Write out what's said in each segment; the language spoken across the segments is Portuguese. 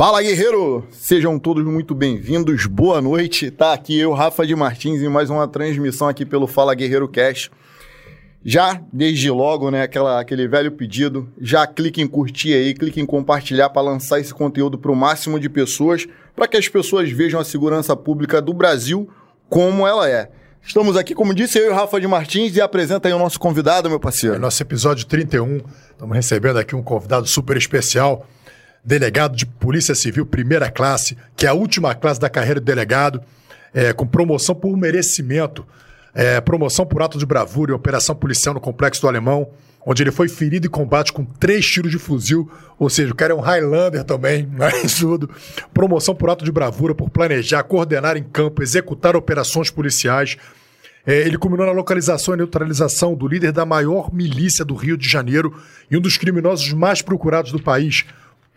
Fala guerreiro! Sejam todos muito bem-vindos, boa noite. Tá aqui eu, Rafa de Martins, em mais uma transmissão aqui pelo Fala Guerreiro Cast. Já desde logo, né, aquela, aquele velho pedido, já clique em curtir aí, clique em compartilhar para lançar esse conteúdo para o máximo de pessoas, para que as pessoas vejam a segurança pública do Brasil como ela é. Estamos aqui, como disse, eu e o Rafa de Martins e apresenta aí o nosso convidado, meu parceiro. É nosso episódio 31. Estamos recebendo aqui um convidado super especial, delegado de Polícia Civil, primeira classe, que é a última classe da carreira de delegado, é, com promoção por merecimento. É, promoção por ato de bravura e operação policial no Complexo do Alemão, onde ele foi ferido em combate com três tiros de fuzil, ou seja, o cara é um Highlander também, mais tudo. Promoção por ato de bravura, por planejar, coordenar em campo, executar operações policiais. É, ele culminou na localização e neutralização do líder da maior milícia do Rio de Janeiro e um dos criminosos mais procurados do país,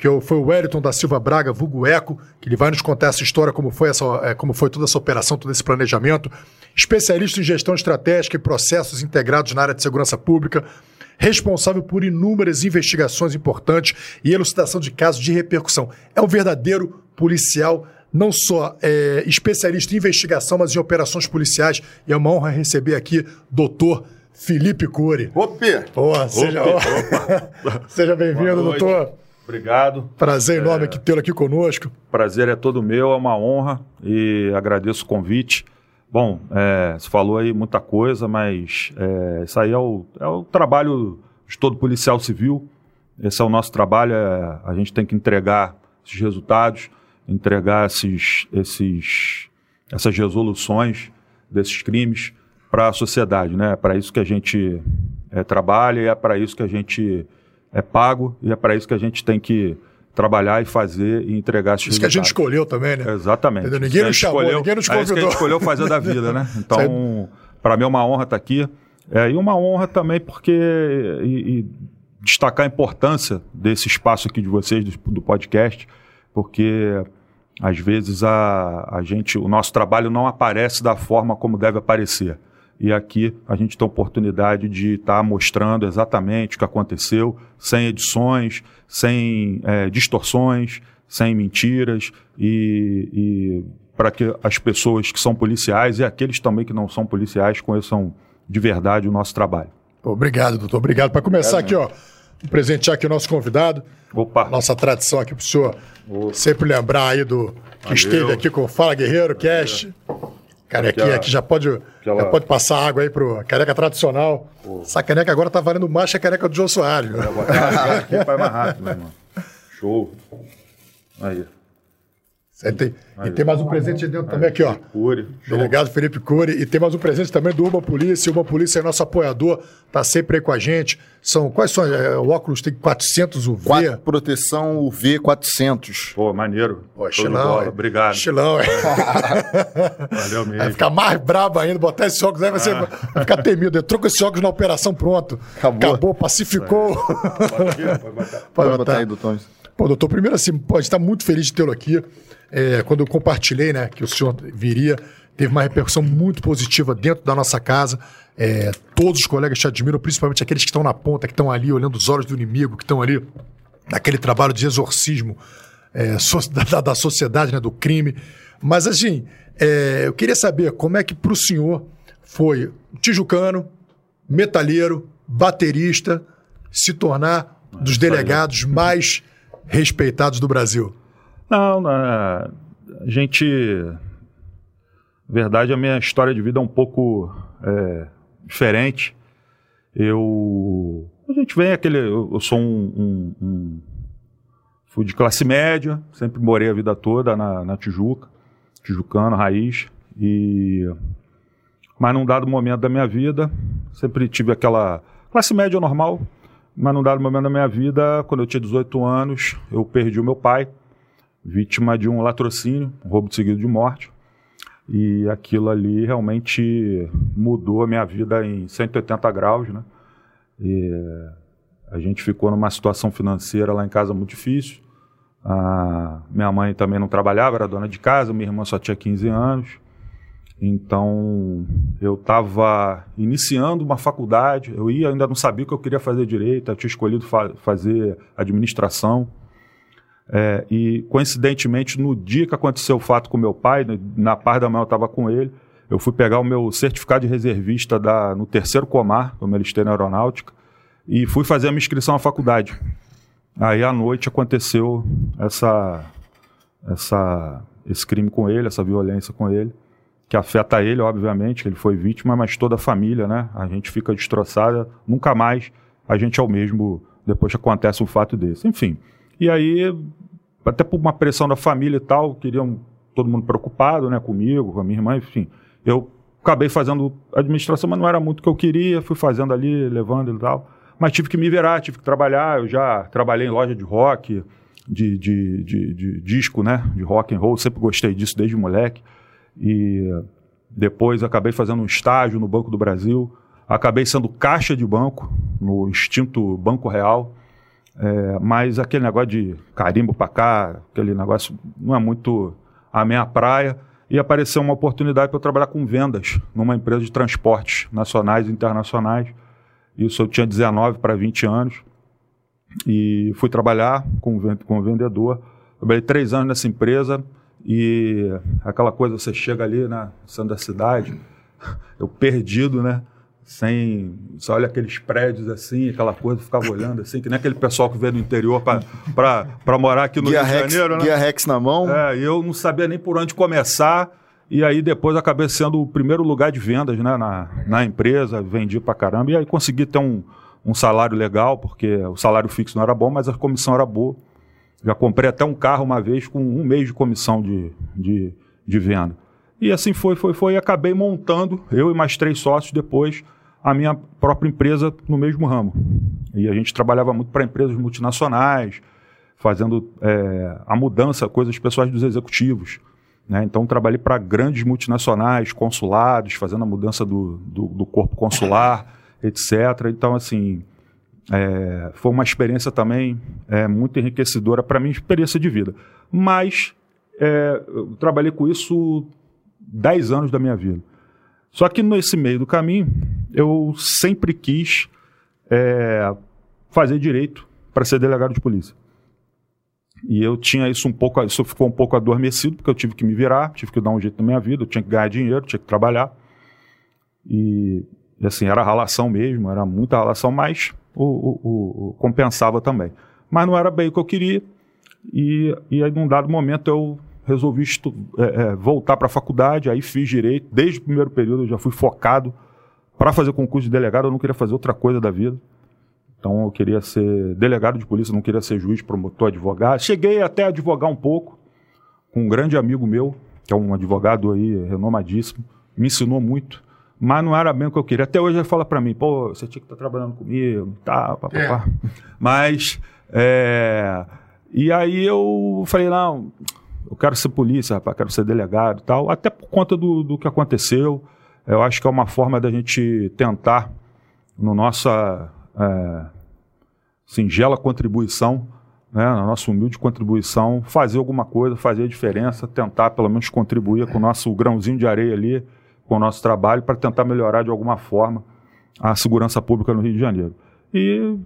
que foi o Wellington da Silva Braga, vulgo Eco, que ele vai nos contar essa história, como foi, essa, é, como foi toda essa operação, todo esse planejamento. Especialista em gestão estratégica e processos integrados na área de segurança pública, responsável por inúmeras investigações importantes e elucidação de casos de repercussão. É um verdadeiro policial, não só é, especialista em investigação, mas em operações policiais. E é uma honra receber aqui doutor Felipe Cury. Opa! Seja, seja bem-vindo, doutor. Obrigado. Prazer enorme é... tê-lo aqui conosco. Prazer é todo meu, é uma honra e agradeço o convite. Bom, é, você falou aí muita coisa, mas é, isso aí é o, é o trabalho de todo policial civil. Esse é o nosso trabalho, é, a gente tem que entregar esses resultados, entregar esses, esses, essas resoluções desses crimes para a sociedade. Né? É para isso que a gente é, trabalha e é para isso que a gente é pago e é para isso que a gente tem que trabalhar e fazer e entregar esses Isso que a gente escolheu também, né? Exatamente. Entendeu? Ninguém nos chamou, escolheu, ninguém nos convidou. É isso que a gente escolheu fazer da vida, né? Então, para mim é uma honra estar aqui. É, e uma honra também porque e, e destacar a importância desse espaço aqui de vocês, do, do podcast, porque às vezes a, a gente, o nosso trabalho não aparece da forma como deve aparecer. E aqui a gente tem a oportunidade de estar tá mostrando exatamente o que aconteceu, sem edições, sem é, distorções, sem mentiras, e, e para que as pessoas que são policiais e aqueles também que não são policiais conheçam de verdade o nosso trabalho. Obrigado, doutor. Obrigado. Para começar aqui, ó, presentear aqui o nosso convidado. Opa. Nossa tradição aqui para o senhor Opa. sempre lembrar aí do que Valeu. esteve aqui com o Fala Guerreiro Cast. Carequinha aqui já pode, aquela... já pode passar água aí pro careca tradicional. Pô. Essa caneca agora tá valendo mais que a caneca do João Soares. É, vou aqui para mais rápido, meu irmão. Show. Aí. Tem, e tem mais um presente dentro também aqui, ó. Cury. Delegado Felipe Cury. E tem mais um presente também do Uma Polícia. O Uma Polícia é nosso apoiador, tá sempre aí com a gente. São, quais são? É, o óculos tem 400 UV. Quatro, proteção UV 400. Pô, maneiro. Pô, estilão. É. Obrigado. Estilão, é. Valeu mesmo. Vai ficar mais brabo ainda, botar esse óculos aí, vai, ser, ah. vai ficar temido. Eu troco esse óculos na operação, pronto. Acabou. Acabou, pacificou. Pode, botar. Pode botar aí, doutor. Pô, doutor, primeiro assim, pode estar muito feliz de tê-lo aqui é, quando eu compartilhei né, que o senhor viria, teve uma repercussão muito positiva dentro da nossa casa. É, todos os colegas te admiram, principalmente aqueles que estão na ponta, que estão ali olhando os olhos do inimigo, que estão ali naquele trabalho de exorcismo é, da, da, sociedade, né, do crime. Mas, assim, é, eu queria saber como é que para o senhor foi tijucano, metalheiro, baterista, se tornar dos delegados mais respeitados do Brasil. Não, a gente. Na verdade, a minha história de vida é um pouco é, diferente. Eu. A gente vem aquele. Eu, sou um, um, um, Fui de classe média, sempre morei a vida toda na, na Tijuca, tijucano, raiz. E. Mas num dado momento da minha vida, sempre tive aquela classe média normal, mas num dado momento da minha vida, quando eu tinha 18 anos, eu perdi o meu pai vítima de um latrocínio, um roubo seguido de morte. E aquilo ali realmente mudou a minha vida em 180 graus, né? E a gente ficou numa situação financeira lá em casa muito difícil. A minha mãe também não trabalhava, era dona de casa, minha irmã só tinha 15 anos. Então, eu estava iniciando uma faculdade, eu ia, ainda não sabia o que eu queria fazer direito, eu tinha escolhido fa fazer administração. É, e coincidentemente, no dia que aconteceu o fato com meu pai, na parte da manhã eu estava com ele, eu fui pegar o meu certificado de reservista da, no terceiro comar, do Ministério Aeronáutica, e fui fazer a minha inscrição à faculdade. Aí à noite aconteceu essa, essa, esse crime com ele, essa violência com ele, que afeta ele, obviamente, ele foi vítima, mas toda a família, né? A gente fica destroçada, nunca mais a gente é o mesmo depois que acontece um fato desse. Enfim. E aí, até por uma pressão da família e tal, queriam todo mundo preocupado, né, comigo, com a minha irmã, enfim. Eu acabei fazendo administração, mas não era muito o que eu queria, fui fazendo ali, levando e tal. Mas tive que me virar, tive que trabalhar. Eu já trabalhei em loja de rock, de, de, de, de disco, né, de rock and roll, sempre gostei disso desde moleque. E depois acabei fazendo um estágio no Banco do Brasil, acabei sendo caixa de banco, no extinto Banco Real. É, mas aquele negócio de carimbo para cá, aquele negócio não é muito a minha praia. E apareceu uma oportunidade para eu trabalhar com vendas numa empresa de transportes nacionais e internacionais. Isso eu tinha 19 para 20 anos. E fui trabalhar com, com vendedor. Trabalhei três anos nessa empresa e aquela coisa, você chega ali na né, centro da cidade, eu perdido, né? Sem. Você olha aqueles prédios assim, aquela coisa, ficava olhando assim, que nem aquele pessoal que veio do interior para morar aqui no Guia Rio Rex, de Janeiro, né? Guia Rex na mão. É, eu não sabia nem por onde começar. E aí depois acabei sendo o primeiro lugar de vendas né, na, na empresa, vendi pra caramba. E aí consegui ter um, um salário legal, porque o salário fixo não era bom, mas a comissão era boa. Já comprei até um carro uma vez com um mês de comissão de, de, de venda. E assim foi, foi, foi. E acabei montando, eu e mais três sócios depois, a minha própria empresa no mesmo ramo. E a gente trabalhava muito para empresas multinacionais, fazendo é, a mudança, coisas pessoais dos executivos. Né? Então, trabalhei para grandes multinacionais, consulados, fazendo a mudança do, do, do corpo consular, etc. Então, assim, é, foi uma experiência também é, muito enriquecedora para mim, experiência de vida. Mas é, eu trabalhei com isso 10 anos da minha vida. Só que nesse meio do caminho, eu sempre quis é, fazer direito para ser delegado de polícia. E eu tinha isso um pouco, isso ficou um pouco adormecido, porque eu tive que me virar, tive que dar um jeito na minha vida, eu tinha que ganhar dinheiro, tinha que trabalhar. E, assim, era relação mesmo, era muita relação, mas o, o, o, compensava também. Mas não era bem o que eu queria, e, e aí, num dado momento, eu resolvi é, é, voltar para a faculdade, aí fiz direito. Desde o primeiro período eu já fui focado para fazer concurso de delegado, eu não queria fazer outra coisa da vida. Então eu queria ser delegado de polícia, não queria ser juiz, promotor, advogado. Cheguei até a advogar um pouco com um grande amigo meu, que é um advogado aí renomadíssimo, me ensinou muito mas não era bem o que eu queria. Até hoje ele fala para mim, pô, você tinha que estar tá trabalhando comigo, tá, papapá. É. Mas, é, e aí eu falei, não, eu quero ser polícia, rapaz, quero ser delegado e tal, até por conta do, do que aconteceu. Eu acho que é uma forma da gente tentar, no nossa é, singela contribuição, né, na nossa humilde contribuição, fazer alguma coisa, fazer a diferença, tentar pelo menos contribuir com o nosso grãozinho de areia ali, com o nosso trabalho para tentar melhorar de alguma forma a segurança pública no Rio de Janeiro. E,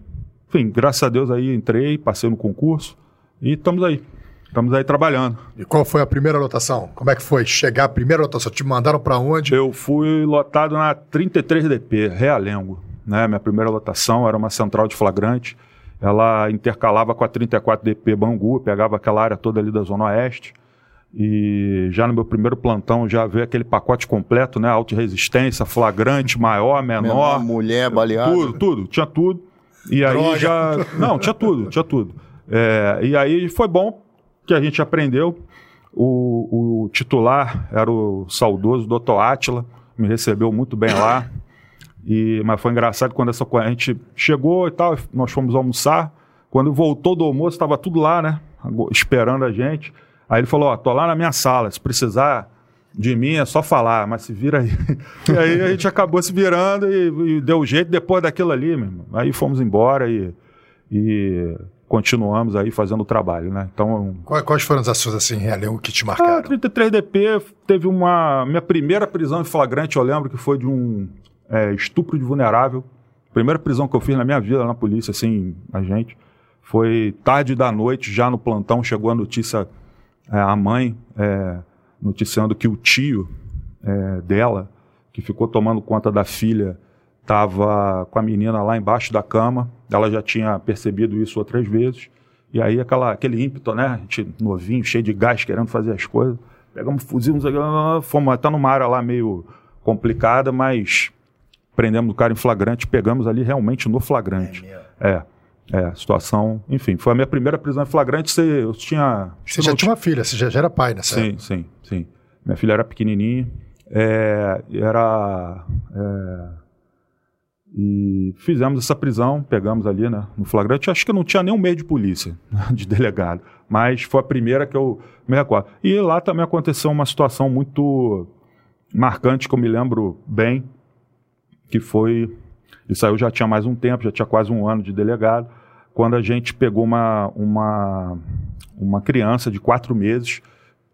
enfim, graças a Deus aí entrei, passei no concurso e estamos aí. Estamos aí trabalhando. E qual foi a primeira lotação? Como é que foi chegar a primeira lotação? Te mandaram para onde? Eu fui lotado na 33DP, Realengo. Né? Minha primeira lotação era uma central de flagrante. Ela intercalava com a 34DP Bangu, pegava aquela área toda ali da Zona Oeste. E já no meu primeiro plantão já veio aquele pacote completo, né? Alta resistência, flagrante, maior, menor. menor mulher, baleada. Tudo, tudo, tinha tudo. E aí Droga. já. Não, tinha tudo, tinha tudo. É, e aí foi bom que a gente aprendeu. O, o titular era o saudoso Dr. Átila, me recebeu muito bem lá. E, mas foi engraçado quando essa, a gente chegou e tal, nós fomos almoçar. Quando voltou do almoço, estava tudo lá, né? Esperando a gente. Aí ele falou: Ó, tô lá na minha sala, se precisar de mim é só falar, mas se vira aí. e aí a gente acabou se virando e, e deu jeito depois daquilo ali, meu irmão. Aí fomos embora e, e continuamos aí fazendo o trabalho, né? Então, quais foram as ações assim, que te marcaram? A 33DP teve uma minha primeira prisão em flagrante, eu lembro que foi de um é, estupro de vulnerável. Primeira prisão que eu fiz na minha vida na polícia, assim, a gente Foi tarde da noite, já no plantão, chegou a notícia, é, a mãe é, noticiando que o tio é, dela, que ficou tomando conta da filha, estava com a menina lá embaixo da cama. Ela já tinha percebido isso outras vezes. E aí aquela, aquele ímpeto, né? A gente novinho, cheio de gás, querendo fazer as coisas. Pegamos fuzil, fomos até numa área lá meio complicada, mas prendemos o cara em flagrante, pegamos ali realmente no flagrante. É, é, é situação, enfim, foi a minha primeira prisão em flagrante, você, eu tinha... Você já tinha uma filha, você já, já era pai nessa Sim, época. sim, sim. Minha filha era pequenininha, é, era... É, e fizemos essa prisão, pegamos ali né, no flagrante. Acho que não tinha nem um meio de polícia, de delegado. Mas foi a primeira que eu me recordo. E lá também aconteceu uma situação muito marcante, que eu me lembro bem, que foi. Isso aí eu já tinha mais um tempo, já tinha quase um ano de delegado, quando a gente pegou uma, uma, uma criança de quatro meses,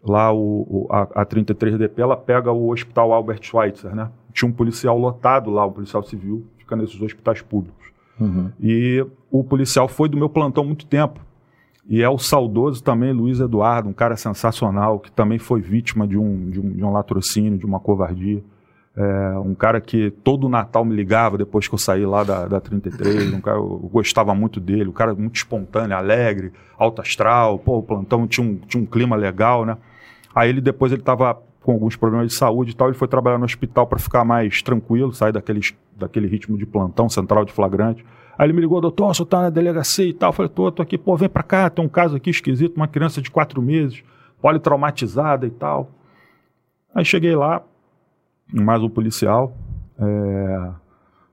lá o, o a, a 33DP, ela pega o Hospital Albert Schweitzer, né? Tinha um policial lotado lá, um policial civil, fica nesses hospitais públicos. Uhum. E o policial foi do meu plantão muito tempo. E é o saudoso também Luiz Eduardo, um cara sensacional, que também foi vítima de um, de um, de um latrocínio, de uma covardia. É, um cara que todo Natal me ligava depois que eu saí lá da, da 33. Um cara, eu gostava muito dele, um cara muito espontâneo, alegre, alto astral. Pô, o plantão tinha um, tinha um clima legal, né? Aí ele depois ele estava com alguns problemas de saúde e tal, ele foi trabalhar no hospital para ficar mais tranquilo, sair daquele, daquele ritmo de plantão, central de flagrante. Aí ele me ligou, doutor, você tá na delegacia e tal. Eu falei, tô, tô aqui, pô, vem pra cá, tem um caso aqui esquisito, uma criança de quatro meses, politraumatizada e tal. Aí cheguei lá, mais um policial, é,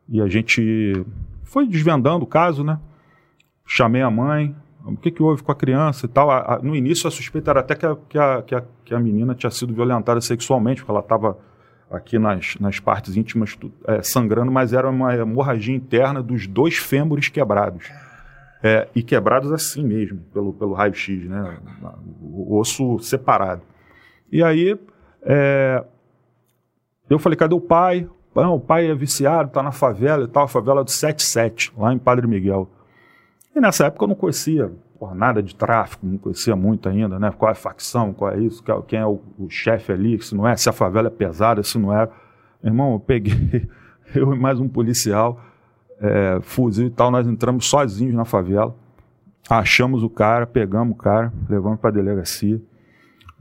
e a gente foi desvendando o caso, né? Chamei a mãe, o que, que houve com a criança e tal. A, a, no início a suspeita era até que a, que a, que a, que a menina tinha sido violentada sexualmente, porque ela estava aqui nas, nas partes íntimas é, sangrando, mas era uma hemorragia interna dos dois fêmures quebrados. É, e quebrados assim mesmo, pelo, pelo raio-x, né? O osso separado. E aí é, eu falei, cadê o pai? O pai é viciado, está na favela e tal, a favela do 77, lá em Padre Miguel. E nessa época eu não conhecia porra, nada de tráfico, não conhecia muito ainda, né? Qual é a facção, qual é isso, quem é o, o chefe ali, se não é, se a favela é pesada, se não é. Irmão, eu peguei, eu e mais um policial, é, fuzil e tal, nós entramos sozinhos na favela, achamos o cara, pegamos o cara, levamos para a delegacia,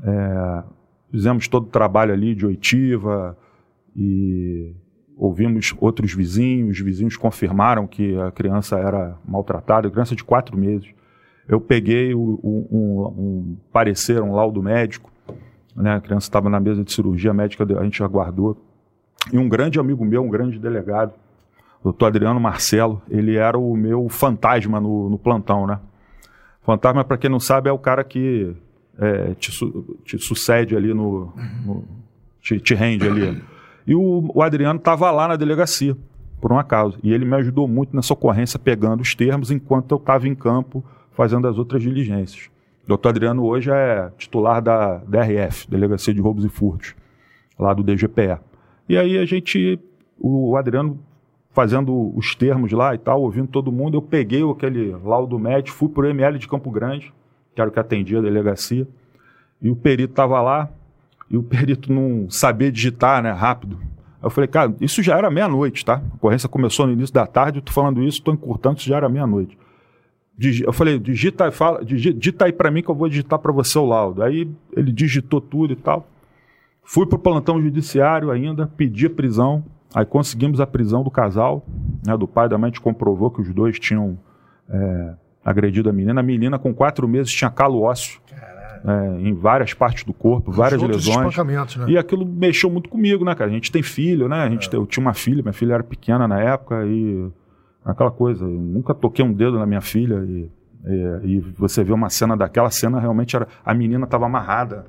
é, fizemos todo o trabalho ali de oitiva e ouvimos outros vizinhos, os vizinhos confirmaram que a criança era maltratada, criança de quatro meses. Eu peguei o, um, um, parecer, um laudo médico, né? a criança estava na mesa de cirurgia, a médica a gente aguardou, e um grande amigo meu, um grande delegado, o doutor Adriano Marcelo, ele era o meu fantasma no, no plantão, né? Fantasma, para quem não sabe, é o cara que é, te, te, sucede ali no. no te, te rende ali. E o, o Adriano estava lá na delegacia, por um acaso. E ele me ajudou muito nessa ocorrência, pegando os termos, enquanto eu estava em campo fazendo as outras diligências. O doutor Adriano hoje é titular da DRF, Delegacia de Roubos e Furtos, lá do DGPE. E aí a gente, o Adriano fazendo os termos lá e tal, ouvindo todo mundo, eu peguei aquele laudo médico, fui para o ML de Campo Grande, que era o que atendia a delegacia, e o perito estava lá, e o perito não sabia digitar, né, rápido. Aí eu falei, cara, isso já era meia-noite, tá? A ocorrência começou no início da tarde, eu tô falando isso, tô encurtando, isso já era meia-noite. Eu falei, digita fala, digita aí para mim que eu vou digitar para você o laudo. Aí ele digitou tudo e tal. Fui pro plantão judiciário ainda, pedi a prisão. Aí conseguimos a prisão do casal, né, do pai da mãe, a gente comprovou que os dois tinham é, agredido a menina. A menina, com quatro meses, tinha calo ósseo é, em várias partes do corpo, várias lesões. Né? E aquilo mexeu muito comigo, né, cara? A gente tem filho, né? A gente é. eu tinha uma filha, minha filha era pequena na época e aquela coisa, eu nunca toquei um dedo na minha filha e, e, e você vê uma cena daquela cena realmente era a menina estava amarrada,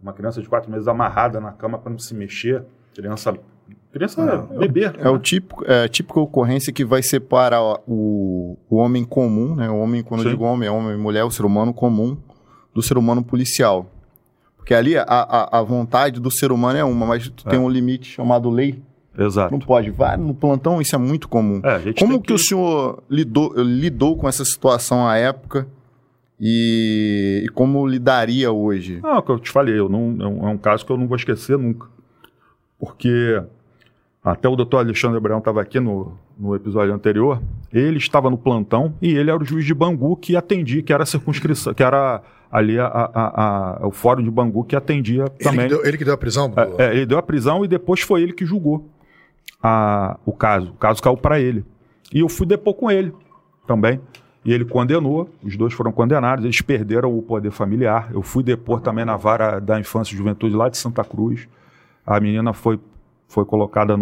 uma criança de quatro meses amarrada na cama para não se mexer, criança Criança é, bebê. É, né? o típico, é a típica ocorrência que vai separar o, o homem comum, né? O homem, quando Sim. eu digo homem, é homem mulher, o ser humano comum, do ser humano policial. Porque ali a, a, a vontade do ser humano é uma, mas tu é. tem um limite chamado lei. Exato. Não pode. Vai no plantão, isso é muito comum. É, Como tem que... o senhor lidou, lidou com essa situação à época e, e como lidaria hoje? Não, é o que eu te falei, eu não, é um- é caso que eu não vou esquecer nunca. Porque até o doutor Alexandre Abraão estava aqui no, no episódio anterior, ele estava no plantão e ele era o juiz de Bangu que atendia, que era a circunscrição, que era ali a, a- a- o fórum de Bangu que atendia Ele também. que, deu, ele que deu a prisão? do- É, é, ele deu a prisão e depois foi ele que julgou o caso. O caso caiu para ele. E eu fui depor com ele também. E ele condenou, os dois foram condenados, eles perderam o poder familiar. Eu fui depor também na vara da infância e juventude lá de Santa Cruz. A menina foi, foi colocada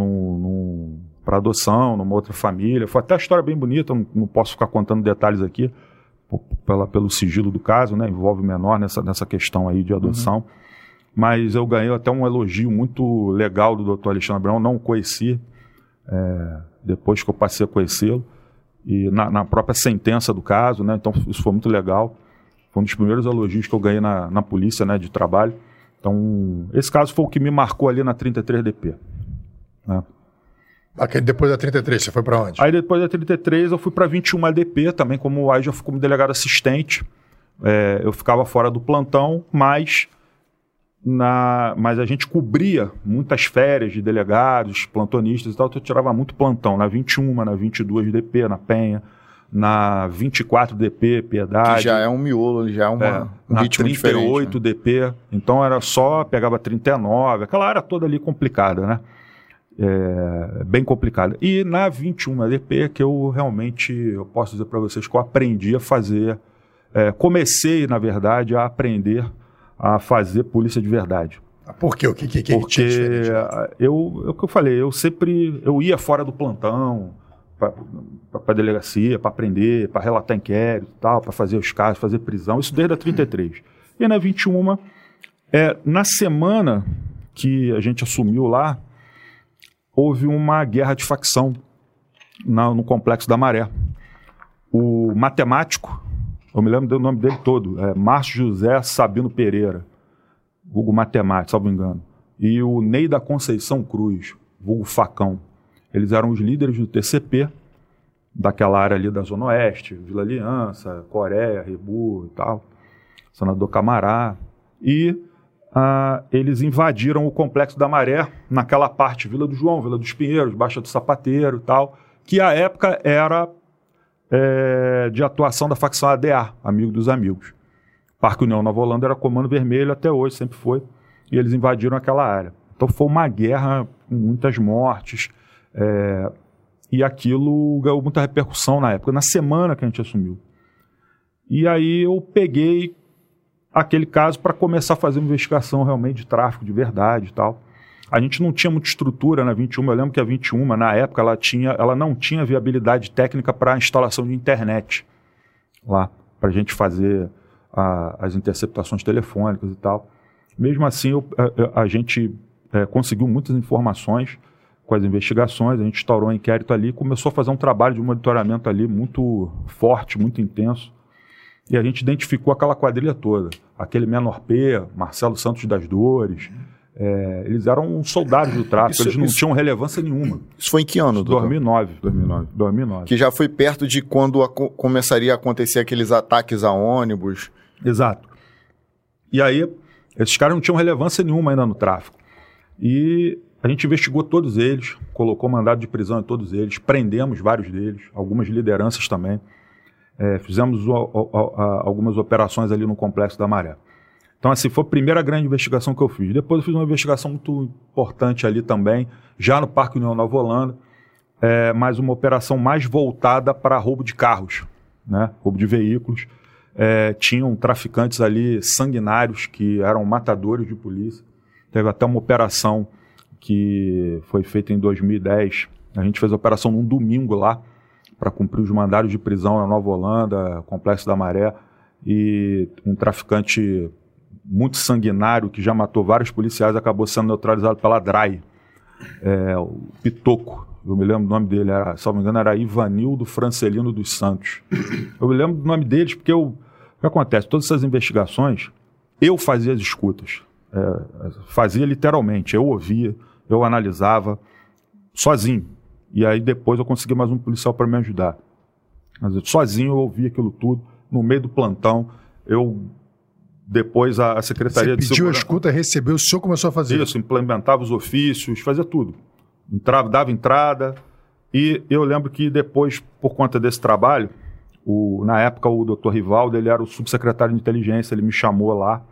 para adoção, numa outra família. Foi até uma história bem bonita, não, não posso ficar contando detalhes aqui, pela, pelo sigilo do caso, né? Envolve o menor nessa, nessa questão aí de adoção. Mas eu ganhei até um elogio muito legal do doutor Alexandre Abraão, não o conheci, é, depois que eu passei a conhecê-lo, e na, na própria sentença do caso, né? Então isso foi muito legal. Foi um dos primeiros elogios que eu ganhei na, na polícia, né? De trabalho. Então, esse caso foi o que me marcou ali na 33DP. né? Depois da 33, você foi pra onde? Aí depois da 33 eu fui para 21 ADP também, como aí já fui como delegado assistente. É, eu ficava fora do plantão, mas, na, mas a gente cobria muitas férias de delegados, plantonistas e tal, então eu tirava muito plantão, na 21, na 22 DP, na Penha, na 24 DP, Piedade. Que já é um miolo, já é uma, É, um na ritmo 38 diferente. DP, então era só, pegava 39, aquela área toda ali complicada, né? É, bem complicada. E na 21 DP que eu realmente, eu posso dizer para vocês que eu aprendi a fazer, é, comecei, na verdade, a aprender a fazer polícia de verdade. Por quê? O que, que, que Porque ah, eu, é o que eu falei, eu sempre eu ia fora do plantão para a delegacia, para aprender, para relatar inquérito e tal, para fazer os casos, fazer prisão, isso desde a 33. E na 21, é, na semana que a gente assumiu lá, houve uma guerra de facção na- no Complexo da Maré. O matemático, eu me lembro do nome dele todo, é Márcio José Sabino Pereira, vulgo matemático, salvo engano, e o Ney da Conceição Cruz, vulgo Facão. Eles eram os líderes do TCP, daquela área ali da Zona Oeste, Vila Aliança, Coreia, Rebu e tal, Senador Camará. E ah, eles invadiram o Complexo da Maré, naquela parte, Vila do João, Vila dos Pinheiros, Baixa do Sapateiro e tal, que à época era é, de atuação da facção ADA, Amigo dos Amigos. Parque União Nova Holanda era comando vermelho até hoje, sempre foi, e eles invadiram aquela área. Então foi uma guerra com muitas mortes, é, e aquilo ganhou muita repercussão na época, na semana que a gente assumiu. E aí eu peguei aquele caso para começar a fazer uma investigação realmente de tráfico de verdade e tal. A gente não tinha muita estrutura na 21, eu lembro que a 21, na época, ela, tinha, ela não tinha viabilidade técnica para instalação de internet lá, para a gente fazer a- as interceptações telefônicas e tal. Mesmo assim, eu- a, a- a gente é, conseguiu muitas informações com as investigações, a gente instaurou um inquérito ali, começou a fazer um trabalho de monitoramento ali muito forte, muito intenso. E a gente identificou aquela quadrilha toda. Aquele Menor P, Marcelo Santos das Dores. é, eles eram soldados do tráfico, Isso- eles não isso- tinham relevância nenhuma. Isso foi em que ano, doutor? 2009. 2009. 2009. Que já foi perto de quando aco- começaria a acontecer aqueles ataques a ônibus. Exato. E aí, esses caras não tinham relevância nenhuma ainda no tráfico. E a gente investigou todos eles, colocou mandado de prisão em todos eles, prendemos vários deles, algumas lideranças também. É, fizemos o- o- a- algumas operações ali no Complexo da Maré. Então, assim, foi a primeira grande investigação que eu fiz. Depois eu fiz uma investigação muito importante ali também, já no Parque União Nova Holanda, é, mas uma operação mais voltada para roubo de carros, né? roubo de veículos. É, tinham traficantes ali sanguinários que eram matadores de polícia. Teve até uma operação que foi feita em 2010. A gente fez a operação num domingo lá para cumprir os mandados de prisão na Nova Holanda, Complexo da Maré, e um traficante muito sanguinário que já matou vários policiais acabou sendo neutralizado pela DRAI, é, o Pitoco. Eu me lembro do nome dele, era, se não me engano, era Ivanildo Francelino dos Santos. Eu me lembro do nome deles porque eu, o que acontece? Todas essas investigações, eu fazia as escutas. É, fazia literalmente, eu ouvia, eu analisava, sozinho. E aí depois eu consegui mais um policial para me ajudar. Mas eu, sozinho eu ouvi aquilo tudo, no meio do plantão. Eu depois a, a Secretaria Você de pediu a escuta, recebeu, o senhor começou a fazer. Isso, implementava os ofícios, fazia tudo. Entrava, dava entrada. E eu lembro que depois, por conta desse trabalho, o, na época o doutor Rivaldo, ele era o subsecretário de inteligência, ele me chamou lá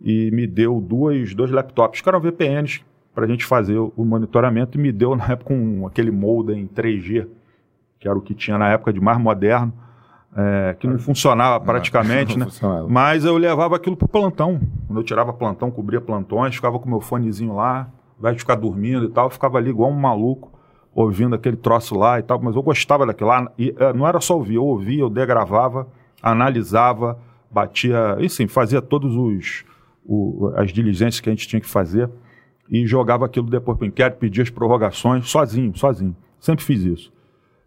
e me deu duas, dois laptops, que eram VPNs, para a gente fazer o monitoramento, e me deu na época um, aquele modem 3G, que era o que tinha na época de mais moderno, é, que não funcionava praticamente, não né? funcionava. Mas eu levava aquilo pro plantão. Quando eu tirava plantão, cobria plantões, ficava com meu fonezinho lá, ao invés de ficar dormindo e tal, eu ficava ali igual um maluco, ouvindo aquele troço lá e tal, mas eu gostava daquilo lá. E eh, não era só ouvir, eu ouvia, eu degravava, analisava, batia, enfim, fazia todos os o- as diligências que a gente tinha que fazer e jogava aquilo depois para o inquérito, pedia as prorrogações, sozinho, sozinho. Sempre fiz isso.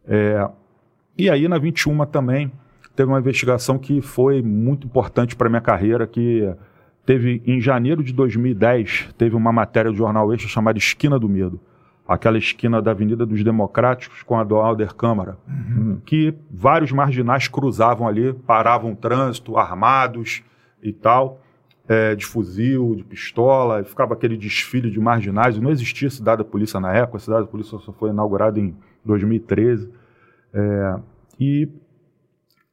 É, e aí na 21 também teve uma investigação que foi muito importante para minha carreira, que teve em janeiro de 2010, teve uma matéria do jornal Extra chamada Esquina do Medo. Aquela esquina da Avenida dos Democráticos com a do Alder Câmara, que vários marginais cruzavam ali, paravam o trânsito, armados e tal, é, de fuzil, de pistola, ficava aquele desfile de marginais. E não existia cidade da polícia na época, a cidade da polícia só foi inaugurada em 2013. É, e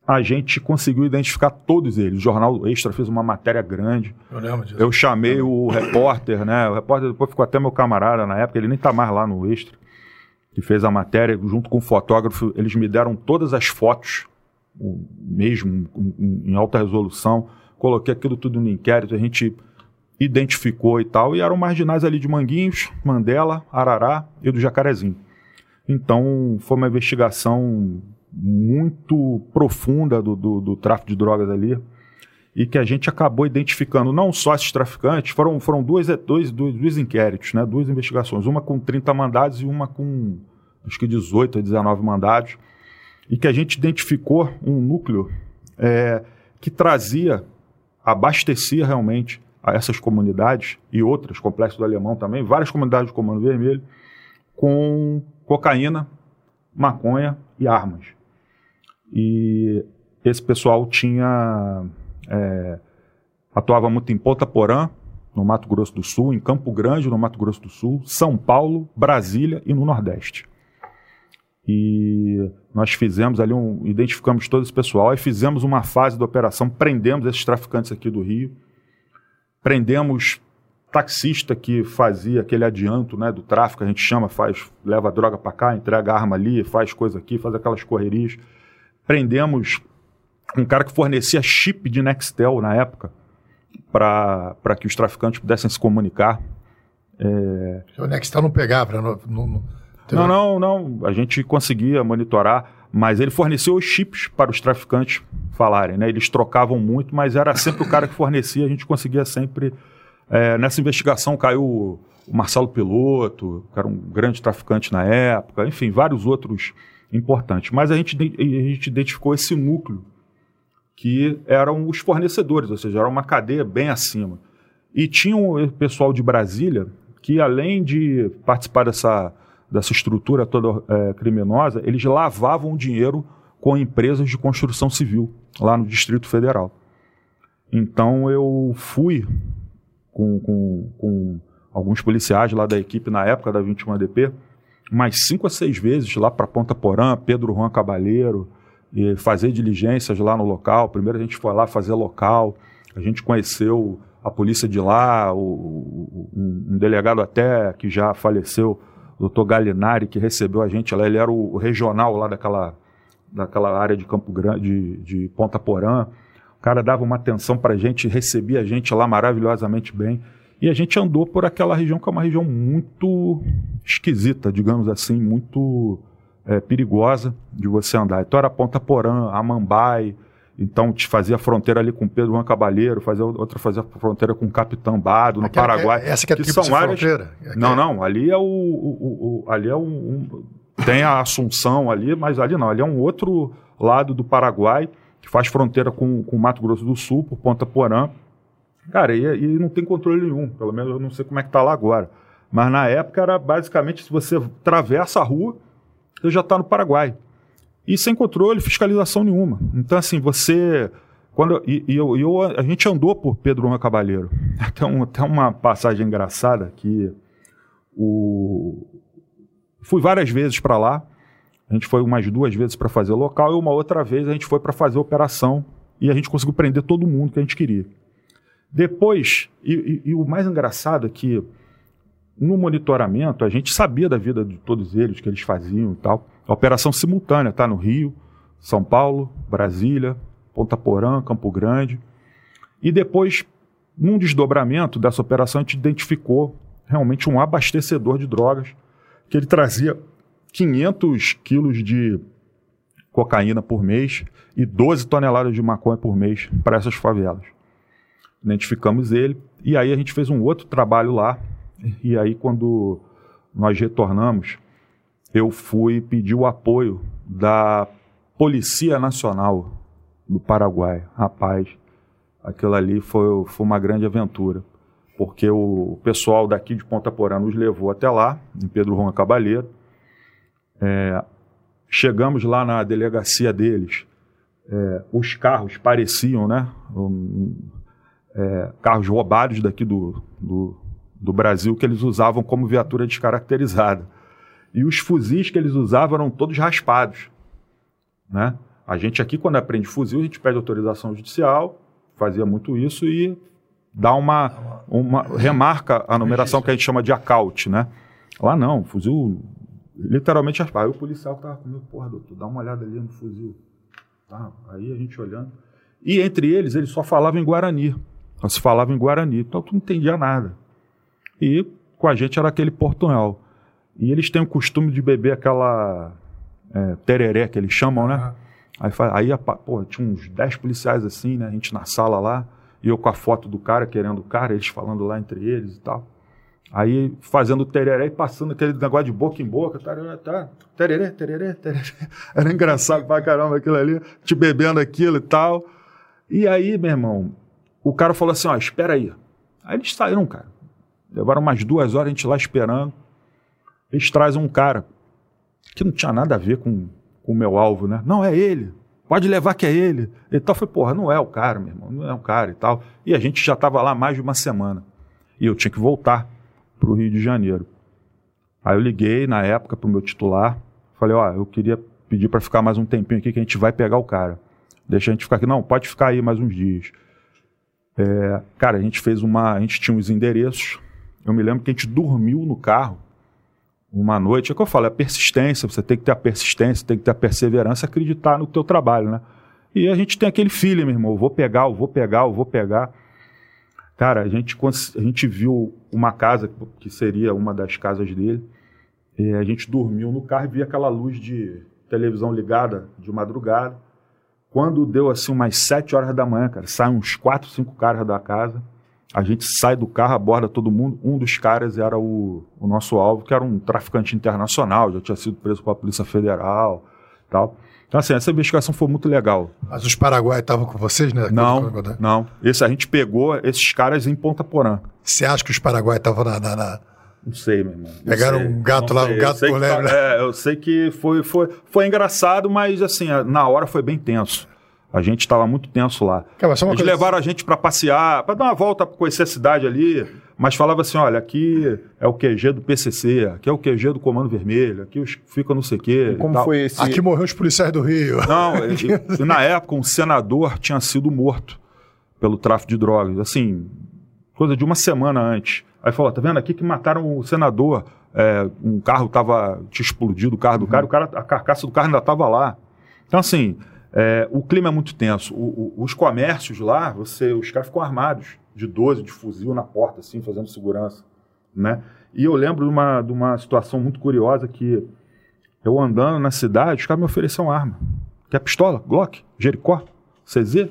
a gente conseguiu identificar todos eles. O Jornal Extra fez uma matéria grande. Eu lembro disso. Eu chamei o repórter, né? O repórter depois ficou até meu camarada na época, ele nem tá mais lá no Extra, que fez a matéria, junto com o fotógrafo, eles me deram todas as fotos, mesmo em alta resolução. Coloquei aquilo tudo no inquérito, a gente identificou e tal, e eram marginais ali de Manguinhos, Mandela, Arará e do Jacarezinho. Então, foi uma investigação muito profunda do, do, do tráfico de drogas ali e que a gente acabou identificando não só esses traficantes, foram, foram duas, dois, dois, dois inquéritos, né, duas investigações, uma com 30 mandados e uma com acho que 18 ou 19 mandados, e que a gente identificou um núcleo é, que trazia, abastecia realmente a essas comunidades e outras, Complexo do Alemão também, várias comunidades do Comando Vermelho, com cocaína, maconha e armas. E esse pessoal tinha é, atuava muito em Ponta Porã, no Mato Grosso do Sul, em Campo Grande, no Mato Grosso do Sul, São Paulo, Brasília e no Nordeste. E nós fizemos ali um, identificamos todo esse pessoal e fizemos uma fase da operação, prendemos esses traficantes aqui do Rio, prendemos taxista que fazia aquele adianto, né, do tráfico, a gente chama, faz, leva droga para cá, entrega arma ali, faz coisa aqui, faz aquelas correrias. Prendemos um cara que fornecia chip de Nextel na época para que os traficantes pudessem se comunicar. O Nextel não pegava, não, não, não, Não, não. A gente conseguia monitorar, mas ele forneceu os chips para os traficantes falarem, né? Eles trocavam muito, mas era sempre o cara que fornecia, a gente conseguia sempre. é, nessa investigação caiu o Marcelo Piloto, que era um grande traficante na época, enfim, vários outros importantes. Mas a gente, a gente identificou esse núcleo que eram os fornecedores, ou seja, era uma cadeia bem acima. E tinha o pessoal de Brasília que, além de participar dessa, dessa estrutura toda é, criminosa, eles lavavam dinheiro com empresas de construção civil lá no Distrito Federal. Então eu fui com, com, com alguns policiais lá da equipe na época da 21DP, mais cinco a seis vezes lá para Ponta Porã, Pedro Juan Cabalheiro, e fazer diligências lá no local. Primeiro a gente foi lá fazer local, a gente conheceu a polícia de lá, o, o, um, um, delegado até que já faleceu, doutor Galinari, que recebeu a gente lá, ele era o, regional lá daquela, daquela área de Campo Grande, de, de Ponta Porã. O cara dava uma atenção para a gente, recebia a gente lá maravilhosamente bem. E a gente andou por aquela região que é uma região muito esquisita, digamos assim, muito é, perigosa de você andar. Então era Ponta Porã, Amambai, então te fazia fronteira ali com Pedro Juan Cabalheiro, fazia outra fazia fronteira com Capitão Bado, no Aquela, Paraguai. Essa que é a que são áreas... fronteira. Não, não, ali é o, o, o ali é um, um, tem a Assunção ali, mas ali não, ali é um outro lado do Paraguai que faz fronteira com o Mato Grosso do Sul, por Ponta Porã. Cara, e, e, não tem controle nenhum, pelo menos eu não sei como é que tá lá agora. Mas na época era basicamente se você atravessa a rua, você já está no Paraguai. E sem controle, fiscalização nenhuma. Então, assim, você. Quando, e, e eu, eu, a gente andou por Pedro Juan Cabalheiro. Tem, um, tem uma passagem engraçada que o, fui várias vezes para lá. A gente foi umas duas vezes para fazer local e uma outra vez a gente foi para fazer operação e a gente conseguiu prender todo mundo que a gente queria. Depois, e, e, e, o mais engraçado é que no monitoramento a gente sabia da vida de todos eles, que eles faziam e tal. Operação simultânea, tá? No Rio, São Paulo, Brasília, Ponta Porã, Campo Grande. E depois, num desdobramento dessa operação, a gente identificou realmente um abastecedor de drogas que ele trazia 500 quilos de cocaína por mês e 12 toneladas de maconha por mês para essas favelas. Identificamos ele e aí a gente fez um outro trabalho lá. E aí, quando nós retornamos, eu fui pedir o apoio da Policia Nacional do Paraguai. Rapaz, aquilo ali foi, foi uma grande aventura, porque o pessoal daqui de Ponta Porã nos levou até lá, em Pedro Juan Cabalheiro. É, chegamos lá na delegacia deles, é, os carros pareciam, né? Um, é, carros roubados daqui do, do, do Brasil que eles usavam como viatura descaracterizada. E os fuzis que eles usavam eram todos raspados. Né? A gente aqui, quando aprende fuzil, a gente pede autorização judicial, fazia muito isso e dá uma, uma remarca a numeração que a gente chama de acaute, né? Lá não, fuzil literalmente raspado. Aí o policial tava comigo, porra, doutor, dá uma olhada ali no fuzil. Tá, aí a gente olhando. E entre eles, eles só falavam em Guarani. Só se falava em Guarani, então tu não entendia nada. E com a gente era aquele portunhol. E eles têm o costume de beber aquela é, tereré que eles chamam, né? Aí, aí pô, tinha uns 10 policiais assim, né? A gente na sala lá, e eu com a foto do cara, querendo o cara, eles falando lá entre eles e tal. Aí fazendo tereré e passando aquele negócio de boca em boca, tarará, tá, tereré, tereré, tereré. Era engraçado pra caramba aquilo ali, te bebendo aquilo e tal. E aí, meu irmão, o cara falou assim: ó, espera aí. Aí eles saíram, cara. Levaram umas duas horas a gente lá esperando. Eles trazem um cara que não tinha nada a ver com, o meu alvo, né? Não, é ele. Pode levar que é ele. E tal. Foi, porra, não é o cara, meu irmão. Não é o cara e tal. E a gente já estava lá mais de uma semana. E eu tinha que voltar para o Rio de Janeiro. Aí eu liguei na época para o meu titular. Falei, ó, eu queria pedir para ficar mais um tempinho aqui que a gente vai pegar o cara. Deixa a gente ficar aqui. Não, pode ficar aí mais uns dias. É, cara, a gente fez uma. A gente tinha os endereços. Eu me lembro que a gente dormiu no carro uma noite. É o que eu falo, é a persistência. Você tem que ter a persistência, tem que ter a perseverança, acreditar no teu trabalho, né? E a gente tem aquele feeling, meu irmão. Eu vou pegar, eu vou pegar, eu vou pegar. Cara, a gente, a gente viu uma casa que seria uma das casas dele. E a gente dormiu no carro e via aquela luz de televisão ligada de madrugada. Quando deu assim umas sete horas da manhã, cara, saem uns quatro, cinco caras da casa. A gente sai do carro, aborda todo mundo. Um dos caras era o, o nosso alvo, que era um traficante internacional, já tinha sido preso pela Polícia Federal tal. Então, assim, essa investigação foi muito legal. Mas os paraguaios estavam com vocês, né? Não, não. Esse, a gente pegou esses caras em Ponta Porã. Você acha que os paraguaios estavam na, na, na... Não sei, meu irmão. Não Pegaram sei, um gato lá, sei. um gato por leve. É, eu sei que foi, foi, foi engraçado, mas assim, na hora foi bem tenso. A gente estava muito tenso lá. Cara, Eles coisa... levaram a gente para passear, para dar uma volta, para conhecer a cidade ali, mas falava assim: olha, aqui é o QG do PCC, aqui é o QG do Comando Vermelho, aqui os, fica não sei o quê. E como foi esse. Aqui morreu os policiais do Rio. Não, e, e, na época um senador tinha sido morto pelo tráfico de drogas, assim, coisa de uma semana antes. Aí falou: tá vendo aqui que mataram o senador, é, um carro tava, tinha explodido o carro do uhum. cara, o cara, a carcaça do carro ainda estava lá. Então, assim. É, o clima é muito tenso. O, o, os comércios lá, você, os caras ficam armados de 12 de fuzil na porta, assim, fazendo segurança. Né? E eu lembro de uma, de uma situação muito curiosa que eu andando na cidade, os caras me ofereceram arma. Quer pistola? Glock? Jericó? CZ?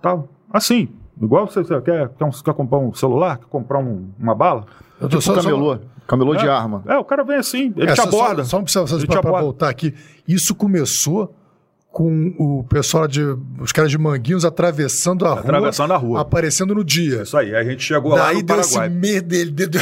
Tal. Assim, igual você, você quer, quer, um, quer, comprar um celular, quer comprar um, uma bala? Eu tô tipo só, camelô. Camelô é, de arma. É, o cara vem assim, ele é, te aborda. Só, só, só para voltar aqui. Isso começou com o pessoal de. os caras de Manguinhos atravessando a Atravessando rua. a rua. Aparecendo no dia. Isso aí, a gente chegou lá Daí no deu esse Paraguai. medo dele. Deu, deu,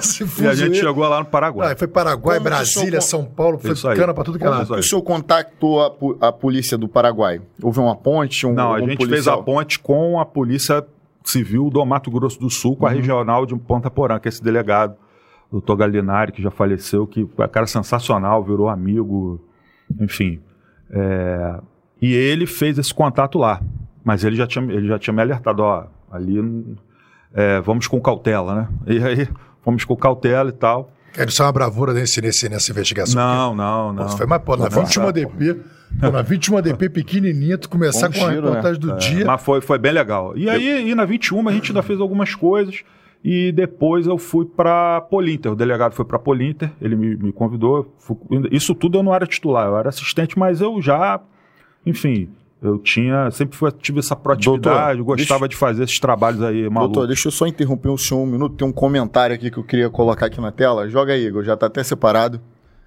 esse E a gente chegou lá no Paraguai. Ah, foi Paraguai, Como Brasília, senhor- São Paulo, foi Isso aí. cana pra tudo que é isso aí. O senhor contactou a, a polícia do Paraguai? Houve uma ponte? Um, Não, a gente fez a policial? ponte com a Polícia Civil do Mato Grosso do Sul, Uhum. com a regional de Ponta Porã, que é esse delegado, o doutor Galinari, que já faleceu, que é um cara sensacional, virou amigo, enfim. É, e ele fez esse contato lá. Mas ele já tinha, ele já tinha me alertado, ó, ali é, vamos com cautela, né? E aí, fomos com cautela e tal. Quero só uma bravura nesse, nesse, nessa investigação. Não, não, não. Pô, foi mais, pô, na Não, 21 tá, DP, pô, na 21 DP pequenininha, tu começar Bom com a tiro, reportagem do É, dia. Mas foi, foi bem legal. E aí, e na 21, a gente ainda fez algumas coisas. E depois eu fui para Polinter. O delegado foi para Polinter, ele me, me convidou. Fui- isso tudo eu não era titular, eu era assistente, mas eu já, enfim, eu tinha, sempre fui, tive essa proatividade, Doutor, gostava deixa- de fazer esses trabalhos aí malucos. Doutor, deixa eu só interromper o senhor um minuto. Tem um comentário aqui que eu queria colocar aqui na tela. Joga aí, Igor. Já tá até separado.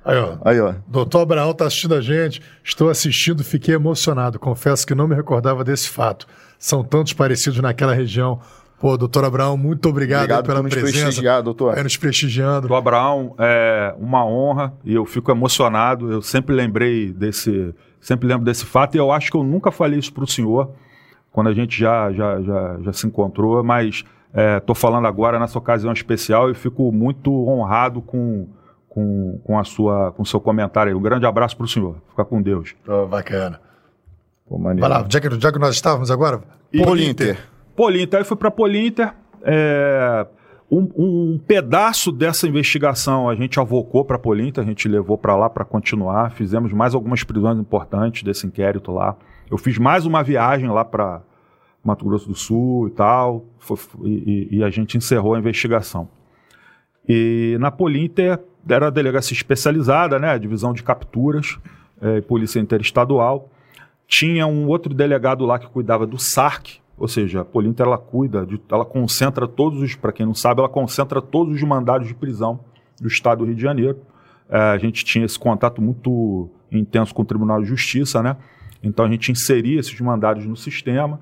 Aí, ó. Aí, ó. Doutor Abraão tá assistindo a gente. Estou assistindo, fiquei emocionado. Confesso que não me recordava desse fato. São tantos parecidos naquela região. Pô, doutor Abraão, muito obrigado, Obrigado pela por nos presença. prestigiar, doutor. É, nos prestigiando. Do Abraão, é uma honra e eu fico emocionado. Eu sempre lembrei desse, sempre lembro desse fato e eu acho que eu nunca falei isso para o senhor quando a gente já, já, já, já se encontrou, mas estou falando agora nessa ocasião especial e fico muito honrado com, com, com, a sua, com o seu comentário aí. Um grande abraço para o senhor. Fica com Deus. Pô, bacana. Pô. Vai lá, já que, já que nós estávamos agora. Polinter. Polinter, aí fui para Polinter. é, um, um pedaço dessa investigação a gente avocou para Polinter, a gente levou para lá para continuar. Fizemos mais algumas prisões importantes desse inquérito lá. Eu fiz mais uma viagem lá para Mato Grosso do Sul e tal, foi- e, e- a gente encerrou a investigação. E na Polinter era a delegacia especializada, né, a divisão de capturas, eh, polícia interestadual. Tinha um outro delegado lá que cuidava do SARC, ou seja, a Polinter ela cuida, de, ela concentra todos os, para quem não sabe, ela concentra todos os mandados de prisão do Estado do Rio de Janeiro. Eh, a gente tinha esse contato muito intenso com o Tribunal de Justiça, né? Então a gente inseria esses mandados no sistema.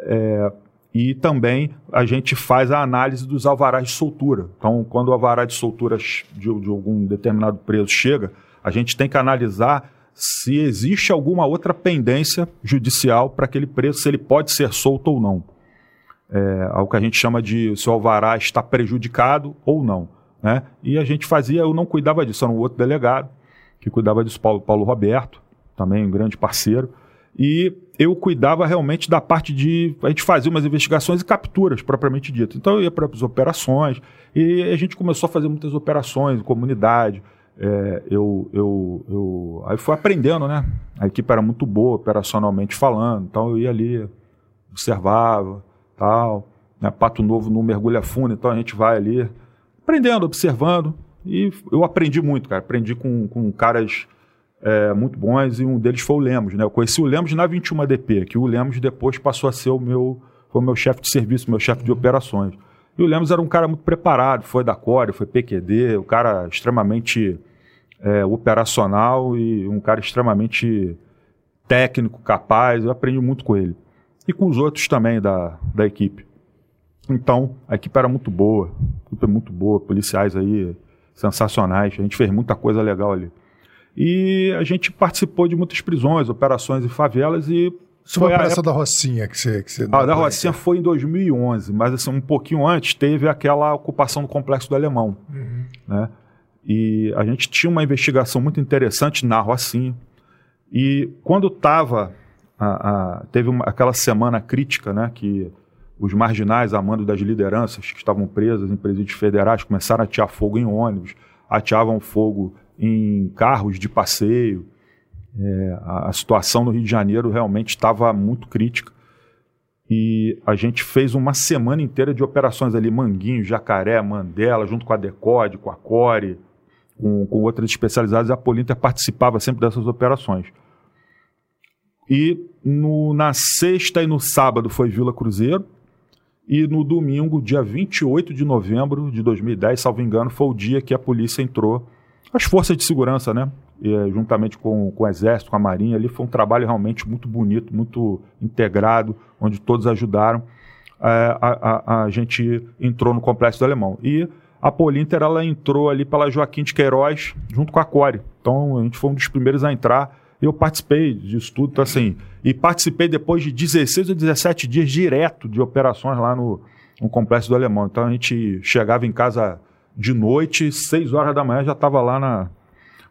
É, e também a gente faz a análise dos alvarás de soltura. Então, quando o alvará de soltura de, de algum determinado preso chega, a gente tem que analisar se existe alguma outra pendência judicial para aquele preso, se ele pode ser solto ou não. É algo que a gente chama de se o alvará está prejudicado ou não. Né? E a gente fazia, eu não cuidava disso, era um outro delegado que cuidava disso, Paulo, Paulo Roberto, também um grande parceiro. E eu cuidava realmente da parte de. A gente fazia umas investigações e capturas, propriamente dito. Então eu ia para as operações e a gente começou a fazer muitas operações em comunidade. É, eu, eu, eu, aí fui aprendendo, né? A equipe era muito boa, operacionalmente falando. Então eu ia ali, observava, tal. Né? Pato Novo não mergulha fundo, então a gente vai ali aprendendo, observando. E eu aprendi muito, cara. Aprendi com, com caras é, muito bons e um deles foi o Lemos, né? Eu conheci o Lemos na 21 DP, que o Lemos depois passou a ser o meu, foi o meu chefe de serviço, meu chefe de operações. E o Lemos era um cara muito preparado, foi da Core, foi PQD, um cara extremamente é, operacional e um cara extremamente técnico, capaz. Eu aprendi muito com ele. E com os outros também da, da equipe. Então, a equipe era muito boa, a equipe é muito boa, policiais aí sensacionais, a gente fez muita coisa legal ali. E a gente participou de muitas prisões, operações em favelas e Sobre a a operação época- da Rocinha que você. Que você a da Rocinha foi em 2011, mas assim, um pouquinho antes teve aquela ocupação do Complexo do Alemão. Né? E a gente tinha uma investigação muito interessante na Rocinha. E quando estava. teve uma- aquela semana crítica, né? Que os marginais, a mando das lideranças que estavam presas em presídios federais, começaram a atear fogo em ônibus, ateavam fogo em carros de passeio. É, a, a situação no Rio de Janeiro realmente estava muito crítica. E a gente fez uma semana inteira de operações ali, Manguinho, Jacaré, Mandela, junto com a Decode, com a Core, com, com outras especializadas, a Polinter participava sempre dessas operações. E no- na sexta e no sábado foi Vila Cruzeiro, e no domingo, dia 28 de novembro de 2010, salvo engano, foi o dia que a polícia entrou as forças de segurança, né? Eh, juntamente com, com o Exército, com a Marinha, ali foi um trabalho realmente muito bonito, muito integrado, onde todos ajudaram. É, a, a, a, gente entrou no Complexo do Alemão. E a Polinter, ela entrou ali pela Joaquim de Queiroz, junto com a Core. Então, a gente foi um dos primeiros a entrar. Eu participei disso tudo, então, assim, e participei depois de 16 ou 17 dias direto de operações lá no, no Complexo do Alemão. Então, a gente chegava em casa de noite, 6 horas da manhã já estava lá na,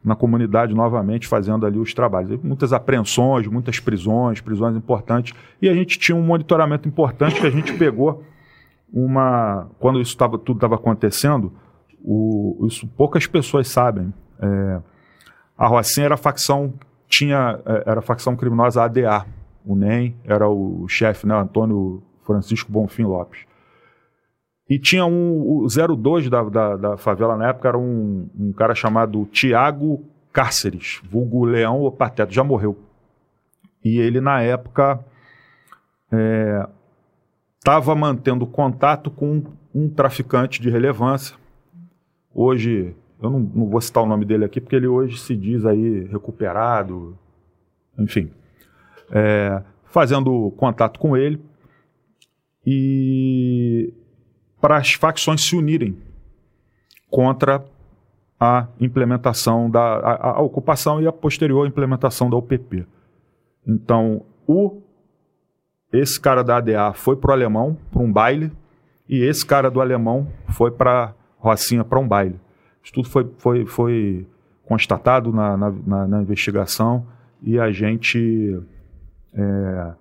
na comunidade novamente fazendo ali os trabalhos. Muitas apreensões, muitas prisões, prisões importantes. E a gente tinha um monitoramento importante que a gente pegou uma. Quando isso tava, tudo estava acontecendo, o, isso poucas pessoas sabem. É, a Rocinha era a facção, tinha, é, era a facção criminosa ADA. O NEM era o chefe, né, Antônio Francisco Bonfim Lopes. E tinha um, o 02 da, da, da favela na época, era um, um cara chamado Tiago Cárceres, vulgo Leão ou Pateta, já morreu. E ele, na época, estava é, mantendo contato com um traficante de relevância. Hoje, eu não, não, vou citar o nome dele aqui, porque ele hoje se diz aí recuperado, enfim. É, fazendo contato com ele. E para as facções se unirem contra a implementação da a, a ocupação e a posterior implementação da UPP. Então, o esse cara da ADA foi para o alemão, para um baile, e esse cara do alemão foi para Rocinha, para um baile. Isso tudo foi, foi, foi constatado na, na, na, na investigação e a gente é,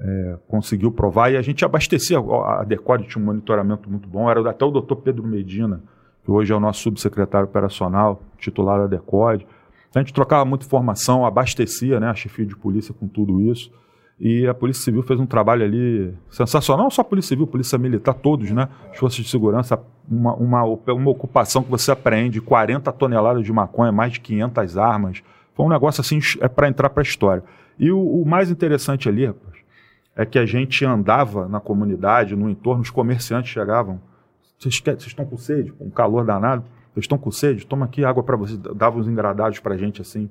é, conseguiu provar e a gente abastecia. A Decode tinha um monitoramento muito bom, era até o doutor Pedro Medina, que hoje é o nosso subsecretário operacional, titular da Decode. A gente trocava muita informação, abastecia né, a chefia de polícia com tudo isso. E a Polícia Civil fez um trabalho ali sensacional, não só a Polícia Civil, a Polícia Militar, todos, né? As forças de segurança, uma, uma, uma ocupação que você apreende 40 toneladas de maconha, mais de 500 armas. Foi um negócio assim, é para entrar para a história. E o, o mais interessante ali, é que a gente andava na comunidade, no entorno, os comerciantes chegavam. Vocês, estão com sede? Com um calor danado? Vocês estão com sede? Toma aqui água para vocês. Dava uns engradados para a gente assim.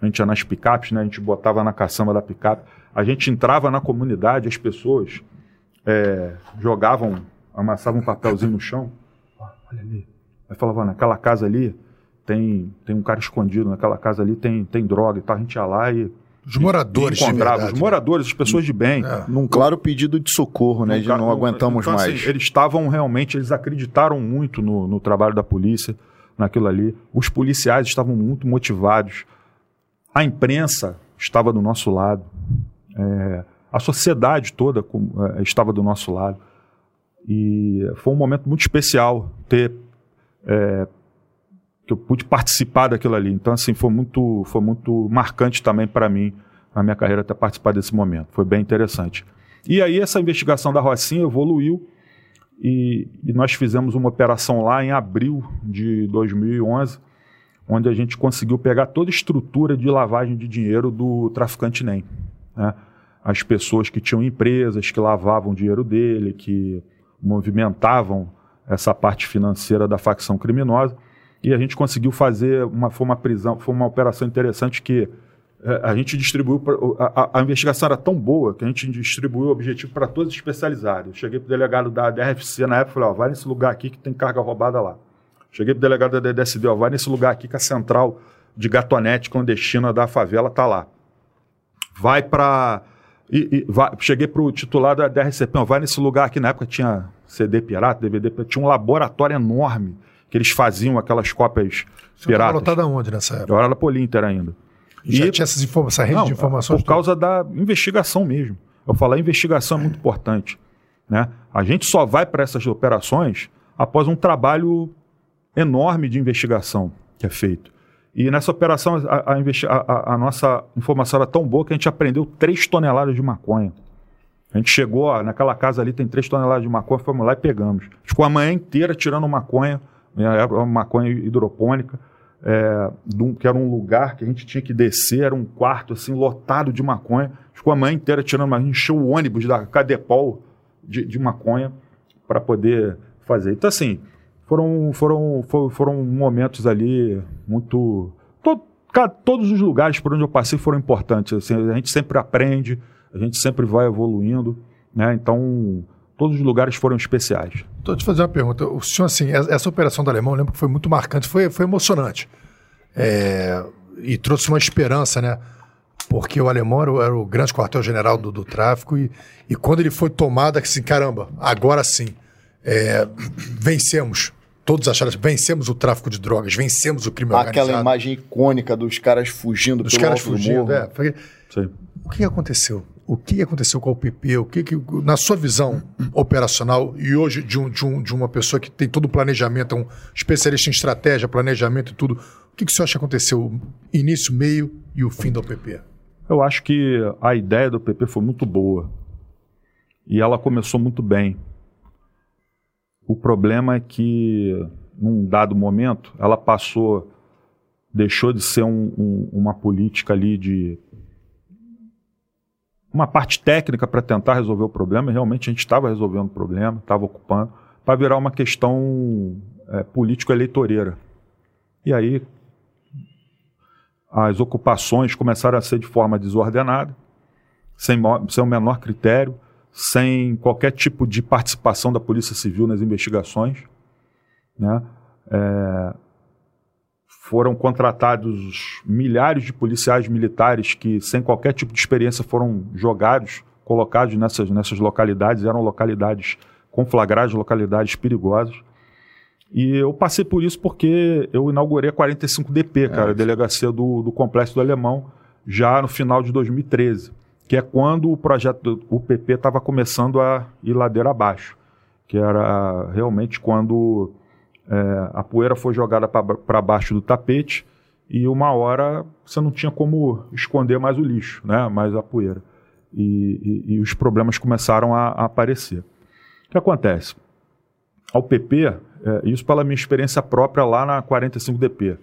A gente ia nas picapes, né? a gente botava na caçamba da picape. A gente entrava na comunidade, as pessoas é, jogavam, amassavam um papelzinho no chão. olha ali. Aí falava, naquela casa ali tem, tem um cara escondido, naquela casa ali tem, tem droga e tal. A gente ia lá e os moradores, encontrava, os né? moradores, as pessoas de bem. É. Num claro pedido de socorro, né? de não aguentamos então, assim, mais. Assim, eles estavam realmente, eles acreditaram muito no, no, trabalho da polícia, naquilo ali. Os policiais estavam muito motivados. A imprensa estava do nosso lado. É, a sociedade toda é, estava do nosso lado. E foi um momento muito especial ter é, que eu pude participar daquilo ali. Então, assim, foi muito, foi muito marcante também para mim, na minha carreira, ter participado desse momento. Foi bem interessante. E aí, essa investigação da Rocinha evoluiu e, e nós fizemos uma operação lá em abril de 2011, onde a gente conseguiu pegar toda a estrutura de lavagem de dinheiro do traficante NEM. Né? As pessoas que tinham empresas, que lavavam o dinheiro dele, que movimentavam essa parte financeira da facção criminosa e a gente conseguiu fazer uma foi uma prisão, foi uma operação interessante que é, a gente distribuiu pra, a, a, investigação era tão boa que a gente distribuiu o objetivo para todos especializados. Eu cheguei para o delegado da DRFC na época falei, ó, vai nesse lugar aqui que tem carga roubada lá. Cheguei para o delegado da DSD, ó, vai nesse lugar aqui que a central de gatonete clandestina da favela está lá. Vai para e, e cheguei para o titular da DRCP, ó, vai nesse lugar aqui, na época tinha CD pirata, DVD, tinha um laboratório enorme que eles faziam aquelas cópias Você piratas. Lotada onde nessa época? Eu era da Polinter ainda. E, já tinha essas informa essa rede não, de informações? Por causa da investigação mesmo. Eu falo, a investigação é muito importante. Né? A gente só vai para essas operações após um trabalho enorme de investigação que é feito. E nessa operação, a, a, a, nossa informação era tão boa que a gente aprendeu 3 toneladas de maconha. A gente chegou, ó, naquela casa ali tem 3 toneladas de maconha, fomos lá e pegamos. Ficou a manhã inteira tirando maconha era uma maconha hidropônica, é, que era um lugar que a gente tinha que descer, era um quarto assim lotado de maconha. Ficou a manhã inteira tirando, mas encheu o ônibus da Cadepol de, de maconha para poder fazer. Então, assim, foram, foram, foram, momentos ali muito. To, todos os lugares por onde eu passei foram importantes. Assim, a gente sempre aprende, a gente sempre vai evoluindo, né? Então, todos os lugares foram especiais. Estou te fazer uma pergunta. O senhor, assim, essa operação do Alemão, eu lembro que foi muito marcante, foi, foi emocionante. É, e trouxe uma esperança, né? Porque o alemão era o, era o grande quartel-general do, do, tráfico e, e quando ele foi tomado, assim, caramba, agora sim, é, vencemos todos acharam vencemos o tráfico de drogas, vencemos o crime Aquela organizado. Aquela imagem icônica dos caras fugindo dos caras fugindo, é. O que aconteceu? O que aconteceu com o PP? O que, que na sua visão operacional e hoje de, um, de, um, de uma pessoa que tem todo o planejamento, um especialista em estratégia, planejamento e tudo, o que, que você acha que aconteceu início, meio e o fim do PP? Eu acho que a ideia do PP foi muito boa e ela começou muito bem. O problema é que, num dado momento, ela passou, deixou de ser um, uma política ali de. Uma parte técnica para tentar resolver o problema, e realmente a gente estava resolvendo o problema, estava ocupando, para virar uma questão é, político-eleitoreira. E aí as ocupações começaram a ser de forma desordenada, sem, sem o menor critério sem qualquer tipo de participação da Polícia Civil nas investigações. Né? É, foram contratados milhares de policiais militares que, sem qualquer tipo de experiência, foram jogados, colocados nessas, nessas localidades, eram localidades conflagradas, localidades perigosas. E eu passei por isso porque eu inaugurei a 45DP, cara, é. a delegacia do, do Complexo do Alemão, já no final de 2013 que é quando o projeto do UPP estava começando a ir ladeira abaixo, que era realmente quando é, a poeira foi jogada para baixo do tapete e uma hora você não tinha como esconder mais o lixo, né? mais a poeira. E, e, e os problemas começaram a, a, aparecer. O que acontece? Ao PP, é, isso pela minha experiência própria lá na 45DP.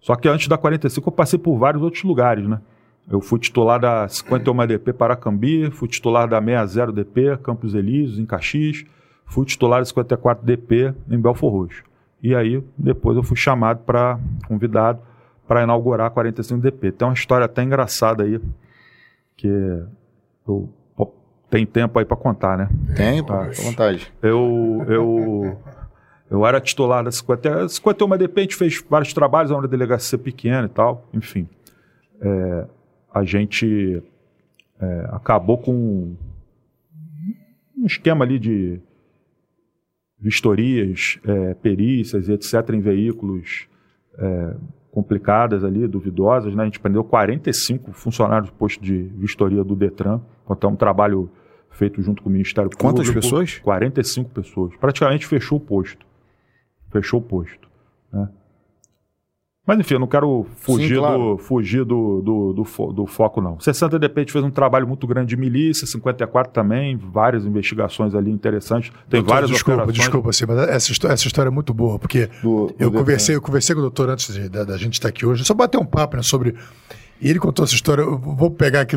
Só que antes da 45 eu passei por vários outros lugares, né? Eu fui titular da 51DP Paracambi, fui titular da 60DP Campos Elíseos, em Caxias, fui titular da 54DP em Belfor Roxo. E aí, depois eu fui chamado para, convidado, para inaugurar a 45DP. Tem uma história até engraçada aí, que eu tem tempo aí para contar, né? Tem, pô, à vontade. Eu, eu, eu era titular da 50, 51DP, a gente fez vários trabalhos, era uma delegacia pequena e tal, enfim. É, a gente é, acabou com um esquema ali de vistorias, é, perícias e etc. em veículos é, complicadas ali, duvidosas. Né? A gente prendeu 45 funcionários do posto de vistoria do Detran, então é um trabalho feito junto com o Ministério Público. Quantas pessoas? 45 pessoas. Praticamente fechou o posto. Fechou o posto. Mas enfim, eu não quero fugir, Sim, claro. do, fugir do, do, do, do, foco, não. 60 de repente fez um trabalho muito grande de milícia, 54 também, várias investigações ali interessantes. Tem doutor, várias desculpa, operações. Desculpa, sim, mas essa, história, essa história é muito boa, porque do, eu, conversei, eu conversei com o doutor antes de, da, da, gente estar aqui hoje, só bater um papo né, sobre. E ele contou essa história, eu vou pegar aqui.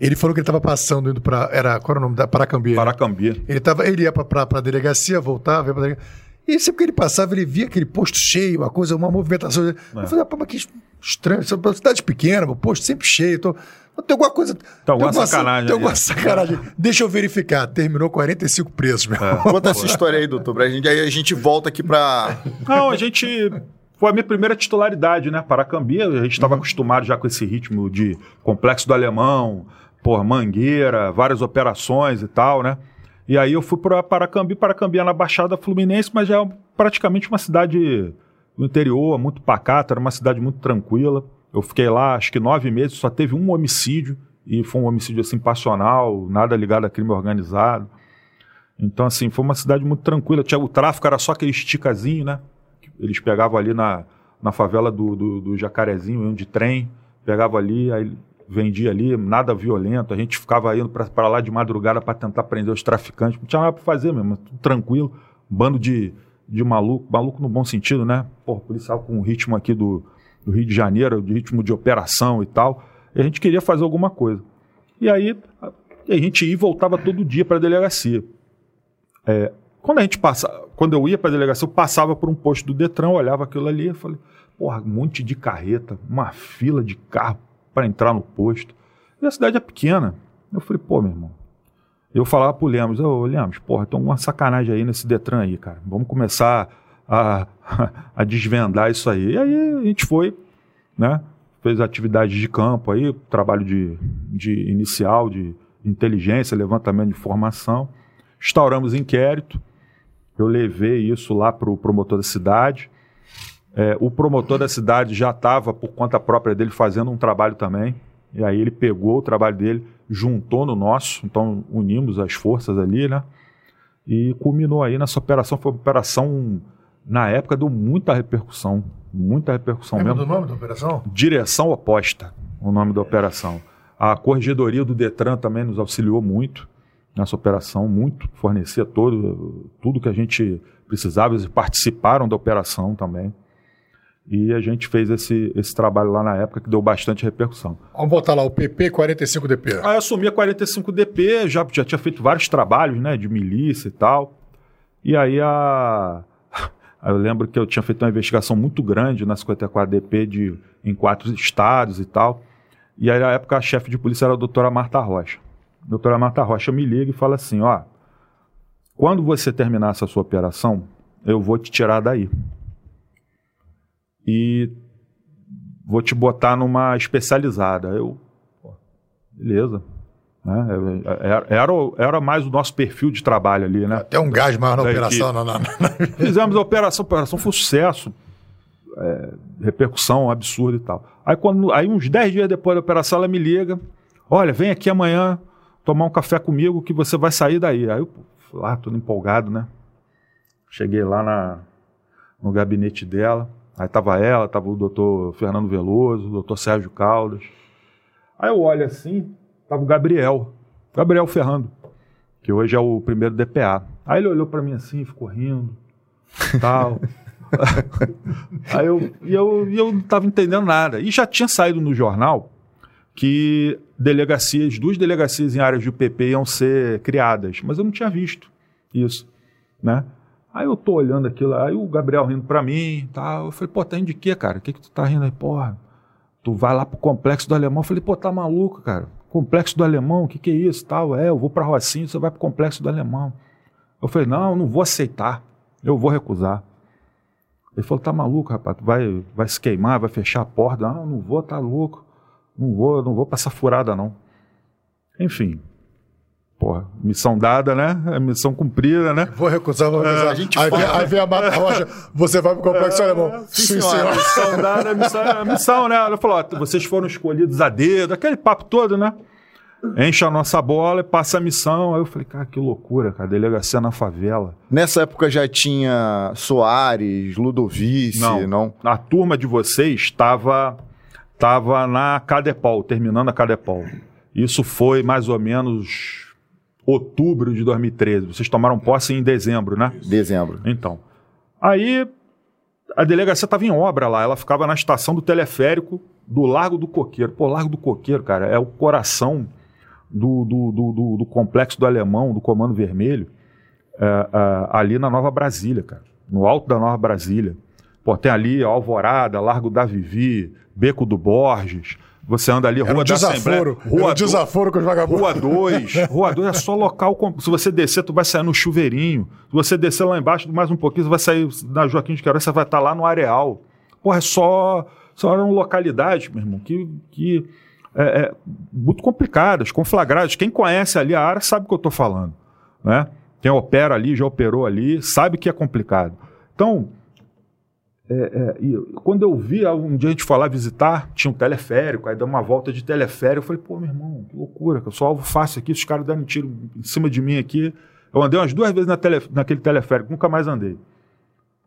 Ele falou que ele estava passando, indo para. Era, qual era o nome da? Paracambia. Paracambia. Né? Ele, tava, ele ia para a delegacia, voltava, ia para delegacia. E sempre que ele passava, ele via aquele posto cheio, uma coisa, uma movimentação. É. Eu falei, pô, mas que estranho, essa cidade pequena, o posto sempre cheio. Tô... Tem alguma coisa. Tem alguma, tem alguma sacanagem. Tem alguma sacanagem. Deixa eu verificar. Terminou 45 presos, meu. É. Conta essa história aí, doutor, pra gente. Aí a gente volta aqui pra. Não, a gente. Foi a minha primeira titularidade, né? Paracambi, a gente estava uhum. acostumado já com esse ritmo de complexo do alemão, por mangueira, várias operações e tal, né? E aí eu fui para Paracambi, Paracambi é na Baixada Fluminense, mas já é praticamente uma cidade no interior, muito pacata, era uma cidade muito tranquila. Eu fiquei lá acho que nove meses, só teve um homicídio, e foi um homicídio assim passional, nada ligado a crime organizado. Então, assim, foi uma cidade muito tranquila. Tinha, o tráfico era só aquele esticazinho, né? Eles pegavam ali na, na favela do, do, do Jacarezinho, iam de trem, pegavam ali, aí vendia ali, nada violento. A gente ficava indo para lá de madrugada para tentar prender os traficantes. Não tinha nada para fazer mesmo, tudo tranquilo. Bando de, de maluco, maluco no bom sentido, né? Porra, policial com o ritmo aqui do, do Rio de Janeiro, de ritmo de operação e tal. E a gente queria fazer alguma coisa. E aí a, a gente ia e voltava todo dia para a delegacia. É, quando a gente passa, quando eu ia para a delegacia, eu passava por um posto do Detran, olhava aquilo ali e falei, porra, um monte de carreta, uma fila de carro para entrar no posto. E a cidade é pequena. Eu falei, pô, meu irmão. Eu falava pro Lemos, ô Lemos, porra, tem uma sacanagem aí nesse Detran aí, cara. Vamos começar a, a desvendar isso aí. E aí a gente foi, né? Fez atividades de campo aí, trabalho de, de inicial, de inteligência, levantamento de informação. Instauramos inquérito. Eu levei isso lá para o promotor da cidade. É, o promotor da cidade já estava, por conta própria dele, fazendo um trabalho também. E aí ele pegou o trabalho dele, juntou no nosso, então unimos as forças ali, né? E culminou aí nessa operação. Foi uma operação, na época, deu muita repercussão. Muita repercussão Lembra mesmo. do nome da operação? Direção oposta, o nome da operação. A corregedoria do Detran também nos auxiliou muito nessa operação, muito, fornecia todo, tudo que a gente precisava, eles participaram da operação também. E a gente fez esse, esse trabalho lá na época que deu bastante repercussão. Vamos botar lá o PP 45DP. Aí eu assumi a 45DP, já, já tinha feito vários trabalhos, né, de milícia e tal. E aí a... Eu lembro que eu tinha feito uma investigação muito grande na 54DP de, em quatro estados e tal. E aí, na época, a chefe de polícia era a doutora Marta Rocha. A doutora Marta Rocha me liga e fala assim, ó, quando você terminar essa sua operação, eu vou te tirar daí. E vou te botar numa especializada. Eu, pô, beleza. Né? Era, era, era mais o nosso perfil de trabalho ali, né? Até um gás maior na Da operação. Não, não, não. Fizemos a operação, a operação foi um sucesso, é, repercussão absurda e tal. Aí, quando, aí uns 10 dias depois da operação, ela me liga: Olha, vem aqui amanhã tomar um café comigo que você vai sair daí. Aí eu fui lá, todo empolgado, né? Cheguei lá na, no gabinete dela. Aí tava ela, tava o doutor Fernando Veloso, o doutor Sérgio Caldas. Aí eu olho assim, tava o Gabriel, Gabriel Ferrando, que hoje é o primeiro DPA. Aí ele olhou para mim assim, ficou rindo, tal. Aí eu, e eu, e eu não estava entendendo nada. E já tinha saído no jornal que delegacias, duas delegacias em áreas do PP iam ser criadas, mas eu não tinha visto isso, né? Aí eu tô olhando aquilo, aí o Gabriel rindo pra mim, tal. Eu falei, pô, tá indo de quê, cara? O que que tu tá rindo aí? Porra, tu vai lá pro Complexo do Alemão. Eu falei, pô, tá maluco, cara? Complexo do Alemão, o que que é isso, tal? É, eu vou pra Rocinha, você vai pro Complexo do Alemão. Eu falei, não, eu não vou aceitar, eu vou recusar. Ele falou, tá maluco, rapaz, tu vai, vai se queimar, vai fechar a porta. Não, não vou, tá louco. Não vou, não vou pra essa furada, não. Enfim. Porra, missão dada, né? É missão cumprida, né? Vou recusar, vou recusar. a gente aí, vem, aí vem a Marta Rocha, você vai pro Complexo Alemão. sim, senhora. Missão dada, missão, é missão, né? Ela falou: ó, vocês foram escolhidos a dedo, aquele papo todo, né? Enche a nossa bola e passa a missão. Aí eu falei, cara, que loucura, cara. Delegacia na favela. Nessa época já tinha Soares, Ludovice, não? A turma de vocês estava tava na Cadepol, terminando a Cadepol. Isso foi mais ou menos outubro de 2013. Vocês tomaram posse em dezembro, né? Dezembro. Então. Aí a delegacia estava em obra lá, ela ficava na estação do teleférico do Largo do Coqueiro. Pô, Largo do Coqueiro, cara, é o coração do, do, do, do- do complexo do Alemão, do Comando Vermelho, é, é, ali na Nova Brasília, cara. No alto da Nova Brasília. Pô, tem ali Alvorada, Largo da Vivi, Beco do Borges. Você anda ali, Era Rua um da Assembleia. desaforo. Era Rua um desaforo com os vagabundos. Rua 2. Rua 2 é só local. com- Se você descer, tu vai sair no chuveirinho. Se você descer lá embaixo, mais um pouquinho, você vai sair na Joaquim de Queiroz, você vai estar lá no areal. Porra, é só. Só eram localidades, meu irmão, que. que é, é, muito complicadas, conflagradas. Quem conhece ali a área sabe o que eu estou falando. Né? Quem opera ali, já operou ali, sabe que é complicado. Então, é, é, e quando eu vi um dia a gente foi lá visitar, tinha um teleférico, aí deu uma volta de teleférico, eu falei, pô, meu irmão, que loucura, que eu sou alvo fácil aqui, os caras dando tiro em cima de mim aqui. Eu andei umas duas vezes na tele, naquele teleférico, nunca mais andei.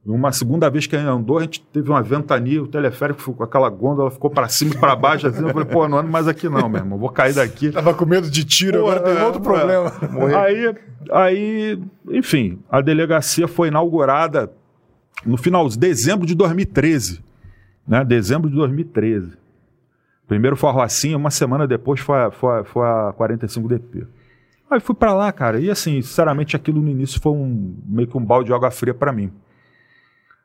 Uma segunda vez que a gente andou, a gente teve uma ventania, o teleférico ficou com aquela gôndola, ficou para cima e para baixo, assim, eu falei, pô, não ando mais aqui não, meu irmão, vou cair daqui. Tava com medo de tiro, Pô, agora tem é, outro é. problema. Aí, aí, enfim, a delegacia foi inaugurada no final de dezembro de 2013. Né? Dezembro de 2013. Primeiro foi a Rocinha, uma semana depois foi foi foi a 45DP. Aí fui para lá, cara, e assim, sinceramente, aquilo no início foi um meio que um balde de água fria para mim.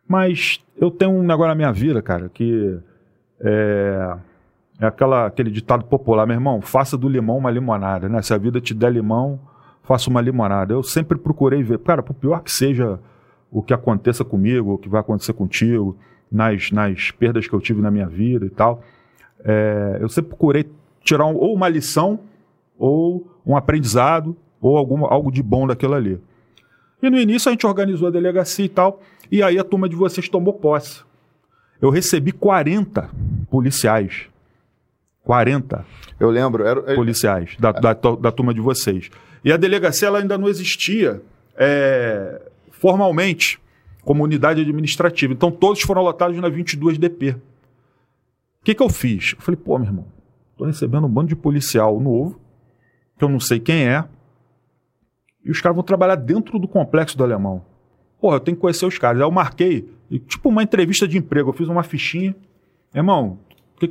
Mas eu tenho um negócio na minha vida, cara, que é, é aquela, aquele ditado popular, meu irmão, faça do limão uma limonada, né? Se a vida te der limão, faça uma limonada. Eu sempre procurei ver, cara, por pior que seja o que aconteça comigo, o que vai acontecer contigo, nas, nas perdas que eu tive na minha vida e tal, é, eu sempre procurei tirar um, ou uma lição, ou um aprendizado, ou alguma, algo de bom daquilo ali. E no início a gente organizou a delegacia e tal, e aí a turma de vocês tomou posse. Eu recebi 40 policiais. 40 Eu lembro. Era, era- policiais da, da, da turma de vocês. E a delegacia ela ainda não existia é, formalmente como unidade administrativa. Então todos foram lotados na 22 DP. O que, que eu fiz? Eu falei, pô, meu irmão, tô recebendo um bando de policial novo, que eu não sei quem é, e os caras vão trabalhar dentro do complexo do alemão. Porra, eu tenho que conhecer os caras. Aí eu marquei, tipo uma entrevista de emprego, eu fiz uma fichinha. Irmão,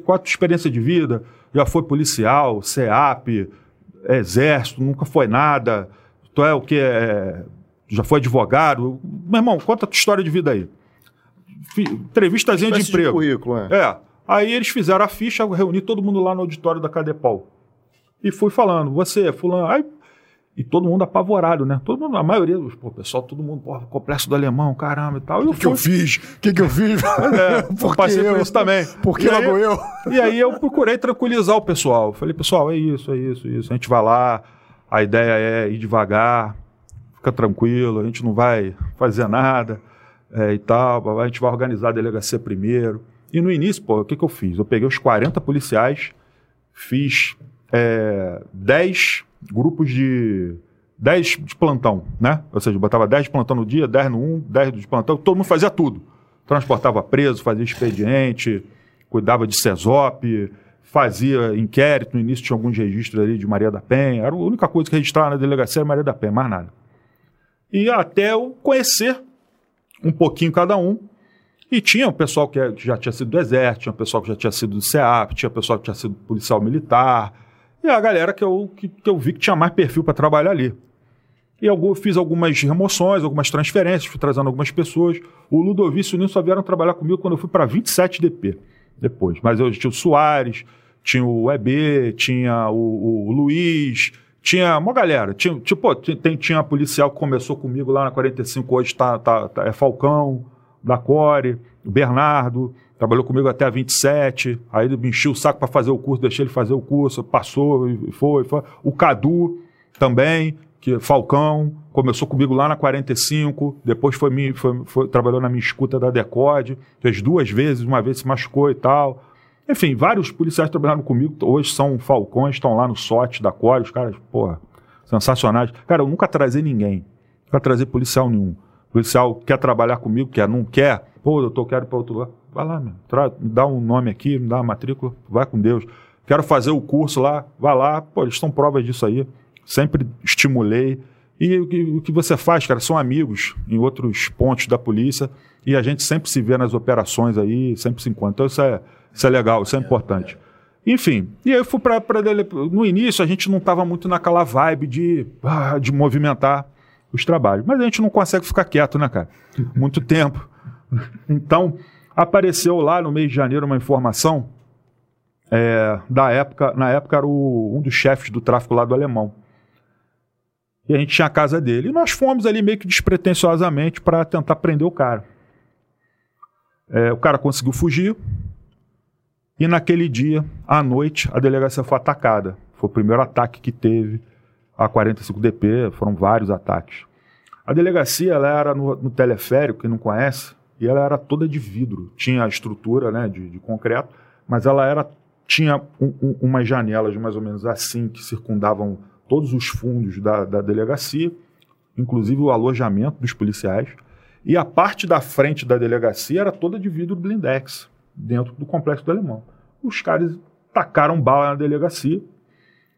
qual a tua experiência de vida? Já foi policial, CEAP, exército, nunca foi nada. Tu é o que? É, já foi advogado? Meu irmão, conta a tua história de vida aí. Fi- Entrevistazinha de emprego. currículo, né? É. Aí eles fizeram a ficha, eu reuni todo mundo lá no auditório da Cadepol. E fui falando, você, fulano. Aí, e todo mundo apavorado, né? Todo mundo, a maioria, dos- pô, pessoal, todo mundo, pô, complexo do alemão, caramba e tal. Eu O que eu fiz? O que, que eu fiz? É, Por passei que por eu? isso também. Por que E aí- logo eu? E aí eu procurei tranquilizar o pessoal. Falei, pessoal, é isso, é isso, é isso. A gente vai lá, a ideia é ir devagar, fica tranquilo, a gente não vai fazer nada é, e tal. A gente vai organizar a delegacia primeiro. E no início, pô, o que, que eu fiz? Eu peguei os 40 policiais, fiz é, 10 grupos de. 10 de plantão, né? Ou seja, botava 10 de plantão no dia, 10 no 1, 10 de plantão, todo mundo fazia tudo. Transportava preso, fazia expediente, cuidava de CESOP, fazia inquérito, no início tinha alguns registros ali de Maria da Penha, era a única coisa que registrava na delegacia era Maria da Penha, mais nada. E até eu conhecer um pouquinho cada um, e tinha o pessoal que já tinha sido do Exército, tinha o pessoal que já tinha sido do CEAP, tinha o pessoal que tinha sido policial militar, e a galera que eu, que, que eu vi que tinha mais perfil para trabalhar ali. E eu fiz algumas remoções, algumas transferências, fui trazendo algumas pessoas. O Ludovico e o Nilson só vieram trabalhar comigo quando eu fui para 27 DP depois. Mas eu tinha o Soares, tinha o EB, tinha o, o Luiz, tinha uma galera. Tinha, tipo, tem- tinha policial que começou comigo lá na 45, hoje tá, tá, tá- é Falcão, da Core, Bernardo, trabalhou comigo até a 27, aí ele me encheu o saco para fazer o curso, deixei ele fazer o curso, passou e foi, foi. O Cadu também, que é Falcão, começou comigo lá na 45, depois foi, foi, foi- trabalhou na minha escuta da Decode, fez duas vezes, uma vez se machucou e tal. Enfim, vários policiais trabalharam comigo, hoje são falcões, estão lá no SOT da Core, os caras, porra, sensacionais. Cara, eu nunca trazei ninguém, nunca trazei policial nenhum. policial quer trabalhar comigo, quer, não quer, pô, doutor, quero ir para outro lugar. Vai lá, meu, tra- me dá um nome aqui, me dá uma matrícula, vai com Deus. Quero fazer o curso lá, vai lá, pô, eles são provas disso aí. Sempre estimulei. E o que você faz, cara, são amigos em outros pontos da polícia e a gente sempre se vê nas operações aí, sempre se encontra. Então isso é, isso é legal, isso é importante. Enfim, e aí eu fui para. No início a gente não estava muito naquela vibe de, ah, de movimentar os trabalhos. Mas a gente não consegue ficar quieto, né, cara? Muito tempo. Então, apareceu lá no mês de janeiro uma informação é, da época, na época era o- um dos chefes do tráfico lá do Alemão. E a gente tinha a casa dele. E nós fomos ali meio que despretensiosamente para tentar prender o cara. É, o cara conseguiu fugir. E naquele dia, à noite, a delegacia foi atacada. Foi o primeiro ataque que teve a 45DP, foram vários ataques. A delegacia ela era no, no teleférico, quem não conhece, e ela era toda de vidro. Tinha a estrutura né, de, de concreto, mas ela era tinha um, um, umas janelas mais ou menos assim que circundavam todos os fundos da, da delegacia, inclusive o alojamento dos policiais. E a parte da frente da delegacia era toda de vidro blindex, dentro do complexo do Alemão. Os caras tacaram bala na delegacia.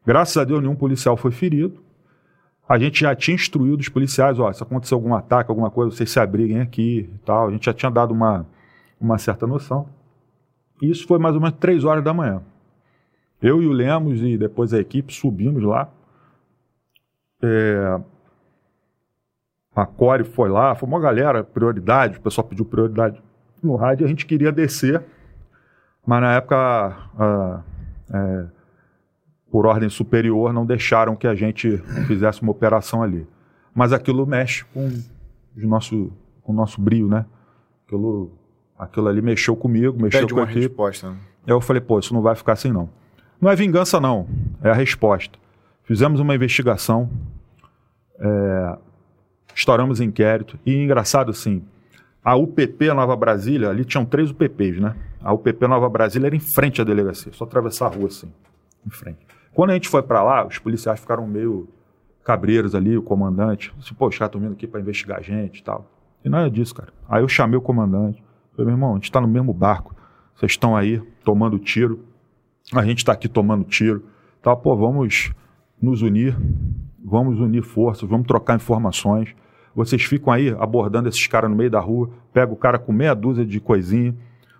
Graças a Deus, nenhum policial foi ferido. A gente já tinha instruído os policiais, ó, se acontecer algum ataque, alguma coisa, vocês se abriguem aqui e tal. A gente já tinha dado uma, uma certa noção. Isso foi mais ou menos três horas da manhã. Eu e o Lemos e depois a equipe subimos lá. É, a Core foi lá, foi uma galera, prioridade, o pessoal pediu prioridade no rádio, a gente queria descer, mas na época, a, é, por ordem superior, não deixaram que a gente fizesse uma operação ali. Mas aquilo mexe com o nosso, com o nosso brilho, né? Aquilo, aquilo ali mexeu comigo, mexeu Pede com uma equipe. resposta. né? Eu falei, pô, isso não vai ficar assim não. Não é vingança não, é a resposta. Fizemos uma investigação, é, estouramos inquérito, e engraçado assim, a UPP Nova Brasília, ali tinham três UPPs, né? A UPP Nova Brasília era em frente à delegacia, só atravessar a rua assim, em frente. Quando a gente foi para lá, os policiais ficaram meio cabreiros ali, o comandante, disse, pô, os caras estão vindo aqui para investigar a gente e tal. E nada disso, cara. Aí eu chamei o comandante, falei, meu irmão, a gente está no mesmo barco, vocês estão aí tomando tiro, a gente está aqui tomando tiro, tá? Pô, vamos nos unir, vamos unir forças, vamos trocar informações. Vocês ficam aí abordando esses caras no meio da rua, pega o cara com meia dúzia de coisinha,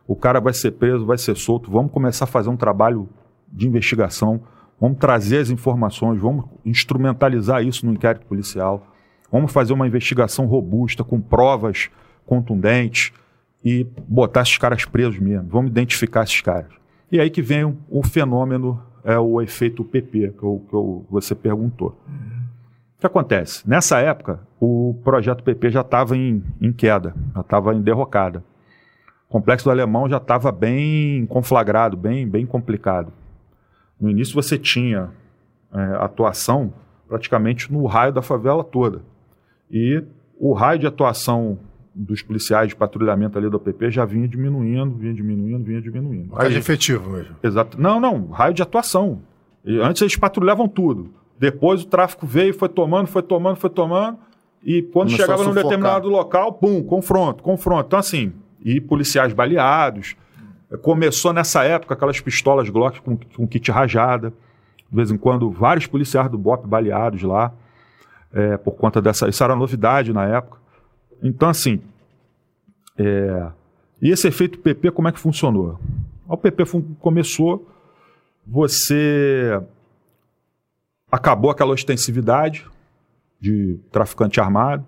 o cara vai ser preso, vai ser solto. Vamos começar a fazer um trabalho de investigação, vamos trazer as informações, vamos instrumentalizar isso no inquérito policial, vamos fazer uma investigação robusta, com provas contundentes e botar esses caras presos mesmo, vamos identificar esses caras. E aí que vem o, fenômeno, é o efeito PP, que, eu- que eu- você perguntou. O que acontece? Nessa época, o projeto PP já estava em, em queda, já estava em derrocada. O complexo do Alemão já estava bem conflagrado, bem, bem complicado. No início você tinha é, atuação praticamente no raio da favela toda. E o raio de atuação dos policiais de patrulhamento ali do PP já vinha diminuindo, vinha diminuindo, vinha diminuindo. Aí, efetivo mesmo. Exato. Não, não, raio de atuação. E antes eles patrulhavam tudo. Depois o tráfico veio, foi tomando, foi tomando, foi tomando. E quando Começou chegava num determinado local, pum, confronto, confronto. Então, assim, e policiais baleados. Começou nessa época aquelas pistolas Glock com, com kit rajada. De vez em quando, vários policiais do BOP baleados lá. é, por conta dessa. Isso era novidade na época. Então, assim. é, e esse efeito PP, como é que funcionou? O PP começou, você acabou aquela ostensividade de traficante armado,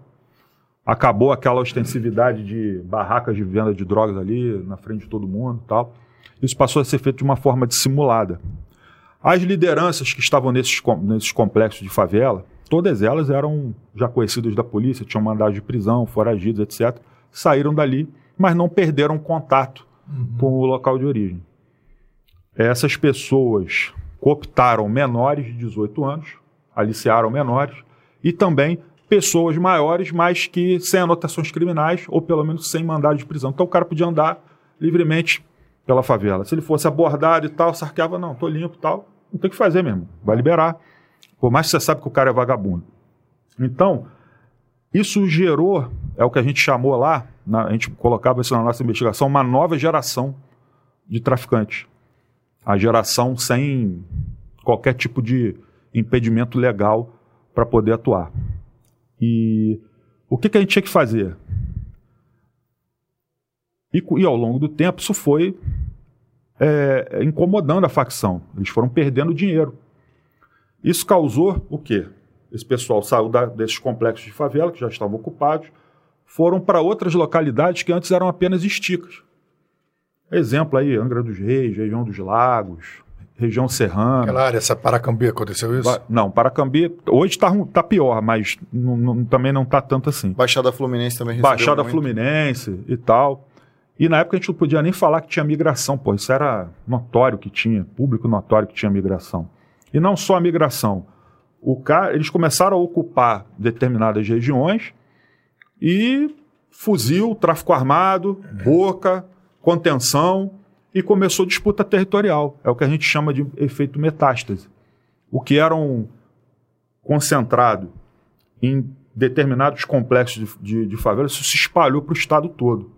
acabou aquela ostensividade de barracas de venda de drogas ali na frente de todo mundo tal. Isso passou a ser feito de uma forma dissimulada. As lideranças que estavam nesses, nesses complexos de favela, todas elas eram já conhecidas da polícia, tinham mandado de prisão, foragidos, etc. Saíram dali, mas não perderam contato com o local de origem. Essas pessoas cooptaram menores de 18 anos, aliciaram menores, e também pessoas maiores, mas que sem anotações criminais, ou pelo menos sem mandado de prisão. Então o cara podia andar livremente pela favela. Se ele fosse abordado e tal, sarqueava, não, tô limpo e tal, não tem o que fazer mesmo, vai liberar. Por mais que você sabe que o cara é vagabundo. Então, isso gerou, é o que a gente chamou lá, na- a gente colocava isso na nossa investigação, uma nova geração de traficantes. A geração sem qualquer tipo de impedimento legal para poder atuar. E o que, que a gente tinha que fazer? E, e ao longo do tempo isso foi é, incomodando a facção. Eles foram perdendo dinheiro. Isso causou o quê? Esse pessoal saiu da- desses complexos de favela, que já estavam ocupados, foram para outras localidades que antes eram apenas esticas. Exemplo aí, Angra dos Reis, região dos Lagos, região serrana. Aquela área, essa Paracambi, aconteceu isso? Ba- Não, Paracambi, hoje está tá pior, mas também não está tanto assim. Baixada Fluminense também recebeu Baixada muito. Fluminense e tal. E na época a gente não podia nem falar que tinha migração, pô. Isso era notório que tinha, público notório que tinha migração. E não só a migração. O ca... Eles começaram a ocupar determinadas regiões e fuzil, tráfico armado, boca, contenção e começou disputa territorial. É o que a gente chama de efeito metástase. O que era um concentrado em determinados complexos de, de, de favela, isso se espalhou para o estado todo.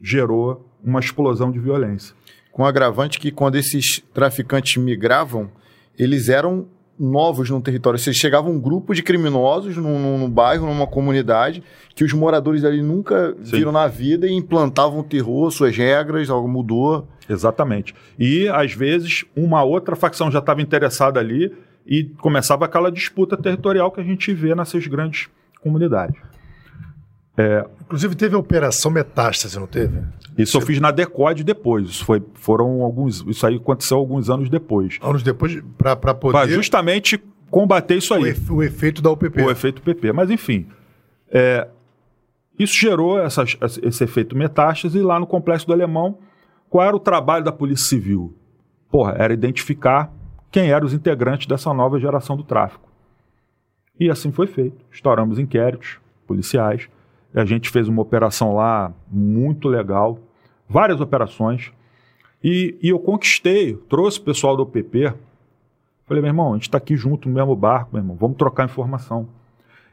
Gerou uma explosão de violência. Com agravante que quando esses traficantes migravam, eles eram novos no território. Ou seja, chegava um grupo de criminosos num, num- num bairro, numa comunidade, que os moradores ali nunca Sim. viram na vida e implantavam terror, suas regras, algo mudou. Exatamente. E, às vezes, uma outra facção já estava interessada ali e começava aquela disputa territorial que a gente vê nessas grandes comunidades. É, Inclusive teve a operação metástase, não teve? Isso eu fiz na Decode depois. Isso foi, foram alguns. Isso aí aconteceu alguns anos depois. Anos depois, para poder. Pra justamente combater isso aí. O, efe, o, efeito da UPP. O efeito PP. Mas enfim. É, isso gerou essa, esse efeito metástase e lá no Complexo do Alemão, qual era o trabalho da Polícia Civil? Porra, era identificar quem eram os integrantes dessa nova geração do tráfico. E assim foi feito. Estouramos inquéritos policiais a gente fez uma operação lá muito legal, várias operações. E, e eu conquistei, trouxe o pessoal do OPP. Falei, meu irmão, a gente está aqui junto no mesmo barco, meu irmão, vamos trocar informação.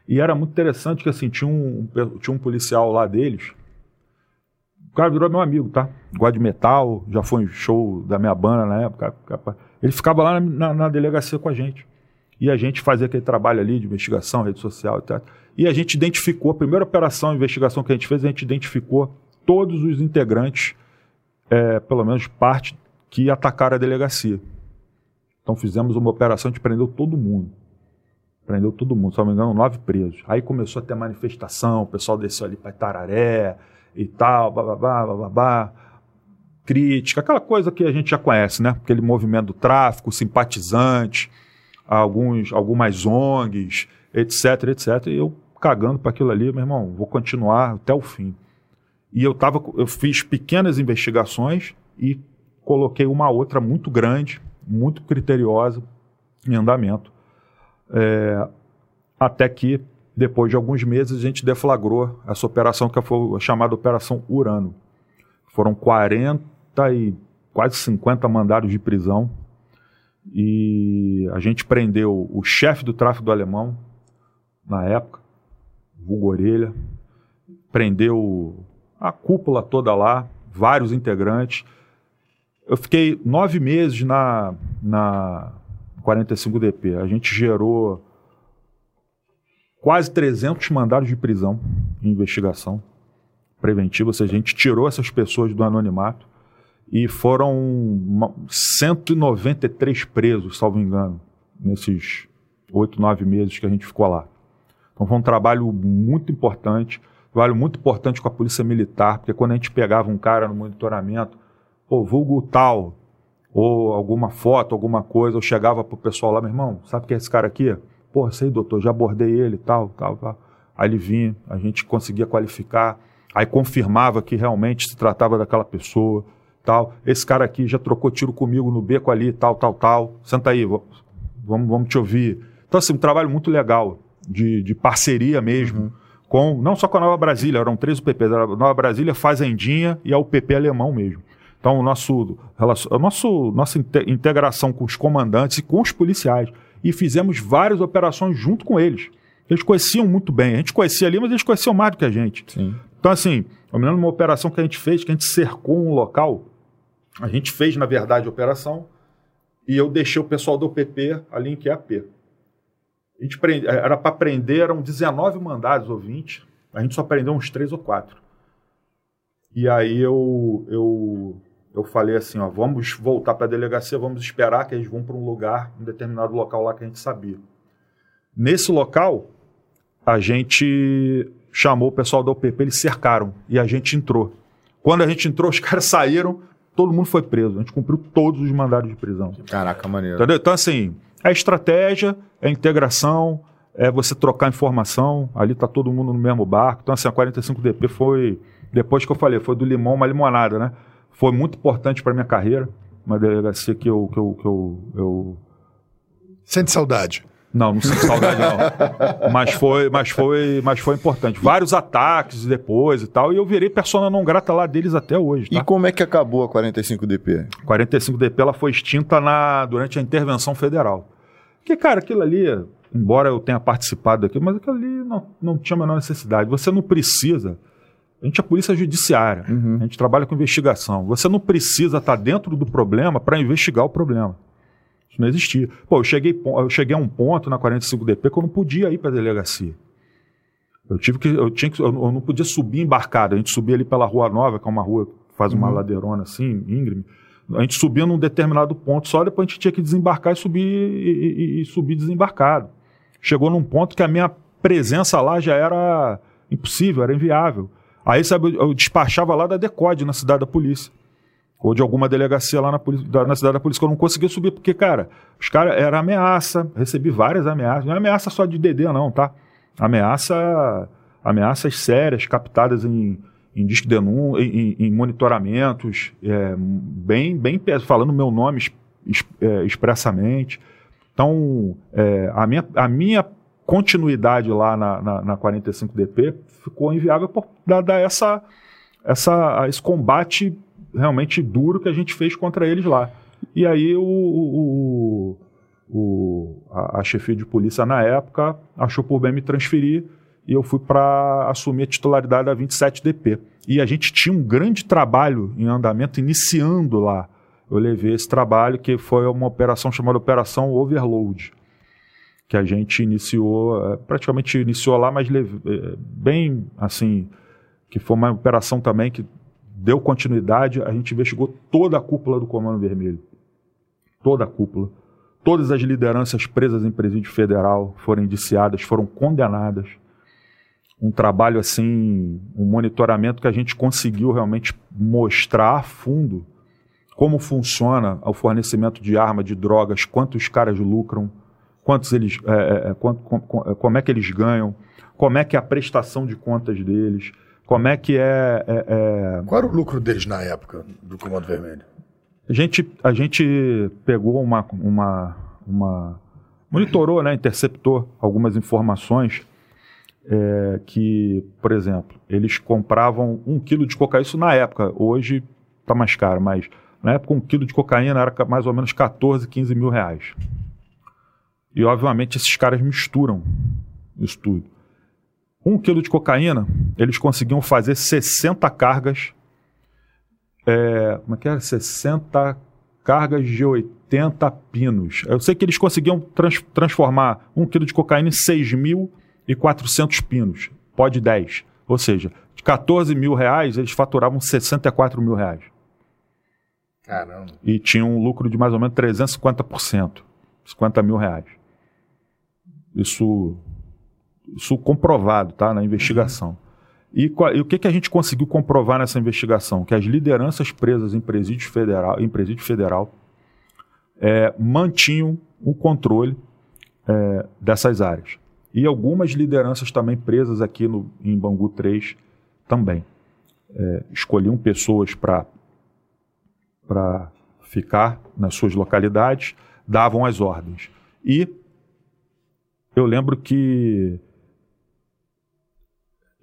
E era muito interessante que assim, tinha um, tinha um policial lá deles. O cara virou meu amigo, tá? Gosta de metal, já foi em show da minha banda na época. Ele ficava lá na, na, na delegacia com a gente. E a gente fazia aquele trabalho ali de investigação, rede social e tal. E a gente identificou, a primeira operação, a investigação que a gente fez, a gente identificou todos os integrantes, é, pelo menos parte, que atacaram a delegacia. Então fizemos uma operação, gente prendeu todo mundo. Prendeu todo mundo, se não me engano, nove presos. Aí começou a ter manifestação, o pessoal desceu ali para Itararé e tal, bababá, bababá, crítica, aquela coisa que a gente já conhece, né? Aquele movimento do tráfico, simpatizante, alguns, algumas ONGs, etc, etc. E eu cagando para aquilo ali, meu irmão, vou continuar até o fim. E eu tava, eu fiz pequenas investigações e coloquei uma outra muito grande, muito criteriosa em andamento. É, até que, depois de alguns meses, a gente deflagrou essa operação que foi chamada Operação Urano. Foram 40 e quase 50 mandados de prisão. E a gente prendeu o chefe do tráfico alemão, na época, vulgo orelha, prendeu a cúpula toda lá, vários integrantes. Eu fiquei nove meses na, na 45DP. A gente gerou quase 300 mandados de prisão em investigação preventiva, ou seja, a gente tirou essas pessoas do anonimato e foram 193 presos, salvo engano, nesses oito, nove meses que a gente ficou lá. Então foi um trabalho muito importante, trabalho muito importante com a polícia militar, porque quando a gente pegava um cara no monitoramento, pô, vulgo tal, ou alguma foto, alguma coisa, eu chegava pro pessoal lá, meu irmão, sabe quem é esse cara aqui? Pô, sei, doutor, já abordei ele, tal, tal, tal. Aí ele vinha, a gente conseguia qualificar, aí confirmava que realmente se tratava daquela pessoa, tal. Esse cara aqui já trocou tiro comigo no beco ali, tal, tal, tal. Senta aí, vamos, vamos te ouvir. Então, assim, um trabalho muito legal de, de parceria mesmo. Uhum. Com, não só com a Nova Brasília, eram três UPPs, a Nova Brasília, Fazendinha e a UPP alemão mesmo. Então, o nosso, a nosso, nossa integração com os comandantes e com os policiais. E fizemos várias operações junto com eles. Eles conheciam muito bem. A gente conhecia ali, mas eles conheciam mais do que a gente. Sim. Então, assim, eu me lembro de uma operação que a gente fez, que a gente cercou um local. A gente fez, na verdade, a operação. E eu deixei o pessoal do UPP ali em QAP. A gente prende, era para prender, eram 19 mandados ou 20. A gente só prendeu uns 3 ou 4. E aí eu, eu, eu falei assim, ó, vamos voltar para a delegacia, vamos esperar que eles vão para um lugar, um determinado local lá que a gente sabia. Nesse local, a gente chamou o pessoal da UPP, eles cercaram e a gente entrou. Quando a gente entrou, os caras saíram, todo mundo foi preso. A gente cumpriu todos os mandados de prisão. Caraca, maneiro. Entendeu? Então, assim, é estratégia, é integração, é você trocar informação. Ali está todo mundo no mesmo barco. Então, assim, a 45DP foi, depois que eu falei, foi do limão uma limonada, né? Foi muito importante para minha carreira. Uma delegacia que eu, que eu, que eu, eu... Sente saudade? Não, não sinto saudade não. mas foi, mas foi, mas foi importante. Vários ataques depois e tal, e eu virei persona não grata lá deles até hoje. Tá? E como é que acabou a 45DP? 45DP ela foi extinta na durante a intervenção federal. Porque cara, aquilo ali, embora eu tenha participado daquilo, mas aquilo ali não, não tinha a menor necessidade. Você não precisa a gente é polícia judiciária, uhum. a gente trabalha com investigação. Você não precisa estar dentro do problema para investigar o problema. Isso não existia. Pô, eu cheguei, eu cheguei a um ponto na 45DP que eu não podia ir para a delegacia. Eu tive que, eu tinha que, eu não podia subir embarcado. A gente subia ali pela Rua Nova, que é uma rua que faz uma uhum. ladeirona assim, íngreme. A gente subia num determinado ponto só, depois a gente tinha que desembarcar e subir e, e, e subir desembarcado. Chegou num ponto que a minha presença lá já era impossível, era inviável. Aí, sabe, eu despachava lá da Decode, na cidade da polícia. Ou de alguma delegacia lá na, na cidade da polícia, que eu não conseguia subir, porque, cara, os caras, era ameaça, recebi várias ameaças. Não é ameaça só de DD, não, tá? Ameaça, ameaças sérias, captadas em, em disco denun em, em monitoramentos, é, bem, bem falando meu nome es, é, expressamente. Então, é, a, minha, a minha continuidade lá na, na, na 45DP ficou inviável por dar essa, essa, esse combate realmente duro que a gente fez contra eles lá. E aí o, o, o a, a chefia de polícia na época achou por bem me transferir e eu fui para assumir a titularidade da 27DP. E a gente tinha um grande trabalho em andamento iniciando lá. Eu levei esse trabalho que foi uma operação chamada Operação Overload, que a gente iniciou, eh, praticamente iniciou lá, mas eh, bem assim, que foi uma operação também que deu continuidade, a gente investigou toda a cúpula do Comando Vermelho. Toda a cúpula. Todas as lideranças presas em presídio federal foram indiciadas, foram condenadas. Um trabalho assim, um monitoramento que a gente conseguiu realmente mostrar a fundo como funciona o fornecimento de arma, de drogas, quantos caras lucram, quantos eles, é, é, é quanto, com, com, como é que eles ganham, como é que é a prestação de contas deles como é que é, é, é, Qual era o lucro deles na época do Comando Vermelho? A gente, a gente pegou uma, uma, uma monitorou, né, interceptou algumas informações é, que, por exemplo, eles compravam um quilo de cocaína, isso na época, hoje está mais caro, mas na época um quilo de cocaína era mais ou menos 14, 15 mil reais. E obviamente esses caras misturam isso tudo. Um quilo de cocaína, eles conseguiam fazer 60 cargas. É, como é que era? 60 cargas de 80 pinos. Eu sei que eles conseguiam trans, transformar um quilo de cocaína em 6.400 pinos. Pode 10. Ou seja, de 14 mil reais, eles faturavam 64 mil reais. Caramba. E tinham um lucro de mais ou menos 350%. 50 mil reais. Isso isso comprovado tá, na investigação. Uhum. E, e, o que, que a gente conseguiu comprovar nessa investigação? Que as lideranças presas em presídio federal, em presídio federal é, mantinham o controle é, dessas áreas. E algumas lideranças também presas aqui no, em Bangu 3 também. É, escolhiam pessoas para ficar nas suas localidades, davam as ordens. E eu lembro que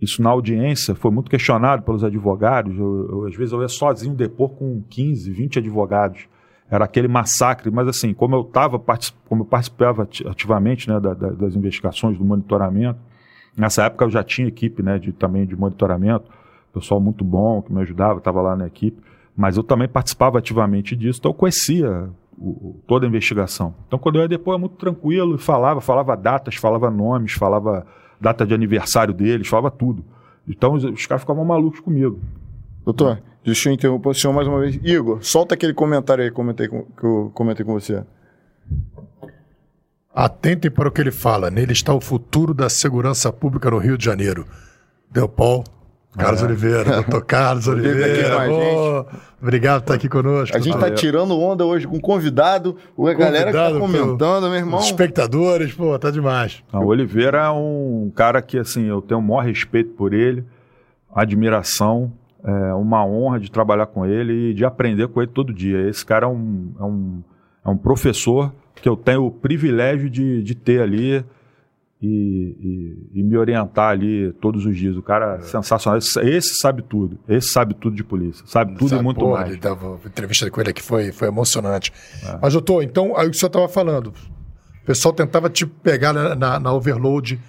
isso na audiência foi muito questionado pelos advogados. Eu, eu, às vezes eu ia sozinho depor com 15, 20 advogados. Era aquele massacre, mas assim, como eu estava, como eu participava ativamente né, da, da, das investigações, do monitoramento, nessa época eu já tinha equipe né, de, também de monitoramento, pessoal muito bom que me ajudava, estava lá na equipe, mas eu também participava ativamente disso, então eu conhecia o, toda a investigação. Então quando eu ia depor, era muito tranquilo, falava, falava datas, falava nomes, falava data de aniversário deles, falava tudo. Então os, os caras ficavam malucos comigo. Doutor, deixa eu interromper o senhor mais uma vez. Igor, solta aquele comentário aí comentei com, que eu comentei com você. Atentem para o que ele fala. Nele está o futuro da segurança pública no Rio de Janeiro. Deu Paul, Carlos é. Oliveira, doutor Carlos Oliveira. Oh, obrigado por estar aqui conosco. A gente está tirando onda hoje com convidado, a galera que está comentando, meu irmão. Os espectadores, pô, tá demais. o Oliveira é um cara que, assim, eu tenho o maior respeito por ele, admiração, é uma honra de trabalhar com ele e de aprender com ele todo dia. Esse cara é um, é um, é um professor que eu tenho o privilégio de, de ter ali e, e, e, me orientar ali todos os dias. O cara é sensacional. Esse, esse, sabe tudo. Esse sabe tudo de polícia. Sabe tudo sabe, e muito porra, mais. Ele dava entrevista com ele aqui foi, foi emocionante. É. Mas, doutor, então, aí o que o senhor estava falando. O pessoal tentava te pegar na, na, na overload.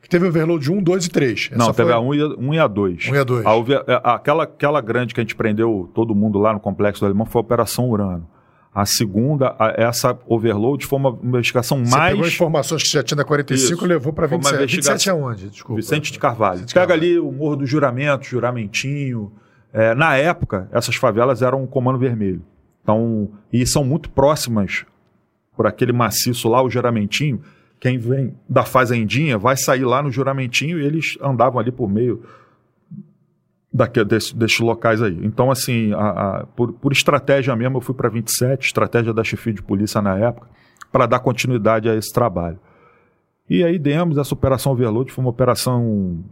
Que teve overload 1, 2 e 3. Essa Não, teve a 1 e, 1 e a 2. 1 e a 2. A, aquela, aquela grande que a gente prendeu todo mundo lá no complexo do Alemão foi a Operação Urano. A segunda, a, essa overload foi uma investigação Você mais. Pegou informações que já tinha da 45 e levou para 27. Uma investigação... 27 aonde? Desculpa. Vicente de Carvalho. Vicente Pega Carvalho. ali o Morro do Juramento, Juramentinho. É, na época, essas favelas eram um comando vermelho. Então, e são muito próximas por aquele maciço lá, o juramentinho. Quem vem da fazendinha vai sair lá no juramentinho e eles andavam ali por meio daqui, desse, desses locais aí. Então, assim, a, a, por, por, estratégia mesmo, eu fui para 27, estratégia da chefia de polícia na época, para dar continuidade a esse trabalho. E aí demos essa operação Overload, foi uma operação.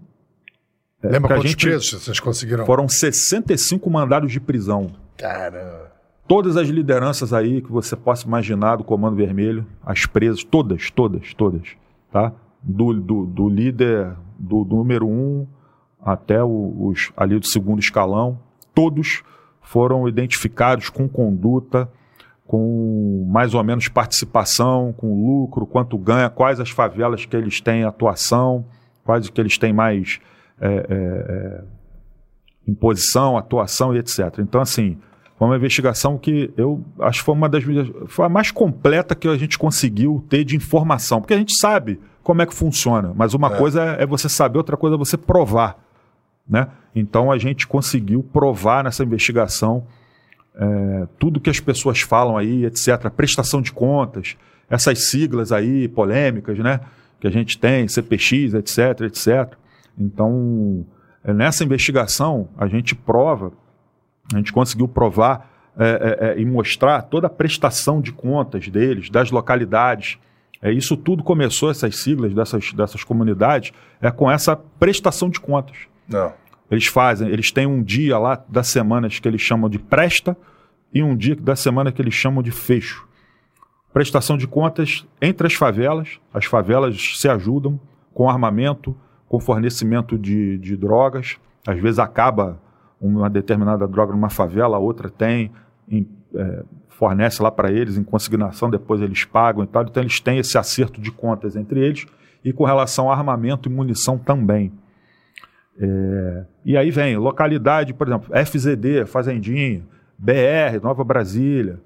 É, Lembra quantos gente, presos vocês conseguiram? Foram 65 mandados de prisão. Caramba. Todas as lideranças aí que você possa imaginar do Comando Vermelho, as presas, todas, todas, todas, tá? Do, do, do líder do, do número um até os ali do segundo escalão, todos foram identificados com conduta, com mais ou menos participação, com lucro, quanto ganha, quais as favelas que eles têm atuação, quais que eles têm mais é, é, é, imposição, atuação e etc. Então, assim, foi uma investigação que eu acho que foi uma das foi a mais completa que a gente conseguiu ter de informação, porque a gente sabe como é que funciona, mas uma é. coisa é, é você saber, outra coisa é você provar. Né? Então a gente conseguiu provar nessa investigação é, tudo que as pessoas falam aí, etc. Prestação de contas, essas siglas aí polêmicas, né? Que a gente tem, CPX, etc, etc. Então, é, nessa investigação, a gente prova, a gente conseguiu provar é, é, é e mostrar toda a prestação de contas deles, das localidades. É, isso tudo começou, essas siglas dessas, dessas comunidades, é com essa prestação de contas. Não. Eles fazem, eles têm um dia lá das semanas que eles chamam de presta e um dia da semana que eles chamam de fecho. Prestação de contas entre as favelas, as favelas se ajudam com armamento, com fornecimento de, de drogas. Às vezes acaba uma determinada droga numa favela, a outra tem, em, é, fornece lá para eles em consignação, depois eles pagam e tal. Então eles têm esse acerto de contas entre eles e com relação a armamento e munição também. É, e aí vem localidade, por exemplo, FZD, Fazendinha, BR, Nova Brasília,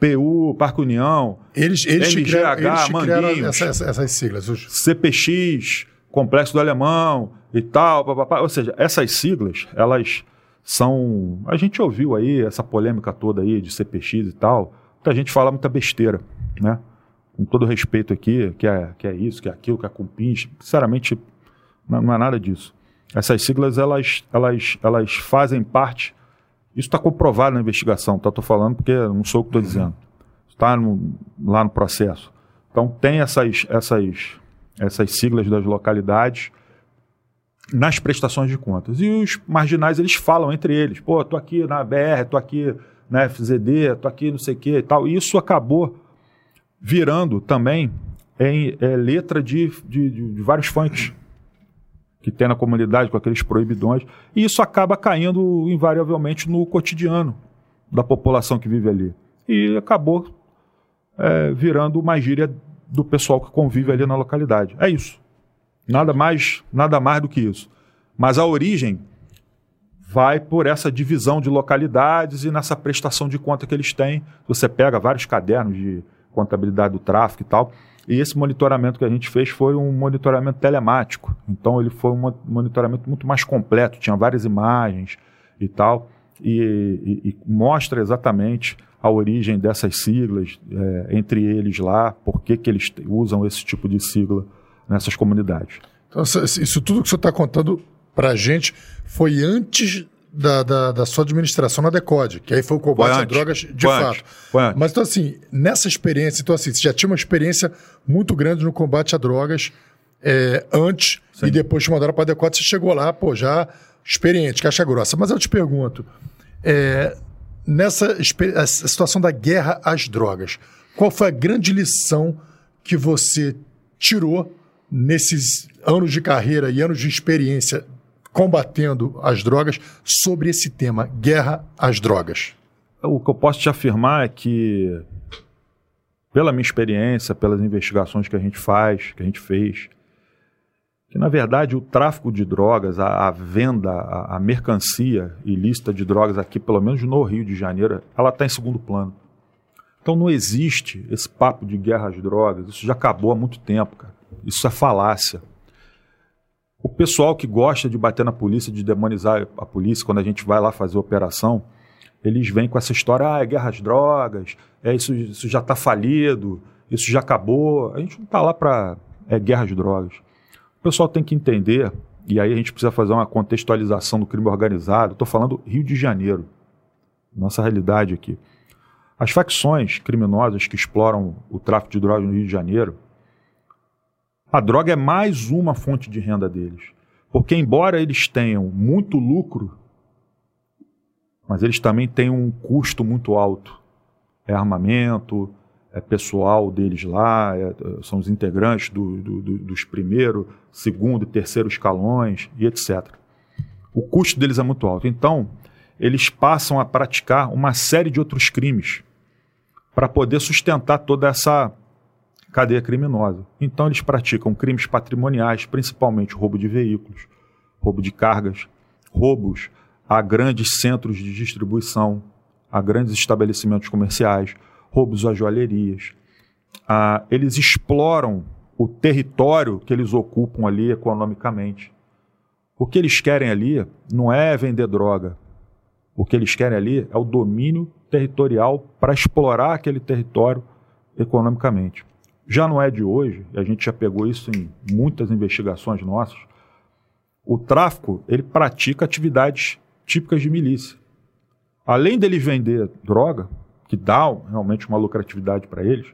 PU, Parque União, eles, eles MGH, criaram, eles Manguinhos, essa, essa, essas siglas. Os... CPX, Complexo do Alemão e tal, papapá. ou seja, essas siglas, elas são... A gente ouviu aí essa polêmica toda aí de CPX e tal, muita gente fala muita besteira, né? Com todo respeito aqui, que é, que é isso, que é aquilo, que é compinche, sinceramente, não, não é nada disso. Essas siglas, elas, elas, elas fazem parte. Isso está comprovado na investigação, tá? Estou falando porque não sou o que estou uhum. dizendo. Está lá no processo. Então, tem essas, essas, essas siglas das localidades nas prestações de contas. E os marginais, eles falam entre eles. Pô, estou aqui na BR, estou aqui na FZD, estou aqui não sei o que e tal. E isso acabou virando também em é, letra de, de, de, de vários funks que tem na comunidade com aqueles proibidões, e isso acaba caindo invariavelmente no cotidiano da população que vive ali. E acabou é, virando uma gíria do pessoal que convive ali na localidade. É isso. Nada mais, nada mais do que isso. Mas a origem vai por essa divisão de localidades e nessa prestação de conta que eles têm. Você pega vários cadernos de contabilidade do tráfico e tal, e esse monitoramento que a gente fez foi um monitoramento telemático. Então ele foi um monitoramento muito mais completo, tinha várias imagens e tal, e, e, e mostra exatamente a origem dessas siglas, é, entre eles lá, por que, que eles usam esse tipo de sigla nessas comunidades. Então, isso tudo que você está contando para a gente foi antes da, da, da, sua administração na Decode, que aí foi o combate a drogas de fato. Mas então assim, nessa experiência, então assim, você já tinha uma experiência muito grande no combate a drogas é, antes Sim. e depois te mandaram para a Decode, você chegou lá, pô, já experiente, caixa grossa. Mas eu te pergunto, é, nessa situação da guerra às drogas, qual foi a grande lição que você tirou nesses anos de carreira e anos de experiência combatendo as drogas sobre esse tema, guerra às drogas? O que eu posso te afirmar é que, pela minha experiência, pelas investigações que a gente faz, que a gente fez, que na verdade o tráfico de drogas, a, a venda, a, a, mercancia ilícita de drogas aqui, pelo menos no Rio de Janeiro, ela está em segundo plano. Então não existe esse papo de guerra às drogas, isso já acabou há muito tempo, cara. Isso é falácia. O pessoal que gosta de bater na polícia, de demonizar a polícia, quando a gente vai lá fazer operação, eles vêm com essa história, ah, é guerra às drogas, é isso, isso já está falido, isso já acabou. A gente não está lá para é, guerra às drogas. O pessoal tem que entender, e aí a gente precisa fazer uma contextualização do crime organizado. Estou falando Rio de Janeiro, nossa realidade aqui. As facções criminosas que exploram o tráfico de drogas no Rio de Janeiro, a droga é mais uma fonte de renda deles. Porque, embora eles tenham muito lucro, mas eles também têm um custo muito alto. É armamento, é pessoal deles lá, é, são os integrantes do, do, do, dos primeiro, segundo e terceiro escalões e etc. O custo deles é muito alto. Então, eles passam a praticar uma série de outros crimes para poder sustentar toda essa cadeia criminosa. Então, eles praticam crimes patrimoniais, principalmente roubo de veículos, roubo de cargas, roubos a grandes centros de distribuição, a grandes estabelecimentos comerciais, roubos a joalherias. Ah, eles exploram o território que eles ocupam ali economicamente. O que eles querem ali não é vender droga. O que eles querem ali é o domínio territorial para explorar aquele território economicamente. Já não é de hoje, a gente já pegou isso em muitas investigações nossas, o tráfico ele pratica atividades típicas de milícia. Além deles vender droga, que dá realmente uma lucratividade para eles,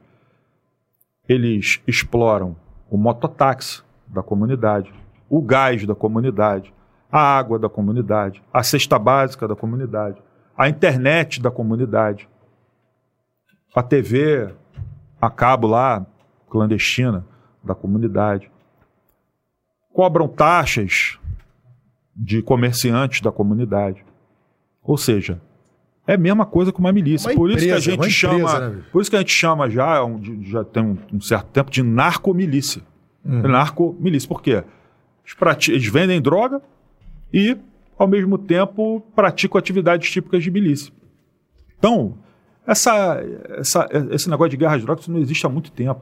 eles exploram o mototáxi da comunidade, o gás da comunidade, a água da comunidade, a cesta básica da comunidade, a internet da comunidade, a TV a cabo lá, clandestina da comunidade. Cobram taxas de comerciantes da comunidade. Ou seja, é a mesma coisa que uma milícia. Uma por empresa, isso que a gente empresa, chama, né? por isso que a gente chama já, já tem um, um certo tempo de narcomilícia. Uhum. Narcomilícia. Por quê? Eles, vendem droga e, ao mesmo tempo, praticam atividades típicas de milícia. Então, essa, essa, esse negócio de guerra às drogas não existe há muito tempo.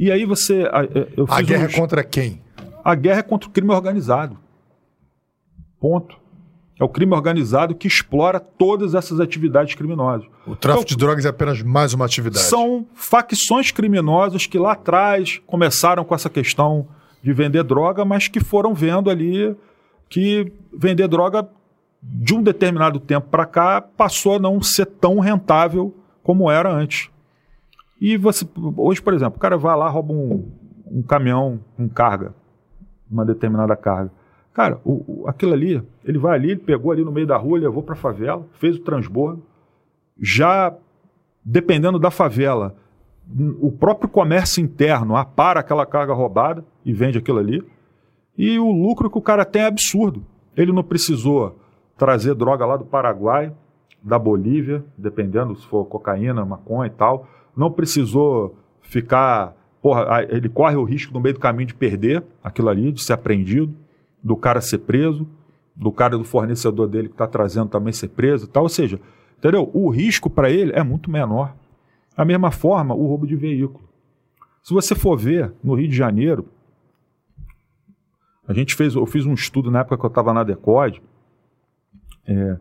E aí você. a guerra uns... é contra quem? A guerra é contra o crime organizado. Ponto. É o crime organizado que explora todas essas atividades criminosas. O tráfico então, de drogas é apenas mais uma atividade. São facções criminosas que lá atrás começaram com essa questão de vender droga, mas que foram vendo ali que vender droga de um determinado tempo para cá passou a não ser tão rentável como era antes. E você, hoje, por exemplo, o cara vai lá, rouba um, um caminhão com um carga, uma determinada carga. Cara, o, o, aquilo ali, ele vai ali, ele pegou ali no meio da rua, levou para a favela, fez o transbordo. Já, dependendo da favela, o próprio comércio interno apara aquela carga roubada e vende aquilo ali. E o lucro que o cara tem é absurdo. Ele não precisou trazer droga lá do Paraguai, da Bolívia, dependendo se for cocaína, maconha e tal. Não precisou ficar. Porra, ele corre o risco no meio do caminho de perder aquilo ali, de ser apreendido do cara ser preso, do cara do fornecedor dele que está trazendo também ser preso e tal. Ou seja, entendeu? O risco para ele é muito menor. Da mesma forma, o roubo de veículo. Se você for ver, no Rio de Janeiro, a gente fez, eu fiz um estudo na época que eu estava na Decode, é,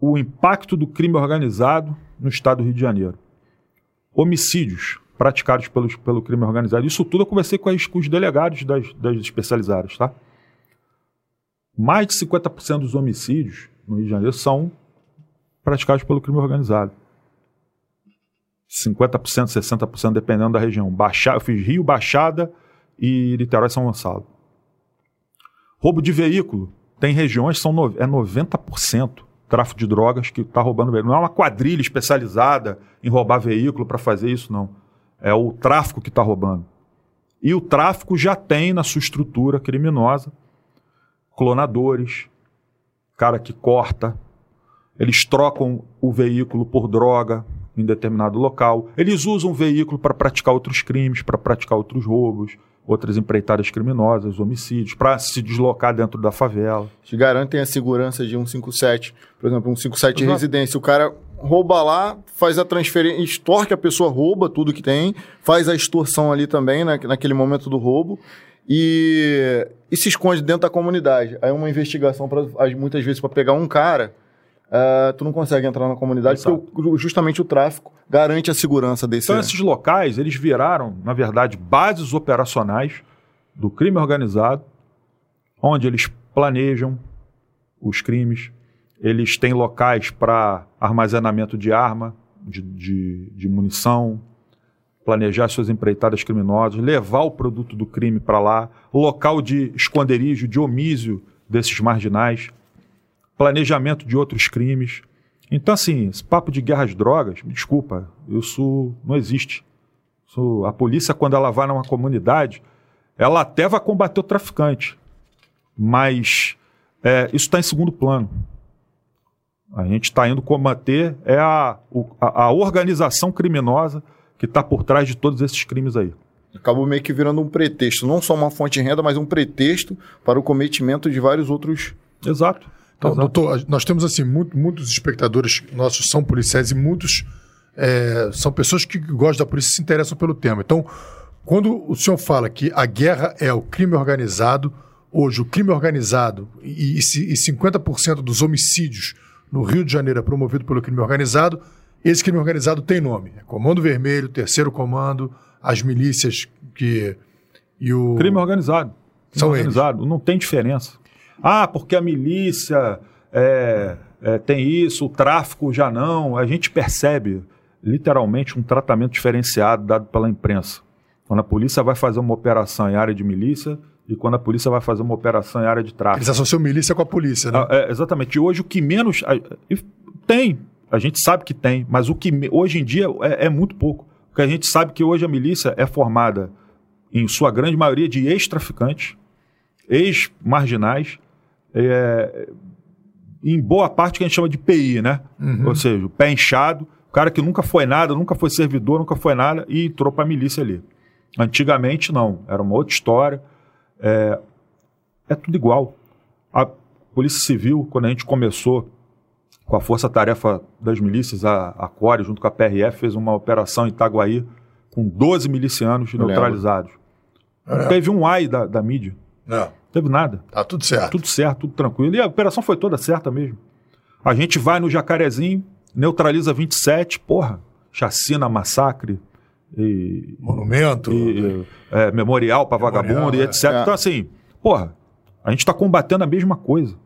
o impacto do crime organizado no estado do Rio de Janeiro. Homicídios, praticados pelos, pelo crime organizado. Isso tudo eu conversei com, as, com os delegados das, das especializadas, tá? Mais de 50% dos homicídios no Rio de Janeiro são praticados pelo crime organizado. 50%, 60% dependendo da região. Baixa, eu fiz Rio, Baixada e Niterói São Gonçalo. Roubo de veículo. Tem regiões são no, é 90% tráfico de drogas que está roubando veículo. Não é uma quadrilha especializada em roubar veículo para fazer isso, não. É o tráfico que está roubando. E o tráfico já tem na sua estrutura criminosa clonadores, cara que corta, eles trocam o veículo por droga em determinado local, eles usam o veículo para praticar outros crimes, para praticar outros roubos, outras empreitadas criminosas, homicídios, para se deslocar dentro da favela. Te garantem a segurança de um 57, por exemplo, um 57 de residência. O cara rouba lá, faz a transferência, extorque a pessoa, rouba tudo que tem, faz a extorsão ali também, né, naquele momento do roubo, e, e se esconde dentro da comunidade. Aí uma investigação, pra, muitas vezes, para pegar um cara, uh, tu não consegue entrar na comunidade, Exato. porque justamente o tráfico garante a segurança desse... Então esses locais, eles viraram, na verdade, bases operacionais do crime organizado, onde eles planejam os crimes, eles têm locais para armazenamento de arma, de, de, de, munição, planejar suas empreitadas criminosas, levar o produto do crime para lá, local de esconderijo, de omísio desses marginais, planejamento de outros crimes. Então, assim, esse papo de guerra às drogas, me desculpa, isso não existe. Isso, a polícia, quando ela vai numa comunidade, ela até vai combater o traficante, mas é, isso está em segundo plano. A gente está indo combater é a, a, a organização criminosa que está por trás de todos esses crimes aí. Acabou meio que virando um pretexto, não só uma fonte de renda, mas um pretexto para o cometimento de vários outros. Exato. Então, doutor, nós temos assim muito, muitos espectadores nossos são policiais e muitos é, são pessoas que gostam da polícia e se interessam pelo tema. Então, quando o senhor fala que a guerra é o crime organizado, hoje o crime organizado e, e, e 50% dos homicídios no Rio de Janeiro é promovido pelo crime organizado, esse crime organizado tem nome. É Comando Vermelho, Terceiro Comando, as milícias que. E o... Crime organizado. Crime São organizado. Eles. Não tem diferença. Ah, porque a milícia é, é, tem isso, o tráfico já não. A gente percebe literalmente um tratamento diferenciado dado pela imprensa. Quando a polícia vai fazer uma operação em área de milícia, e quando a polícia vai fazer uma operação em área de tráfico. Eles associam milícia com a polícia, né? Ah, é, exatamente. E hoje o que menos. Tem, a gente sabe que tem, mas o que hoje em dia é, é muito pouco. Porque a gente sabe que hoje a milícia é formada, em sua grande maioria, de ex-traficantes, ex-marginais, é, em boa parte que a gente chama de PI, né? Uhum. Ou seja, o pé inchado, o cara que nunca foi nada, nunca foi servidor, nunca foi nada e entrou para a milícia ali. Antigamente não, era uma outra história. É, é tudo igual. A Polícia Civil, quando a gente começou com a Força Tarefa das Milícias, a, a CORE, junto com a PRF, fez uma operação em Itaguaí com 12 milicianos Eu neutralizados. Teve um ai da, da mídia. Não. Teve nada. Tá tudo certo. Tudo certo, tudo tranquilo. E a operação foi toda certa mesmo. A gente vai no Jacarezinho, neutraliza 27, porra, chacina, massacre, e, monumento, e, é, memorial para vagabundo e etc. É. Então, assim, porra, a gente está combatendo a mesma coisa.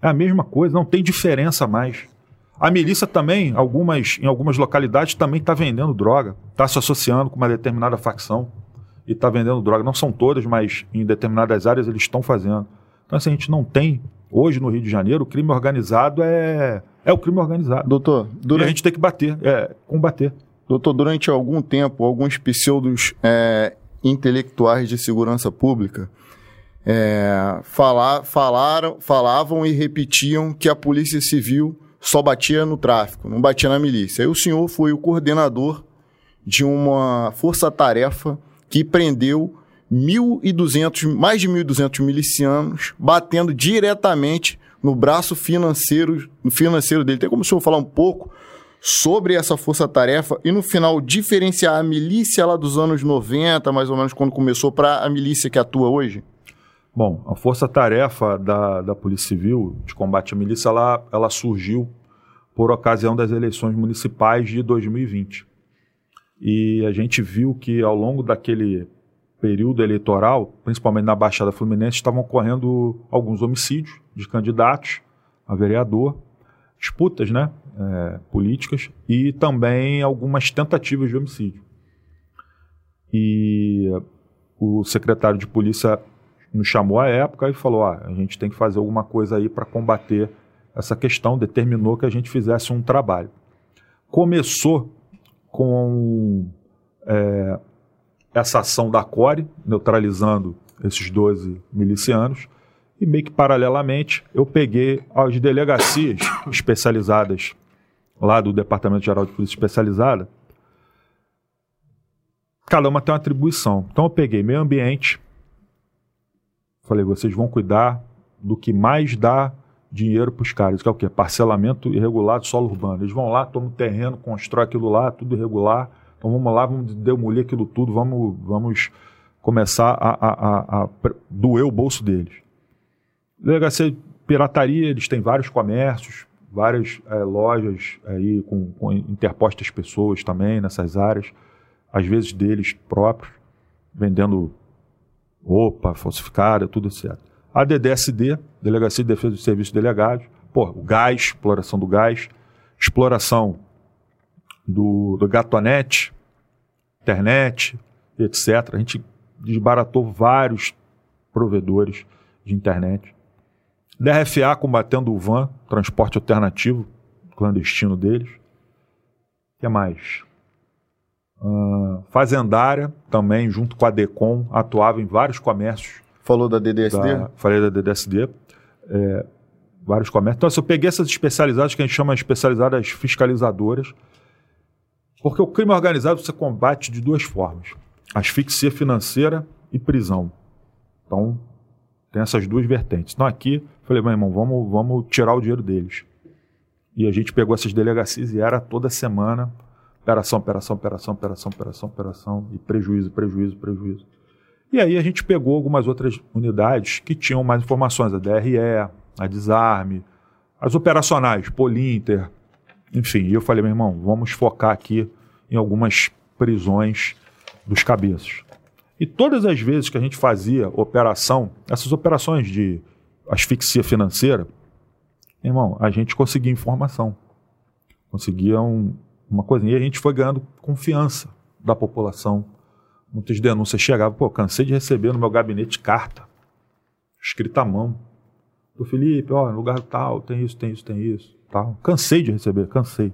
É a mesma coisa, não tem diferença mais. A milícia também, algumas, em algumas localidades, também está vendendo droga, está se associando com uma determinada facção e está vendendo droga. Não são todas, mas em determinadas áreas eles estão fazendo. Então, assim, a gente não tem, hoje no Rio de Janeiro, o crime organizado é, é o crime organizado. Doutor, durante... E a gente tem que bater, é, combater. Doutor, durante algum tempo, alguns pseudos é, intelectuais de segurança pública é, falar, falaram, falavam e repetiam que a Polícia Civil só batia no tráfico, não batia na milícia. Aí o senhor foi o coordenador de uma força-tarefa que prendeu 1.200, mais de 1.200 milicianos, batendo diretamente no braço financeiro, financeiro dele. Tem como o senhor falar um pouco sobre essa força-tarefa e no final diferenciar a milícia lá dos anos 90, mais ou menos quando começou, para a milícia que atua hoje? Bom, a força-tarefa da, da Polícia Civil de combate à milícia, ela, ela surgiu por ocasião das eleições municipais de 2020. E a gente viu que ao longo daquele período eleitoral, principalmente na Baixada Fluminense, estavam ocorrendo alguns homicídios de candidatos a vereador, disputas né, é, políticas e também algumas tentativas de homicídio. E o secretário de polícia nos chamou à época e falou: ah, a gente tem que fazer alguma coisa aí para combater essa questão. Determinou que a gente fizesse um trabalho. Começou com é, essa ação da CORE, neutralizando esses 12 milicianos, e meio que paralelamente eu peguei as delegacias especializadas lá do Departamento Geral de Polícia Especializada. Cada uma tem uma atribuição. Então eu peguei meio ambiente, falei, vocês vão cuidar do que mais dá dinheiro para os caras, que é o quê? Parcelamento irregular de solo urbano. Eles vão lá, tomam terreno, constrói aquilo lá, tudo irregular. Então vamos lá, vamos demolir aquilo tudo, vamos, vamos começar a, a, a, a doer o bolso deles. Delegacia pirataria, eles têm vários comércios, várias é, lojas aí com, com interpostas pessoas também nessas áreas, às vezes deles próprios, vendendo roupa falsificada, tudo certo. A DDSD, Delegacia de Defesa dos Serviços Delegados, pô, o gás, exploração do gás, exploração do, do gatonete, internet, etc. A gente desbaratou vários provedores de internet. DRFA combatendo o van, transporte alternativo clandestino deles. O que mais? Uh, fazendária, também, junto com a DECOM, atuava em vários comércios. Falou da DDSD? Da, falei da DDSD. É, vários comércios. Então, assim, eu peguei essas especializadas, que a gente chama de especializadas fiscalizadoras, porque o crime organizado você combate de duas formas: asfixia financeira e prisão. Então, tem essas duas vertentes. Então, aqui, falei, meu irmão, vamos, vamos tirar o dinheiro deles. E a gente pegou essas delegacias e era toda semana Operação, operação, operação, operação, operação, operação, e prejuízo, prejuízo, prejuízo. E aí a gente pegou algumas outras unidades que tinham mais informações, a DRE, a Desarme, as operacionais, Polinter, enfim. E eu falei, meu irmão, vamos focar aqui em algumas prisões dos cabeças. E todas as vezes que a gente fazia operação, essas operações de asfixia financeira, irmão, a gente conseguia informação. Conseguia um, uma coisa. E a gente foi ganhando confiança da população. Muitas denúncias chegavam, pô, cansei de receber no meu gabinete carta, escrita à mão. Do Felipe, ó, lugar tal, tem isso, tem isso, tem isso. Tal. Cansei de receber, cansei.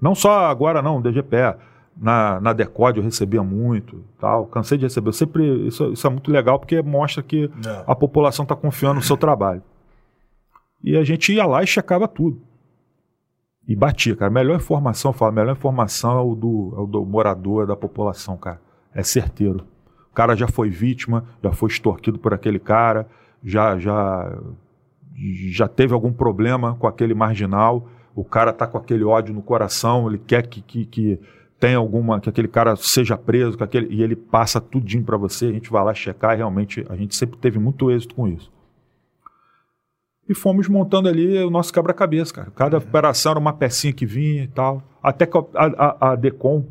Não só agora não, DGPE, na, na Decode eu recebia muito, tal. Cansei de receber. Eu sempre, isso, isso é muito legal porque mostra que é. a população está confiando no seu trabalho. E a gente ia lá e checava tudo. E batia, cara. Melhor informação, eu falo, melhor informação é o do, é o do morador, da população, cara. É certeiro. O cara já foi vítima, já foi extorquido por aquele cara, já, já, já teve algum problema com aquele marginal, o cara tá com aquele ódio no coração, ele quer que, que, que tenha alguma, que aquele cara seja preso, que aquele, e ele passa tudinho para você, a gente vai lá checar e realmente a gente sempre teve muito êxito com isso e fomos montando ali o nosso quebra-cabeça, cara. Cada uhum. operação era uma pecinha que vinha e tal. Até que a, a, a Decom.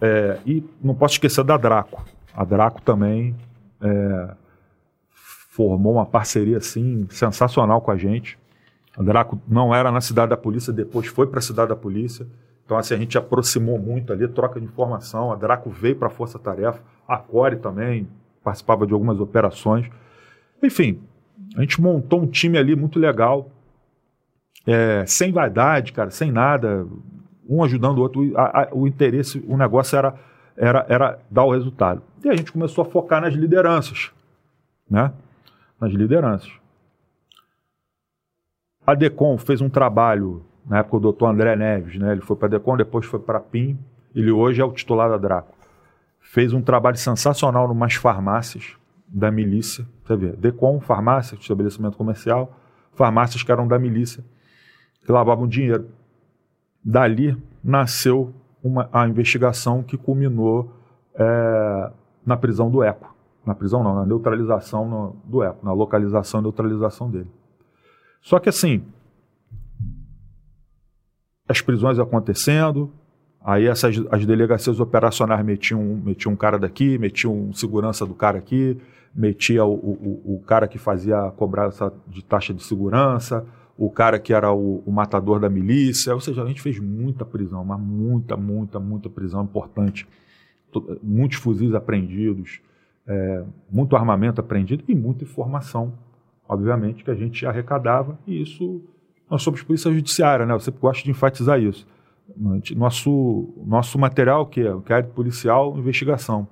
É, e não posso esquecer da Draco. A Draco também é, formou uma parceria assim sensacional com a gente. A Draco não era na cidade da polícia, depois foi para a cidade da polícia. Então, assim, a gente aproximou muito ali, troca de informação. A Draco veio para a Força Tarefa, a Core também participava de algumas operações. Enfim, a gente montou um time ali muito legal, é, sem vaidade, cara, sem nada, um ajudando o outro. A, a, o interesse, o negócio era, era, era dar o resultado. E a gente começou a focar nas lideranças, né? Nas lideranças. A Decom fez um trabalho, na época o doutor André Neves, né? Ele foi para a Decom, depois foi para a PIM, ele hoje é o titular da Draco. Fez um trabalho sensacional em umas farmácias, da milícia. Você vê, Decom, farmácia, estabelecimento comercial, farmácias que eram da milícia, que lavavam dinheiro. Dali nasceu uma, a investigação que culminou é, na prisão do ECO. Na prisão não, na neutralização no, do ECO, na localização e neutralização dele. Só que assim, as prisões acontecendo, aí essas, as delegacias operacionais metiam, metiam um cara daqui, metiam um segurança do cara aqui, metia o, o, o cara que fazia a cobrança de taxa de segurança, o cara que era o, o, matador da milícia, ou seja, a gente fez muita prisão, mas muita, muita, muita prisão importante. Muitos fuzis apreendidos, é, muito armamento apreendido e muita informação, obviamente, que a gente arrecadava, e isso nós somos polícia judiciária, né? Eu sempre gosto de enfatizar isso. Nosso, nosso material, que é o que é policial, investigação.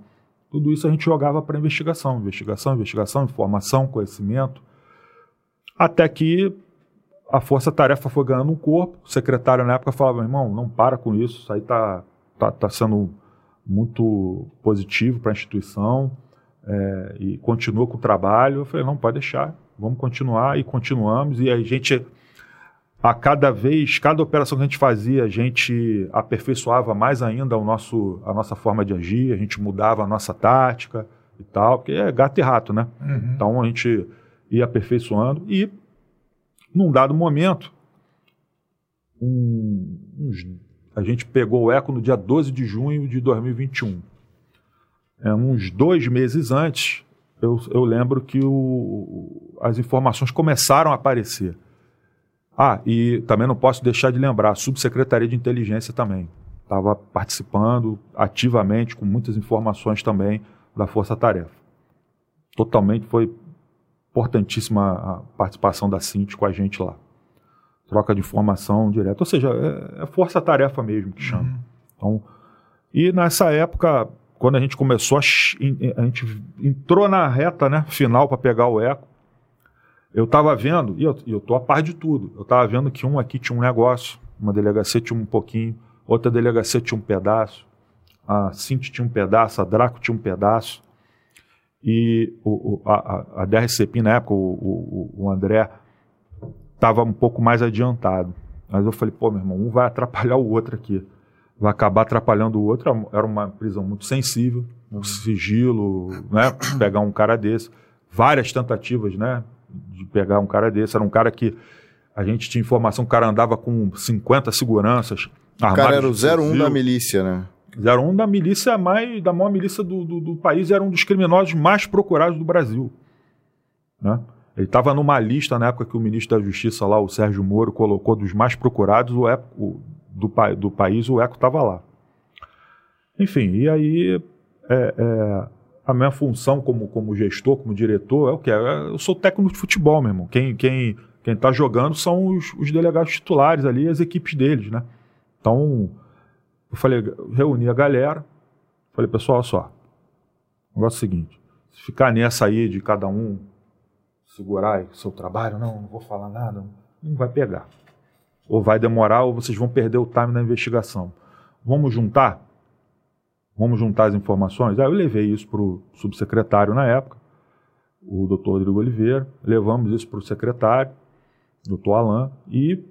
Tudo isso a gente jogava para investigação, investigação, investigação, informação, conhecimento, até que a força-tarefa foi ganhando um corpo. O secretário na época falava: irmão, não para com isso, isso aí está tá, tá sendo muito positivo para a instituição é, e continua com o trabalho. Eu falei: não, pode deixar, vamos continuar e continuamos. E a gente, a cada vez, cada operação que a gente fazia, a gente aperfeiçoava mais ainda o nosso, a nossa forma de agir, a gente mudava a nossa tática e tal, porque é gato e rato, né? Uhum. Então a gente ia aperfeiçoando e, num dado momento, um, uns, a gente pegou o eco no dia 12 de junho de 2021. É, uns dois meses antes, eu, eu lembro que o, as informações começaram a aparecer. Ah, e também não posso deixar de lembrar, a Subsecretaria de Inteligência também estava participando ativamente, com muitas informações também da Força Tarefa. Totalmente foi importantíssima a participação da Cinti com a gente lá. Troca de informação direta, ou seja, é, é força-tarefa mesmo que chama. Uhum. Então, e nessa época, quando a gente começou, a, a gente entrou na reta né, final para pegar o eco, eu estava vendo, e eu, eu tô a par de tudo, eu estava vendo que um aqui tinha um negócio, uma delegacia tinha um pouquinho, outra delegacia tinha um pedaço, a Cinti tinha um pedaço, a Draco tinha um pedaço, e o, a, a DRCP na época, o, o, o André, estava um pouco mais adiantado. Mas eu falei, pô, meu irmão, um vai atrapalhar o outro aqui. Vai acabar atrapalhando o outro. Era uma prisão muito sensível, um sigilo, né? Pegar um cara desse. Várias tentativas, né? De pegar um cara desse. Era um cara que a gente tinha informação o cara andava com 50 seguranças. O cara era o armados de 01 fuzil. da milícia, né? 01 da milícia mais, da maior milícia do, do, do país, era um dos criminosos mais procurados do Brasil. Né? Ele estava numa lista na época que o ministro da Justiça lá, o Sérgio Moro, colocou dos mais procurados o Eco, do, do país, o Eco estava lá. Enfim, e aí é, é, a minha função como, como gestor, como diretor, é o que? Eu sou técnico de futebol, meu irmão. Quem quem quem está jogando são os, os delegados titulares ali, as equipes deles, né? Então, eu falei, reuni a galera, falei, pessoal, olha só, o negócio é o seguinte, se ficar nessa aí de cada um segurar seu trabalho, não, não vou falar nada, não vai pegar. Ou vai demorar, ou vocês vão perder o time na investigação. Vamos juntar? Vamos juntar as informações? Aí eu levei isso para o subsecretário na época, o doutor Rodrigo Oliveira, levamos isso para o secretário, doutor Alain, e,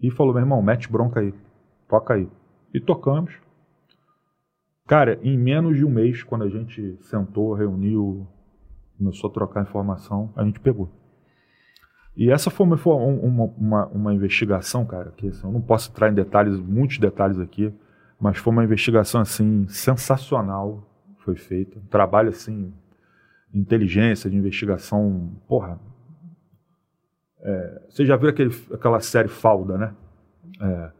e falou, meu irmão, mete bronca aí, toca aí. E tocamos. Cara, em menos de um mês, quando a gente sentou, reuniu, começou a trocar informação, a gente pegou. E essa foi uma, uma, uma, uma investigação, cara, que assim, eu não posso entrar em detalhes, muitos detalhes aqui, mas foi uma investigação assim sensacional, foi feita, um trabalho assim, de inteligência, de investigação, porra. É, você já viu aquele, aquela série Falda, né? É,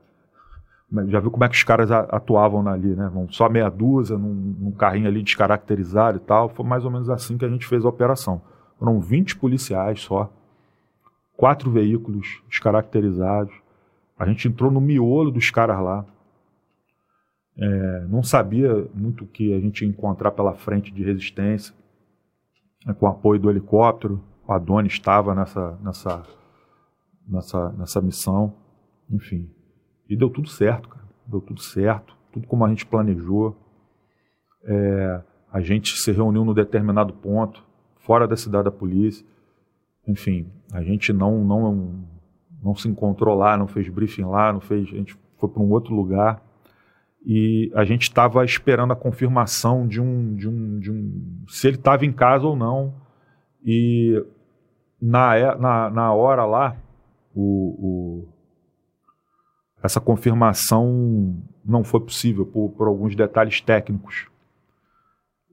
já viu como é que os caras atuavam ali, né? Só meia dúzia, num, num carrinho ali descaracterizado e tal. Foi mais ou menos assim que a gente fez a operação. Foram 20 policiais só, quatro veículos descaracterizados. A gente entrou no miolo dos caras lá. É, não sabia muito o que a gente ia encontrar pela frente de resistência. É, com o apoio do helicóptero, o Adoni estava nessa, nessa, nessa, nessa missão. Enfim, e deu tudo certo, cara. Deu tudo certo, tudo como a gente planejou. É, a gente se reuniu num determinado ponto, fora da cidade da polícia. Enfim, a gente não não não se encontrou lá, não fez briefing lá, não fez, a gente foi para um outro lugar e a gente estava esperando a confirmação de um de um de um se ele estava em casa ou não e na na, na hora lá o, o essa confirmação não foi possível por, por alguns detalhes técnicos.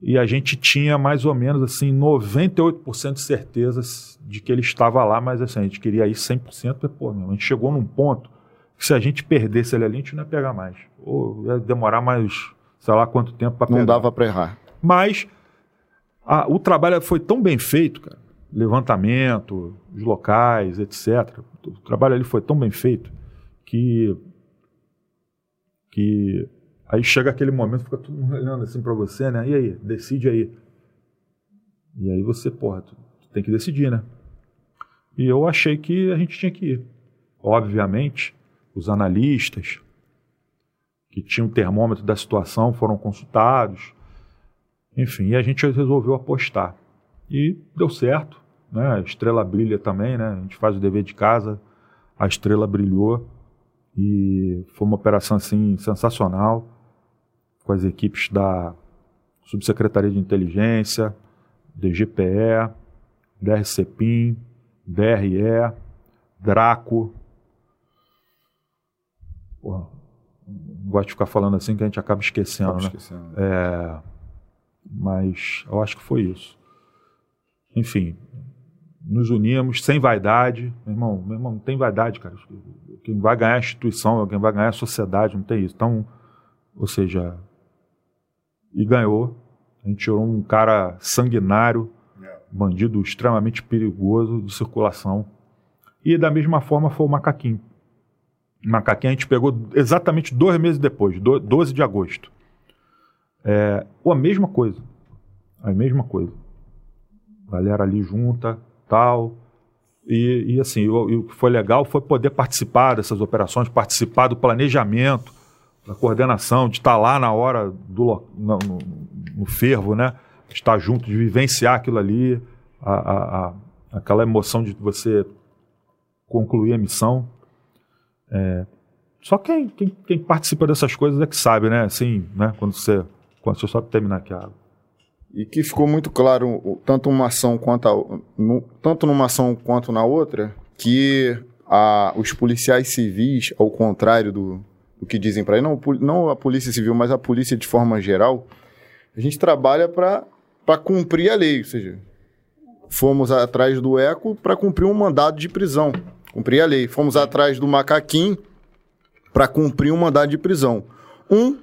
E a gente tinha mais ou menos assim 98% de certeza de que ele estava lá, mas assim, a gente queria ir 100%, porque, pô, meu, a gente chegou num ponto que se a gente perdesse ele ali, a gente não ia pegar mais. Ou ia demorar mais, sei lá quanto tempo para pegar. Não dava para errar. Mas a- o trabalho foi tão bem feito, cara. Levantamento, os locais, etc. O trabalho ali foi tão bem feito que que aí chega aquele momento fica todo mundo olhando assim para você, né? E aí, decide aí. E aí você, porra, tu, tu tem que decidir, né? E eu achei que a gente tinha que ir. Obviamente, os analistas que tinham o termômetro da situação foram consultados. Enfim, e a gente resolveu apostar. E deu certo. né? A estrela brilha também, né? A gente faz o dever de casa, a estrela brilhou e foi uma operação assim sensacional com as equipes da Subsecretaria de Inteligência, DGPE, DRCPIM, DRE, Draco. Porra, não gosto de ficar falando assim que a gente acaba esquecendo, Acaba né? esquecendo. É, mas eu acho que foi isso. Enfim, nos unimos sem vaidade. Meu irmão, meu irmão, não tem vaidade, cara. Quem vai ganhar é a instituição, quem vai ganhar é a sociedade, não tem isso. Então, ou seja, e ganhou. A gente tirou um cara sanguinário, bandido extremamente perigoso de circulação. E da mesma forma foi o Macaquinho. O Macaquinho a gente pegou exatamente dois meses depois, do- 12 de agosto. É, ou a mesma coisa. A mesma coisa. Galera ali junta, tal. E, e assim, o, que foi legal foi poder participar dessas operações, participar do planejamento, da coordenação, de estar lá na hora do no, no- no fervo, né? Estar junto, de vivenciar aquilo ali, a, a- a- aquela emoção de você concluir a missão. É, só quem, quem, quem participa dessas coisas é que sabe, né? Assim, né? Quando você. Quando você só terminar aqui a água. E que ficou muito claro, tanto uma ação quanto a, no- tanto numa ação quanto na outra, que a- os policiais civis, ao contrário do, do que dizem para aí, não, não a polícia civil, mas a polícia de forma geral, a gente trabalha para cumprir a lei, ou seja, fomos atrás do ECO para cumprir um mandado de prisão, cumprir a lei. Fomos atrás do macaquinho para cumprir um mandado de prisão. Um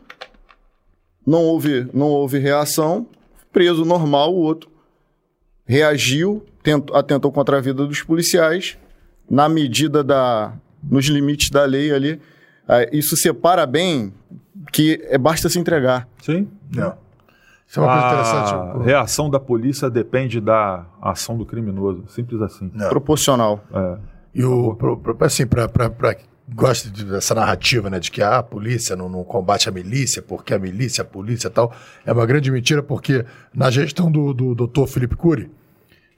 não houve, não houve reação, preso normal, o outro reagiu, tentou, atentou contra a vida dos policiais, na medida da. nos limites da lei ali. Ah, Isso separa bem que é, basta se entregar. Sim. Não. Isso é uma coisa a interessante. reação da polícia depende da ação do criminoso. Simples assim. Não. Proporcional. É. E o, pro, pro- assim, para gosta de- dessa narrativa, né, de que ah, a polícia não, não combate a milícia, porque a milícia, a polícia e tal, é uma grande mentira, porque na gestão do, do doutor Felipe Cury,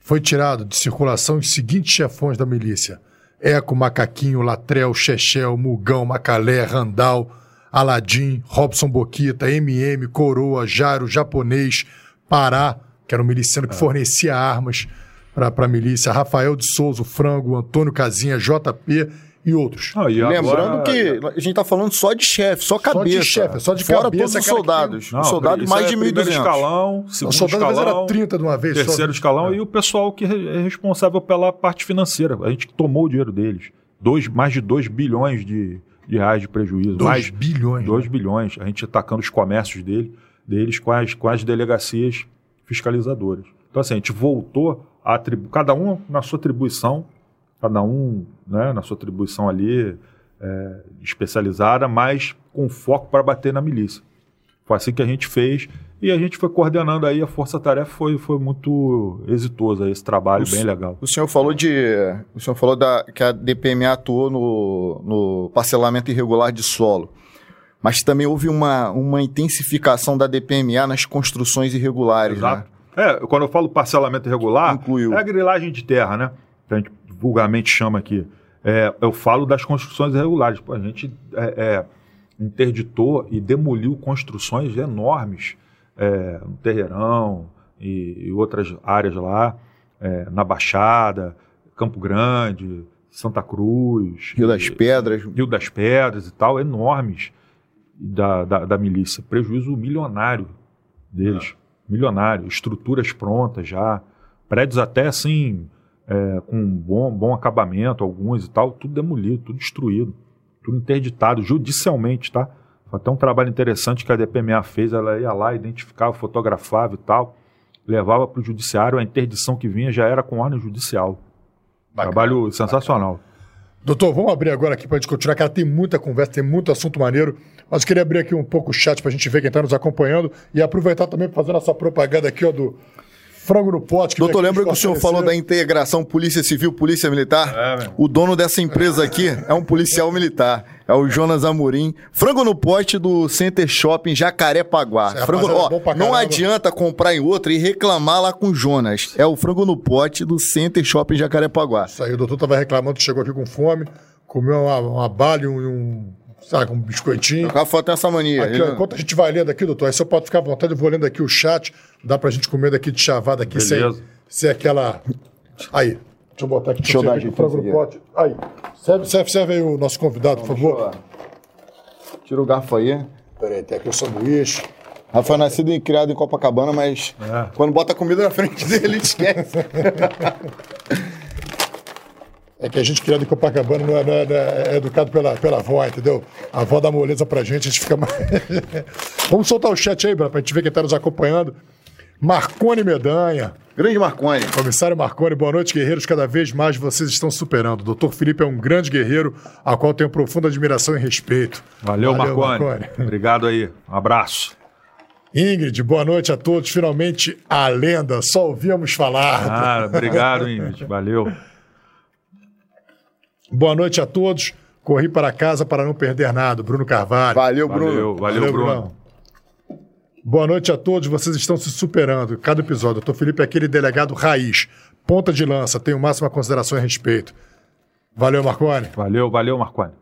foi tirado de circulação os seguintes chefões da milícia: Eco, Macaquinho, Latrel, Chechel, Mugão, Macalé, Randal, Aladim, Robson Boquita, MM, Coroa, Jaro, Japonês, Pará, que era um miliciano que fornecia armas para a milícia, Rafael de Souza, Frango, Antônio Casinha, JP e outros. Ah, e Lembrando agora- que a gente está falando só de chefe, só cabeça. de chefe, só de Fora cabeça, todos os cara que soldados. Não, os soldados, isso mais é de primeiro 1.200. escalão, O segundo soldado às vezes escalão, era 30 de uma vez. terceiro só. escalão e o pessoal que é responsável pela parte financeira. A gente tomou o dinheiro deles. Dois, mais de 2 bilhões de, de reais de prejuízo. 2 mais bilhões. 2 né? bilhões. A gente atacando os comércios dele, deles com as, com as delegacias fiscalizadoras. Então, assim, a gente voltou a atribu cada um na sua atribuição, cada um né, na sua atribuição ali é, especializada, mas com foco para bater na milícia. Foi assim que a gente fez e a gente foi coordenando aí a força-tarefa, foi, foi muito exitoso esse trabalho, Os- bem legal. O senhor falou de. O senhor falou da, que a DPMA atuou no, no parcelamento irregular de solo. Mas também houve uma, uma intensificação da DPMA nas construções irregulares. Né? Exato. É, quando eu falo parcelamento irregular, Incluiu. é a grilagem de terra, né? A gente vulgarmente chama aqui. É, eu falo das construções irregulares. Pô, a gente é, é, interditou e demoliu construções enormes é, no Terreirão e, e outras áreas lá, é, na Baixada, Campo Grande, Santa Cruz. Rio das e- Pedras. Rio das Pedras e tal, enormes da, da, da milícia. Prejuízo milionário deles. Milionário. Estruturas prontas já. Prédios até assim, é, com bom, bom acabamento, alguns e tal, tudo demolido, tudo destruído. Tudo interditado judicialmente, tá? Foi até um trabalho interessante que a DPMA fez. Ela ia lá, identificava, fotografava e tal. Levava para o judiciário, a interdição que vinha já era com ordem judicial. Bacana. Trabalho sensacional. Doutor, vamos abrir agora aqui para a gente continuar, cara. Tem muita conversa, tem muito assunto maneiro. Mas eu queria abrir aqui um pouco o chat para a gente ver quem está nos acompanhando e aproveitar também para fazer nossa propaganda aqui, ó, do Frango no pote. que Doutor, lembra que o senhor fortalecer. falou da integração Polícia Civil, Polícia Militar? É, o dono dessa empresa aqui é um policial militar. É o Jonas Amorim. Frango no pote do Center Shopping Jacarepaguá. Esse Frango, é ó, não adianta comprar em outra e reclamar lá com o Jonas. É o frango no pote do Center Shopping Jacarepaguá. Isso aí, o doutor tava reclamando que chegou aqui com fome, comeu uma, uma bala e um, um, sabe, um biscoitinho. O Rafa tem essa mania. Aqui, ó, enquanto a gente vai lendo aqui, doutor, aí você pode ficar à vontade, eu vou lendo aqui o chat, dá pra gente comer daqui de chavada aqui sem, Beleza. sem aquela... Aí, deixa eu botar aqui. Deixa eu dar o frango pote. Aí, serve, serve, serve aí o nosso convidado, por favor. Tira o garfo aí. Peraí, tem aqui o sanduíche. Rafa é nascido e criado em Copacabana, mas É. quando bota a comida na frente dele, ele esquece. É que a gente criado em Copacabana não é, não é- não é- é educado pela, pela avó, entendeu? A avó dá moleza pra gente, a gente fica mais. Vamos soltar o chat aí, pra gente ver quem tá nos acompanhando. Marcone Medanha, Grande Marconi. comissário Marcone, boa noite, guerreiros. Cada vez mais vocês estão superando. O doutor Felipe é um grande guerreiro, a qual tenho profunda admiração e respeito. Valeu, Marconi. Obrigado aí. Um abraço. Ingrid, boa noite a todos. Finalmente a lenda, só ouvíamos falar. Ah, obrigado, Ingrid. Valeu. Boa noite a todos. Corri para casa para não perder nada. Bruno Carvalho. Valeu, Bruno. Valeu, valeu, Valeu, Bruno. Brunão. Boa noite a todos, vocês estão se superando. Cada episódio. Doutor Felipe é aquele delegado raiz, ponta de lança, tenho máxima consideração e respeito. Valeu, Marconi. Valeu, valeu, Marconi.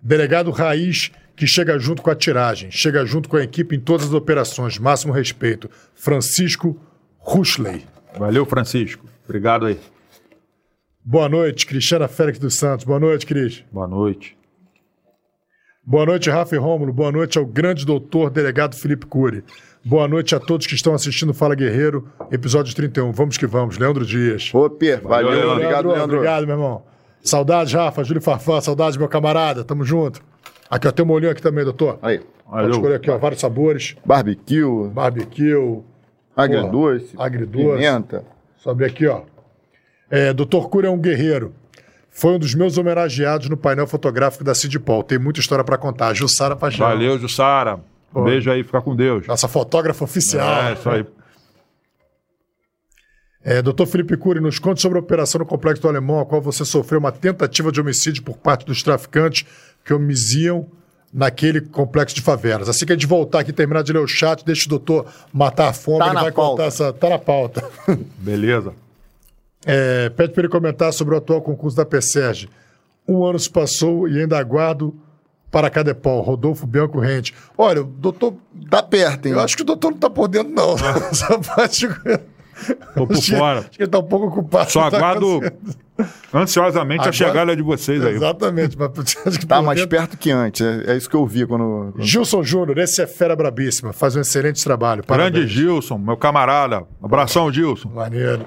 Delegado raiz que chega junto com a tiragem, chega junto com a equipe em todas as operações, máximo respeito. Francisco Rushley. Valeu, Francisco. Obrigado aí. Boa noite, Cristiana Félix dos Santos. Boa noite, Cris. Boa noite. Boa noite, Rafa e Rômulo. Boa noite ao grande doutor delegado Felipe Cury. Boa noite a todos que estão assistindo Fala Guerreiro, episódio 31. Vamos que vamos. Leandro Dias. Ô, Pê, valeu. Leandro. Obrigado, Leandro. Obrigado, meu irmão. Saudades, Rafa, Júlio Farfã. Saudades, meu camarada. Tamo junto. Aqui, ó, tem um molhinho aqui também, doutor. Aí. Pode escolher Valeu. aqui, ó, vários sabores. Barbecue, Barbecue, agridoce, agridoce. pimenta. Sobe aqui, ó. É, Doutor Cury é um guerreiro. Foi um dos meus homenageados no painel fotográfico da Cid Paul. Tem muita história pra contar. Jussara Paixão. Valeu, Jussara. Um beijo aí, fica com Deus. Nossa fotógrafa oficial. É, isso aí. É, doutor Felipe Cury, nos conte sobre a operação no Complexo do Alemão, a qual você sofreu uma tentativa de homicídio por parte dos traficantes que homiciam naquele complexo de favelas. Assim que a gente voltar aqui e terminar de ler o chat, deixa o doutor matar a fome, Tá ele vai pauta. contar essa... Tá na pauta. Beleza. É, pede para ele comentar sobre o atual concurso da PSERG. Um ano se passou e ainda aguardo para Cadepol, Rodolfo Bianco Rente. Olha, o doutor... Tá perto, hein? Eu acho que o doutor não tá por dentro, não. Essa parte... Tô por Acho que- fora. Acho que ele tá um pouco ocupado. Só Tá aguardo acontecendo. ansiosamente Agora- a chegada de vocês aí. Exatamente. Mas acho que Tá mais dentro- perto que antes. É, é isso que eu vi quando. quando- Gilson Júnior, esse é fera brabíssima. Faz um excelente trabalho. Grande Parabéns. Gilson, meu camarada. Abração, Gilson. Maneiro.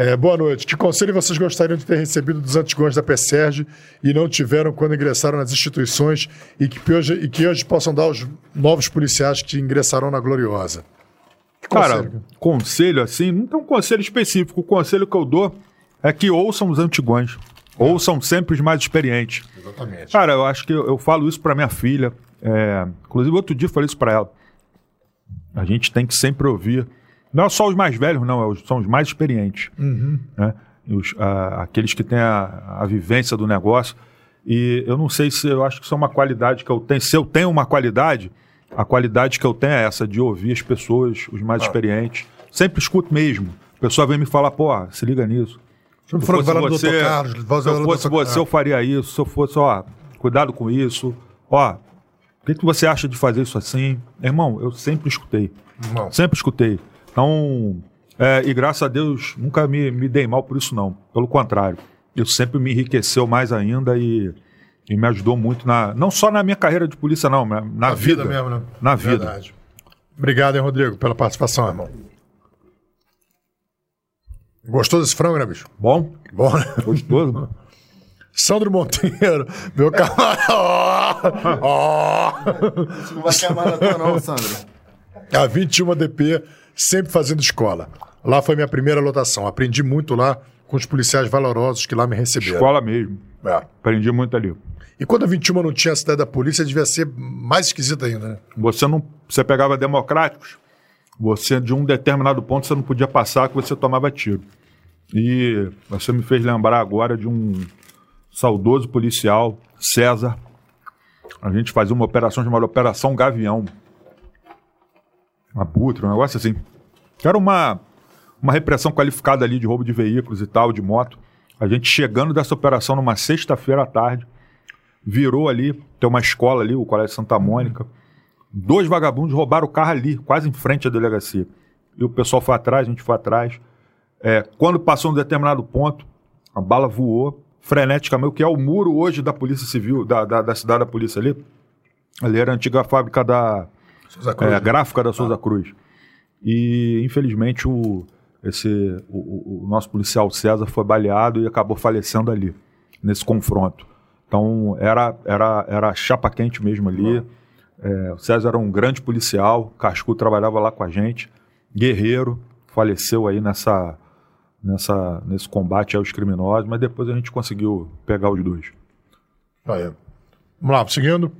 É, boa noite. Que conselho vocês gostariam de ter recebido dos antigões da PSERG e não tiveram quando ingressaram nas instituições e que hoje, e que hoje possam dar aos novos policiais que ingressarão na Gloriosa? Que Cara, conselho? conselho assim, não tem um conselho específico. O conselho que eu dou é que ouçam os antigões. Ouçam sempre os mais experientes. Exatamente. Cara, eu acho que eu, eu falo isso pra minha filha. é, inclusive, outro dia eu falei isso pra ela. A gente tem que sempre ouvir. Não é só os mais velhos, não, é os- são os mais experientes. né? E os- a- aqueles que têm a, a vivência do negócio. E eu não sei se eu acho que isso é uma qualidade que eu tenho. Se eu tenho uma qualidade, a qualidade que eu tenho é essa, de ouvir as pessoas, os mais experientes. Sempre escuto mesmo. A pessoa vem me falar, pô, se liga nisso. Se eu fosse você. Carlos, se eu fosse você, eu faria isso. Se eu fosse, ó, cuidado com isso. Ó, o que, que você acha de fazer isso assim? Irmão, eu sempre escutei. Sempre escutei. Então, é, e graças a Deus, nunca me, me dei mal por isso, não. Pelo contrário. Isso sempre me enriqueceu mais ainda e, e me ajudou muito, na, não só na minha carreira de polícia, não, na, na Na vida. vida mesmo, né? Na vida. Verdade. Obrigado, hein, Rodrigo, pela participação, irmão. Gostou desse frango, né, bicho? Bom? Bom, né? Gostoso? Sandro Monteiro, meu camarada. Ó, ó. Não vai maratona, não, Sandro. A 21 DP, sempre fazendo escola. Lá foi minha primeira lotação. Aprendi muito lá com os policiais valorosos que lá me receberam. Escola mesmo. É. Aprendi muito ali. E quando a 21 não tinha a cidade da polícia, devia ser mais esquisita ainda, né? Você não, você pegava democráticos, você, de um determinado ponto, você não podia passar que você tomava tiro. E você me fez lembrar agora de um saudoso policial, César. A gente fazia uma operação chamada Operação Gavião. Abutre, um negócio assim. Era uma, uma repressão qualificada ali de roubo de veículos e tal, de moto. A gente chegando dessa operação numa sexta-feira à tarde, virou ali, tem uma escola ali, o Colégio Santa Mônica. Dois vagabundos roubaram o carro ali, quase em frente à delegacia. E o pessoal foi atrás, a gente foi atrás. É, quando passou um determinado ponto, a bala voou freneticamente, que é o muro hoje da Polícia Civil, da, da, da cidade da polícia ali. Ali era a antiga fábrica da Cruz, é, né? gráfica da Souza Cruz. E, infelizmente, o, esse, o, o, nosso policial César foi baleado e acabou falecendo ali, nesse confronto. Então, era, era, era chapa quente mesmo ali. É, o César era um grande policial, Cascu trabalhava lá com a gente, guerreiro, faleceu aí nessa, nessa, nesse combate aos criminosos, mas depois a gente conseguiu pegar os dois. Vamos lá, seguindo.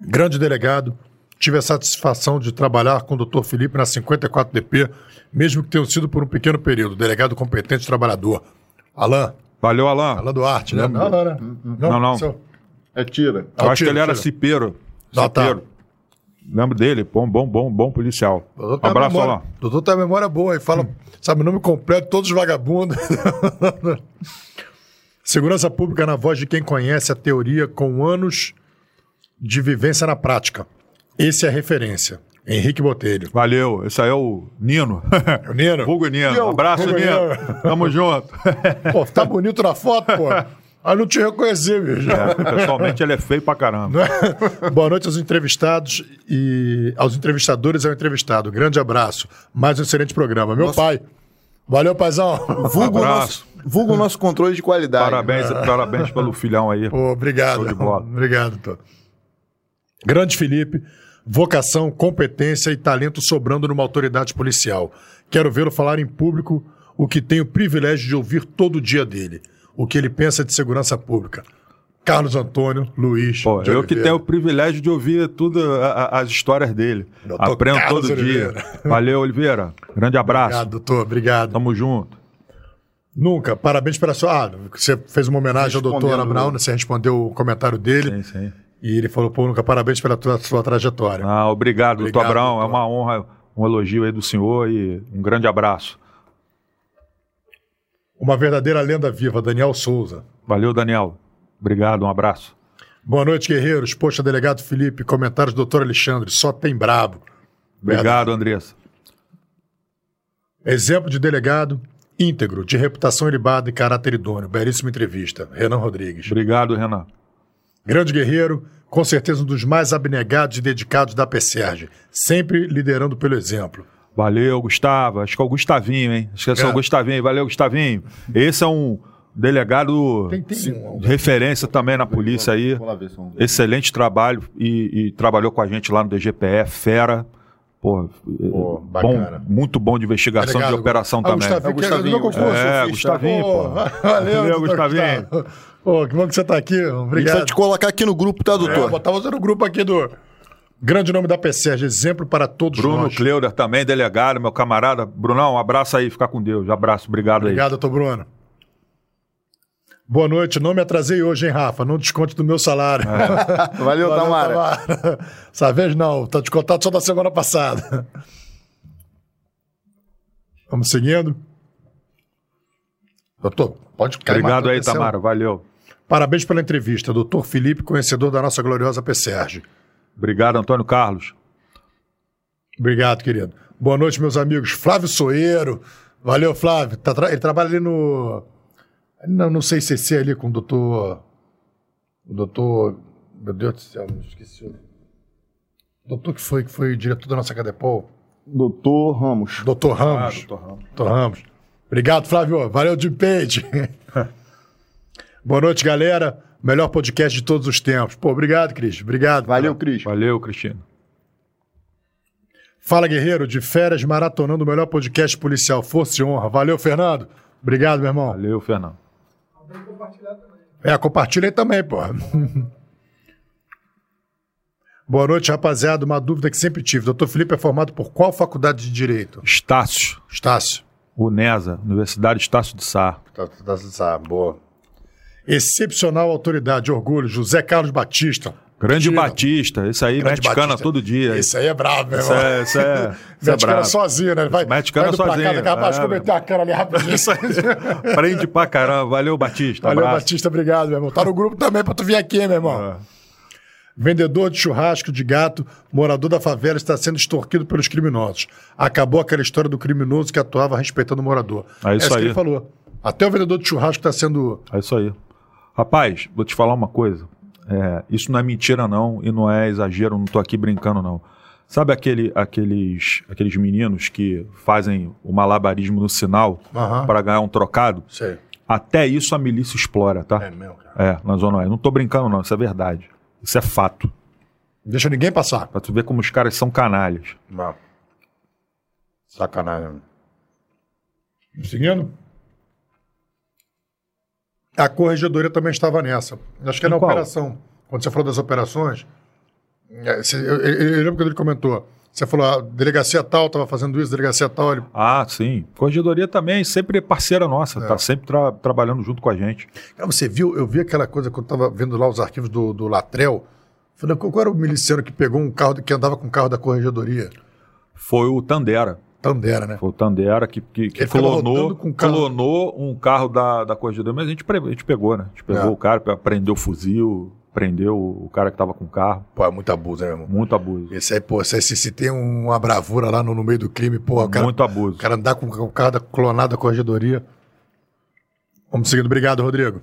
Grande delegado, tive a satisfação de trabalhar com o doutor Felipe na 54DP, mesmo que tenha sido por um pequeno período. Delegado competente trabalhador. Alain. Valeu, Alain. Alain Duarte, né? Não, não, né? Não, não. seu- É tira. Eu Ah, acho tira, que ele era tira. cipeiro. Ah, tá. cipeiro. Lembro dele, bom, bom, bom, bom policial. Doutor a Abraço, memória- Alain. Doutor tem a memória boa e fala, sabe o nome completo, todos os vagabundos. Segurança pública na voz de quem conhece a teoria com anos de vivência na prática. Esse é a referência. Henrique Botelho. Valeu, esse aí é o Nino. O Nino? Hugo Nino. Eu, Abraço, Hugo Nino. Nino. Tamo junto. Pô, tá bonito na foto, pô. Ah, não te reconheci, bicho. É, pessoalmente ele é feio pra caramba. Boa noite aos entrevistados e aos entrevistadores e ao entrevistado. Grande abraço. Mais um excelente programa. Meu pai. Valeu, paizão. Vulgo Abraço. nosso, vulgo nosso controle de qualidade. Parabéns, parabéns pelo filhão aí. Pô, obrigado. Show de bola. Obrigado, doutor. Grande Felipe, vocação, competência e talento sobrando numa autoridade policial. Quero vê-lo falar em público o que tenho o privilégio de ouvir todo dia dele. O que ele pensa de segurança pública. Carlos Antônio Luiz. Pô, eu que tenho o privilégio de ouvir tudo, a- a- as histórias dele. Doutor Aprendo Carlos todo Oliveira. dia. Valeu, Oliveira. Grande abraço. Obrigado, doutor. Obrigado. Tamo junto. Nunca. Parabéns pela sua. Ah, você fez uma homenagem ao doutor Abraão, né? você respondeu o comentário dele. Sim, sim. E ele falou, pô, nunca parabéns pela tua, sua trajetória. Ah, obrigado, doutor Obrigado, Abraão. É doutor. uma honra, um elogio aí do senhor e um grande abraço. Uma verdadeira lenda viva, Daniel Souza. Valeu, Daniel. Obrigado, um abraço. Boa noite, guerreiros. Poxa, delegado Felipe, comentários do doutor Alexandre, só tem brabo. Obrigado, Andressa. Exemplo de delegado íntegro, de reputação ilibada e caráter idôneo. Belíssima entrevista. Renan Rodrigues. Obrigado, Renan. Grande guerreiro, com certeza um dos mais abnegados e dedicados da PSERG, sempre liderando pelo exemplo. Valeu, Gustavo. Acho que é o Gustavinho, hein? Acho que é só É. o Gustavinho. Valeu, Gustavinho. Esse é um delegado Tem- tem um- de referência também na polícia aí. Ver se é um- Excelente trabalho e, e trabalhou com a gente lá no DGPF, fera. Pô, Pô, bom, bacana. muito bom de investigação Delegado, de operação ah, também. Gustavinho, É o Gustavinho, que é É, tá? Gustavinho, pô. Valeu, Valeu, Gustavinho. Gustavo. Pô, que bom que você tá aqui, A gente vai obrigado. te colocar aqui no grupo, tá, É, doutor? botar você no grupo aqui do grande nome da PSERG, exemplo para todos Bruno nós. Kleuder também, delegado, meu camarada. Brunão, um abraço aí, fica com Deus. Abraço, obrigado, Obrigado, doutor Bruno. Boa noite, não me atrasei hoje, hein, Rafa? Não desconte do meu salário. Valeu, Valeu, Tamara. Tamara. Essa vez não, tá descontado só da semana passada. Vamos seguindo. Doutor, pode cair Obrigado aí, atenção. Tamara. Valeu. Parabéns pela entrevista, doutor Felipe, conhecedor da nossa gloriosa PSERG. Obrigado, Antônio Carlos. Obrigado, querido. Boa noite, meus amigos. Flávio Soeiro. Valeu, Flávio. Tá tra- ele trabalha ali no. Não, não sei se é ali com o doutor. O doutor. Meu Deus do céu, me esqueci. o Doutor que foi, que foi diretor da nossa Cadepol. Doutor Ramos. Doutor Ramos. doutor Ramos. Doutor Ramos. Obrigado, Flávio. Valeu, Jim Page. Boa noite, galera. Melhor podcast de todos os tempos. Pô, obrigado, Cris. Obrigado. Valeu, Cris. Valeu, Cristina. Fala, guerreiro, de férias maratonando o melhor podcast policial. Força e honra. Valeu, Fernando. Obrigado, meu irmão. Valeu, Fernando. É, compartilha aí também, pô. Boa noite, rapaziada. Uma dúvida que sempre tive. Doutor Felipe é formado por qual faculdade de Direito? Estácio, Estácio. UNESA, Universidade Estácio de Sá. Tá, tá, tá, boa. Excepcional autoridade, orgulho, José Carlos Batista. Grande Tira. Batista, esse aí Grande mete cana Batista. todo dia. Esse aí é bravo, meu Isso irmão. é, isso é, isso é Mete cana brabo. sozinho, né? Vai, Mete cana vai indo pra sozinho. Cá, que eu É, meter a cana ali rapidinho. Prende pra caramba. Valeu, Batista. Valeu, abraço. Batista, obrigado, meu irmão. Tá no grupo também pra tu vir aqui, meu irmão. É. Vendedor de churrasco de gato, morador da favela, está sendo extorquido pelos criminosos. Acabou aquela história do criminoso que atuava respeitando o morador. É isso Essa que aí. ele falou. Até o vendedor de churrasco está sendo. É isso aí. Rapaz, vou te falar uma coisa. É, isso não é mentira, não, e não é exagero, não tô aqui brincando, não. Sabe aquele, aqueles, aqueles meninos que fazem o malabarismo no sinal Aham. para ganhar um trocado? Sei. Até isso a milícia explora, tá? É mesmo, cara. É, na Zona Oeste. Não tô brincando, não, isso é verdade. Isso é fato. Deixa ninguém passar. Pra tu ver como os caras são canalhas. Não. Sacanagem. Seguindo? A corregedoria também estava nessa. Acho que é Em na qual? operação. Quando você falou das operações, é, eu, eu- eu lembro quando ele comentou. Você falou, a delegacia tal estava fazendo isso, delegacia tal. Ele, Ah, sim. Corregedoria também, sempre é parceira nossa, tá sempre tra- trabalhando junto com a gente. Cara, você viu, eu vi aquela coisa quando eu estava vendo lá os arquivos do, do Latrel. Falei, qual era o miliciano que pegou um carro, que andava com o carro da corregedoria? Foi o Tandera. Tandera, né? Foi o Tandera que, que, que clonou, carro. clonou um carro da, da Corregedoria, mas a gente, a gente pegou, né? A gente pegou É. o cara, prendeu o fuzil, prendeu o cara que tava com o carro. Pô, é muito abuso, né, meu irmão? Muito abuso. Esse aí, pô, se, se, se tem uma bravura lá no, no meio do crime, pô, o cara, Muito abuso. o cara andar com o carro da clonada da corregedoria. Vamos seguindo. Obrigado, Rodrigo.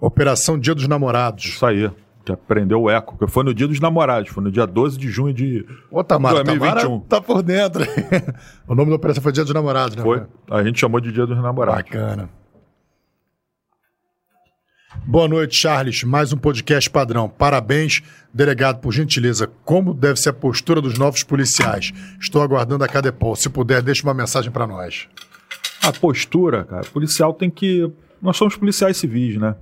Operação Dia dos Namorados. Isso aí. Que prendeu o eco. Que foi no dia dos namorados, foi no dia 12 de junho de. Ô, Tamara, 2021. Tamara tá por dentro. o nome da operação foi Dia dos Namorados, né? Foi. A gente chamou de dia dos namorados. Bacana. Boa noite, Charles. Mais um podcast padrão. Parabéns, delegado, por gentileza. Como deve ser a postura dos novos policiais? Estou aguardando a Cadepol. Se puder, deixe uma mensagem para nós. A postura, cara, policial tem que. Nós somos policiais civis, né?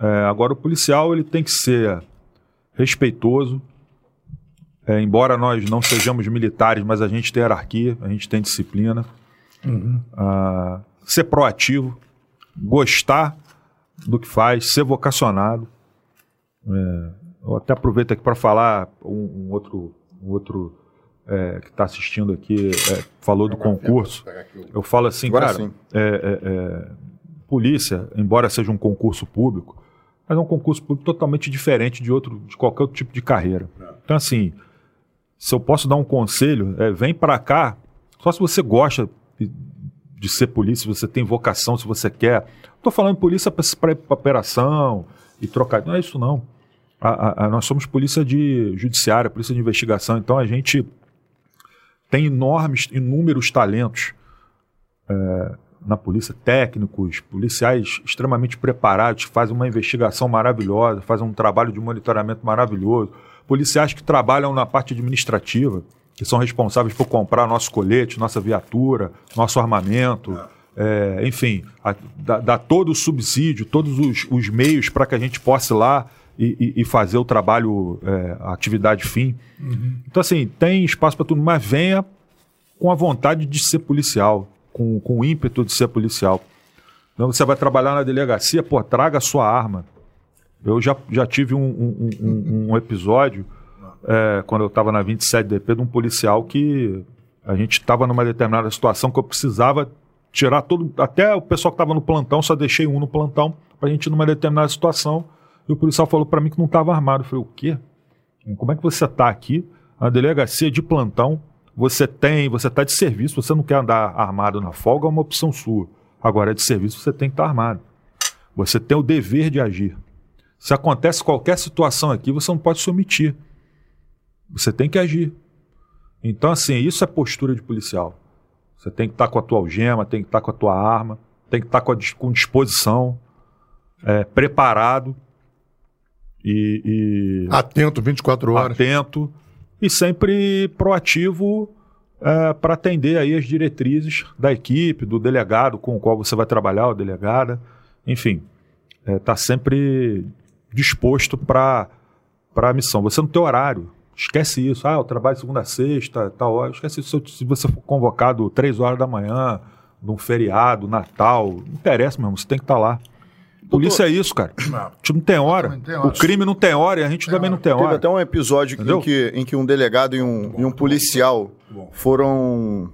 É, agora, o policial ele tem que ser respeitoso. É, embora nós não sejamos militares, mas a gente tem hierarquia, a gente tem disciplina. Ah, ser proativo, gostar do que faz, ser vocacionado. É, eu até aproveito aqui para falar um, um outro, um outro é, que está assistindo aqui, é, falou do concurso. Eu falo assim, Agora cara, é, é, é, polícia, embora seja um concurso público, mas é um concurso público totalmente diferente de outro, de qualquer outro tipo de carreira. Então, assim, se eu posso dar um conselho, é, vem para cá, só se você gosta de, de ser polícia, se você tem vocação, se você quer. Estou falando polícia para operação e trocar. Não é isso não. A- a- a- nós somos polícia de judiciária, polícia de investigação, então a gente tem enormes, inúmeros talentos é, na polícia, técnicos, policiais extremamente preparados, fazem uma investigação maravilhosa, fazem um trabalho de monitoramento maravilhoso, policiais que trabalham na parte administrativa, que são responsáveis por comprar nosso colete, nossa viatura, nosso armamento, é, enfim, a- dá, dá todo o subsídio, todos os, os meios para que a gente possa ir lá e, e- fazer o trabalho, é, a atividade fim. Então, assim, tem espaço para tudo, mas venha com a vontade de ser policial, com, com o ímpeto de ser policial. Então, você vai trabalhar na delegacia, pô, traga a sua arma. Eu já, já tive um, um- um- um episódio, é, quando eu estava na 27DP, de um policial que a gente estava numa determinada situação que eu precisava tirar todo. Até o pessoal que estava no plantão, só deixei um no plantão, para a gente ir numa determinada situação. E o policial falou para mim que não estava armado. Eu falei, o quê? Como é que você está aqui, na delegacia de plantão, você tem, você está de serviço, você não quer andar armado na folga, é uma opção sua. Agora, de serviço, você tem que estar armado. Você tem o dever de agir. Se acontece qualquer situação aqui, você não pode se omitir. Você tem que agir. Então, assim, isso é postura de policial. Você tem que estar com a tua algema, tem que estar com a tua arma, tem que estar com, a dis- com disposição, é, preparado e- e Atento 24 horas. atento e sempre proativo para atender aí as diretrizes da equipe, do delegado com o qual você vai trabalhar, o delegada, enfim, está sempre disposto para a missão. Você não tem horário. Esquece isso. Ah, eu trabalho segunda a sexta, tal hora. Esquece isso. Se você for convocado três horas da manhã, num feriado, Natal, não interessa, mesmo. Você tem que estar tá lá. Polícia é isso, cara. A gente não tem hora. Tem hora. O crime não tem hora e a gente tem também hora. não tem hora. Teve até um episódio em que, em que um delegado e um, bom, e um policial foram.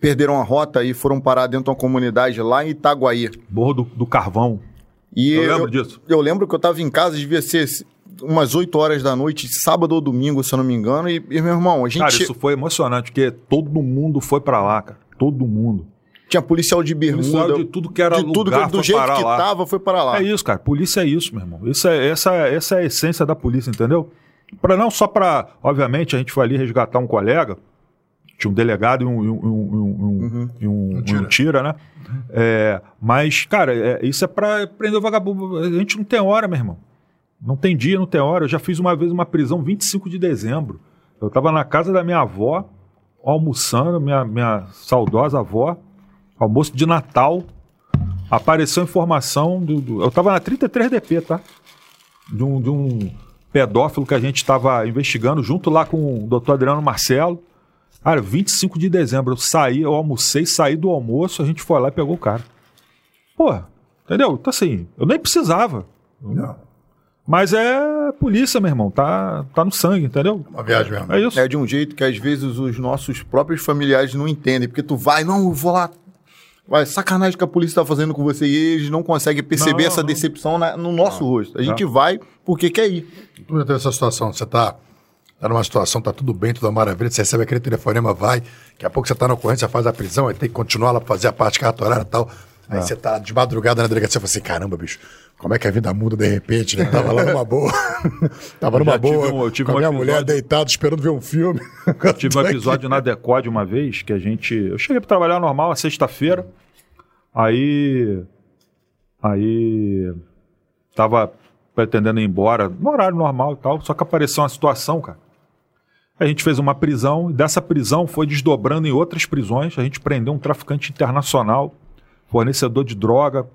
perderam a rota e foram parar dentro de uma comunidade lá em Itaguaí. Borro do, do Carvão. E eu, eu lembro disso. Eu lembro que eu estava em casa, devia ser umas 8 horas da noite, sábado ou domingo, se eu não me engano, e, e meu irmão, a gente... Cara, isso foi emocionante, porque todo mundo foi para lá, cara. Todo mundo. Tinha policial de bermuda. Policial de tudo que era de lugar, tudo, do jeito que lá. tava, foi para lá. É isso, cara. Polícia é isso, meu irmão. Isso é, essa, essa é a essência da polícia, entendeu? Para não só para, obviamente, a gente foi ali resgatar um colega, tinha um delegado e um, um, um, uhum. um tira. tira. né? É, mas, cara, é, isso é para prender o vagabundo. A gente não tem hora, meu irmão. Não tem dia, não tem hora. Eu já fiz uma vez uma prisão 25 de dezembro. Eu estava na casa da minha avó, almoçando, minha, minha saudosa avó, almoço de Natal. Apareceu informação do. do eu estava na 33DP, tá? De um, de um pedófilo que a gente estava investigando junto lá com o doutor Adriano Marcelo. Cara, 25 de dezembro, eu saí, eu almocei, saí do almoço, a gente foi lá e pegou o cara. Pô, entendeu? Então assim, eu nem precisava. Não. Mas é polícia, meu irmão. Tá, tá no sangue, entendeu? Uma viagem mesmo. É isso. É de um jeito que às vezes os nossos próprios familiares não entendem. Porque tu vai, não, eu vou lá. Vai, sacanagem que a polícia tá fazendo com você e eles não conseguem perceber não, essa não. decepção na, no nosso não. rosto. A gente vai porque quer ir. Tu já teve essa situação, você tá, tá numa situação, tá tudo bem, tudo é maravilha, você recebe aquele telefonema, vai, daqui a pouco você tá na ocorrência, faz a prisão, aí tem que continuar lá pra fazer a parte cartorária e tal. Aí é. você tá de madrugada na delegacia e fala assim: caramba, bicho, como é que a vida muda de repente? Né? Tava lá numa boa. Tava numa boa. Um, eu tive com a minha episódio... mulher deitada esperando ver um filme. Eu tive um episódio na Decode uma vez que a gente. Eu cheguei para trabalhar normal, sexta-feira. Aí. Aí. Tava pretendendo ir embora, no horário normal e tal. Só que apareceu uma situação, cara. A gente fez uma prisão e dessa prisão foi desdobrando em outras prisões. A gente prendeu um traficante internacional fornecedor de droga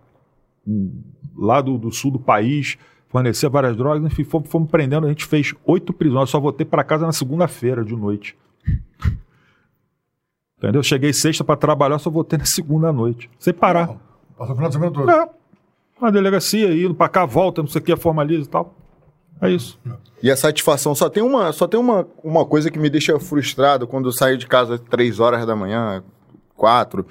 lá do, do sul do país, fornecia várias drogas, enfim, fomos, fomos prendendo, a gente fez oito prisões, eu só voltei para casa na segunda-feira de noite. Entendeu? Cheguei sexta para trabalhar, só voltei na segunda noite, sem parar. Não, passou o final de semana todo? É, na delegacia, indo para cá, volta, não sei o que, formaliza e tal. É isso. E a satisfação, só tem uma, só tem uma, uma coisa que me deixa frustrado quando eu saio de casa às três horas da manhã, quatro,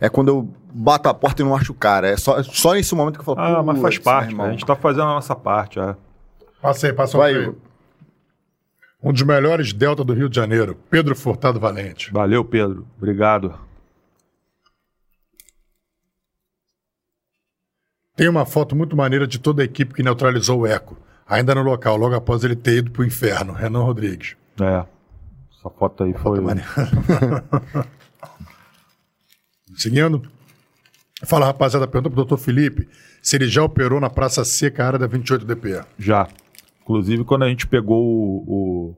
é quando eu bato a porta e não acho o cara. É só, só nesse momento que eu falo, Ah, mas faz parte, a gente tá fazendo a nossa parte, é. Passei, passou Vai, Um dos melhores delta do Rio de Janeiro, Pedro Furtado Valente. Valeu, Pedro. Obrigado. Tem uma foto muito maneira de toda a equipe que neutralizou o Eco, ainda no local, logo após ele ter ido pro inferno. Renan Rodrigues. É. Essa foto aí foi. Foto Seguindo. Fala, rapaziada, pergunta pro doutor Felipe se ele já operou na Praça Seca, área da 28 DP. Já. Inclusive, quando a gente pegou o,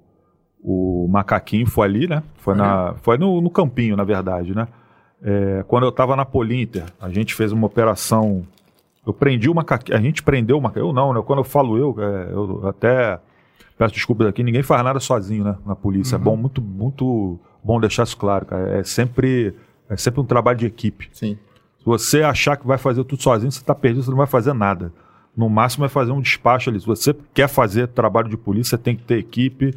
o, o macaquinho, foi ali, né? Foi, na, foi no, no campinho, na verdade, né? É, quando eu estava na Polinter, a gente fez uma operação. Eu prendi o macaquinho. A gente prendeu o macaquinho. Eu não, né? Quando eu falo eu, é, eu até peço desculpas aqui, ninguém faz nada sozinho, né? Na polícia. É uhum. É bom, muito, muito bom deixar isso claro, cara. É sempre é sempre um trabalho de equipe. Sim. Se você achar que vai fazer tudo sozinho, você está perdido, você não vai fazer nada. No máximo é fazer um despacho ali. Se você quer fazer trabalho de polícia, você tem que ter equipe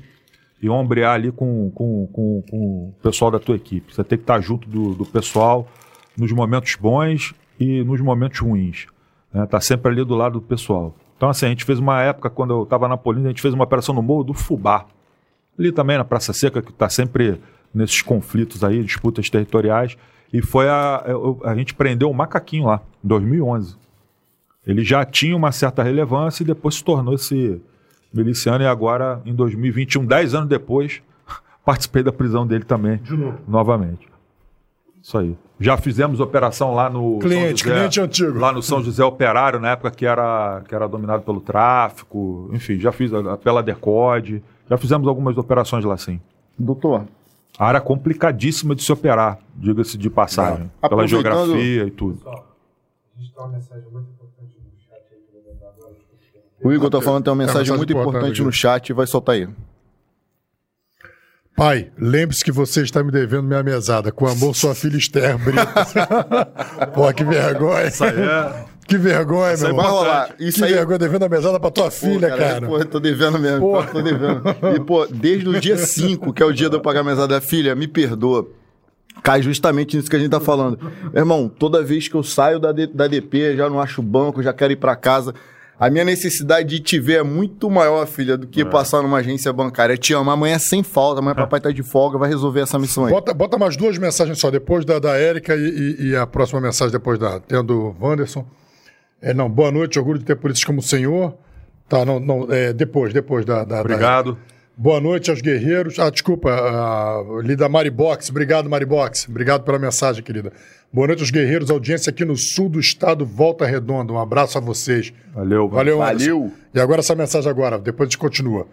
e ombrear ali com, com, com, com o pessoal da tua equipe. Você tem que estar junto do, do pessoal nos momentos bons e nos momentos ruins. Né? Tá sempre ali do lado do pessoal. Então, assim, a gente fez uma época, quando eu estava na Polícia, a gente fez uma operação no Morro do Fubá. Ali também, na Praça Seca, que está sempre nesses conflitos aí, disputas territoriais. E foi a, a, a gente prendeu o macaquinho lá, em 2011. Ele já tinha uma certa relevância e depois se tornou esse miliciano. E agora, em 2021, 10 anos depois, participei da prisão dele também. De novo. Novamente. Isso aí. Já fizemos operação lá no. Cliente, José, cliente antigo. Lá no São José Operário, na época que era, que era dominado pelo tráfico. Enfim, já fiz a, pela Decode. Já fizemos algumas operações lá sim. Doutor, área complicadíssima de se operar, diga-se de passagem, ah, pela geografia e tudo. O Igor está falando que tem uma mensagem, é, muito importante, importante no chat, vai soltar aí. Pai, lembre-se que você está me devendo minha mesada. Com amor, sua filha Esther Brito. Pô, que vergonha. Isso aí é. Que vergonha, Isso aí meu Vai irmão. rolar. Isso que aí. vergonha devendo a mesada pra tua Pô, filha, cara. Pô, tô devendo mesmo. Pô. Tô devendo. E, pô, desde o dia 5, que é o dia de eu pagar a mesada da filha, me perdoa. Cai justamente nisso que a gente tá falando. Meu irmão, toda vez que eu saio da, D- da DP, já não acho banco, já quero ir pra casa. A minha necessidade de te ver é muito maior, filha, do que passar numa agência bancária. Te amo. Amanhã é sem falta. Amanhã papai tá de folga, vai resolver essa missão aí. Bota, bota mais duas mensagens só, depois da, da Érica e, e- e a próxima mensagem depois da tendo Wanderson. É, não, boa noite, orgulho de ter polícias como o senhor. Tá, não, não, é, depois, depois da, da, da- Obrigado. Boa noite aos guerreiros. Ah, desculpa, a, li da Maribox. Obrigado, Maribox. Obrigado pela mensagem, querida. Boa noite aos guerreiros, audiência aqui no sul do estado, Volta Redonda. Um abraço a vocês. Valeu. Valeu, Anderson. Valeu. E agora essa mensagem agora, depois a gente continua.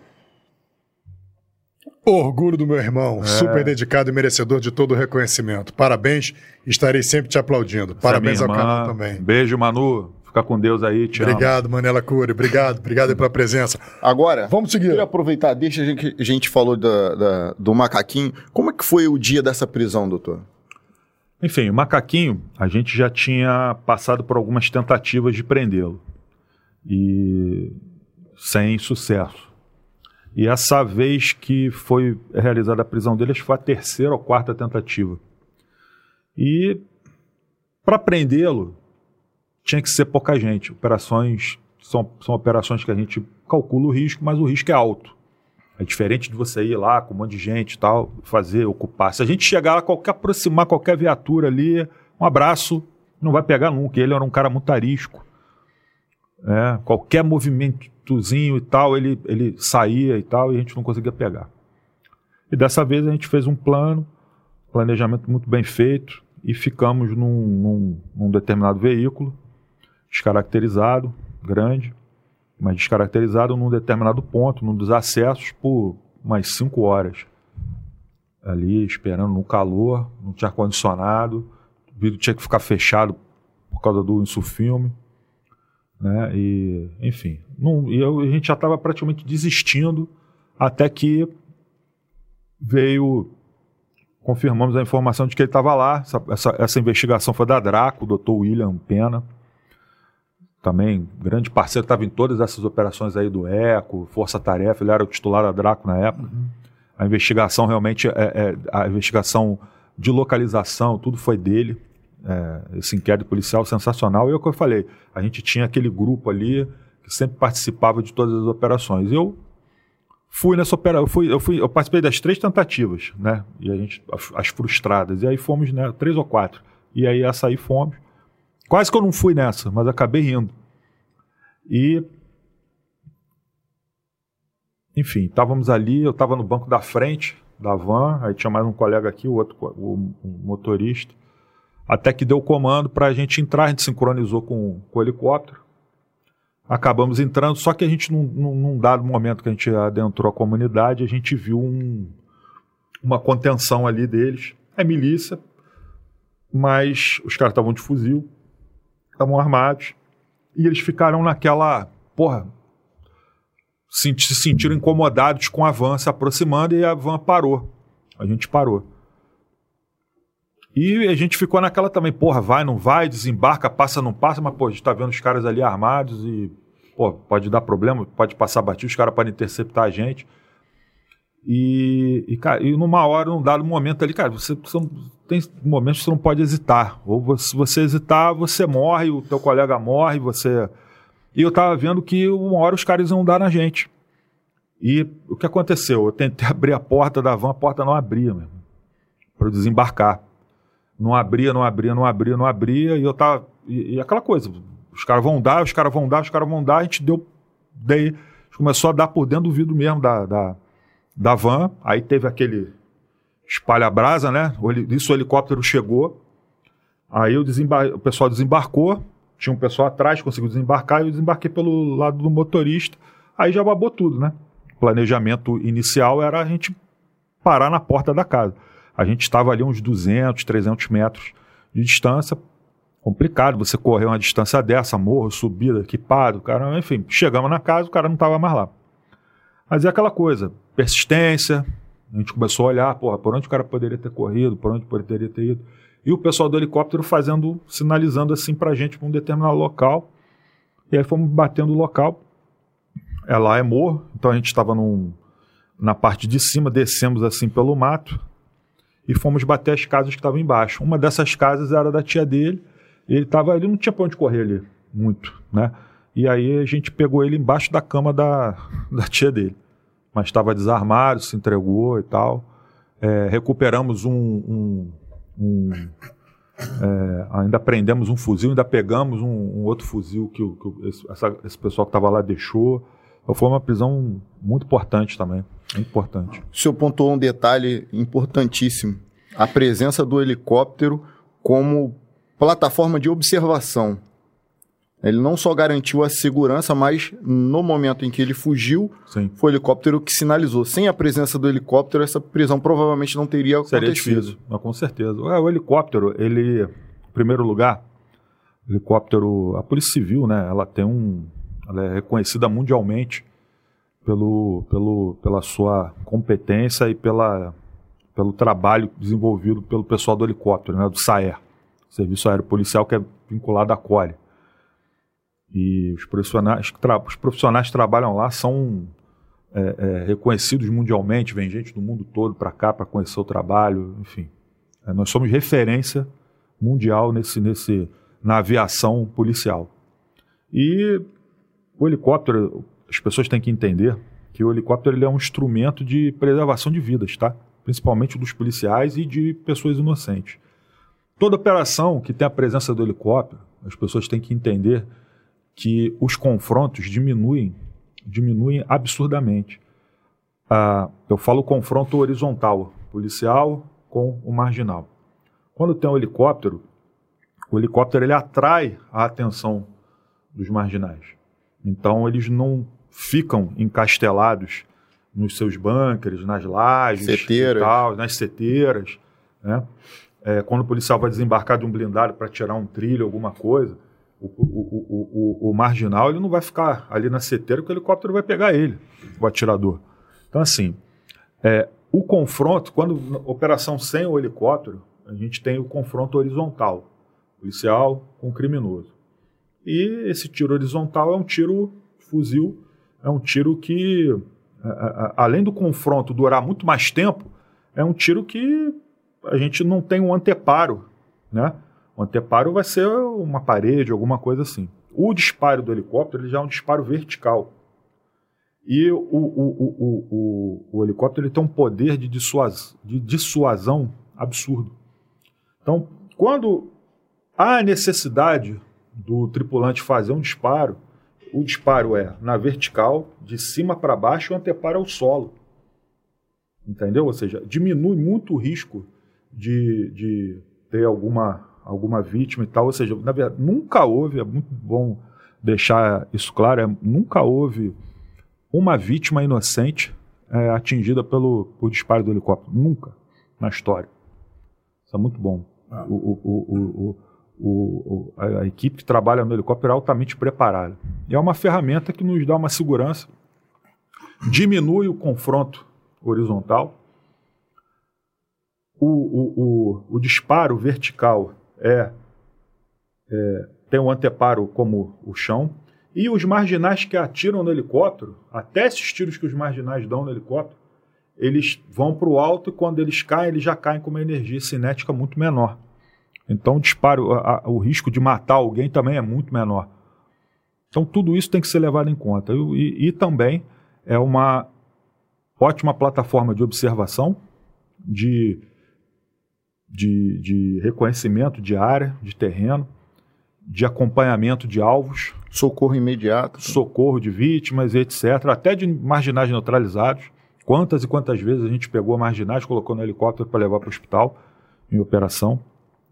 Orgulho do meu irmão, É. super dedicado e merecedor de todo o reconhecimento. Parabéns, estarei sempre te aplaudindo. Parabéns Essa é ao canal também. Beijo, Manu. Fica com Deus aí, te amo. Obrigado, Manela Cury. Obrigado, obrigado pela presença. Agora, Vamos seguir. queria aproveitar, deixa a gente, a gente falou da, da- do macaquinho. Como é que foi o dia dessa prisão, doutor? Enfim, o macaquinho, a gente já tinha passado por algumas tentativas de prendê-lo. E sem sucesso. E essa vez que foi realizada a prisão dele, acho que foi a terceira ou quarta tentativa. E para prendê-lo, tinha que ser pouca gente. Operações são, são operações que a gente calcula o risco, mas o risco é alto. É diferente de você ir lá com um monte de gente e tal, fazer, ocupar. Se a gente chegar lá, qualquer aproximar qualquer viatura ali, um abraço, não vai pegar nunca. Ele era um cara muito arisco. É, qualquer movimentozinho e tal, ele, ele saía e tal, e a gente não conseguia pegar. E dessa vez a gente fez um plano, planejamento muito bem feito, e ficamos num, num, num determinado veículo, descaracterizado, grande, mas descaracterizado num determinado ponto, num dos acessos, por umas 5 horas. Ali, esperando no calor, não tinha ar-condicionado, o vidro tinha que ficar fechado por causa do insufilme. Né? E, enfim, e eu- a gente já estava praticamente desistindo até que veio. Confirmamos a informação de que ele estava lá. Essa, essa, essa investigação foi da Draco, o doutor William Pena também grande parceiro, estava em todas essas operações aí do ECO, Força Tarefa, ele era o titular da Draco na época. A investigação realmente, é, é- a investigação de localização, tudo foi dele. É, esse inquérito policial sensacional. E é o que eu falei, a gente tinha aquele grupo ali que sempre participava de todas as operações. Eu fui nessa operação, eu, fui, eu, fui, eu participei das três tentativas, né? E a gente, as, as frustradas. E aí fomos, né? Três ou quatro. E aí essa aí fomos. Quase que eu não fui nessa, mas acabei indo. E. Enfim, estávamos ali, eu estava no banco da frente da van, aí tinha mais um colega aqui, o outro, o, o motorista. Até que deu o comando para a gente entrar, a gente sincronizou com, com o helicóptero. Acabamos entrando, só que a gente, num, num dado momento que a gente adentrou a comunidade, a gente viu um, uma contenção ali deles. É milícia, mas os caras estavam de fuzil, estavam armados, e eles ficaram naquela, porra, se sentiram incomodados com a van se aproximando e a van parou. A gente parou. E a gente ficou naquela também, porra, vai, não vai, desembarca, passa, não passa, mas, pô, a gente tá vendo os caras ali armados e, pô, pode dar problema, pode passar batido, os caras podem interceptar a gente. E, e, cara, e numa hora, num dado momento ali, cara, você, você tem momentos que você não pode hesitar. Ou se você hesitar, você morre, o teu colega morre, você. E eu tava vendo que uma hora os caras iam dar na gente. E o que aconteceu? Eu tentei abrir a porta da van, a porta não abria, mesmo, para desembarcar. Não abria, não abria, não abria, não abria, e eu tava. E, e aquela coisa, os caras vão dar, os caras vão dar, os caras vão dar, a gente deu. Daí, começou a dar por dentro do vidro mesmo da, da, da van, aí teve aquele espalha-brasa, né? Isso o helicóptero chegou, aí o, desembar... o pessoal desembarcou, tinha um pessoal atrás, conseguiu desembarcar, e eu desembarquei pelo lado do motorista, aí já babou tudo, né? O planejamento inicial era a gente parar na porta da casa. A gente estava ali uns 200, 300 metros de distância, complicado você correr uma distância dessa, morro, subida, equipado, cara, enfim, chegamos na casa, o cara não estava mais lá. Mas é aquela coisa, persistência, A gente começou a olhar, porra, por onde o cara poderia ter corrido, por onde poderia ter ido. E o pessoal do helicóptero fazendo, sinalizando assim pra gente para um determinado local. E aí fomos batendo o local. É lá é morro, então a gente estava na parte de cima, descemos assim pelo mato e fomos bater as casas que estavam embaixo. Uma dessas casas era da tia dele. Ele tava, ele não tinha para onde correr ali muito, né? E aí a gente pegou ele embaixo da cama da, da tia dele. Mas estava desarmado, se entregou e tal. É, recuperamos um, um, um é, ainda prendemos um fuzil, ainda pegamos um, um outro fuzil que, que esse, essa, esse, pessoal que estava lá deixou. Então, foi uma prisão muito importante também. Muito importante. O senhor pontuou um detalhe importantíssimo: a presença do helicóptero como plataforma de observação. Ele não só garantiu a segurança, mas no momento em que ele fugiu, Sim. foi o helicóptero que sinalizou. Sem a presença do helicóptero, essa prisão provavelmente não teria Seria acontecido. Difícil, com certeza. É, o helicóptero, ele, em primeiro lugar, helicóptero, a Polícia Civil, né, ela tem um, ela é reconhecida mundialmente pelo, pelo, pela sua competência e pela, pelo trabalho desenvolvido pelo pessoal do helicóptero, né, do SAER, Serviço Aéreo Policial, que é vinculado à CORE. E os profissionais, os profissionais que trabalham lá são é, é, reconhecidos mundialmente, vem gente do mundo todo para cá para conhecer o trabalho, enfim. É, nós somos referência mundial nesse, nesse, na aviação policial. E o helicóptero, as pessoas têm que entender que o helicóptero ele é um instrumento de preservação de vidas, tá? principalmente dos policiais e de pessoas inocentes. Toda operação que tem a presença do helicóptero, as pessoas têm que entender que os confrontos diminuem, diminuem absurdamente. Ah, eu falo confronto horizontal, policial com o marginal. Quando tem um helicóptero, o helicóptero ele atrai a atenção dos marginais. Então eles não ficam encastelados nos seus bunkers, nas lajes, seteiras. Tal, nas seteiras. Né? É, quando o policial vai desembarcar de um blindado para tirar um trilho, alguma coisa, o, o, o, o, marginal ele não vai ficar ali na seteira porque o helicóptero vai pegar ele, o atirador. Então, assim, é, o confronto, quando operação sem o helicóptero, a gente tem o confronto horizontal, policial com criminoso. E esse tiro horizontal é um tiro fuzil, é um tiro que, além do confronto durar muito mais tempo, é um tiro que a gente não tem um anteparo, né? O anteparo vai ser uma parede, alguma coisa assim. O disparo do helicóptero ele já é um disparo vertical. E o, o, o, o helicóptero ele tem um poder de, dissuas, de dissuasão absurdo. Então, quando há necessidade do tripulante fazer um disparo, o disparo é na vertical, de cima para baixo, o anteparo é o solo. Entendeu? Ou seja, diminui muito o risco de, de ter alguma alguma vítima e tal. Ou seja, na verdade, nunca houve, é muito bom deixar isso claro, é, nunca houve uma vítima inocente é, atingida pelo, por disparo do helicóptero. Nunca na história. Isso é muito bom. Ah. O, o, o, a, a equipe que trabalha no helicóptero é altamente preparada. E é uma ferramenta que nos dá uma segurança, diminui o confronto horizontal, o, o, o, o disparo vertical é, é, tem um anteparo como o chão, e os marginais que atiram no helicóptero, até esses tiros que os marginais dão no helicóptero, eles vão para o alto e quando eles caem, eles já caem com uma energia cinética muito menor. Então o disparo, a, a, o risco de matar alguém também é muito menor. Então tudo isso tem que ser levado em conta. E, e, e também é uma ótima plataforma de observação, de de, de reconhecimento de área, de terreno, de acompanhamento de alvos. Socorro imediato. Socorro de vítimas, etc. Até de marginais neutralizados. Quantas e quantas vezes a gente pegou marginais, colocou no helicóptero para levar para o hospital em operação.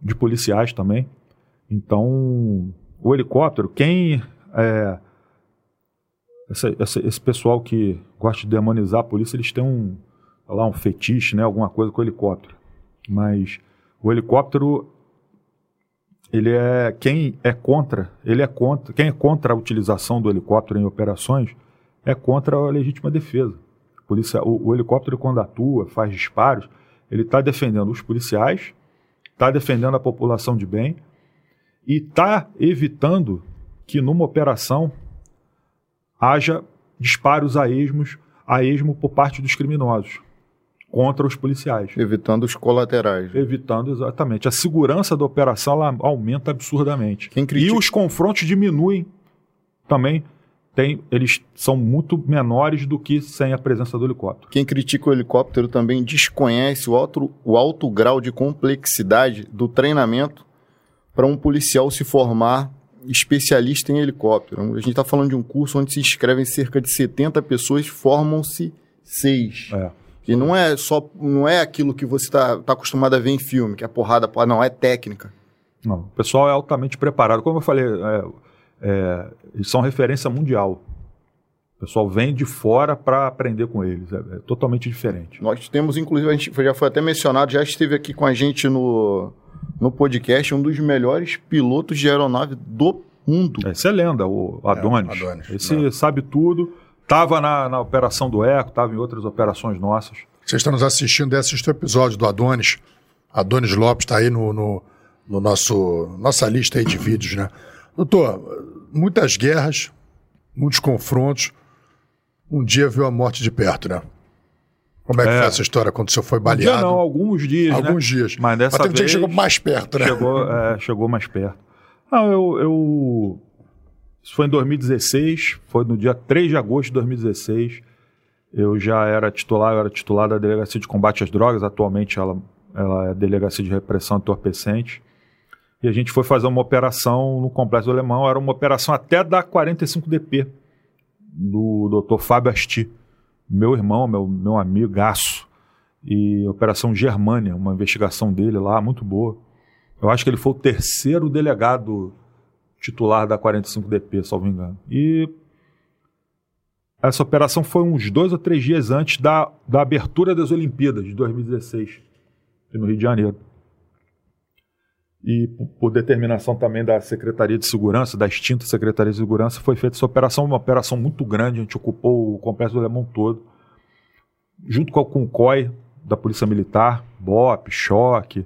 De policiais também. Então, o helicóptero, quem. É, essa, essa, esse pessoal que gosta de demonizar a polícia, eles têm um, lá, um fetiche, né, alguma coisa com o helicóptero. Mas o helicóptero, ele é quem é contra, ele é contra, quem é contra a utilização do helicóptero em operações é contra a legítima defesa. polícia, o, o helicóptero, quando atua, faz disparos, ele está defendendo os policiais, está defendendo a população de bem e está evitando que numa operação haja disparos a esmos, a esmo por parte dos criminosos contra os policiais. Evitando os colaterais. Evitando, exatamente. A segurança da operação ela aumenta absurdamente. Critica... E os confrontos diminuem também. Tem, eles são muito menores do que sem a presença do helicóptero. Quem critica o helicóptero também desconhece o alto, o alto grau de complexidade do treinamento para um policial se formar especialista em helicóptero. A gente está falando de um curso onde se inscrevem cerca de 70 pessoas, formam-se seis. É. E não é só não é aquilo que você está tá acostumado a ver em filme, que é porrada, não, é técnica. Não, o pessoal é altamente preparado. Como eu falei, é, é, eles são referência mundial. O pessoal vem de fora para aprender com eles. É, é, totalmente diferente. Nós temos, inclusive, a gente já foi até mencionado, já esteve aqui com a gente no, no podcast, um dos melhores pilotos de aeronave do mundo. Esse é lenda, o Adonis. É, Adonis Esse não. sabe tudo. Estava na, na operação do Eco, estava em outras operações nossas. Vocês estão nos assistindo, assistir o episódio do Adonis. Adonis Lopes está aí no, no, no, nosso nossa lista aí de vídeos, né? Doutor, muitas guerras, muitos confrontos. Um dia viu a morte de perto, né? Como é que é. foi essa história quando o senhor foi baleado? Um dia não, alguns dias. Alguns né? dias. Mas dessa Mas vez. chegou mais perto, né? Chegou, é, chegou mais perto. Não, eu, eu isso foi em 2016, foi no dia 3 de agosto de 2016. Eu já era titular, eu era titular da Delegacia de Combate às Drogas, atualmente ela, ela é Delegacia de Repressão Entorpecente. E a gente foi fazer uma operação no Complexo do Alemão, era uma operação até da 45DP, do Dr. Fábio Asti, meu irmão, meu, meu amigo, gaço. E Operação Germânia, uma investigação dele lá, muito boa. Eu acho que ele foi o terceiro delegado titular da 45DP, salvo engano. E essa operação foi uns dois ou três dias antes da, da abertura das Olimpíadas de 2016, no Rio de Janeiro. E por determinação também da Secretaria de Segurança, da extinta Secretaria de Segurança, foi feita essa operação, uma operação muito grande, a gente ocupou o complexo do Alemão todo, junto com, o COI da Polícia Militar, BOP, Choque,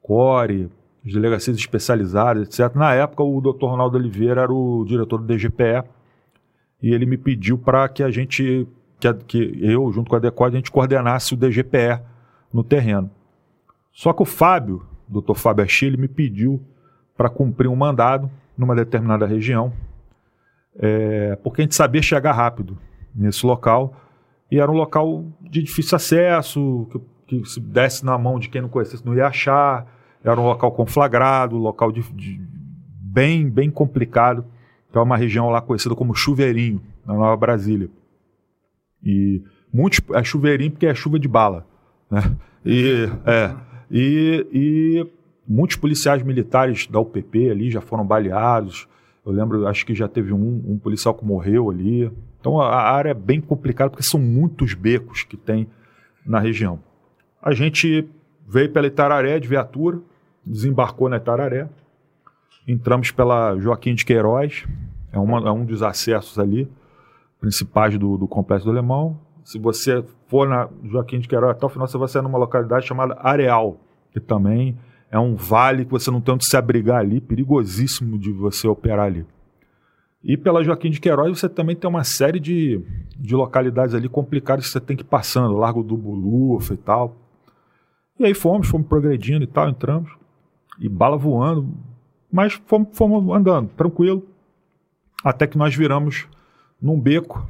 CORE, as delegacias especializadas, etc. Na época, o Dr. Ronaldo Oliveira era o diretor do DGPE e ele me pediu para que a gente, que, que, eu, junto com a DECOD, a gente coordenasse o DGPE no terreno. Só que o Fábio, o Dr. Fábio Achille, me pediu para cumprir um mandado numa determinada região, é, porque a gente sabia chegar rápido nesse local e era um local de difícil acesso, que, que se desse na mão de quem não conhecesse não ia achar era um local conflagrado, local de, de bem, bem complicado. Então é uma região lá conhecida como Chuveirinho, na Nova Brasília. E muitos, é chuveirinho porque é chuva de bala. Né? E, é, e, e muitos policiais militares da UPP ali já foram baleados. Eu lembro, acho que já teve um, um policial que morreu ali. Então a, a área é bem complicada porque são muitos becos que tem na região. A gente veio pela Itararé de viatura, desembarcou na Itararé, entramos pela Joaquim de Queiroz, é, uma, é um dos acessos ali, principais do, do Complexo do Alemão. Se você for na Joaquim de Queiroz até o final, você vai sair numa localidade chamada Areal, que também é um vale que você não tem onde se abrigar ali, perigosíssimo de você operar ali. E pela Joaquim de Queiroz você também tem uma série de, de localidades ali complicadas que você tem que ir passando, Largo do Bulufa e tal. E aí fomos, fomos progredindo e tal, entramos e bala voando, mas fomos, fomos andando, tranquilo, até que nós viramos num beco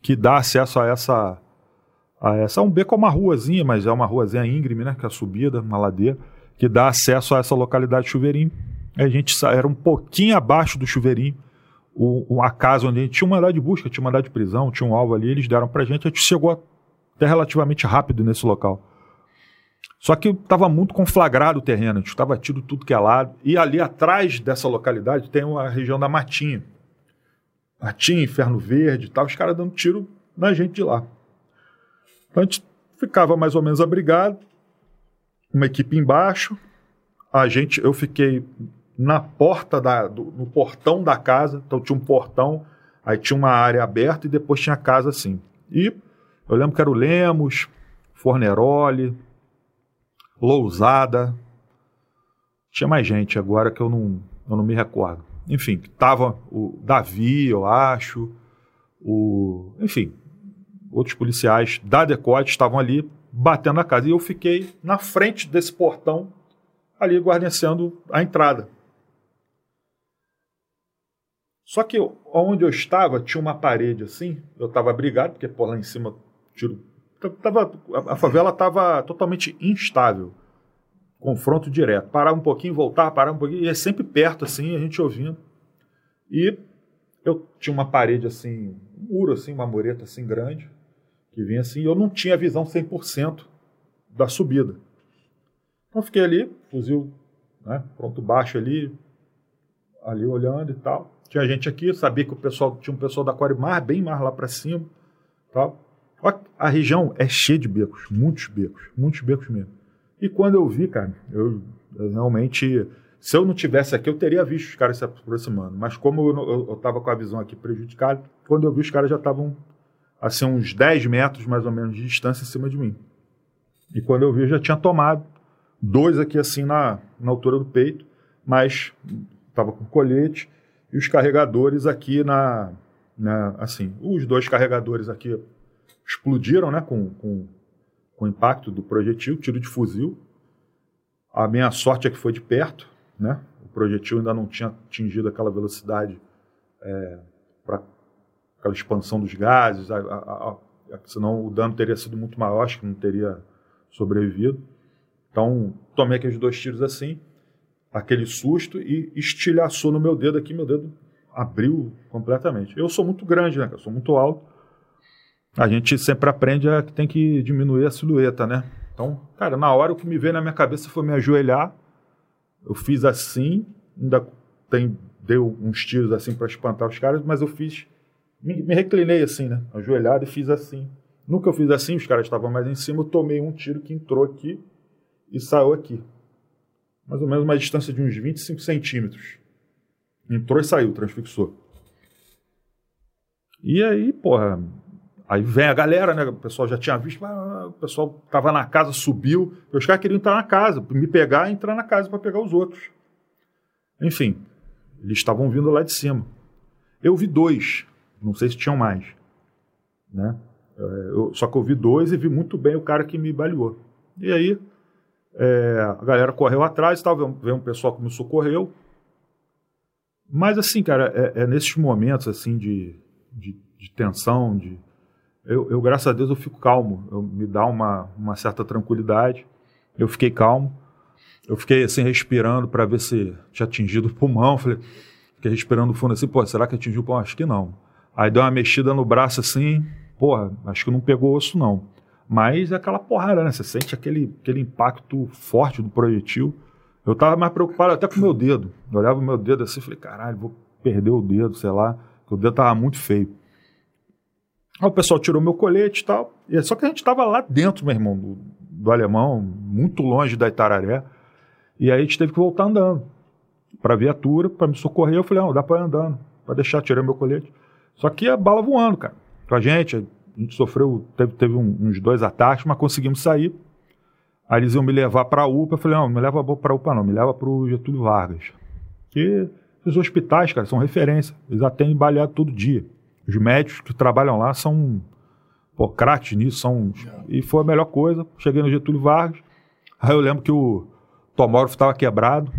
que dá acesso a essa. A essa um beco, é uma ruazinha, mas é uma ruazinha íngreme, né? Que é a subida, uma ladeira, que dá acesso a essa localidade de Chuveirinho. A gente era um pouquinho abaixo do Chuveirinho, o, a casa onde a gente tinha uma mandado de busca, tinha uma mandado de prisão, tinha um alvo ali, eles deram pra gente, a gente chegou até relativamente rápido nesse local. Só que estava muito conflagrado o terreno, estava tido tudo que é lado. E ali atrás dessa localidade tem a região da Matinha. Matinha, Inferno Verde e tal, os caras dando tiro na gente de lá. Então a gente ficava mais ou menos abrigado, uma equipe embaixo, a gente, eu fiquei na porta da, do, no portão da casa, então tinha um portão, aí tinha uma área aberta e depois tinha a casa assim. E Eu lembro que era o Lemos, Forneroli, Lousada. Tinha mais gente agora que eu não, eu não me recordo. Enfim, tava o Davi, eu acho, o, enfim, outros policiais da Decote estavam ali batendo na casa. E eu fiquei na frente desse portão, ali guarnecendo a entrada. Só que onde eu estava tinha uma parede assim, eu estava abrigado, porque por lá em cima tiro, tava, a, a favela estava totalmente instável. Confronto direto. Parar um pouquinho, voltar, parar um pouquinho, e é sempre perto assim, a gente ouvindo. E eu tinha uma parede assim, um muro assim, uma mureta assim grande, que vinha assim, e eu não tinha visão 100% da subida. Então fiquei ali, fuzil, né, pronto baixo ali, ali olhando e tal. Tinha gente aqui, sabia que o pessoal tinha um pessoal da Corimar bem mais lá para cima, tal. A região é cheia de becos, muitos becos, muitos becos mesmo. E quando eu vi, cara, eu, realmente se eu não tivesse aqui, eu teria visto os caras se aproximando. Mas como eu estava com a visão aqui prejudicada, quando eu vi os caras já estavam assim uns 10 metros mais ou menos de distância em cima de mim. E quando eu vi, eu já tinha tomado dois aqui assim na, na altura do peito, mas estava com colete e os carregadores aqui na, na, assim, os dois carregadores aqui explodiram, né, com, com, com o impacto do projetil, tiro de fuzil. A minha sorte é que foi de perto, né? O projetil ainda não tinha atingido aquela velocidade é, para aquela expansão dos gases, a, a, a, senão o dano teria sido muito maior, acho que não teria sobrevivido. Então, tomei aqueles dois tiros assim, aquele susto e estilhaçou no meu dedo aqui, meu dedo abriu completamente. Eu sou muito grande, né? Eu sou muito alto. A gente sempre aprende a que tem que diminuir a silhueta, né? Então, cara, na hora o que me veio na minha cabeça foi me ajoelhar eu fiz assim, ainda tem, deu uns tiros assim para espantar os caras, mas eu fiz, me, me, reclinei assim, né? Ajoelhado e fiz assim. Nunca eu fiz assim, os caras estavam mais em cima, eu tomei um tiro que entrou aqui e saiu aqui. Mais ou menos uma distância de uns 25 centímetros. Entrou e saiu, transfixou. E aí, porra, Aí vem a galera, né? O pessoal já tinha visto, o pessoal estava na casa, subiu. Os caras queriam entrar na casa, me pegar e entrar na casa para pegar os outros. Enfim, eles estavam vindo lá de cima. Eu vi dois, não sei se tinham mais. Né? É, eu, só que eu vi dois e vi muito bem o cara que me baleou. E aí, é, a galera correu atrás e tal, veio um pessoal que me socorreu. Mas assim, cara, é, é nesses momentos assim de, de, de tensão, de, eu, eu, graças a Deus, eu fico calmo. Eu, me dá uma, uma certa tranquilidade. Eu fiquei calmo. Eu fiquei assim, respirando para ver se tinha atingido o pulmão. Falei, fiquei respirando fundo assim, pô, será que atingiu o pulmão? Acho que não. Aí deu uma mexida no braço assim, porra, acho que não pegou osso não. Mas é aquela porrada, né? Você sente aquele, aquele impacto forte do projetil. Eu tava mais preocupado até com o meu dedo. Eu olhava o meu dedo assim falei, caralho, vou perder o dedo, sei lá. O dedo tava muito feio. Aí o pessoal tirou meu colete e tal. Só que a gente estava lá dentro, meu irmão, do, do, alemão, muito longe da Itararé. E aí a gente teve que voltar andando para a viatura, para me socorrer. Eu falei, não, dá para ir andando, para deixar, tirar meu colete. Só que a bala voando, cara. Com a gente, a gente sofreu, teve, teve uns dois ataques, mas conseguimos sair. Aí eles iam me levar para a UPA. Eu falei, não, não me leva para a UPA não, me leva para o Getúlio Vargas. Que os hospitais, cara, são referência. Eles atendem baleado todo dia. Os médicos que trabalham lá são pô, craques nisso, são. E foi a melhor coisa. Cheguei no Getúlio Vargas. Aí eu lembro que o tomógrafo estava quebrado.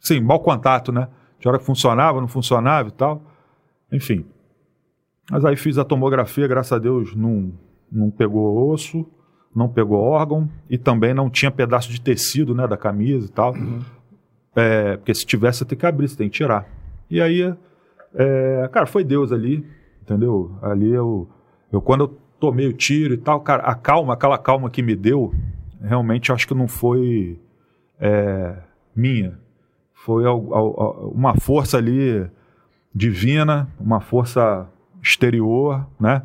Sim, mau contato, né? De hora que funcionava, não funcionava e tal. Enfim. Mas aí fiz a tomografia, graças a Deus não, não pegou osso, não pegou órgão e também não tinha pedaço de tecido, né, da camisa e tal. Uhum. É, porque se tivesse, você tem que abrir, você tem que tirar. E aí é, cara, foi Deus ali, entendeu? Ali eu, eu, quando eu tomei o tiro e tal, cara, a calma, aquela calma que me deu, realmente acho que não foi é, minha. Foi uma força ali divina, uma força exterior, né?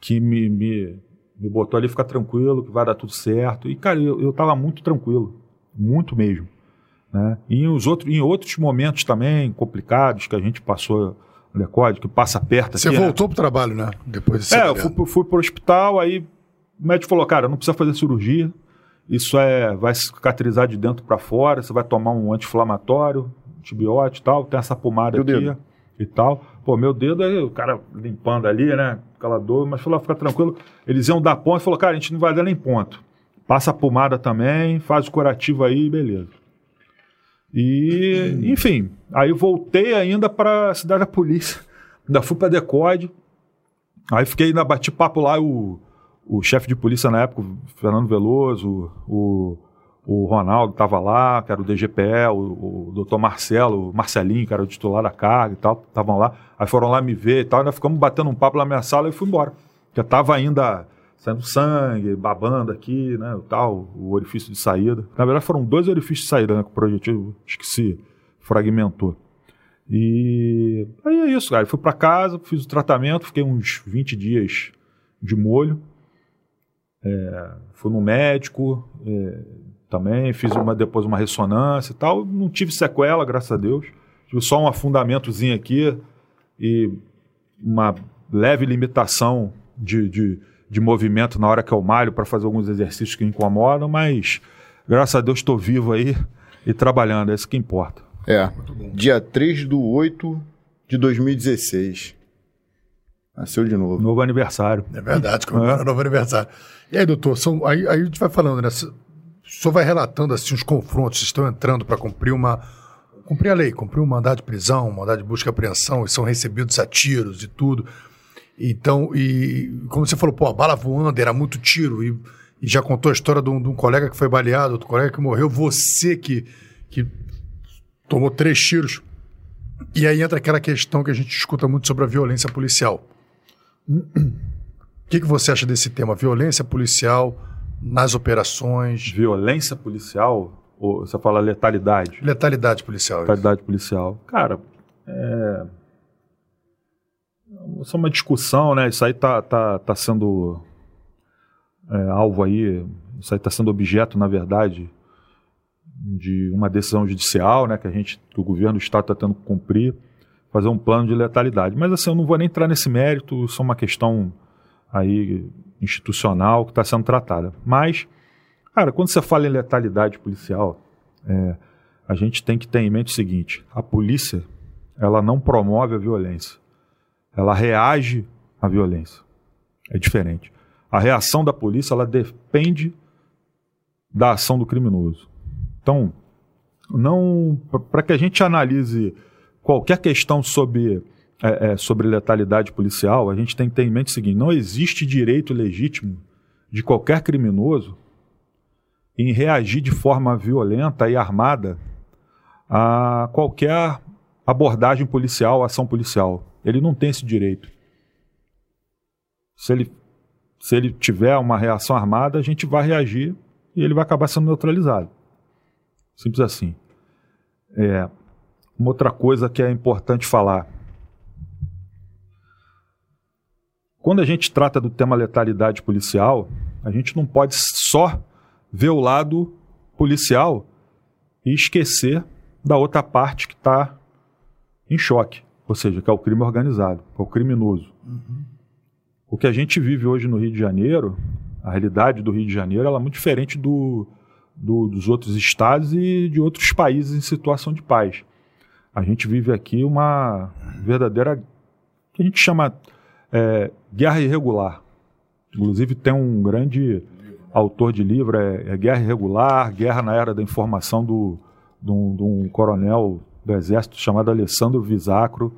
Que me, me, me botou ali, ficar tranquilo, que vai dar tudo certo. E, cara, eu, eu tava muito tranquilo, muito mesmo. Né? E em, os outros, em outros momentos também complicados que a gente passou Decode, que passa perto Você aqui, né? voltou pro trabalho, né? Depois de É, eu fui, pro- fui pro hospital, aí o médico falou, cara, não precisa fazer cirurgia, isso é, vai cicatrizar de dentro para fora, você vai tomar um anti-inflamatório, antibiótico e tal, tem essa pomada Meu aqui dedo. e tal. Pô, meu dedo, aí o cara limpando ali, né, aquela dor, mas falou, fica tranquilo, eles iam dar ponto, falou, cara, a gente não vai dar nem ponto. Passa a pomada também, faz o curativo aí, beleza. E, enfim, aí voltei ainda para a cidade da polícia. Ainda fui para Decode. Aí fiquei, ainda bati papo lá, o, o chefe de polícia na época, o Fernando Veloso, o, o Ronaldo estava lá, que era o DGPE, o, o doutor Marcelo, o Marcelinho, que era o titular da carga e tal, estavam lá. Aí foram lá me ver e tal, ainda ficamos batendo um papo na minha sala e fui embora. Já estava ainda saindo sangue, babando aqui, né, o tal, o orifício de saída. Na verdade foram dois orifícios de saída, né, que o projetivo, acho que se fragmentou. E aí é isso, cara. Fui para casa, fiz o tratamento, fiquei uns 20 dias de molho. É, fui no médico é, também, fiz uma, depois uma ressonância e tal. Não tive sequela, graças a Deus. Tive só um afundamentozinho aqui e uma leve limitação de, de, de movimento na hora que eu malho para fazer alguns exercícios que incomodam, mas graças a Deus estou vivo aí e trabalhando, é isso que importa. É. Dia 3 do 8 de 2016. Nasceu de novo. Novo aniversário. É verdade, comemora novo aniversário. E aí, doutor, são, aí, aí a gente vai falando, né? O senhor vai relatando assim os confrontos, vocês estão entrando para cumprir uma. cumprir a lei, cumprir um mandado de prisão, um mandado de busca e apreensão, e são recebidos a tiros e tudo. Então, e como você falou, pô, a bala voando, era muito tiro, e, e já contou a história de um, de um colega que foi baleado, outro colega que morreu, você que, que tomou três tiros. E aí entra aquela questão que a gente escuta muito sobre a violência policial. O que, que você acha desse tema? Violência policial nas operações, Violência policial, ou você fala letalidade? letalidade policial. Letalidade policial. Cara, é. Isso é uma discussão, né? Isso aí tá, tá, tá sendo é, alvo aí, isso aí tá sendo objeto, na verdade, de uma decisão judicial, né? Que a gente, que o governo do estado está tendo que cumprir, fazer um plano de letalidade. Mas assim, eu não vou nem entrar nesse mérito, isso é uma questão aí institucional que está sendo tratada. Mas, cara, quando você fala em letalidade policial, é, a gente tem que ter em mente o seguinte: a polícia ela não promove a violência, ela reage à violência. É diferente. A reação da polícia ela depende da ação do criminoso. Então, não para que a gente analise qualquer questão sobre é, é, sobre letalidade policial, a gente tem que ter em mente o seguinte: não existe direito legítimo de qualquer criminoso em reagir de forma violenta e armada a qualquer abordagem policial, ação policial. Ele não tem esse direito. Se ele, se ele tiver uma reação armada, a gente vai reagir e ele vai acabar sendo neutralizado. Simples assim. É, uma outra coisa que é importante falar. Quando a gente trata do tema letalidade policial, a gente não pode só ver o lado policial e esquecer da outra parte que está em choque, ou seja, que é o crime organizado, é o criminoso. O que a gente vive hoje no Rio de Janeiro, a realidade do Rio de Janeiro, ela é muito diferente do, do, dos outros estados e de outros países em situação de paz. A gente vive aqui uma verdadeira, que a gente chama é, guerra irregular. Inclusive tem um grande autor de livro, é, é Guerra Irregular, Guerra na Era da Informação, do, de um coronel do Exército chamado Alessandro Visacro.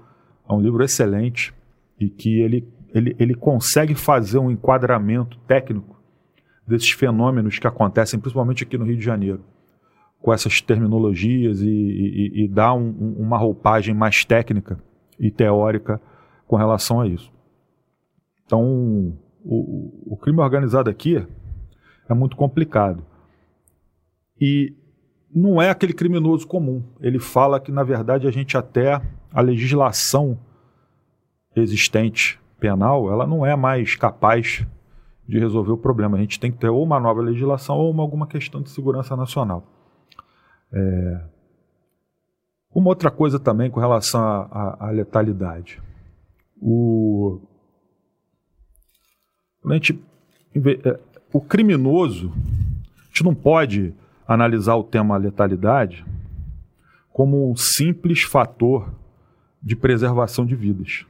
É um livro excelente e que ele, ele, ele consegue fazer um enquadramento técnico desses fenômenos que acontecem, principalmente aqui no Rio de Janeiro, com essas terminologias e, e, e dá um, um, uma roupagem mais técnica e teórica com relação a isso. Então, o, o crime organizado aqui é muito complicado. E não é aquele criminoso comum. Ele fala que, na verdade, a gente até a legislação existente penal, ela não é mais capaz de resolver o problema. A gente tem que ter ou uma nova legislação ou uma, alguma questão de segurança nacional. É... Uma outra coisa também com relação à letalidade. O, a gente, é, o criminoso, a gente não pode analisar o tema letalidade como um simples fator de preservação de vidas.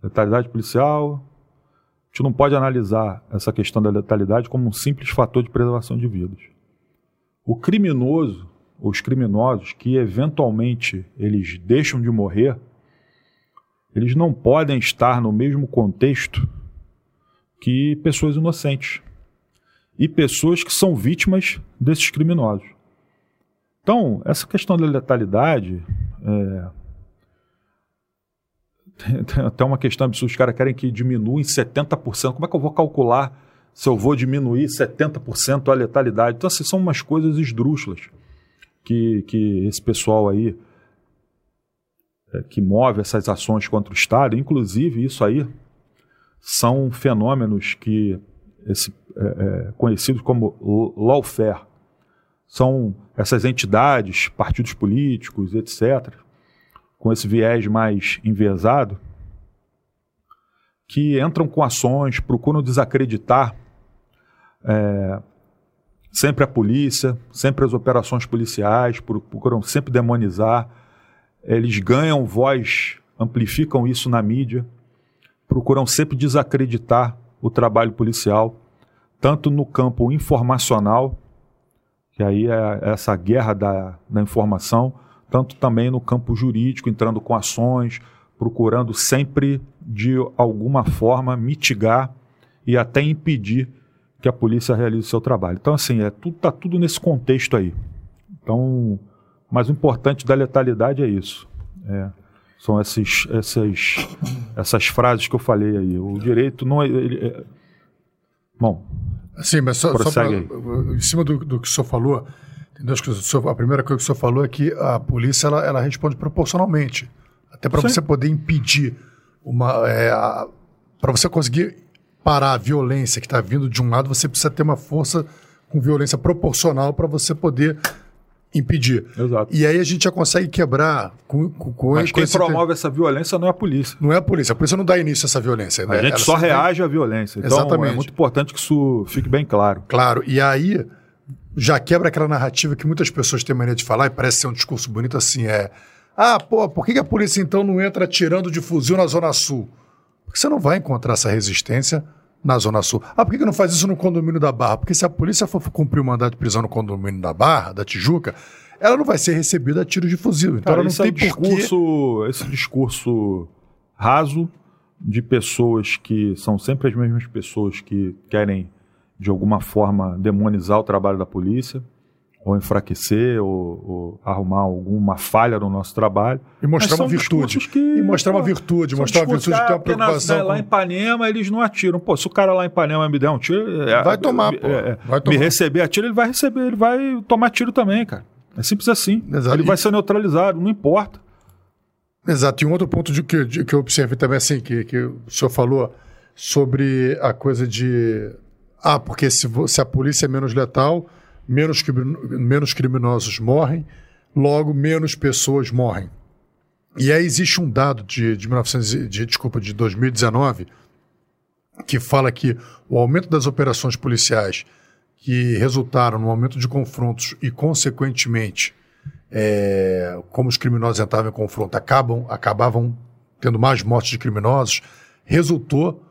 Letalidade policial, a gente não pode analisar essa questão da letalidade como um simples fator de preservação de vidas. O criminoso, os criminosos que eventualmente eles deixam de morrer, eles não podem estar no mesmo contexto que pessoas inocentes e pessoas que são vítimas desses criminosos. Então, essa questão da letalidade é, tem, até uma questão absurda. Os caras querem que diminua em 70%. Como é que eu vou calcular se eu vou diminuir 70% a letalidade? Então, assim, são umas coisas esdrúxulas que, que esse pessoal aí é, que move essas ações contra o Estado, inclusive isso aí são fenômenos que esse, é, é, conhecidos como lawfare, são essas entidades, partidos políticos, etc., com esse viés mais enviesado, que entram com ações, procuram desacreditar é, sempre a polícia, sempre as operações policiais, procuram sempre demonizar. Eles ganham voz, amplificam isso na mídia, procuram sempre desacreditar o trabalho policial, tanto no campo informacional que aí é essa guerra da, da informação, tanto também no campo jurídico, entrando com ações, procurando sempre, de alguma forma, mitigar e até impedir que a polícia realize o seu trabalho. Então, assim, é tudo, tá tudo nesse contexto aí. Então, mas o importante da letalidade é isso. É, são esses, essas, essas frases que eu falei aí. O direito não é, ele, é bom, Sim, mas só, só pra, em cima do, do, que o senhor falou, a primeira coisa que o senhor falou é que a polícia ela, ela responde proporcionalmente. Até para você poder impedir uma. É, para você conseguir parar a violência que está vindo de um lado, você precisa ter uma força com violência proporcional para você poder impedir. Exato. E aí a gente já consegue quebrar com, com, com Mas quem promove essa violência não é a polícia. Não é a polícia. A polícia não dá início a essa violência. Né? A gente Ela só reage tem... à violência. Então Exatamente. é muito importante que isso fique bem claro. Claro. E aí já quebra aquela narrativa que muitas pessoas têm mania de falar e parece ser um discurso bonito assim, é... Ah, pô, por que a polícia então não entra atirando de fuzil na Zona Sul? Porque você não vai encontrar essa resistência na Zona Sul. Ah, por que, não faz isso no condomínio da Barra? Porque se a polícia for cumprir o mandato de prisão no condomínio da Barra, da Tijuca, ela não vai ser recebida a tiro de fuzil. Então Cara, ela não tem é discurso. Esse discurso raso de pessoas que são sempre as mesmas pessoas que querem, de alguma forma, demonizar o trabalho da polícia ou enfraquecer, ou, ou, arrumar alguma falha no nosso trabalho. E mostrar uma virtude. Que, e mostrar uma virtude, mostrar uma virtude de ter uma preocupação. Né, com... Lá em Ipanema eles não atiram. Pô, se o cara lá em Ipanema me der um tiro. É, vai tomar, pô. É, vai tomar. Me receber a tiro, ele vai receber, ele vai tomar tiro também, cara. É simples assim. Exato. Ele vai ser neutralizado, não importa. Exato. E um outro ponto de que, de, que eu observei também, assim, que, que o senhor falou sobre a coisa de. Ah, porque se, se a polícia é menos letal menos, menos criminosos morrem, logo menos pessoas morrem. E aí existe um dado de, de, 1900, de, desculpa, de 2019 que fala que o aumento das operações policiais que resultaram no aumento de confrontos e, consequentemente, é, como os criminosos entravam em confronto, acabam, acabavam tendo mais mortes de criminosos, resultou,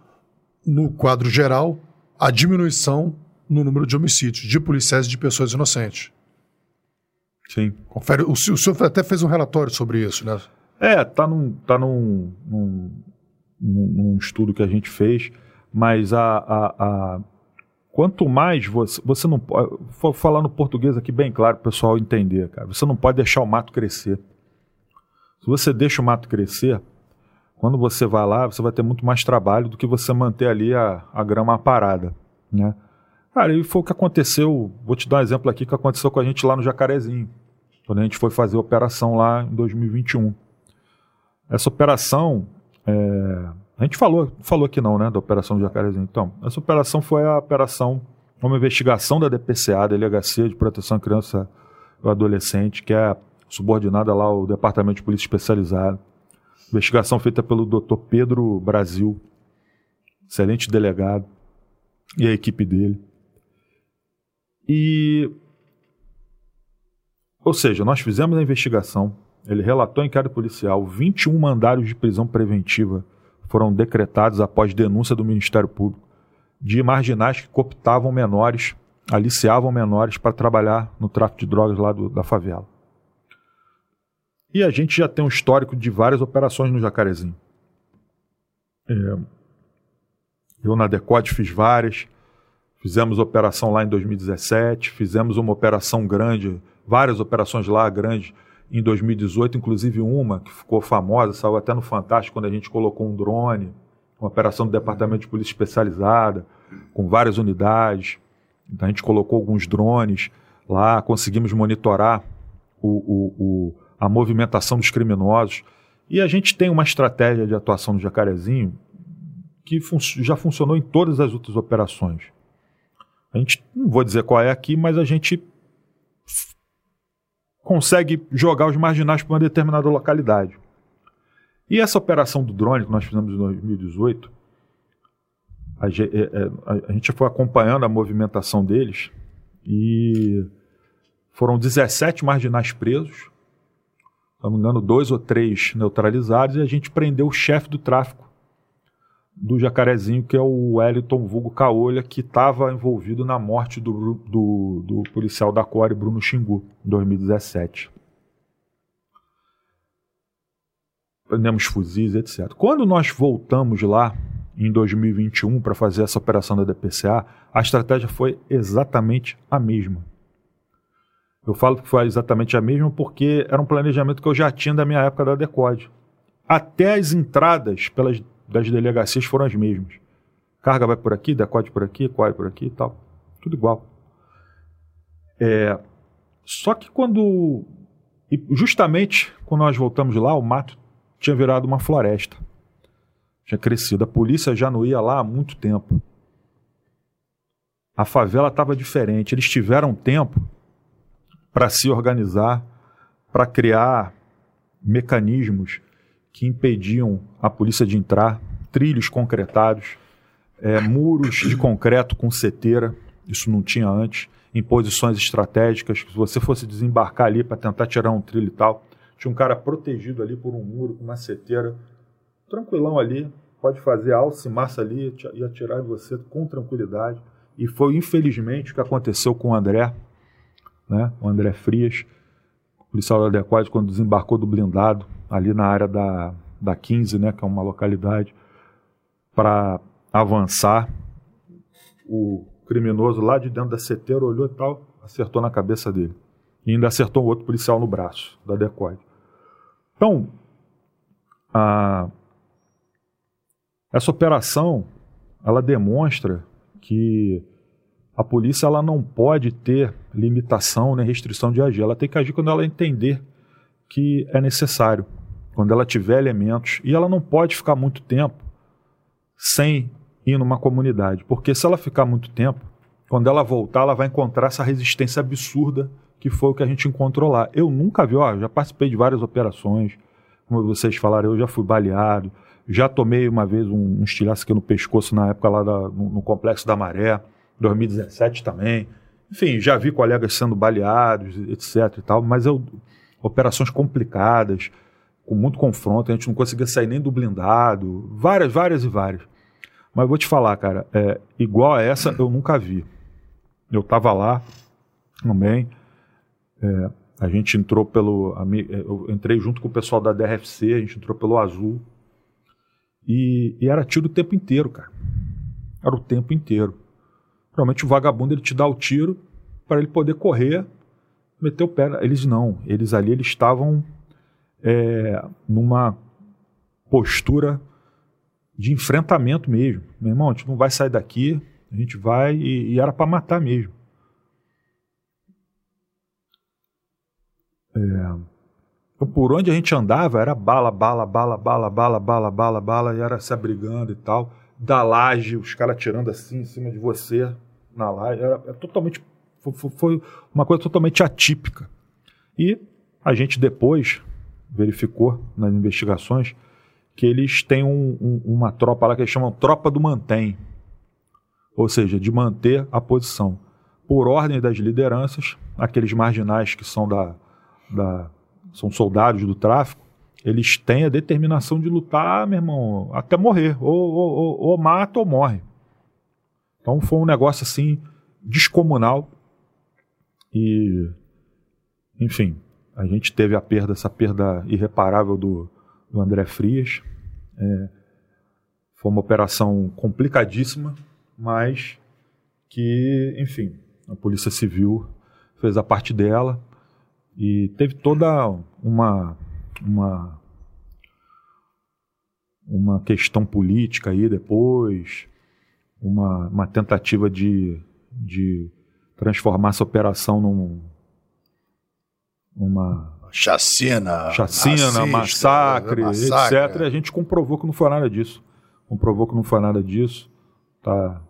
no quadro geral, a diminuição no número de homicídios de policiais e de pessoas inocentes. Sim. Confere, o, o senhor até fez um relatório sobre isso, né? É, tá num, tá num, num, num estudo que a gente fez, mas a, a, a quanto mais você, você não pode, vou falar no português aqui bem claro para o pessoal entender, cara, você não pode deixar o mato crescer. Se você deixa o mato crescer, quando você vai lá, você vai ter muito mais trabalho do que você manter ali a, a grama parada, né? Cara, e foi o que aconteceu. Vou te dar um exemplo aqui que aconteceu com a gente lá no Jacarezinho, quando a gente foi fazer a operação lá em 2021. Essa operação, é, a gente falou, falou aqui não, né, da operação do Jacarezinho. Então, essa operação foi a operação, uma investigação da DPCA, Delegacia de Proteção à Criança e Adolescente, que é subordinada lá ao Departamento de Polícia Especializada. Investigação feita pelo Dr. Pedro Brasil, excelente delegado, e a equipe dele. E. Ou seja, nós fizemos a investigação, ele relatou em inquérito policial, 21 mandados de prisão preventiva foram decretados após denúncia do Ministério Público de marginais que cooptavam menores, aliciavam menores para trabalhar no tráfico de drogas lá do, da favela. E a gente já tem um histórico de várias operações no Jacarezinho. É, eu na Decode fiz várias, fizemos operação lá em 2017, fizemos uma operação grande, várias operações lá grandes em 2018, inclusive uma que ficou famosa, saiu até no Fantástico quando a gente colocou um drone uma operação do Departamento de Polícia Especializada, com várias unidades. Então a gente colocou alguns drones lá, conseguimos monitorar o, o, o, a movimentação dos criminosos. E a gente tem uma estratégia de atuação no Jacarezinho que fun já funcionou em todas as outras operações. A gente, não vou dizer qual é aqui, mas a gente consegue jogar os marginais para uma determinada localidade. E essa operação do drone que nós fizemos em 2018, a, é, é, a gente foi acompanhando a movimentação deles e foram 17 marginais presos, se não me engano, dois ou três neutralizados, e a gente prendeu o chefe do tráfico do Jacarezinho, que é o Wellington Vulgo Caolha, que estava envolvido na morte do, do, do policial da Core, Bruno Xingu, em 2017. prendemos fuzis, etc. Quando nós voltamos lá em 2021 para fazer essa operação da DPCA, a estratégia foi exatamente a mesma. Eu falo que foi exatamente a mesma porque era um planejamento que eu já tinha da minha época da Decode. Até as entradas pelas, das delegacias foram as mesmas. Carga vai por aqui, Decode por aqui, Core por aqui e tal. Tudo igual. É, só que quando. justamente quando nós voltamos lá, o mato tinha virado uma floresta. Tinha crescido. A polícia já não ia lá há muito tempo. A favela estava diferente. Eles tiveram tempo para se organizar, para criar mecanismos que impediam a polícia de entrar, trilhos concretados, é, muros de concreto com seteira, isso não tinha antes, em posições estratégicas, se você fosse desembarcar ali para tentar tirar um trilho e tal, tinha um cara protegido ali por um muro, com uma seteira. Tranquilão ali, pode fazer alça massa ali e atirar em você com tranquilidade. E foi, infelizmente, o que aconteceu com o André, né? o André Frias, policial da quando desembarcou do blindado, ali na área da, da 15, né? que é uma localidade, para avançar. O criminoso lá de dentro da seteira olhou e tal, acertou na cabeça dele. E ainda acertou outro policial no braço da Decoide. Então, a, essa operação ela demonstra que a polícia ela não pode ter limitação nem restrição de agir. Ela tem que agir quando ela entender que é necessário, quando ela tiver elementos. E ela não pode ficar muito tempo sem ir numa comunidade, porque se ela ficar muito tempo, quando ela voltar, ela vai encontrar essa resistência absurda que foi o que a gente encontrou lá. Eu nunca vi, ó, já participei de várias operações, como vocês falaram, eu já fui baleado, já tomei uma vez um, um estilhaço aqui no pescoço na época lá da, no, no, Complexo da Maré, 2017 também. Enfim, já vi colegas sendo baleados, etc e tal, mas eu, operações complicadas, com muito confronto, a gente não conseguia sair nem do blindado, várias, várias e várias. Mas vou te falar, cara, é, igual a essa eu nunca vi. Eu estava lá também, é, a gente entrou pelo. Eu entrei junto com o pessoal da DRFC, a gente entrou pelo Azul. E, e era tiro o tempo inteiro, cara. Era o tempo inteiro. Normalmente o vagabundo ele te dá o tiro para ele poder correr, meter o pé. Eles não. Eles ali eles estavam é, numa postura de enfrentamento mesmo. Meu irmão, a gente não vai sair daqui, a gente vai e, e era para matar mesmo. É, então, por onde a gente andava era bala, bala, bala, bala, bala, bala, bala, bala, e era se abrigando e tal. Da laje, os caras tirando assim em cima de você, na laje. Era, era totalmente. Foi, foi uma coisa totalmente atípica. E A gente depois verificou nas investigações que eles têm um, um, uma tropa lá que eles chamam Tropa do Mantém, ou seja, de manter a posição. Por ordem das lideranças, aqueles marginais que são da, da são soldados do tráfico, eles têm a determinação de lutar, meu irmão, até morrer. Ou, ou, ou, ou mata ou morre. Então foi um negócio assim descomunal. E, enfim, a gente teve a perda, essa perda irreparável do, do André Frias. É, foi uma operação complicadíssima, mas que, enfim, a Polícia Civil fez a parte dela e teve toda uma uma uma questão política aí depois, uma, uma tentativa de, de transformar essa operação num, numa chacina, chacina racista, massacre, massacre, etc. E a gente comprovou que não foi nada disso. Comprovou que não foi nada disso. Tá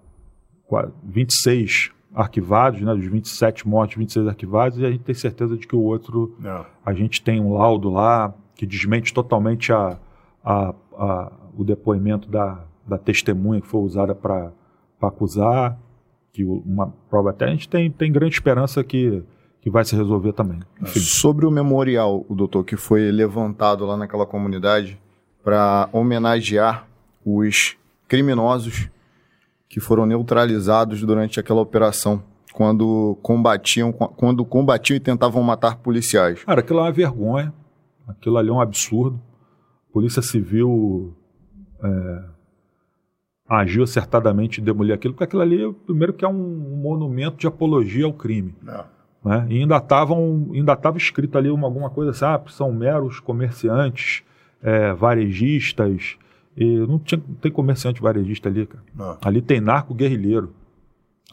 26 arquivados, né, dos 27 mortos, 26 arquivados, e a gente tem certeza de que o outro, não. a gente tem um laudo lá que desmente totalmente a, a, a o depoimento da, da testemunha que foi usada para acusar, que uma prova até a gente tem, tem grande esperança que, que vai se resolver também. Enfim. Sobre o memorial, o doutor, que foi levantado lá naquela comunidade para homenagear os criminosos que foram neutralizados durante aquela operação, quando combatiam, quando combatiam e tentavam matar policiais. Cara, aquilo é uma vergonha, aquilo ali é um absurdo. Polícia Civil é, agiu acertadamente em demolir aquilo, porque aquilo ali, primeiro que é um monumento de apologia ao crime. Né? E ainda estava ainda tava escrito ali uma, alguma coisa assim, ah, são meros comerciantes, é, varejistas, e não, tinha, não tem comerciante varejista ali, cara. Não. Ali tem narco guerrilheiro.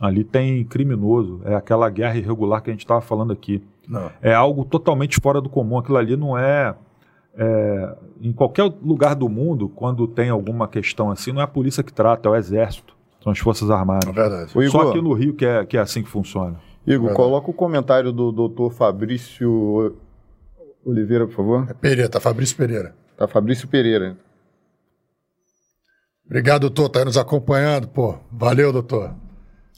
Ali tem criminoso. É aquela guerra irregular que a gente estava falando aqui. Não. É algo totalmente fora do comum. Aquilo ali não é, é, Em qualquer lugar do mundo, quando tem alguma questão assim, não é a polícia que trata, é o exército. São as Forças Armadas. É verdade. Só aqui no Rio que é, que é assim que funciona. Igor, é coloca o comentário do doutor Fabrício Oliveira, por favor. É Pereira, tá Fabrício Pereira. Tá Fabrício Pereira. Obrigado, doutor, tá aí nos acompanhando, pô. Valeu, doutor.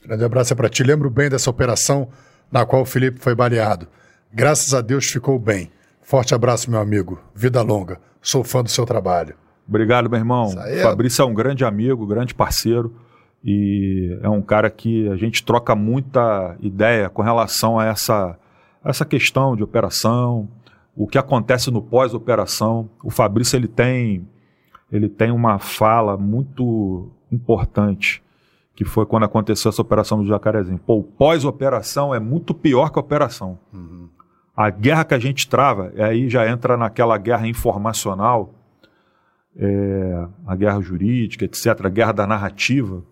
Grande abraço é para ti. Lembro bem dessa operação na qual o Felipe foi baleado. Graças a Deus ficou bem. Forte abraço, meu amigo. Vida longa. Sou fã do seu trabalho. Obrigado, meu irmão. É... Fabrício é um grande amigo, grande parceiro e é um cara que a gente troca muita ideia com relação a essa, essa questão de operação, o que acontece no pós-operação. O Fabrício ele tem ele tem uma fala muito importante, que foi quando aconteceu essa operação do Jacarezinho. Pô, pós-operação é muito pior que a operação. Uhum. A guerra que a gente trava, aí já entra naquela guerra informacional, é, a guerra jurídica, etc., a guerra da narrativa.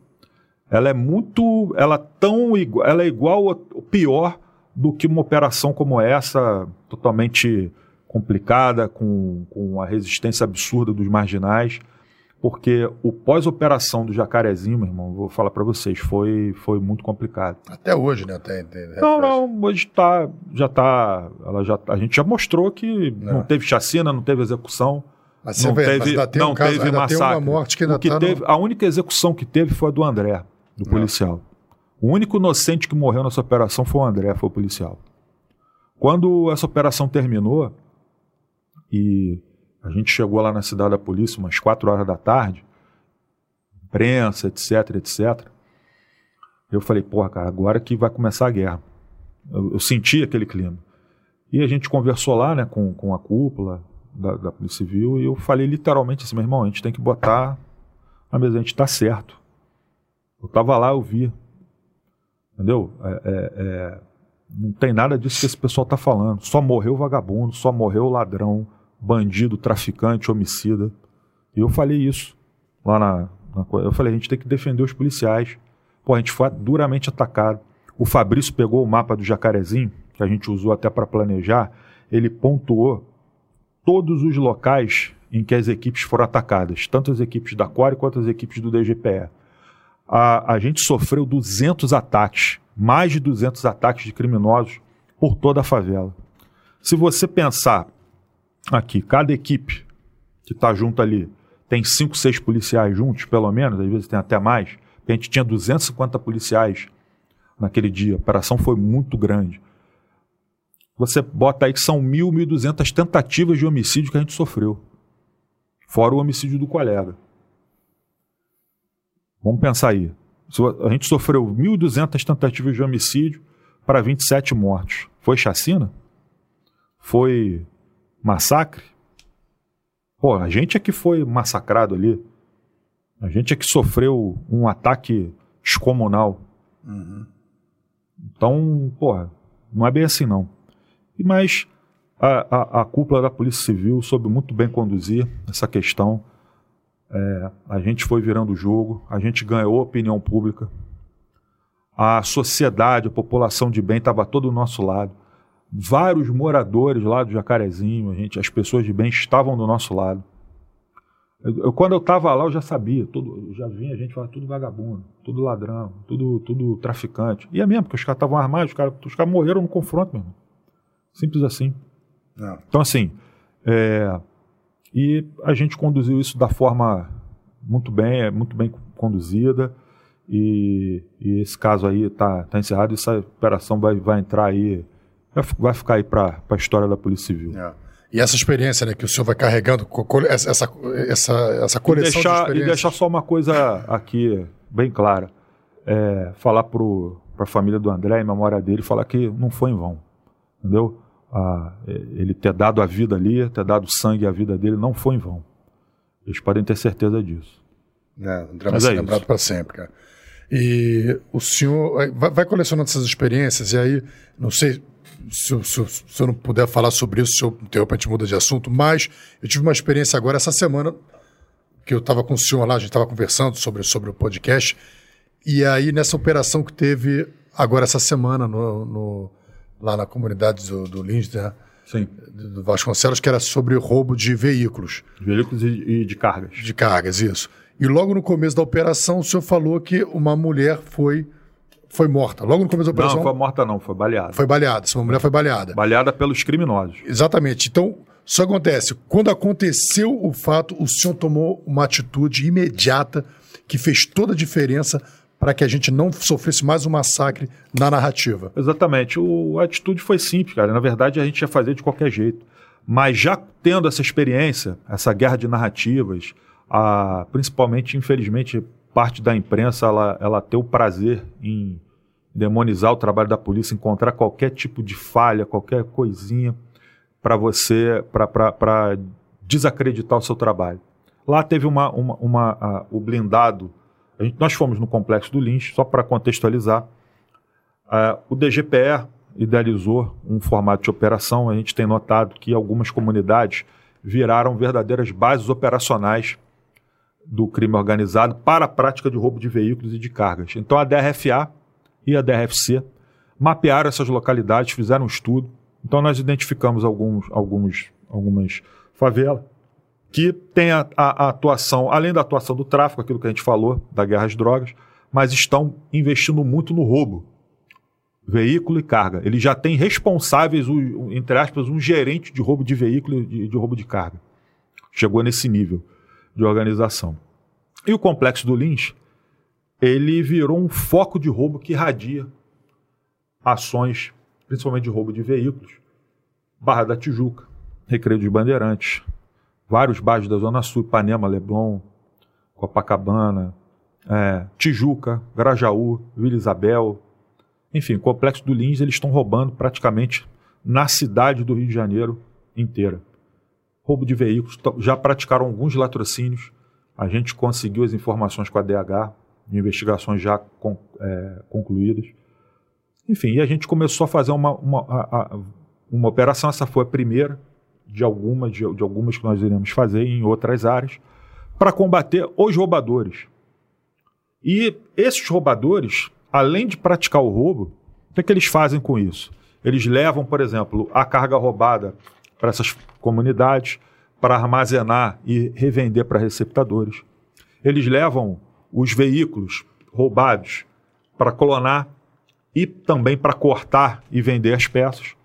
Ela é muito, ela tão, ela é igual ou pior do que uma operação como essa, totalmente complicada, com, com a resistência absurda dos marginais, porque o pós-operação do Jacarezinho, meu irmão, vou falar para vocês, foi, foi muito complicado. Até hoje, né? Tem, tem não, não, hoje tá, já tá, ela já, a gente já mostrou que não, não teve chacina, não teve execução. Mas não vê, teve, mas não um caso, teve massacre. morte que ainda o que tá teve, no... A única execução que teve foi a do André, do policial. O único inocente que morreu nessa operação foi o André, foi o policial. Quando essa operação terminou, e a gente chegou lá na cidade da polícia umas 4 horas da tarde, imprensa, etc, etc. Eu falei, porra, cara, agora que vai começar a guerra. Eu, eu, senti aquele clima. E a gente conversou lá, né, com, com a cúpula da, da Polícia Civil, e eu falei literalmente assim, meu irmão, a gente tem que botar a mesa, a gente tá certo. Eu tava lá, eu vi. Entendeu? É, é, é, não tem nada disso que esse pessoal tá falando. Só morreu vagabundo, só morreu ladrão, bandido, traficante, homicida. E eu falei isso lá na, na, Eu falei, a gente tem que defender os policiais. Pô, a gente foi duramente atacado. O Fabrício pegou o mapa do Jacarezinho, que a gente usou até para planejar, ele pontuou todos os locais em que as equipes foram atacadas, tanto as equipes da Core quanto as equipes do DGPE. A, a gente sofreu 200 ataques, mais de 200 ataques de criminosos por toda a favela. Se você pensar aqui, cada equipe que está junto ali tem cinco, seis policiais juntos, pelo menos, às vezes tem até mais. A gente tinha 250 policiais naquele dia. A operação foi muito grande. Você bota aí que são mil, mil duzentas tentativas de homicídio que a gente sofreu. Fora o homicídio do colega. Vamos pensar aí. A gente sofreu 1.200 tentativas de homicídio para 27 mortos. Foi chacina? Foi massacre? Pô, a gente é que foi massacrado ali. A gente é que sofreu um ataque descomunal. Uhum. Então, porra, não é bem assim não. Mas a, a, a, cúpula da Polícia Civil soube muito bem conduzir essa questão. É, a gente foi virando o jogo, a gente ganhou a opinião pública. A sociedade, a população de bem estava todo do nosso lado. Vários moradores lá do Jacarezinho, a gente, as pessoas de bem estavam do nosso lado. Eu, quando eu estava lá, eu já sabia, tudo, já vinha a gente falar tudo vagabundo, tudo ladrão, tudo, tudo traficante. E é mesmo, porque os caras estavam armados, os caras cara morreram no confronto, mesmo. Simples assim. Não. Então, assim, é, e a gente conduziu isso da forma muito bem, é muito bem conduzida. E, e esse caso aí está tá encerrado. Essa operação vai, vai entrar aí, vai, vai ficar aí para a história da Polícia Civil. É. E essa experiência né, que o senhor vai carregando, essa, essa, essa coleção e deixar, de E deixar só uma coisa aqui bem clara. É, falar para a família do André, em memória dele, falar que não foi em vão. Entendeu? Ah, ele ter dado a vida ali, ter dado sangue à vida dele, não foi em vão. Eles podem ter certeza disso. É, André vai ser é lembrado para sempre, cara. E o senhor vai, colecionando essas experiências, e aí, não sei se, se, se eu não puder falar sobre isso, se eu interromper, a gente muda de assunto, mas eu tive uma experiência agora essa semana, que eu estava com o senhor lá, a gente estava conversando sobre, sobre o podcast, e aí nessa operação que teve agora essa semana no, no lá na comunidade do, do Lins, né? Sim. do Vasconcelos, que era sobre roubo de veículos. Veículos e, e de cargas. De cargas, isso. E logo no começo da operação, o senhor falou que uma mulher foi foi morta. Logo no começo da operação. Não, foi morta, não, foi baleada. Foi baleada. Essa mulher foi baleada. Baleada pelos criminosos. Exatamente. Então, isso acontece. Quando aconteceu o fato, o senhor tomou uma atitude imediata que fez toda a diferença para que a gente não sofresse mais um massacre na narrativa. Exatamente. O, a atitude foi simples, cara. Na verdade, a gente ia fazer de qualquer jeito. Mas já tendo essa experiência, essa guerra de narrativas, a, principalmente, infelizmente, parte da imprensa ela, ela ter o prazer em demonizar o trabalho da polícia, encontrar qualquer tipo de falha, qualquer coisinha para você, para desacreditar o seu trabalho. Lá teve uma, uma, uma a, o blindado, gente, nós fomos no complexo do Lins, só para contextualizar, a, o DGPE idealizou um formato de operação, a gente tem notado que algumas comunidades viraram verdadeiras bases operacionais do crime organizado para a prática de roubo de veículos e de cargas. Então a DRFA e a DRFC mapearam essas localidades, fizeram um estudo. Então nós identificamos alguns, alguns, algumas favelas que têm a, a, a, atuação, além da atuação do tráfico, aquilo que a gente falou, da guerra às drogas, mas estão investindo muito no roubo. Veículo e carga. Eles já têm responsáveis, entre aspas, um gerente de roubo de veículo e de, de roubo de carga. Chegou nesse nível de organização. E o complexo do Lins ele virou um foco de roubo que irradia ações, principalmente de roubo de veículos. Barra da Tijuca, Recreio dos Bandeirantes, vários bairros da Zona Sul, Ipanema, Leblon, Copacabana, é, Tijuca, Grajaú, Vila Isabel, enfim, o Complexo do Lins, eles estão roubando praticamente na cidade do Rio de Janeiro inteira. Roubo de veículos, já praticaram alguns latrocínios, a gente conseguiu as informações com a DH, de investigações já con, é, concluídas. Enfim, e a gente começou a fazer uma, uma, a, a, uma operação, essa foi a primeira de algumas, de, de algumas que nós iremos fazer em outras áreas, para combater os roubadores. E esses roubadores, além de praticar o roubo, o que, é que eles fazem com isso? Eles levam, por exemplo, a carga roubada para essas comunidades, para armazenar e revender para receptadores. Eles levam os veículos roubados para clonar e também para cortar e vender as peças.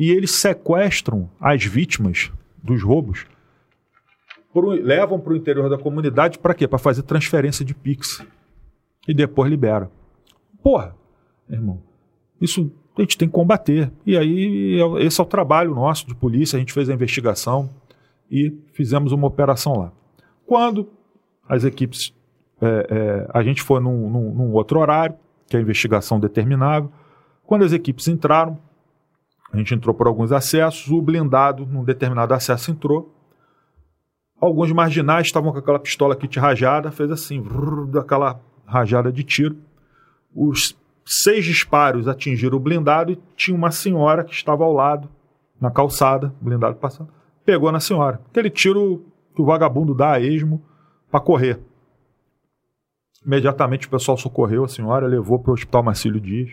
E eles sequestram as vítimas dos roubos, pro, levam para o interior da comunidade para quê? Para fazer transferência de Pix. E depois libera. Porra, irmão, isso a gente tem que combater. E aí, esse é o trabalho nosso de polícia. A gente fez a investigação e fizemos uma operação lá. Quando as equipes. É, é, a gente foi num, num, num, outro horário, que a investigação determinava. Quando as equipes entraram, a gente entrou por alguns acessos, o blindado, num determinado acesso, entrou. Alguns marginais estavam com aquela pistola kit rajada, fez assim, vrr, aquela rajada de tiro. Os seis disparos atingiram o blindado e tinha uma senhora que estava ao lado, na calçada, blindado passando, pegou na senhora. Aquele tiro que o vagabundo dá a esmo para correr. Imediatamente o pessoal socorreu a senhora, levou para o Hospital Marcílio Dias.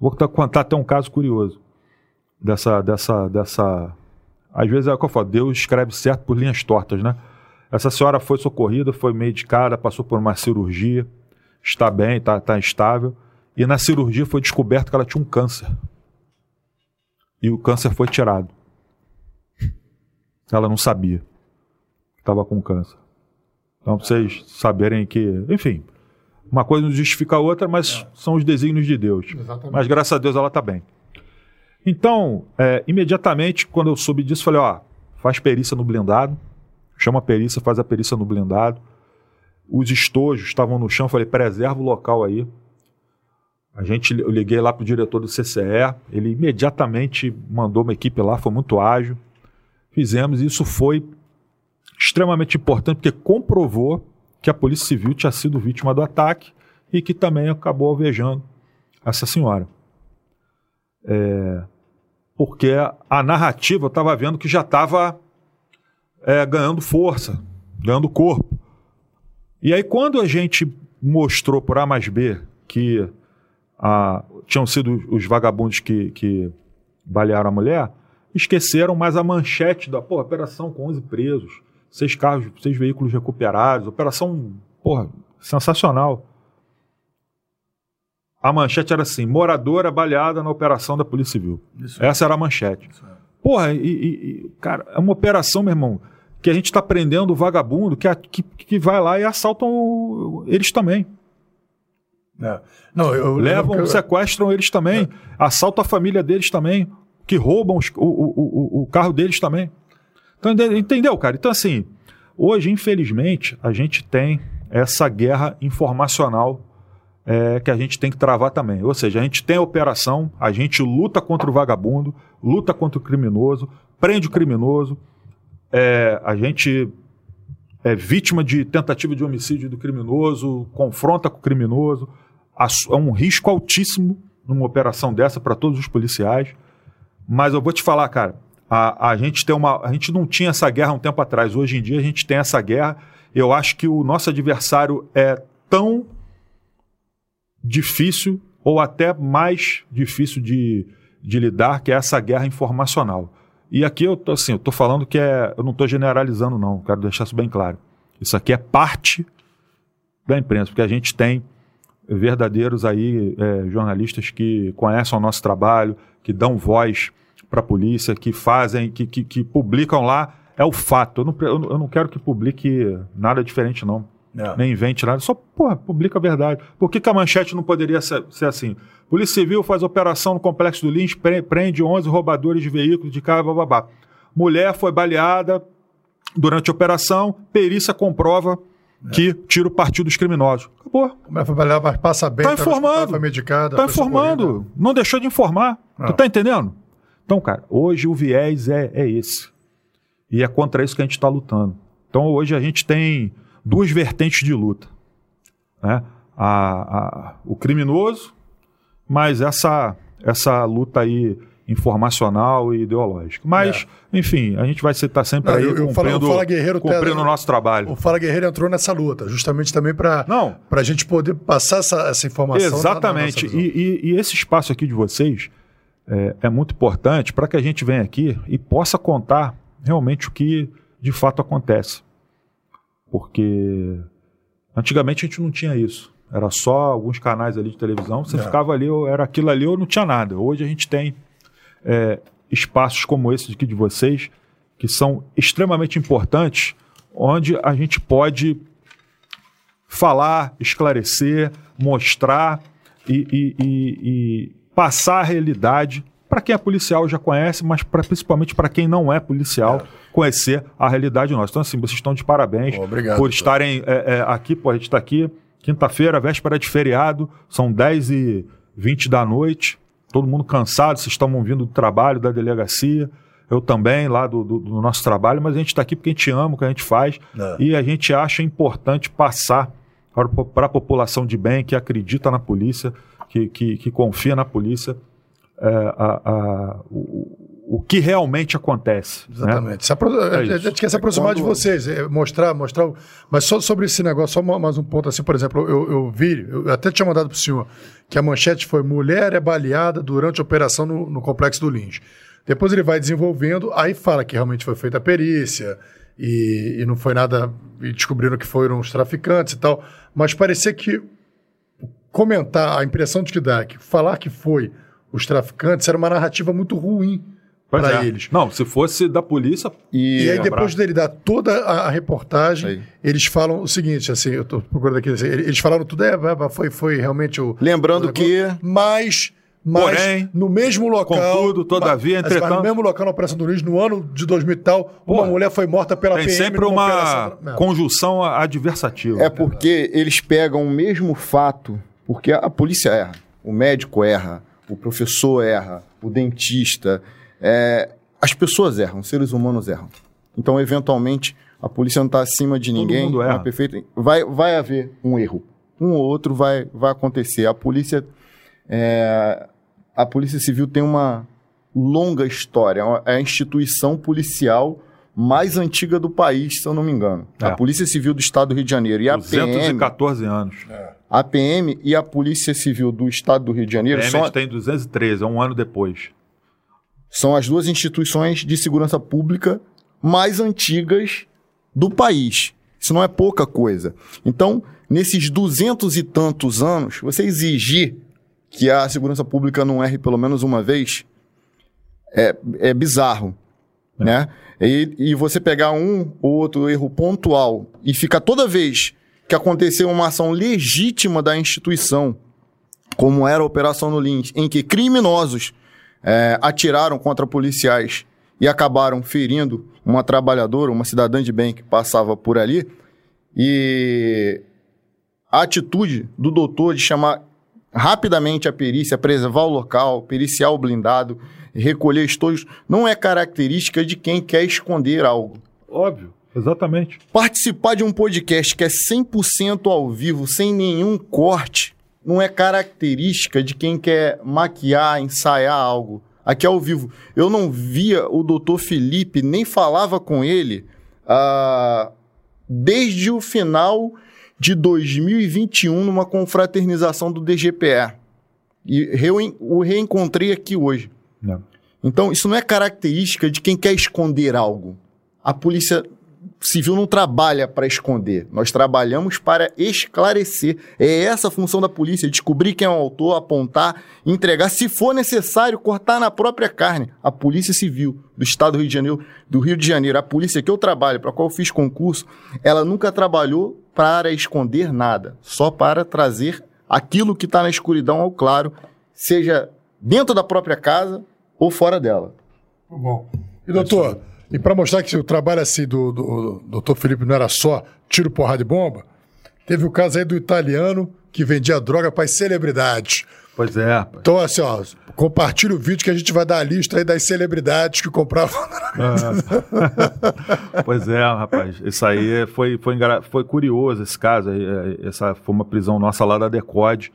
Vou contar até um caso curioso dessa, dessa, dessa. Às vezes é o que eu falo, Deus escreve certo por linhas tortas, né? Essa senhora foi socorrida, foi medicada, passou por uma cirurgia, está bem, está, está estável. E na cirurgia foi descoberto que ela tinha um câncer. E o câncer foi tirado. Ela não sabia que estava com câncer. Então, pra vocês saberem que, enfim, uma coisa não justifica a outra, mas é. são os desígnios de Deus. Exatamente. Mas graças a Deus ela está bem. Então, é, imediatamente, quando eu soube disso, falei: ó, faz perícia no blindado, chama a perícia, faz a perícia no blindado. Os estojos estavam no chão, falei: preserva o local aí. A gente, eu liguei lá para o diretor do CCE, ele imediatamente mandou uma equipe lá, foi muito ágil. Fizemos, e isso foi extremamente importante, porque comprovou que a Polícia Civil tinha sido vítima do ataque e que também acabou alvejando essa senhora. É, porque a narrativa estava vendo que já estava é, ganhando força, ganhando corpo. E aí, quando a gente mostrou por A mais B que a, tinham sido os vagabundos que, que balearam a mulher, esqueceram mais a manchete da pô, operação com 11 presos seis carros, seis veículos recuperados, operação, porra, sensacional. A manchete era assim: moradora baleada na operação da Polícia Civil. Isso Essa é. era a manchete. É. Porra, e, e, cara, é uma operação, meu irmão, que a gente está prendendo o vagabundo que, que, que vai lá e assaltam eles também. É. Não, eu, Levam, eu, eu, sequestram eles também, é. assaltam a família deles também, que roubam os, o, o, o, o carro deles também. Então, entendeu, cara? Então, assim, hoje, infelizmente, a gente tem essa guerra informacional é, que a gente tem que travar também. Ou seja, a gente tem a operação, a gente luta contra o vagabundo, luta contra o criminoso, prende o criminoso, é, a gente é vítima de tentativa de homicídio do criminoso, confronta com o criminoso. É um risco altíssimo numa operação dessa para todos os policiais. Mas eu vou te falar, cara, a, a, gente tem uma, a gente não tinha essa guerra um tempo atrás. Hoje em dia a gente tem essa guerra. Eu acho que o nosso adversário é tão difícil ou até mais difícil de, de lidar que é essa guerra informacional. E aqui eu tô assim, eu tô falando que é, eu não estou generalizando não, quero deixar isso bem claro. Isso aqui é parte da imprensa, porque a gente tem verdadeiros aí é, jornalistas que conhecem o nosso trabalho, que dão voz para a polícia, que fazem, que, que, que, publicam lá, é o fato. Eu não, eu não quero que publique nada diferente, não. É. Nem invente nada, só porra, publica a verdade. Por que, que a manchete não poderia ser, ser, assim? Polícia Civil faz operação no Complexo do Lins, prende 11 roubadores de veículos de carro, babá. Mulher foi baleada durante a operação, perícia comprova é. que tira o partido dos criminosos. Acabou. Mulher foi baleada, mas passa bem, tá, tá informando. Foi medicada. Tá informando. Não deixou de informar. Não. Tu tá entendendo? Então, cara, hoje o viés é, é esse. E é contra isso que a gente está lutando. Então, hoje a gente tem duas vertentes de luta. Né? A, a, o criminoso, mas essa, essa luta aí informacional e ideológica. Mas, é. enfim, a gente vai estar sempre Não, aí eu, eu cumprindo, falo, Guerreiro cumprindo o nosso trabalho. O Fala Guerreiro entrou nessa luta, justamente também para a gente poder passar essa, essa informação. Exatamente. E, e, e, esse espaço aqui de vocês é, é muito importante para que a gente venha aqui e possa contar realmente o que de fato acontece. Porque antigamente a gente não tinha isso. Era só alguns canais ali de televisão, você é. ficava ali, era aquilo ali ou não tinha nada. Hoje a gente tem é, espaços como esse aqui de vocês, que são extremamente importantes, onde a gente pode falar, esclarecer, mostrar e, e, e, e passar a realidade para quem é policial já conhece, mas pra, principalmente para quem não é policial, é. conhecer a realidade nossa. Então, assim, vocês estão de parabéns Obrigado, por estarem é, é, aqui. Pô, a gente está aqui quinta-feira, véspera de feriado, são 10 e 20 da noite, todo mundo cansado, vocês estão vindo do trabalho, da delegacia eu também, lá do, do, do, nosso trabalho, mas a gente está aqui porque a gente ama o que a gente faz é. e a gente acha importante passar para a população de bem que acredita na polícia, que, que, que confia na polícia, a, a, o, o, que realmente acontece. Né? Exatamente. Né? a gente quer se aproximar é quando... de vocês, é, mostrar, mostrar. Mas só sobre esse negócio, só mais um ponto assim, por exemplo, eu, eu vi, eu até tinha mandado para o senhor que a manchete foi mulher é baleada durante a operação no, no complexo do Lins. Depois ele vai desenvolvendo, aí fala que realmente foi feita a perícia e, e não foi nada. E descobriram que foram os traficantes e tal. Mas parecia que comentar, a impressão de que dá, que falar que foi os traficantes era uma narrativa muito ruim para é. eles. Não, se fosse da polícia. E, e aí, depois dele dar toda a, a reportagem, aí. eles falam o seguinte: assim, eu estou procurando aqui, assim, eles falaram tudo, é, foi, foi realmente o. Lembrando o que. Mas mas Porém, no mesmo local. Contudo, todavia, mas, entretanto. Mas no mesmo local na Operação do Luiz, no ano de 2000 e tal, uma mulher foi morta pela tem PM. Tem sempre uma operação... conjunção adversativa. É porque eles pegam o mesmo fato, porque a polícia erra, o médico erra, o professor erra, o dentista. É... as pessoas erram, os seres humanos erram. Então, eventualmente, a polícia não está acima de Todo ninguém. Mundo erra. É perfeito. Vai, vai haver um erro. Um ou outro vai, vai acontecer. A polícia. É, a Polícia Civil tem uma longa história. É a instituição policial mais antiga do país, se eu não me engano. É. A Polícia Civil do Estado do Rio de Janeiro e a 214 PM, anos. É. A PM e a Polícia Civil do Estado do Rio de Janeiro a PM são... tem 213, é um ano depois. São as duas instituições de segurança pública mais antigas do país. Isso não é pouca coisa. Então, nesses duzentos e tantos anos, você exigir que a segurança pública não erre pelo menos uma vez é, é bizarro, é. né? E, e você pegar um ou outro erro pontual e ficar toda vez que aconteceu uma ação legítima da instituição, como era a Operação no Lins, em que criminosos é, atiraram contra policiais e acabaram ferindo uma trabalhadora, uma cidadã de bem que passava por ali, e a atitude do doutor de chamar rapidamente a perícia, preservar o local, periciar o blindado, recolher estojos, não é característica de quem quer esconder algo. Óbvio, exatamente. Participar de um podcast que é 100% ao vivo, sem nenhum corte, não é característica de quem quer maquiar, ensaiar algo. Aqui ao vivo. Eu não via o doutor Felipe, nem falava com ele uh, desde o final de 2021 numa confraternização do DGPE. E o reencontrei aqui hoje. Não. Então, isso não é característica de quem quer esconder algo. A polícia civil não trabalha para esconder. Nós trabalhamos para esclarecer. É essa a função da polícia: descobrir quem é o autor, apontar, entregar, se for necessário, cortar na própria carne. A Polícia Civil do Estado do Rio de Janeiro, do Rio de Janeiro, a polícia que eu trabalho, para qual eu fiz concurso, ela nunca trabalhou para esconder nada, só para trazer aquilo que está na escuridão ao claro, seja dentro da própria casa ou fora dela. Bom. E doutor, e para mostrar que o trabalho assim do, do, do doutor Felipe não era só tiro, porrada e bomba, teve o caso aí do italiano que vendia droga para as celebridades. Pois é. Então, assim, ó, compartilha o vídeo que a gente vai dar a lista aí das celebridades que compravam. É. pois é, rapaz. Isso aí foi, foi, foi curioso, esse caso. É, essa foi uma prisão nossa lá da Decode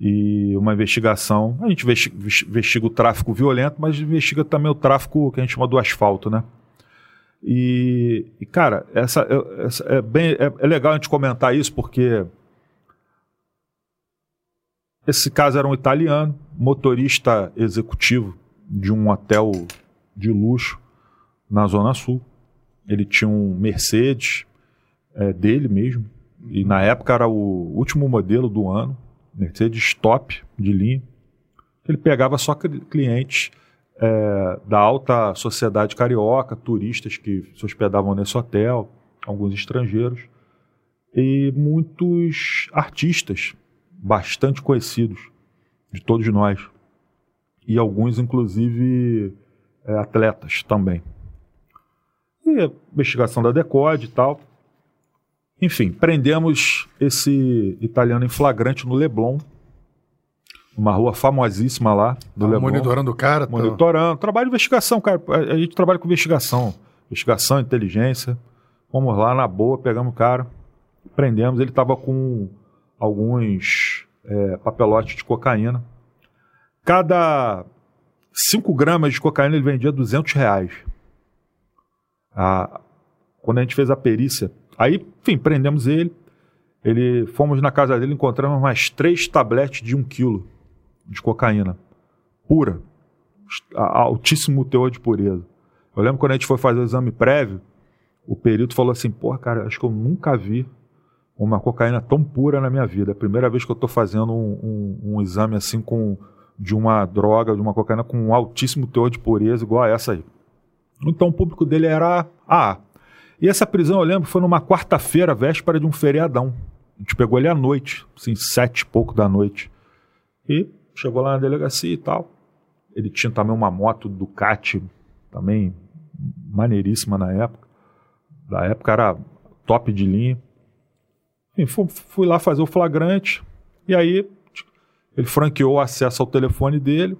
e uma investigação. A gente investiga o tráfico violento, mas investiga também o tráfico que a gente chama do asfalto, né? E, e cara, essa, essa é, bem, é, é legal a gente comentar isso porque esse caso era um italiano, motorista executivo de um hotel de luxo na Zona Sul. Ele tinha um Mercedes é, dele mesmo, e na época era o último modelo do ano, Mercedes top de linha. Ele pegava só clientes é, da alta sociedade carioca, turistas que se hospedavam nesse hotel, alguns estrangeiros, e muitos artistas bastante conhecidos de todos nós, e alguns, inclusive, é, atletas também. E investigação da Decode e tal. Enfim, prendemos esse italiano em flagrante no Leblon, uma rua famosíssima lá do Leblon. monitorando o cara. tá? Monitorando. Trabalho de investigação, cara. A a gente trabalha com investigação. Investigação, inteligência. Fomos lá na boa, pegamos o cara, prendemos. Ele estava com alguns é, papelotes de cocaína. Cada 5 gramas de cocaína ele vendia 200 reais. Ah, quando a gente fez a perícia, aí, enfim, prendemos ele. Ele fomos na casa dele, encontramos mais três tabletes de um quilo de cocaína pura, altíssimo teor de pureza. Eu lembro quando a gente foi fazer o exame prévio, o perito falou assim: Porra, cara, acho que eu nunca vi uma cocaína tão pura na minha vida. É a primeira vez que eu estou fazendo um, um- um exame assim com de uma droga, de uma cocaína com um altíssimo teor de pureza, igual a essa aí. Então o público dele era A. E essa prisão, eu lembro, foi numa quarta-feira, véspera de um feriadão. A gente pegou ele à noite, assim, sete e pouco da noite. E chegou lá na delegacia e tal. Ele tinha também uma moto Ducati, também maneiríssima na época. Da época era top de linha. Enfim, fu- fui lá fazer o flagrante. E aí ele franqueou o acesso ao telefone dele.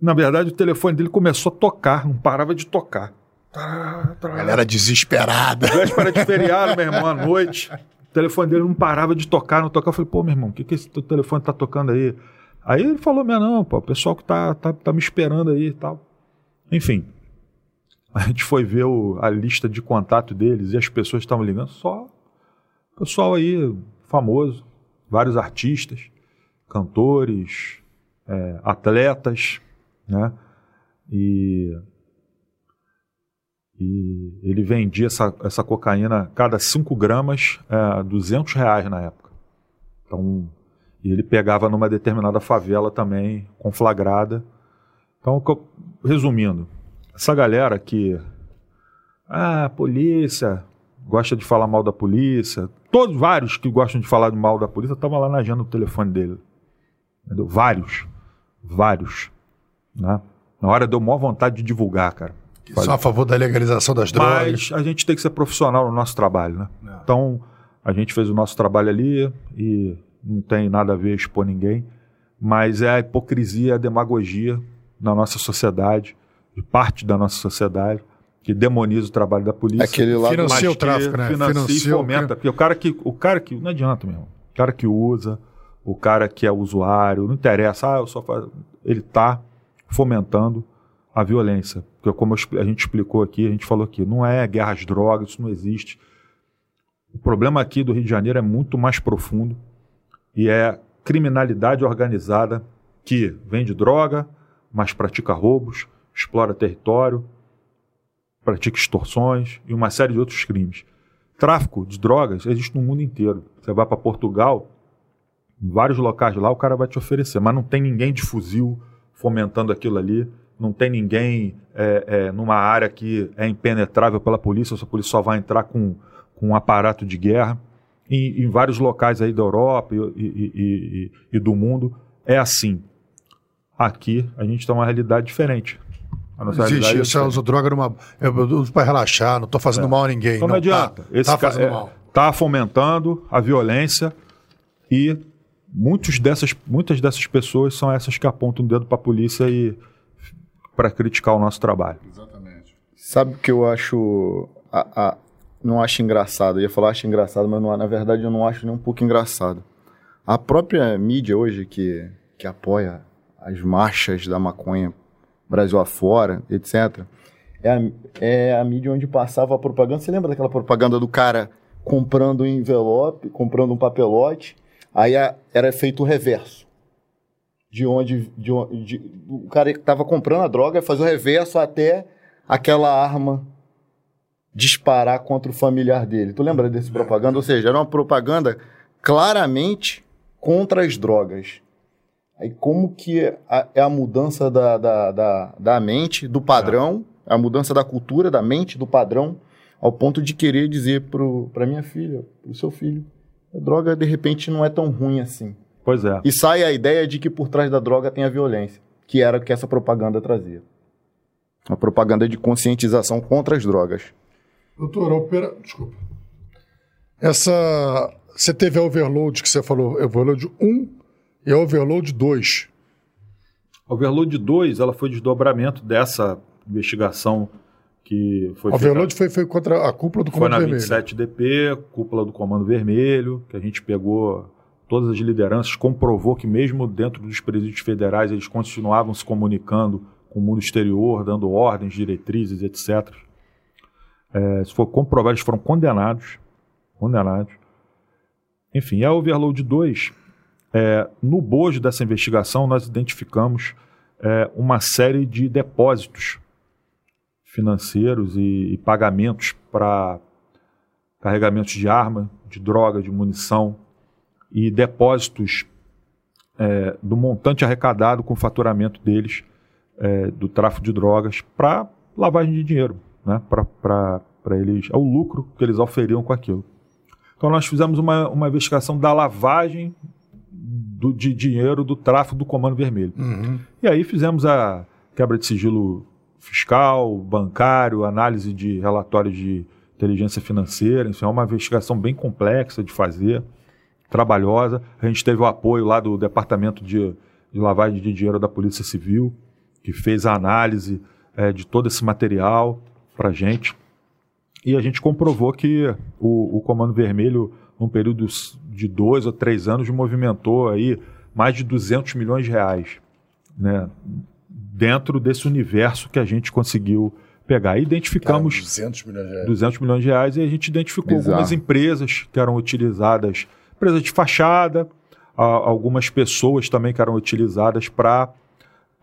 Na verdade, o telefone dele começou a tocar, não parava de tocar. A galera desesperada. Véspera de feriado, meu irmão, à noite. O telefone dele não parava de tocar, não tocava. Eu falei, pô, meu irmão, o que, que esse telefone tá tocando aí? Aí ele falou, meu, não, pô, o pessoal que tá, tá, tá me esperando aí e tal. Enfim, a gente foi ver o- a lista de contato deles e as pessoas estavam ligando, só pessoal aí famoso, vários artistas, cantores, é, atletas, né? E e ele vendia essa, essa cocaína, cada 5 gramas, é, 200 reais na época. Então, e ele pegava numa determinada favela também, conflagrada. Então, resumindo, essa galera que. Ah, polícia, gosta de falar mal da polícia. Todos, vários que gostam de falar mal da polícia, estavam lá na agenda do telefone dele. Entendeu? Vários. Vários. Né? Na hora deu maior vontade de divulgar, cara. Só a favor da legalização das drogas. Mas a gente tem que ser profissional no nosso trabalho, né? É. Então, a gente fez o nosso trabalho ali e não tem nada a ver expor ninguém, mas é a hipocrisia, a demagogia na nossa sociedade, de parte da nossa sociedade, que demoniza o trabalho da polícia. Aquele lá do- Financia o que tráfico, né? Financia, Financia e o fomenta. Porque o cara que. O cara que. Não adianta, meu irmão. O cara que usa, o cara que é usuário, não interessa, ah, eu só faço. Ele está fomentando a violência. Porque como a gente explicou aqui, a gente falou aqui, não é guerra às drogas, isso não existe. O problema aqui do Rio de Janeiro é muito mais profundo e é criminalidade organizada que vende droga, mas pratica roubos, explora território, pratica extorsões e uma série de outros crimes. Tráfico de drogas existe no mundo inteiro. Você vai para Portugal, em vários locais lá o cara vai te oferecer, mas não tem ninguém de fuzil fomentando aquilo ali, não tem ninguém é, é, numa área que é impenetrável pela polícia, a polícia só vai entrar com, com um aparato de guerra. Em, em vários locais aí da Europa e, e- e- e- do mundo é assim. Aqui a gente tem uma realidade diferente. A nossa Existe realidade é eu uso droga numa. Eu uso pra relaxar, não tô fazendo mal a ninguém. então não, adianta. Tá, Esse tá ca- fazendo é, mal. tá fomentando a violência e muitos dessas, muitas dessas pessoas são essas que apontam o dedo para a polícia e para criticar o nosso trabalho. Sabe o que eu acho. a- a- não acho engraçado. Eu ia falar acho engraçado, mas não, na verdade eu não acho nem um pouco engraçado. A própria mídia hoje que, que apoia as marchas da maconha Brasil afora, etc., é a, é a mídia onde passava a propaganda. Você lembra daquela propaganda do cara comprando um envelope, comprando um papelote, aí a- era feito o reverso. De onde, de onde de- o cara estava comprando a droga fazia o reverso até aquela arma disparar contra o familiar dele. Tu lembra desse propaganda? Ou seja, era uma propaganda claramente contra as drogas. Aí como que é a, é a mudança da, da, da, da mente, do padrão, a mudança da cultura, da mente, do padrão, ao ponto de querer dizer para minha filha, para o seu filho, a droga de repente não é tão ruim assim. Pois é. E sai a ideia de que por trás da droga tem a violência, que era o que essa propaganda trazia. Uma propaganda de conscientização contra as drogas. Doutor, opera... desculpa. Essa. Você teve a overload que você falou, overload 1 e a overload 2. A overload 2 ela foi desdobramento dessa investigação que foi. A overload foi, foi contra a cúpula do Comando Vermelho. Foi na 27DP, cúpula do Comando Vermelho, que a gente pegou todas as lideranças, comprovou que mesmo dentro dos presídios federais eles continuavam se comunicando com o mundo exterior, dando ordens, diretrizes, etc. É, se for comprovado, eles foram condenados. Condenados. Enfim, a Overload 2, é, no bojo dessa investigação, nós identificamos é, uma série de depósitos financeiros e, e pagamentos para carregamentos de arma, de droga, de munição e depósitos é, do montante arrecadado com o faturamento deles é, do tráfico de drogas para lavagem de dinheiro, né? para eles, é o lucro que eles oferiam com aquilo. Então nós fizemos uma, uma investigação da lavagem do, de dinheiro do tráfico do Comando Vermelho. Uhum. E aí fizemos a quebra de sigilo fiscal, bancário, análise de relatórios de inteligência financeira. Isso é uma investigação bem complexa de fazer, trabalhosa. A gente teve o apoio lá do Departamento de, de Lavagem de Dinheiro da Polícia Civil que fez a análise é, de todo esse material para a gente. E a gente comprovou que o, o, Comando Vermelho, num período de dois ou três anos, movimentou aí mais de 200 milhões de reais, né? Dentro desse universo que a gente conseguiu pegar. E identificamos Cara, 200 milhões de reais. 200 milhões de reais e a gente identificou Bizarro. algumas empresas que eram utilizadas, empresas de fachada, algumas pessoas também que eram utilizadas para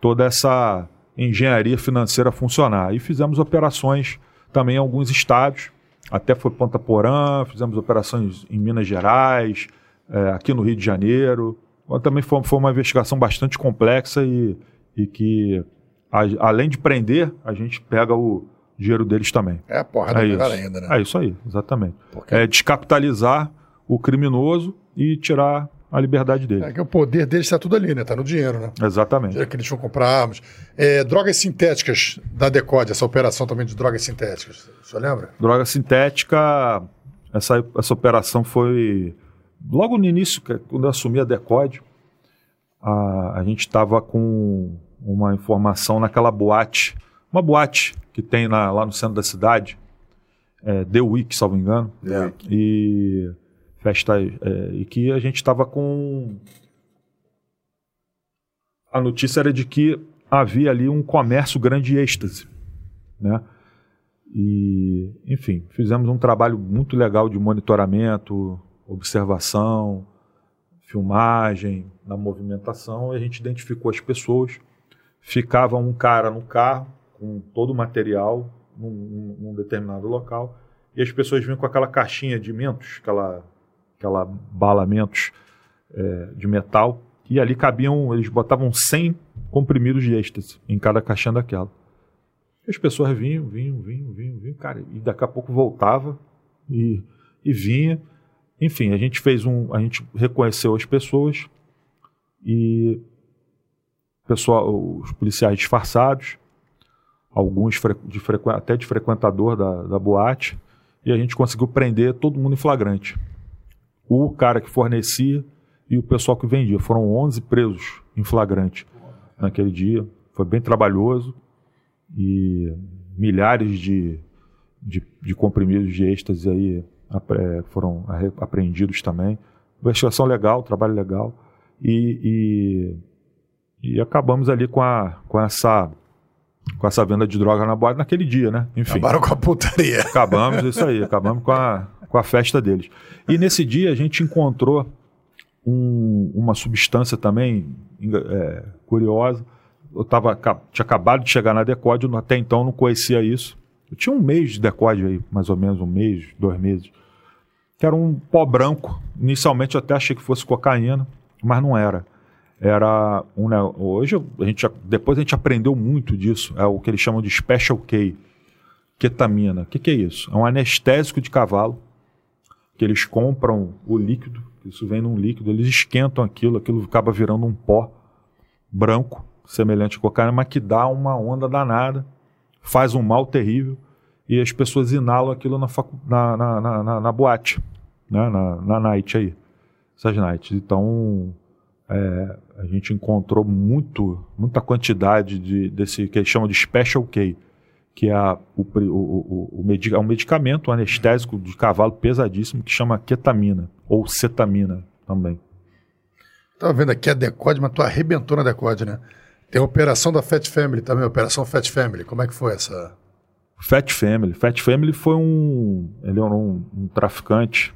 toda essa engenharia financeira funcionar. E fizemos operações também em alguns estados, até foi Ponta Porã, fizemos operações em Minas Gerais, é, aqui no Rio de Janeiro. Também foi, foi uma investigação bastante complexa e, e que, a, além de prender, a gente pega o dinheiro deles também. É a porra é melhor ainda, né? É isso aí, exatamente. É descapitalizar o criminoso e tirar a liberdade dele. É que o poder deles está tudo ali, né? Está no dinheiro, né? Exatamente. É que eles vão comprar armas. É, drogas sintéticas da Decode, essa operação também de drogas sintéticas, você lembra? Droga sintética, essa, essa operação foi logo no início, quando eu assumi a Decode, a, a gente estava com uma informação naquela boate, uma boate que tem na, lá no centro da cidade, é, The Week, salvo engano. É. E festa é, e que a gente estava com a notícia era de que havia ali um comércio grande de êxtase, né? E, enfim, fizemos um trabalho muito legal de monitoramento, observação, filmagem, na movimentação, e a gente identificou as pessoas. Ficava um cara no carro com todo o material num, num determinado local, e as pessoas vinham com aquela caixinha de mentos, aquela aquela balamentos é, de metal, e ali cabiam, eles botavam 100 comprimidos de êxtase em cada caixinha daquela. E as pessoas vinham, vinham, vinham, vinham, vinham, cara, e daqui a pouco voltava e, e vinha. Enfim, a gente fez um, a gente reconheceu as pessoas e pessoal, os policiais disfarçados, alguns de até de frequentador da, da boate, e a gente conseguiu prender todo mundo em flagrante o cara que fornecia e o pessoal que vendia. Foram 11 presos em flagrante naquele dia. Foi bem trabalhoso e milhares de, de, de comprimidos de êxtase aí foram apreendidos também. Investigação legal, trabalho legal. E, e, e, acabamos ali com, a, com essa com essa venda de droga na boate naquele dia, né? Enfim. Acabaram com a putaria. Acabamos, isso aí, acabamos com a, com a festa deles. E nesse dia a gente encontrou um, uma substância também é, curiosa. Eu tava, tinha acabado de chegar na Decode, até então não conhecia isso. Eu tinha um mês de Decode aí, mais ou menos um mês, dois meses. Que era um pó branco. Inicialmente eu até achei que fosse cocaína, mas não era. era um ne- hoje a gente depois a gente aprendeu muito disso, é o que eles chamam de special K, ketamina. O que, que é isso? É um anestésico de cavalo que eles compram o líquido, isso vem num líquido, eles esquentam aquilo, aquilo acaba virando um pó branco, semelhante a cocaína, mas que dá uma onda danada, faz um mal terrível e as pessoas inalam aquilo na, na, na, na- na boate, né? na, na night aí, essas nights. Então, é, a gente encontrou muito, muita quantidade de, desse que eles chamam de Special K, que é, a- o, o, o, é um medicamento anestésico de cavalo pesadíssimo que chama ketamina, ou cetamina também. Tava vendo aqui a Decode, mas tu arrebentou na Decode, né? Tem a operação da Fat Family também, a operação Fat Family. Como é que foi essa? Fat Family. Fat Family foi um. Ele era um, um traficante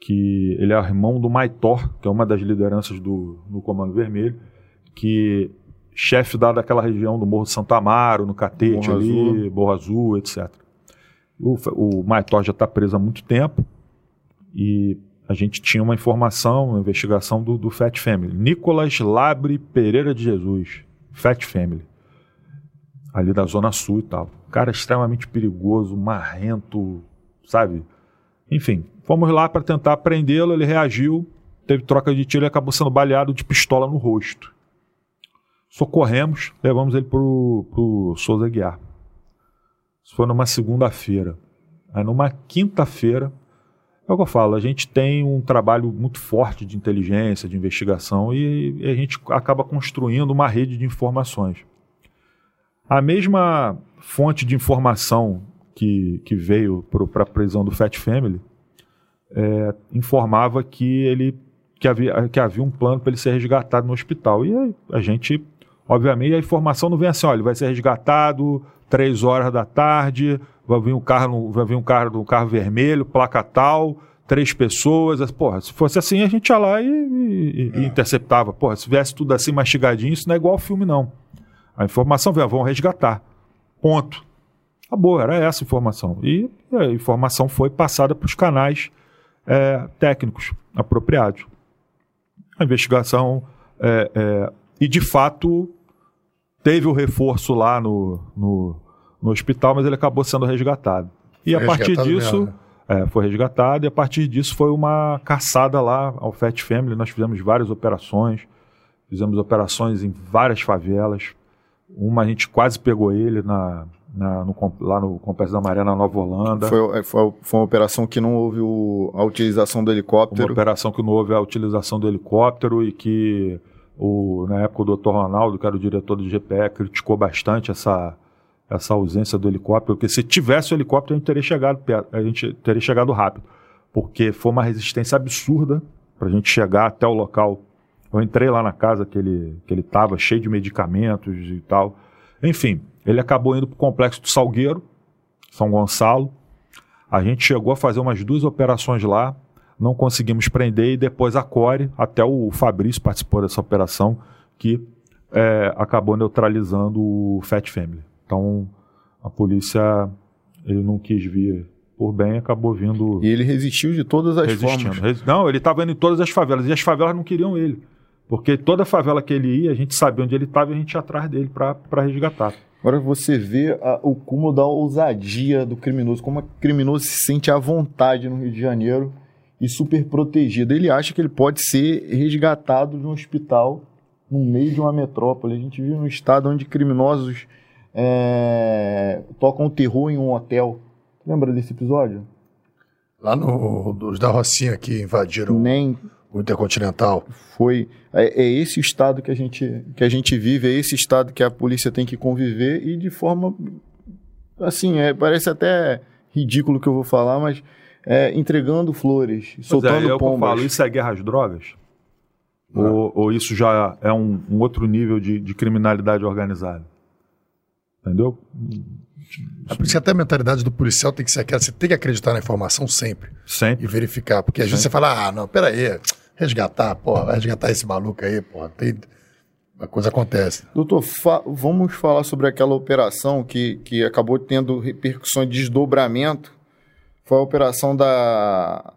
que ele é irmão do Maitor, que é uma das lideranças do, do Comando Vermelho, que chefe da, daquela região do Morro de Santo Amaro, no Catete Morro ali, Azul. Morro Azul, etc. O, o Maitor já está preso há muito tempo e a gente tinha uma informação, uma investigação do, do Fat Family. Nicolas Labre Pereira de Jesus, Fat Family ali da Zona Sul e tal. Cara extremamente perigoso, marrento, sabe? Enfim, fomos lá para tentar prendê-lo, ele reagiu, teve troca de tiro e acabou sendo baleado de pistola no rosto. Socorremos, levamos ele pro, pro Souza Guiar. Isso foi numa segunda-feira. Aí numa quinta-feira, é o que eu falo, a gente tem um trabalho muito forte de inteligência, de investigação e, e a gente acaba construindo uma rede de informações. A mesma fonte de informação que, que veio para a prisão do Fat Family é, informava que ele que havia, que havia um plano para ele ser resgatado no hospital. E a gente, obviamente, a informação não vem assim, olha, vai ser resgatado três horas da tarde, vai vir um carro, vai vir um carro, um carro vermelho, placa tal, três pessoas. Porra, se fosse assim, a gente ia lá e, e- e interceptava. Porra, se viesse tudo assim mastigadinho, isso não é igual ao filme, não. A informação veio, vão resgatar. Ponto. Acabou, era essa a informação. E a informação foi passada para os canais é, técnicos apropriados. A investigação, é, é, e de fato, teve o reforço lá no, no, no hospital, mas ele acabou sendo resgatado. E Foi a partir disso, mesmo, né? é, foi resgatado, e a partir disso foi uma caçada lá ao Fat Family. Nós fizemos várias operações, fizemos operações em várias favelas. Uma a gente quase pegou ele na, na- no lá no Complexo da Maré, na Nova Holanda. Foi, é, foi, foi uma operação que não houve o- a utilização do uma helicóptero. operação que não houve a utilização do helicóptero e que o, na época o Dr. Ronaldo, que era o diretor do GPE, criticou bastante essa, essa ausência do helicóptero, porque se tivesse o helicóptero a gente teria chegado a gente teria chegado rápido, porque foi uma resistência absurda para a gente chegar até o local. Eu entrei lá na casa que ele que ele estava, cheio de medicamentos e tal. Enfim, ele acabou indo para o complexo do Salgueiro, São Gonçalo. A gente chegou a fazer umas duas operações lá, não conseguimos prender e depois a Core, até o Fabrício participou dessa operação, que é, acabou neutralizando o Fat Family. Então a polícia ele não quis vir por bem, acabou vindo E ele resistiu de todas as resistindo. formas. Não, ele estava indo em todas as favelas e as favelas não queriam ele. Porque toda favela que ele ia, a gente sabia onde ele estava e a gente ia atrás dele para resgatar. Agora você vê a- o cúmulo da ousadia do criminoso, como o criminoso se sente à vontade no Rio de Janeiro e super protegido. Ele acha que ele pode ser resgatado de um hospital no meio de uma metrópole. A gente vive num estado onde criminosos é, tocam terror em um hotel. Lembra desse episódio? Lá no, dos da Rocinha que invadiram Nem o Intercontinental. foi. É, é esse o estado que a, gente, que a gente vive, é esse estado que a polícia tem que conviver e de forma. Assim, é, parece até ridículo o que eu vou falar, mas é, entregando flores, Pois soltando é, é pombas. falo, isso é guerra às drogas? Ou, ou isso já é um, um outro nível de, de criminalidade organizada? Entendeu? É por isso que até a mentalidade do policial tem que ser aquela, você tem que acreditar na informação sempre Sempre. e verificar. Porque às vezes você fala, ah, não, peraí, resgatar, porra, vai resgatar esse maluco aí, porra, tem... a coisa acontece. Doutor, fa- vamos falar sobre aquela operação que, que acabou tendo repercussões de desdobramento. Foi a operação da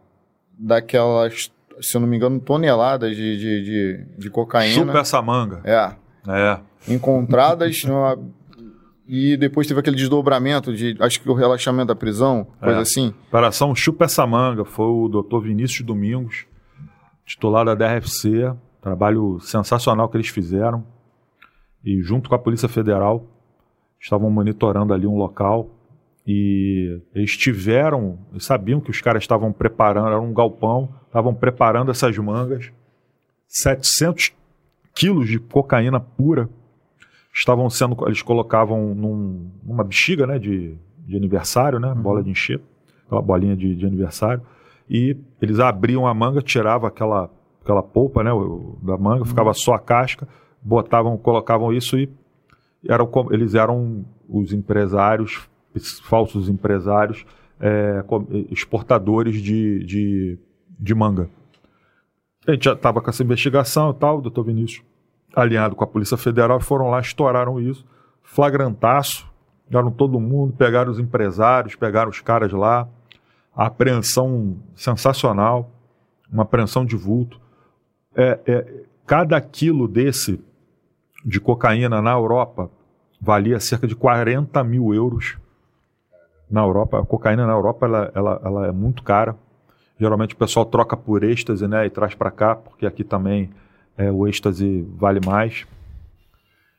daquelas se eu não me engano, toneladas de, de, de, de cocaína. Chupa essa manga. É. É. Encontradas numa- e depois teve aquele desdobramento de, acho que o relaxamento da prisão, coisa É. assim. Operação Chupa essa manga foi o Dr. Vinícius Domingos, titular da DRFC. Trabalho sensacional que eles fizeram. E junto com a Polícia Federal, estavam monitorando ali um local. E eles tiveram, sabiam que os caras estavam preparando, era um galpão, estavam preparando essas mangas. 700 quilos de cocaína pura estavam sendo, eles colocavam num- numa bexiga, né, de, de aniversário, né, bola de encher, aquela bolinha de, de aniversário, e eles abriam a manga, tiravam aquela, aquela polpa, né, da manga, ficava só a casca, botavam, colocavam isso e eram, como- eles eram os empresários, falsos empresários, é, com- exportadores de, de, de manga. A gente já estava com essa investigação e tal, o doutor Vinícius, alinhado com a Polícia Federal, foram lá, estouraram isso, flagrantaço, pegaram todo mundo, pegaram os empresários, pegaram os caras lá, a apreensão sensacional, uma apreensão de vulto. É, é, cada quilo desse de cocaína na Europa valia cerca de 40 mil euros. Na Europa, a cocaína na Europa ela, ela, ela é muito cara. Geralmente o pessoal troca por êxtase, né, e traz para cá, porque aqui também é, o êxtase vale mais.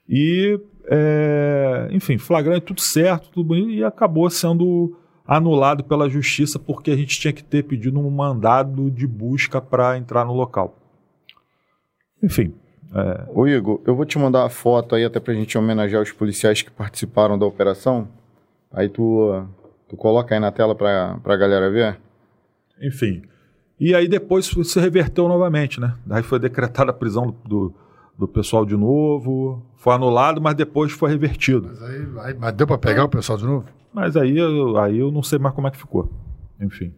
E, é, enfim, flagrante, tudo certo, tudo bonito, e acabou sendo anulado pela justiça porque a gente tinha que ter pedido um mandado de busca para entrar no local. Enfim, é, Ô Igor, eu vou te mandar uma foto aí até pra gente homenagear os policiais que participaram da operação. Aí tu, tu coloca aí na tela pra, pra galera ver. enfim. E aí depois se reverteu novamente, né? Daí foi decretada a prisão do, do, do pessoal de novo, foi anulado, mas depois foi revertido. Mas, aí, aí- mas deu pra pegar o pessoal de novo? Mas aí, eu- aí eu não sei mais como é que ficou. Enfim,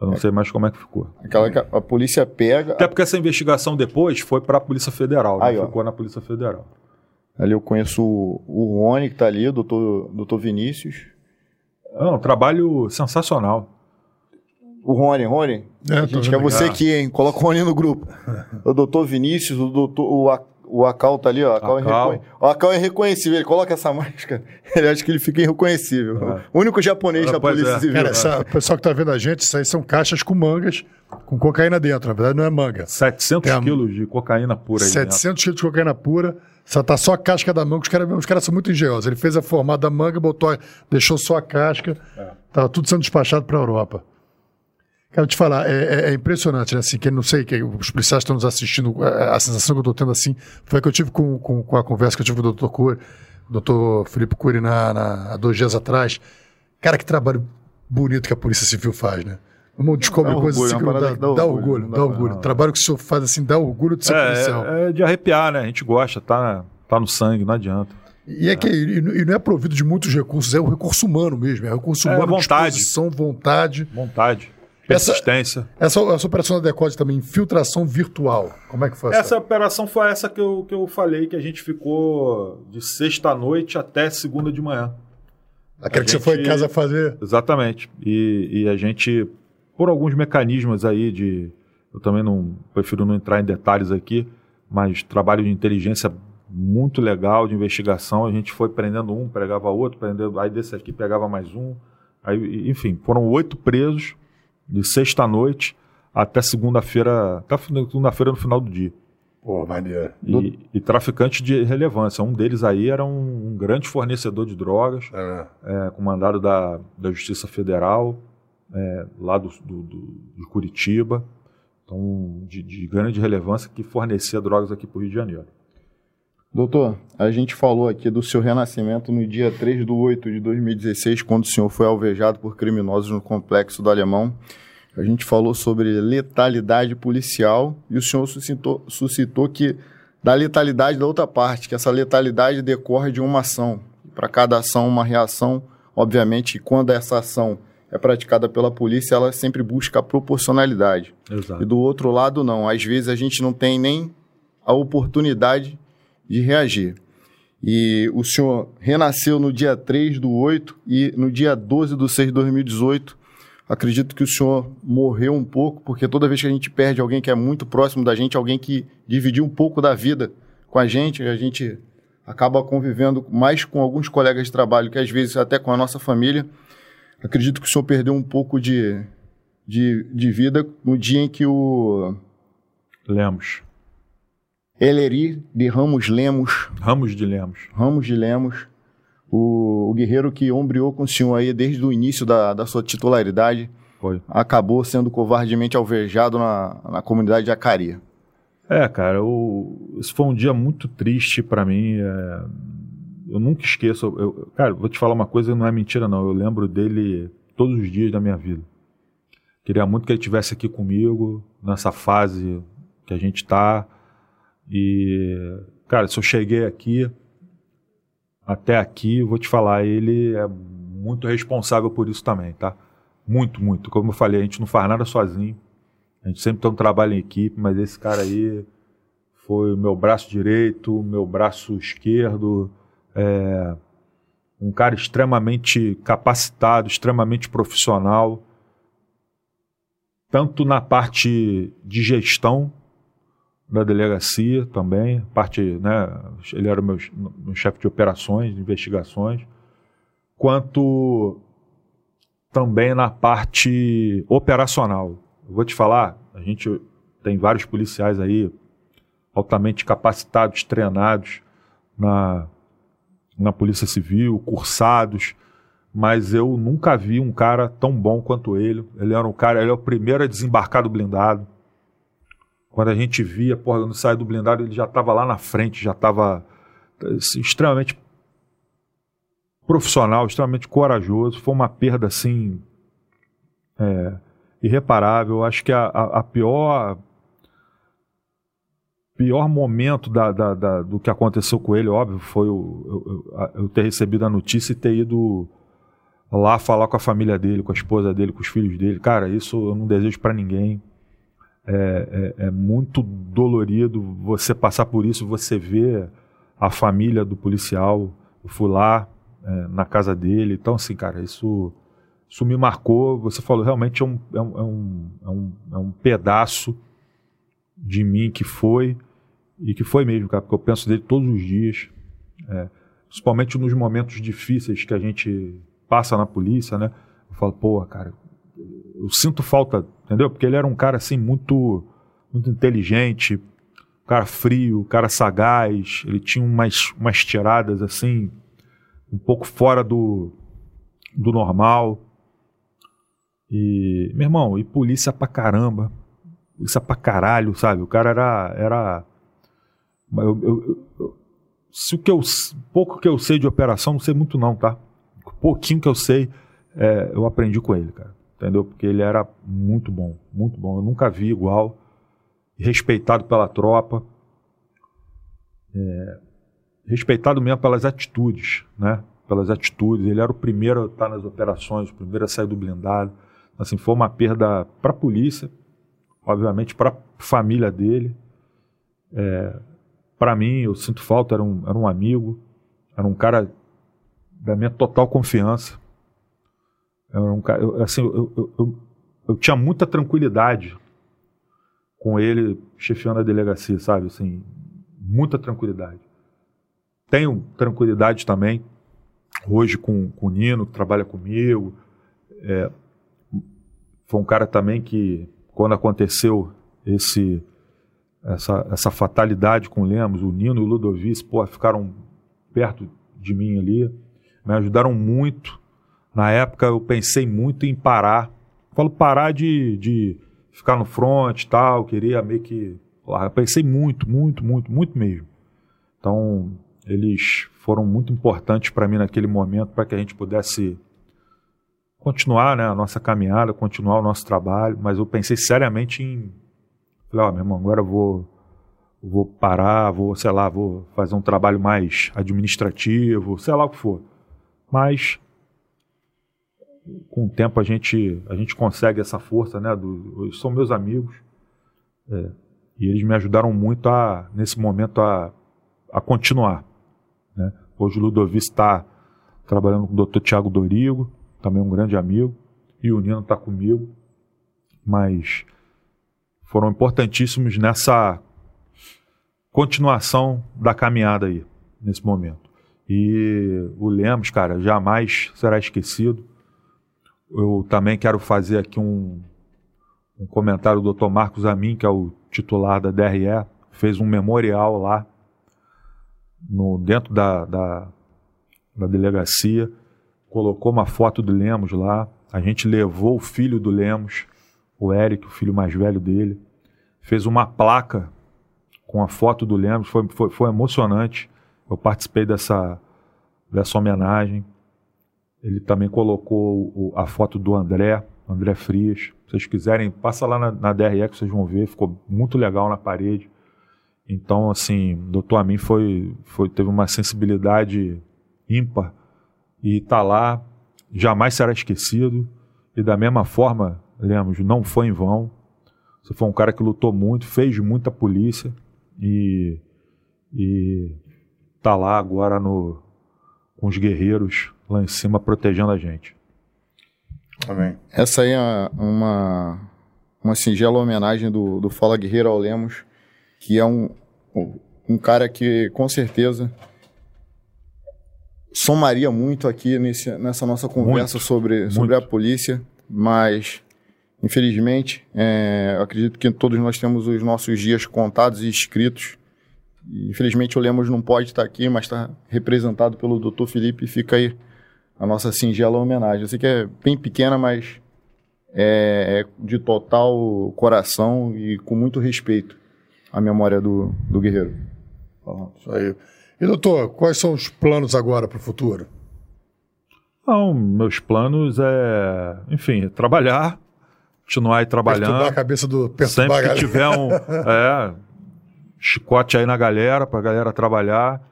eu não sei mais como é que ficou. Aquela que a, a polícia pega. Até porque essa investigação depois foi para a Polícia Federal, né? Aí, ó. ficou na Polícia Federal. Ali eu conheço o, o Rony, que tá ali, o doutor, doutor Vinícius. É um trabalho sensacional. O Rony, Rony. É, gente quer você aqui. hein? Coloca o Rony no grupo. o doutor Vinícius, o doutor. O, A- o Acal tá ali, ó. Acal é Acal. reconhe- O Acal é reconhecível. Ele coloca essa máscara, ele acha que ele fica irreconhecível. É. O único japonês Ah, da Polícia é. Civil. Cara, essa, o pessoal que tá vendo a gente, isso aí são caixas com mangas, com cocaína dentro. Na verdade, não é manga. 700 Tem a- quilos de cocaína pura aí dentro. 700 quilos de cocaína pura, só tá só a casca da manga. Os caras os caras são muito engenhosos. Ele fez a formada da manga, botou, deixou só a casca. Tava tudo sendo despachado para a Europa. Quero te falar, é, é- é impressionante, né? Assim, que não sei, que os policiais estão nos assistindo, a, a sensação que eu estou tendo assim, foi a que eu tive com, com, com a conversa que eu tive com o Dr. Cury, o Dr. Felipe Cury na, na- há dois dias atrás. Cara, que trabalho bonito que a Polícia Civil faz, né? Vamos descobrir Dá coisas orgulho, assim é que não dá, dá orgulho, dá orgulho. O trabalho que o senhor faz assim dá orgulho de ser policial. É, é de arrepiar, né? A gente gosta, tá, tá no sangue, não adianta. E é que e, e não é provido de muitos recursos, é o recurso humano mesmo, é o recurso É, humano, vontade. disposição, vontade. Vontade, Essa- persistência. Essa, essa operação da Decode também, infiltração virtual. Como é que foi Essa operação foi essa que eu, que eu falei, que a gente ficou de sexta-noite até segunda de manhã. Aquela que você foi em gente- casa fazer. Exatamente. E, e a gente, por alguns mecanismos aí de. Eu também não prefiro não entrar em detalhes aqui, mas trabalho de inteligência muito legal, de investigação. A gente foi prendendo um, pegava outro, prendendo, aí desse aqui pegava mais um. Aí, enfim, foram oito presos de sexta-noite até segunda-feira, até segunda-feira no final do dia. Pô, maneiro. E, e traficante de relevância. Um deles aí era um, um grande fornecedor de drogas, É. é, com mandado da, da Justiça Federal, é, lá do, do- do- de Curitiba, então, de, de grande relevância, que fornecia drogas aqui para o Rio de Janeiro. Doutor, a gente falou aqui do seu renascimento no dia 3 de 8 de 2016, quando o senhor foi alvejado por criminosos no complexo do Alemão. A gente falou sobre letalidade policial e o senhor suscitou, suscitou que da letalidade da outra parte, que essa letalidade decorre de uma ação. Para cada ação, uma reação. Obviamente, quando essa ação é praticada pela polícia, ela sempre busca a proporcionalidade. Exato. E do outro lado, não. Às vezes a gente não tem nem a oportunidade de reagir. E o senhor renasceu no dia 3 do 8 e no dia 12 do 6 de 2018 Acredito que o senhor morreu um pouco, porque toda vez que a gente perde alguém que é muito próximo da gente, alguém que dividiu um pouco da vida com a gente, a gente acaba convivendo mais com alguns colegas de trabalho que às vezes até com a nossa família. Acredito que o senhor perdeu um pouco de, de, de vida no dia em que o. Lemos. Eleri de Ramos Lemos. Ramos de Lemos. Ramos de Lemos o, o guerreiro que ombreou com o senhor aí desde o início da, da sua titularidade Foi. acabou sendo covardemente alvejado na, na comunidade de Acari. É, cara, o, esse foi um dia muito triste para mim. É, eu nunca esqueço. Eu, cara, vou te falar uma coisa, não é mentira, não. Eu lembro dele todos os dias da minha vida. Queria muito que ele estivesse aqui comigo, nessa fase que a gente tá. E, cara, se eu cheguei aqui, até aqui, vou te falar, ele é muito responsável por isso também, tá? Muito, muito. Como eu falei, a gente não faz nada sozinho. A gente sempre tem um trabalho em equipe, mas esse cara aí foi o meu braço direito, meu braço esquerdo, é, um cara extremamente capacitado, extremamente profissional, tanto na parte de gestão da delegacia também, parte, né, ele era meu, meu chefe de operações, de investigações, quanto também na parte operacional. Eu vou te falar, a gente tem vários policiais aí altamente capacitados, treinados na, na Polícia Civil, cursados, mas eu nunca vi um cara tão bom quanto ele. Ele era um cara, ele é o primeiro a desembarcar do blindado quando a gente via, porra, quando sai do blindado, ele já estava lá na frente, já estava assim, extremamente profissional, extremamente corajoso. Foi uma perda, assim, é, irreparável. Acho que a, a, a pior pior momento da, da, da, do que aconteceu com ele, óbvio, foi o, eu, eu, ter recebido a notícia e ter ido lá falar com a família dele, com a esposa dele, com os filhos dele. Cara, isso eu não desejo para ninguém. É, é, é, muito dolorido você passar por isso, você ver a família do policial. Eu fui lá é, na casa dele. Então, assim, cara, isso, isso me marcou. Você falou, realmente é um, é um, é um, é um, é um pedaço de mim que foi, e que foi mesmo, cara, porque eu penso dele todos os dias. É, principalmente nos momentos difíceis que a gente passa na polícia, né? Eu falo, pô, cara, eu sinto falta, entendeu? Porque ele era um cara assim muito, muito inteligente, um cara frio, um cara sagaz. Ele tinha umas, umas tiradas assim, um pouco fora do, do normal. E, meu irmão, e polícia pra caramba. Polícia pra caralho, sabe? O cara era. era eu, eu, eu, se o que eu. Pouco que eu sei de operação, não sei muito não, tá? pouquinho que eu sei, é, eu aprendi com ele, cara entendeu? Porque ele era muito bom, muito bom. Eu nunca vi igual, respeitado pela tropa, é, respeitado mesmo pelas atitudes, né? Pelas atitudes. Ele era o primeiro a estar nas operações, o primeiro a sair do blindado. Assim, foi uma perda para a polícia, obviamente para a família dele. É, para mim, eu sinto falta, era um, era um amigo, era um cara da minha total confiança. Eu, um, eu, assim, eu, eu, eu, tinha muita tranquilidade com ele chefiando a delegacia, sabe? Assim, muita tranquilidade. Tenho tranquilidade também hoje com, com o Nino, que trabalha comigo. É, foi um cara também que, quando aconteceu esse, essa, essa fatalidade com o Lemos, o Nino e o Ludovic, pô, ficaram perto de mim ali, me ajudaram muito na época eu pensei muito em parar. Falo parar de, de ficar no front e tal, queria meio que. Eu pensei muito, muito, muito, muito mesmo. Então, eles foram muito importantes para mim naquele momento para que a gente pudesse continuar né, a nossa caminhada, continuar o nosso trabalho, mas eu pensei seriamente em. Falei, ó, oh, meu irmão, agora eu vou, vou parar, vou, sei lá, vou fazer um trabalho mais administrativo, sei lá o que for. Mas com o tempo a gente, a gente consegue essa força, né? Do, são meus amigos é, e eles me ajudaram muito a, nesse momento a, a continuar. Né? Hoje o Ludovic está trabalhando com o Dr. Tiago Dorigo, também um grande amigo, e o Nino está comigo, mas foram importantíssimos nessa continuação da caminhada aí, nesse momento. E o Lemos, cara, jamais será esquecido. Eu também quero fazer aqui um, um comentário do Dr. Marcos Amin, que é o titular da DRE, fez um memorial lá no, dentro da, da, da delegacia, colocou uma foto do Lemos lá. A gente levou o filho do Lemos, o Eric, o filho mais velho dele, fez uma placa com a foto do Lemos, foi, foi, foi emocionante. Eu participei dessa, dessa homenagem. Ele também colocou o, a foto do André, André Frias. Se vocês quiserem, passa lá na, na que vocês vão ver, ficou muito legal na parede. Então, assim, o doutor Amin foi, foi, teve uma sensibilidade ímpar e está lá, jamais será esquecido. E da mesma forma, Lemos, não foi em vão. Você foi um cara que lutou muito, fez muita polícia e, e tá lá agora no, com os guerreiros lá em cima protegendo a gente. Amém. Essa aí é uma, uma singela homenagem do, do Fala Guerreiro ao Lemos, que é um, um cara que com certeza somaria muito aqui nesse, nessa nossa conversa muito, sobre, sobre a polícia, mas infelizmente é, acredito que todos nós temos os nossos dias contados e escritos. E, infelizmente o Lemos não pode estar aqui, mas está representado pelo Dr. Felipe. Fica aí a nossa singela homenagem. Eu sei que é bem pequena, mas é, é de total coração e com muito respeito à memória do, do guerreiro. Isso aí. E doutor, quais são os planos agora para o futuro? Não, meus planos é, enfim, trabalhar, continuar aí trabalhando. Perturbar a cabeça do Sempre que tiver um é, chicote aí na galera, para a galera trabalhar,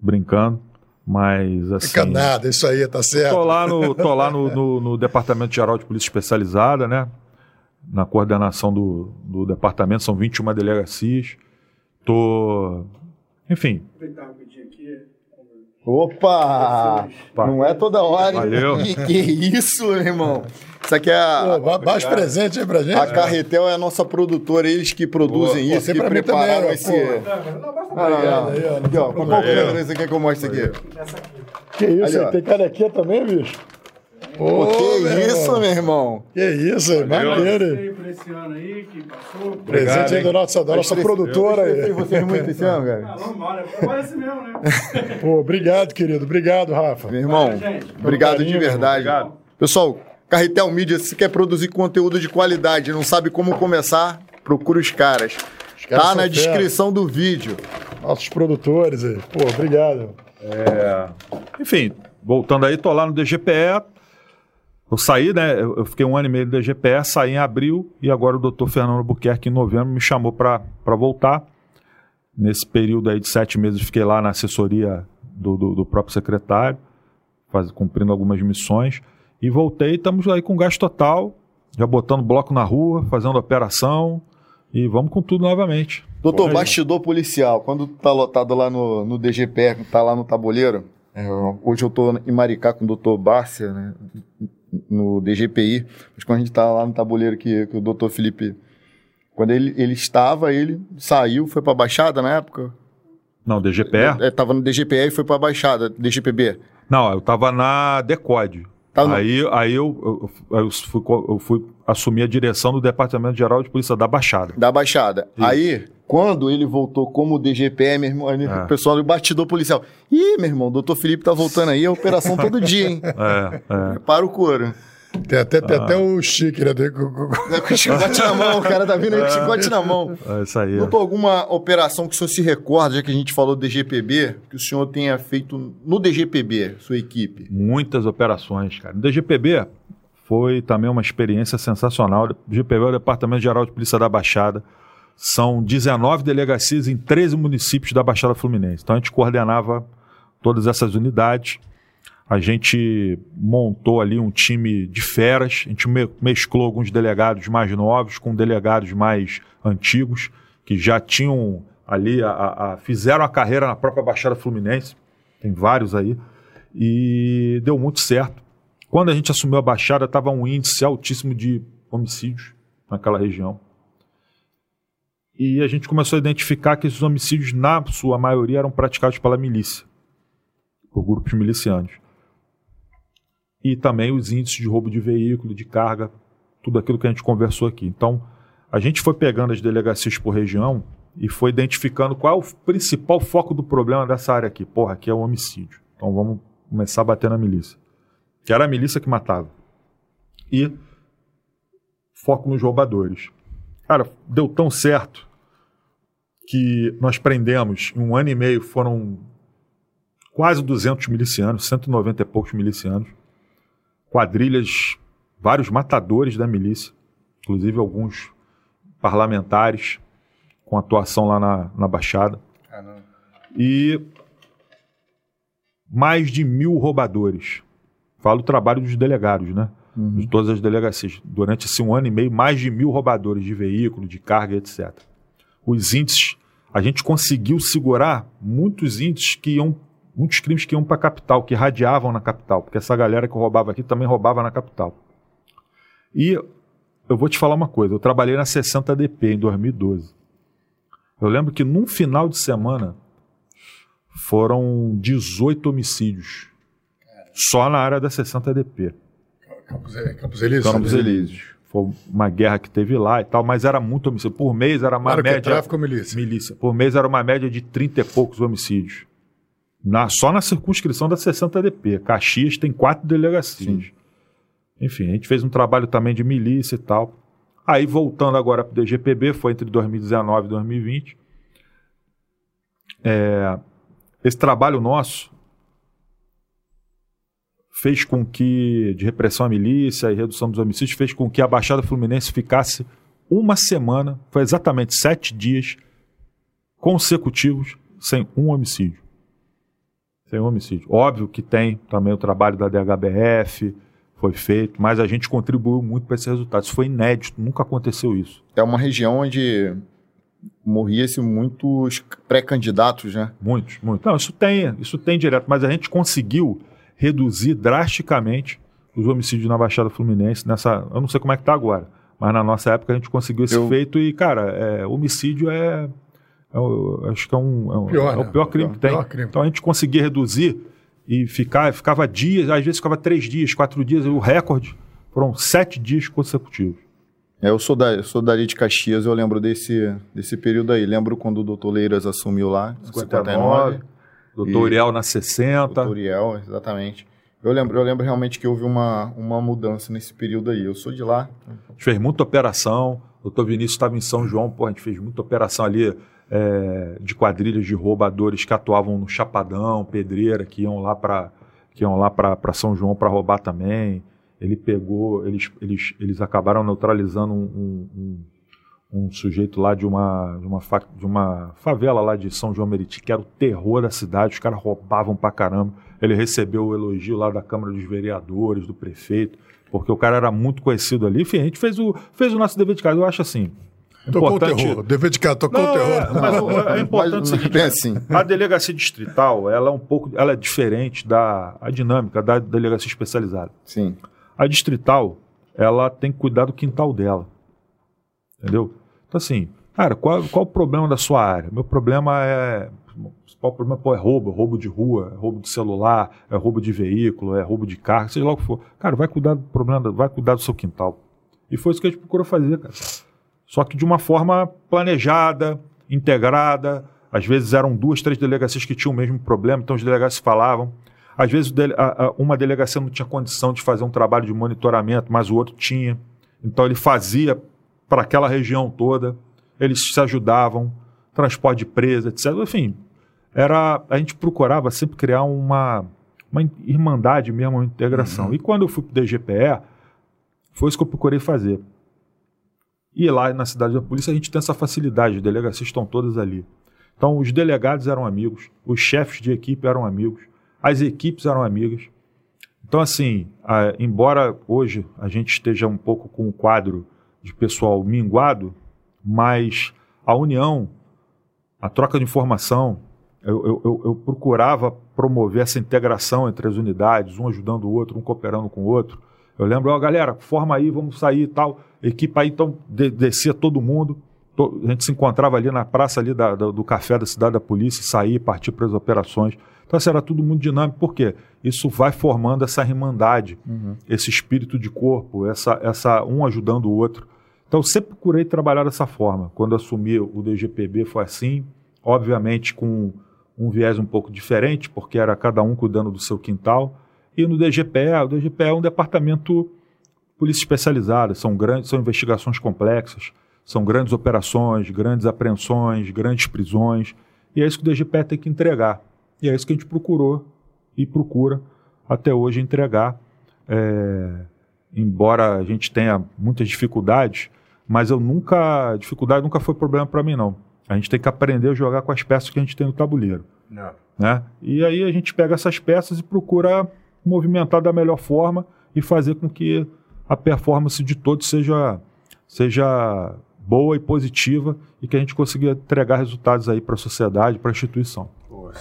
brincando. Mas assim. Fica nada, isso aí, tá certo. Tô lá no, tô lá no, no, no Departamento Geral de Polícia Especializada, né? Na coordenação do, do departamento, são 21 delegacias. Tô. Enfim. Opa! Não é toda hora. Valeu. Que, que isso, irmão? Isso aqui é a. Pô, mais presente aí pra gente. A Carretel é a nossa produtora, eles que produzem Pô, isso, que prepararam também, esse. Não, não, não. Aqui, ó. Qual câmera você quer que eu mostre aqui? Essa aqui. Que isso, Ali, tem canequinha também, bicho? Pô, que meu isso, irmão. meu irmão. Que isso, é maneiro. Por esse ano aí que passou. Presente aí da nossa, da nossa produtora. Eu, eu vocês muito esse ano, cara. Ah, normal, é esse mesmo, né? Pô, obrigado, querido. Obrigado, Rafa. Meu irmão, obrigado carinho, de verdade. Obrigado. Pessoal, Carretel Mídia, se quer produzir conteúdo de qualidade, não sabe como começar, procura os caras. Os caras tá na descrição do vídeo. Nossos produtores aí. Pô, obrigado. É... Enfim, voltando aí, tô lá no DGPE. Eu saí, né? Eu fiquei um ano e meio no DGPE, saí em abril e agora o doutor Fernando Buquerque, em novembro, me chamou para voltar. Nesse período aí de sete meses, fiquei lá na assessoria do, do, do próprio secretário, faz, cumprindo algumas missões. E voltei, estamos aí com gás total, já botando bloco na rua, fazendo operação e vamos com tudo novamente. Doutor, bastidor policial, quando tá lotado lá no, no DGPR, tá lá no tabuleiro, é, hoje eu tô em Maricá com o doutor Bárcia, né, no DGPI, mas quando a gente tá lá no tabuleiro que, que o doutor Felipe, quando ele, ele estava, ele saiu, foi pra Baixada na época? Não, DGPE? É, tava no DGPE e foi pra Baixada, DGPB. Não, eu tava na DECOD. Tá aí, aí eu, eu, eu, fui, eu fui assumir a direção do Departamento Geral de Polícia da Baixada. Da Baixada. Isso. Aí, quando ele voltou como DGPE, meu irmão, é. o pessoal do bastidor policial. Ih, meu irmão, o doutor Felipe tá voltando aí, a operação todo dia, hein? É, é. Para o couro. Tem até, tem ah. até o chique, né? É, com o chicote na mão, o cara tá vindo aí com o chicote na mão. É isso aí. Doutor, alguma operação que o senhor se recorda, já que a gente falou do DGPB, que o senhor tenha feito no DGPB, sua equipe? Muitas operações, cara. No DGPB foi também uma experiência sensacional. O DGPB é o Departamento Geral de Polícia da Baixada. São 19 delegacias em 13 municípios da Baixada Fluminense. Então a gente coordenava todas essas unidades a gente montou ali um time de feras, a gente mesclou alguns delegados mais novos com delegados mais antigos, que já tinham ali, a, a, fizeram a carreira na própria Baixada Fluminense, tem vários aí, e deu muito certo. Quando a gente assumiu a Baixada, estava um índice altíssimo de homicídios naquela região. E a gente começou a identificar que esses homicídios, na sua maioria, eram praticados pela milícia, por grupos milicianos. E também os índices de roubo de veículo, de carga, tudo aquilo que a gente conversou aqui. Então, a gente foi pegando as delegacias por região e foi identificando qual é o principal foco do problema dessa área aqui. Porra, aqui é o homicídio. Então vamos começar a bater na milícia. Que era a milícia que matava. E foco nos roubadores. Cara, deu tão certo que nós prendemos, em um ano e meio, foram quase 200 milicianos, 190 e poucos milicianos, quadrilhas, vários matadores da milícia, inclusive alguns parlamentares com atuação lá na, na Baixada. E mais de mil roubadores. Falo o trabalho dos delegados, né? Uhum. De todas as delegacias. Durante esse um ano e meio, mais de mil roubadores de veículo, de carga, etc. Os índices, a gente conseguiu segurar muitos índices que iam, muitos crimes que iam para a capital, que radiavam na capital, porque essa galera que roubava aqui também roubava na capital. E eu vou te falar uma coisa, eu trabalhei na 60 DP em 2012. Eu lembro que num final de semana foram 18 homicídios. Só na área da 60 DP. Campos, Campos Elíseos. Campos Elíseos. Foi uma guerra que teve lá e tal, mas era muito homicídio. Por mês era uma claro média. Que é tráfico milícia. milícia. Por mês era uma média de 30 e poucos homicídios. Na, só na circunscrição da 60 DP. Caxias tem quatro delegacias. Sim. Enfim, a gente fez um trabalho também de milícia e tal. Aí, voltando agora para o DGPB, foi entre 2019 e 2020. É, esse trabalho nosso fez com que, de repressão à milícia e redução dos homicídios, fez com que a Baixada Fluminense ficasse uma semana, foi exatamente sete dias consecutivos, sem um homicídio. Um homicídio. Óbvio que tem também o trabalho da DHBF, foi feito, mas a gente contribuiu muito para esse resultado. Isso foi inédito, nunca aconteceu isso. É uma região onde morria-se muitos pré-candidatos, né? Muitos, muitos. Não, isso tem, isso tem direto, mas a gente conseguiu reduzir drasticamente os homicídios na Baixada Fluminense nessa, eu não sei como é que está agora, mas na nossa época a gente conseguiu esse eu... feito e, cara, é, homicídio é, é, acho que é, um, é, um, pior, é o né? pior crime que tem. Crime. Então a gente conseguia reduzir e ficar, ficava dias, às vezes ficava três dias, quatro dias, o recorde foram sete dias consecutivos. É, eu sou da, eu sou dali de Caxias, eu lembro desse, desse período aí. Lembro quando o doutor Leiras assumiu lá, 59. 59 doutor Uriel na 60. Doutor Uriel, exatamente. Eu lembro, eu lembro realmente que houve uma, uma mudança nesse período aí. Eu sou de lá. A gente fez muita operação. O doutor Vinícius estava em São João, pô, a gente fez muita operação ali é, de quadrilhas de roubadores que atuavam no Chapadão, Pedreira, que iam lá para que iam lá para São João para roubar também. Ele pegou, eles, eles, eles acabaram neutralizando um, um, um, sujeito lá de uma, de, uma fa, de uma favela lá de São João Meriti, que era o terror da cidade, os caras roubavam pra caramba. Ele recebeu o elogio lá da Câmara dos Vereadores, do prefeito, porque o cara era muito conhecido ali. Enfim, a gente fez o, fez o nosso dever de casa. Eu acho assim, Tocou importante... o terror, dever de casa, tocou não, o terror. É, mas é importante o seguinte, assim. a delegacia distrital, ela é um pouco, ela é diferente da a dinâmica da delegacia especializada. Sim. A distrital, ela tem que cuidar do quintal dela. Entendeu? Então assim, cara, qual, qual o problema da sua área? Meu problema é o problema pô, é roubo, é roubo de rua, é roubo de celular, é roubo de veículo, é roubo de carro, seja lá o que for. Cara, vai cuidar do problema, vai cuidar do seu quintal. E foi isso que a gente procurou fazer, cara. Só que de uma forma planejada, integrada. Às vezes eram duas, três delegacias que tinham o mesmo problema, então os delegados falavam. Às vezes uma delegacia não tinha condição de fazer um trabalho de monitoramento, mas o outro tinha. Então ele fazia para aquela região toda. Eles se ajudavam, transporte de presa, etc. Enfim, era a gente procurava sempre criar uma, uma irmandade mesmo, uma integração. Uhum. E quando eu fui para o DGPE, foi isso que eu procurei fazer. E lá na cidade da polícia a gente tem essa facilidade, os delegacias estão todas ali. Então os delegados eram amigos, os chefes de equipe eram amigos, as equipes eram amigas. Então assim, a, embora hoje a gente esteja um pouco com o quadro de pessoal minguado, mas a união, a troca de informação, eu, eu- eu- eu procurava promover essa integração entre as unidades, um ajudando o outro, um cooperando com o outro. Eu lembro, ó, galera, forma aí, vamos sair e tal. Equipa aí, então de- descia todo mundo. To- a gente se encontrava ali na praça ali da- da- do café da cidade da polícia, sair, partir para as operações. Então, assim, era tudo muito dinâmico. Por quê? Isso vai formando essa irmandade, esse espírito de corpo, essa, essa um ajudando o outro. Então, eu sempre procurei trabalhar dessa forma. Quando assumi o DGPB foi assim, obviamente com um viés um pouco diferente, porque era cada um cuidando do seu quintal. E no DGPE, o DGPE é um departamento polícia especializada, são grandes, são investigações complexas, são grandes operações, grandes apreensões, grandes prisões, e é isso que o DGPE tem que entregar. E é isso que a gente procurou e procura até hoje entregar. É, embora a gente tenha muitas dificuldades, mas eu nunca, dificuldade nunca foi problema para mim não. A gente tem que aprender a jogar com as peças que a gente tem no tabuleiro né? E aí a gente pega essas peças e procura movimentar da melhor forma e fazer com que a performance de todos seja, seja boa e positiva e que a gente consiga entregar resultados aí para a sociedade, para a instituição.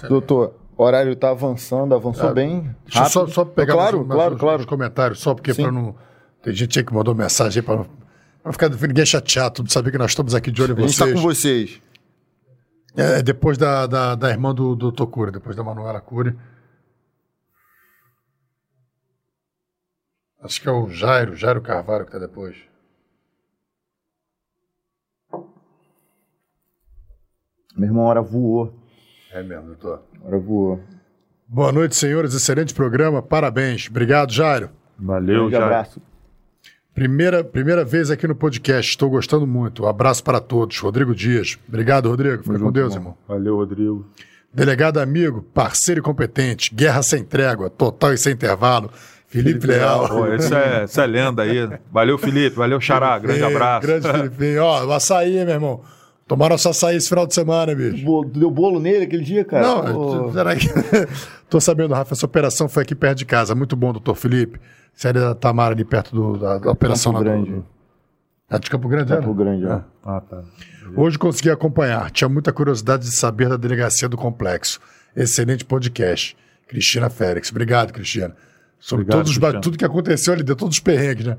Doutor, o horário tá avançando, avançou É, bem. Deixa eu só, só pegar claro, mais, mais claro, uns, claro. uns comentários, só porque para não. Tem gente aí que mandou mensagem aí para não, ficar ninguém chateado, saber que nós estamos aqui de olho A em gente tá vocês. com vocês. É, depois da, da, da irmã do, do Tocura, depois da Manuela Cury. Acho que é o Jairo, Jairo Carvalho que tá depois. Meu irmão, a hora voou. É mesmo, doutor. A hora voou. Boa noite, senhores. Excelente programa. Parabéns. Obrigado, Jairo. Valeu, Grande já. abraço. Primeira, primeira vez aqui no podcast. Estou gostando muito. Um abraço para todos. Rodrigo Dias. Obrigado, Rodrigo. Fica com Deus, irmão. irmão. Valeu, Rodrigo. Delegado amigo, parceiro e competente, guerra sem trégua, total e sem intervalo. Felipe, Felipe Leal. Pô, esse é, é lenda aí. Valeu, Felipe. Valeu, Xará. Grande Ei, abraço. Grande Felipe. Ó, o açaí, meu irmão. Tomaram nosso açaí esse final de semana, bicho. Deu bolo nele aquele dia, cara? Não, Ô, peraí. Tô sabendo, Rafa, essa operação foi aqui perto de casa. Muito bom, doutor Felipe. Série da Tamara ali perto do- da, da operação Campo lá do- Grande. É de Campo Grande, Campo era? Grande, ó. Ah, tá. Hoje consegui acompanhar. Tinha muita curiosidade de saber da delegacia do complexo. Excelente podcast. Cristina Félix. Obrigado, Cristina. Sobre Obrigado, todos os tudo que aconteceu ali, deu todos os perrengues, né?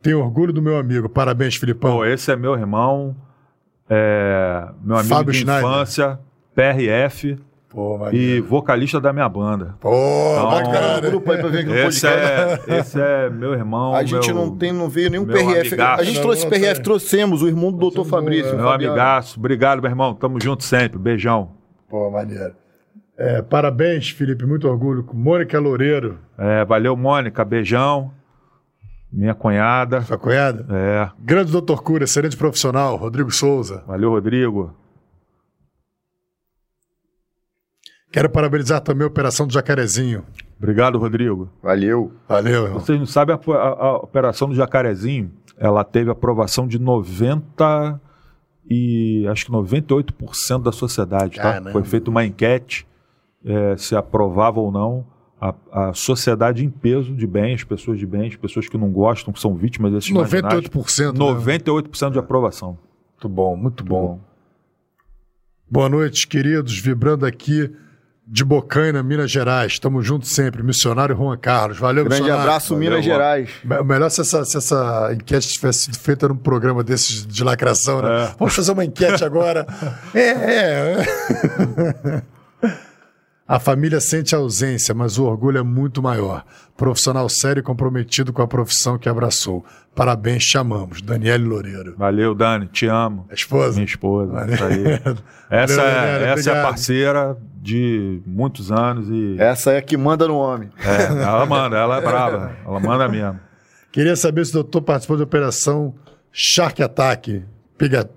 Tenho orgulho do meu amigo. Parabéns, Filipão. Pô, esse é meu irmão, é, meu amigo Fábio de Schneider. infância, PRF Pô, e vocalista da minha banda. Pô, Então, bacana. Um grupo aí pra ver aqui no Esse podcast. é, esse é meu irmão. A gente meu, não tem, não veio nenhum PRF. amigaço. A gente Não, trouxe não, PRF, é. trouxemos o irmão do doutor Fabrício. Meu Fabiano. amigaço. Obrigado, meu irmão. Tamo junto sempre. Beijão. Pô, maneiro. É, parabéns, Felipe. Muito orgulho. Mônica Loureiro. É, valeu, Mônica. Beijão. Minha cunhada. Sua cunhada. É, Grande doutor Cura, excelente profissional. Rodrigo Souza. valeu, Rodrigo. Quero parabenizar também a Operação do Jacarezinho. Obrigado, Rodrigo. Valeu. Valeu, irmão. Vocês não sabem, a, a- a operação do Jacarezinho, ela teve aprovação de 90 e acho que 98% da sociedade, tá? Caramba. Foi feita uma enquete é, se aprovava ou não a, a sociedade em peso de bem, as pessoas de bem, as pessoas que não gostam, que são vítimas desses marginais. 98%. né? 98% de aprovação. Muito bom, muito bom. Boa noite, queridos. Vibrando aqui de Bocaina, Minas Gerais. Estamos juntos sempre. Missionário Juan Carlos. Valeu, Grande missionário. abraço, Valeu, Minas Juan. Gerais. Me- Melhor se essa, se essa enquete tivesse sido feita num programa desses de lacração, né? É. Vamos fazer uma enquete agora. é, é. A família sente a ausência, mas o orgulho é muito maior. Profissional sério e comprometido com a profissão que abraçou. Parabéns, chamamos. Daniele Loureiro. Valeu, Dani, te amo. A esposa? Minha esposa. Valeu. isso aí. Essa, Valeu, é, Daniele, essa é a obrigado. parceira de muitos anos e Essa é a que manda no homem. é, ela manda, ela é brava. Ela manda mesmo. Queria saber se o doutor participou da operação Shark Attack. Piga...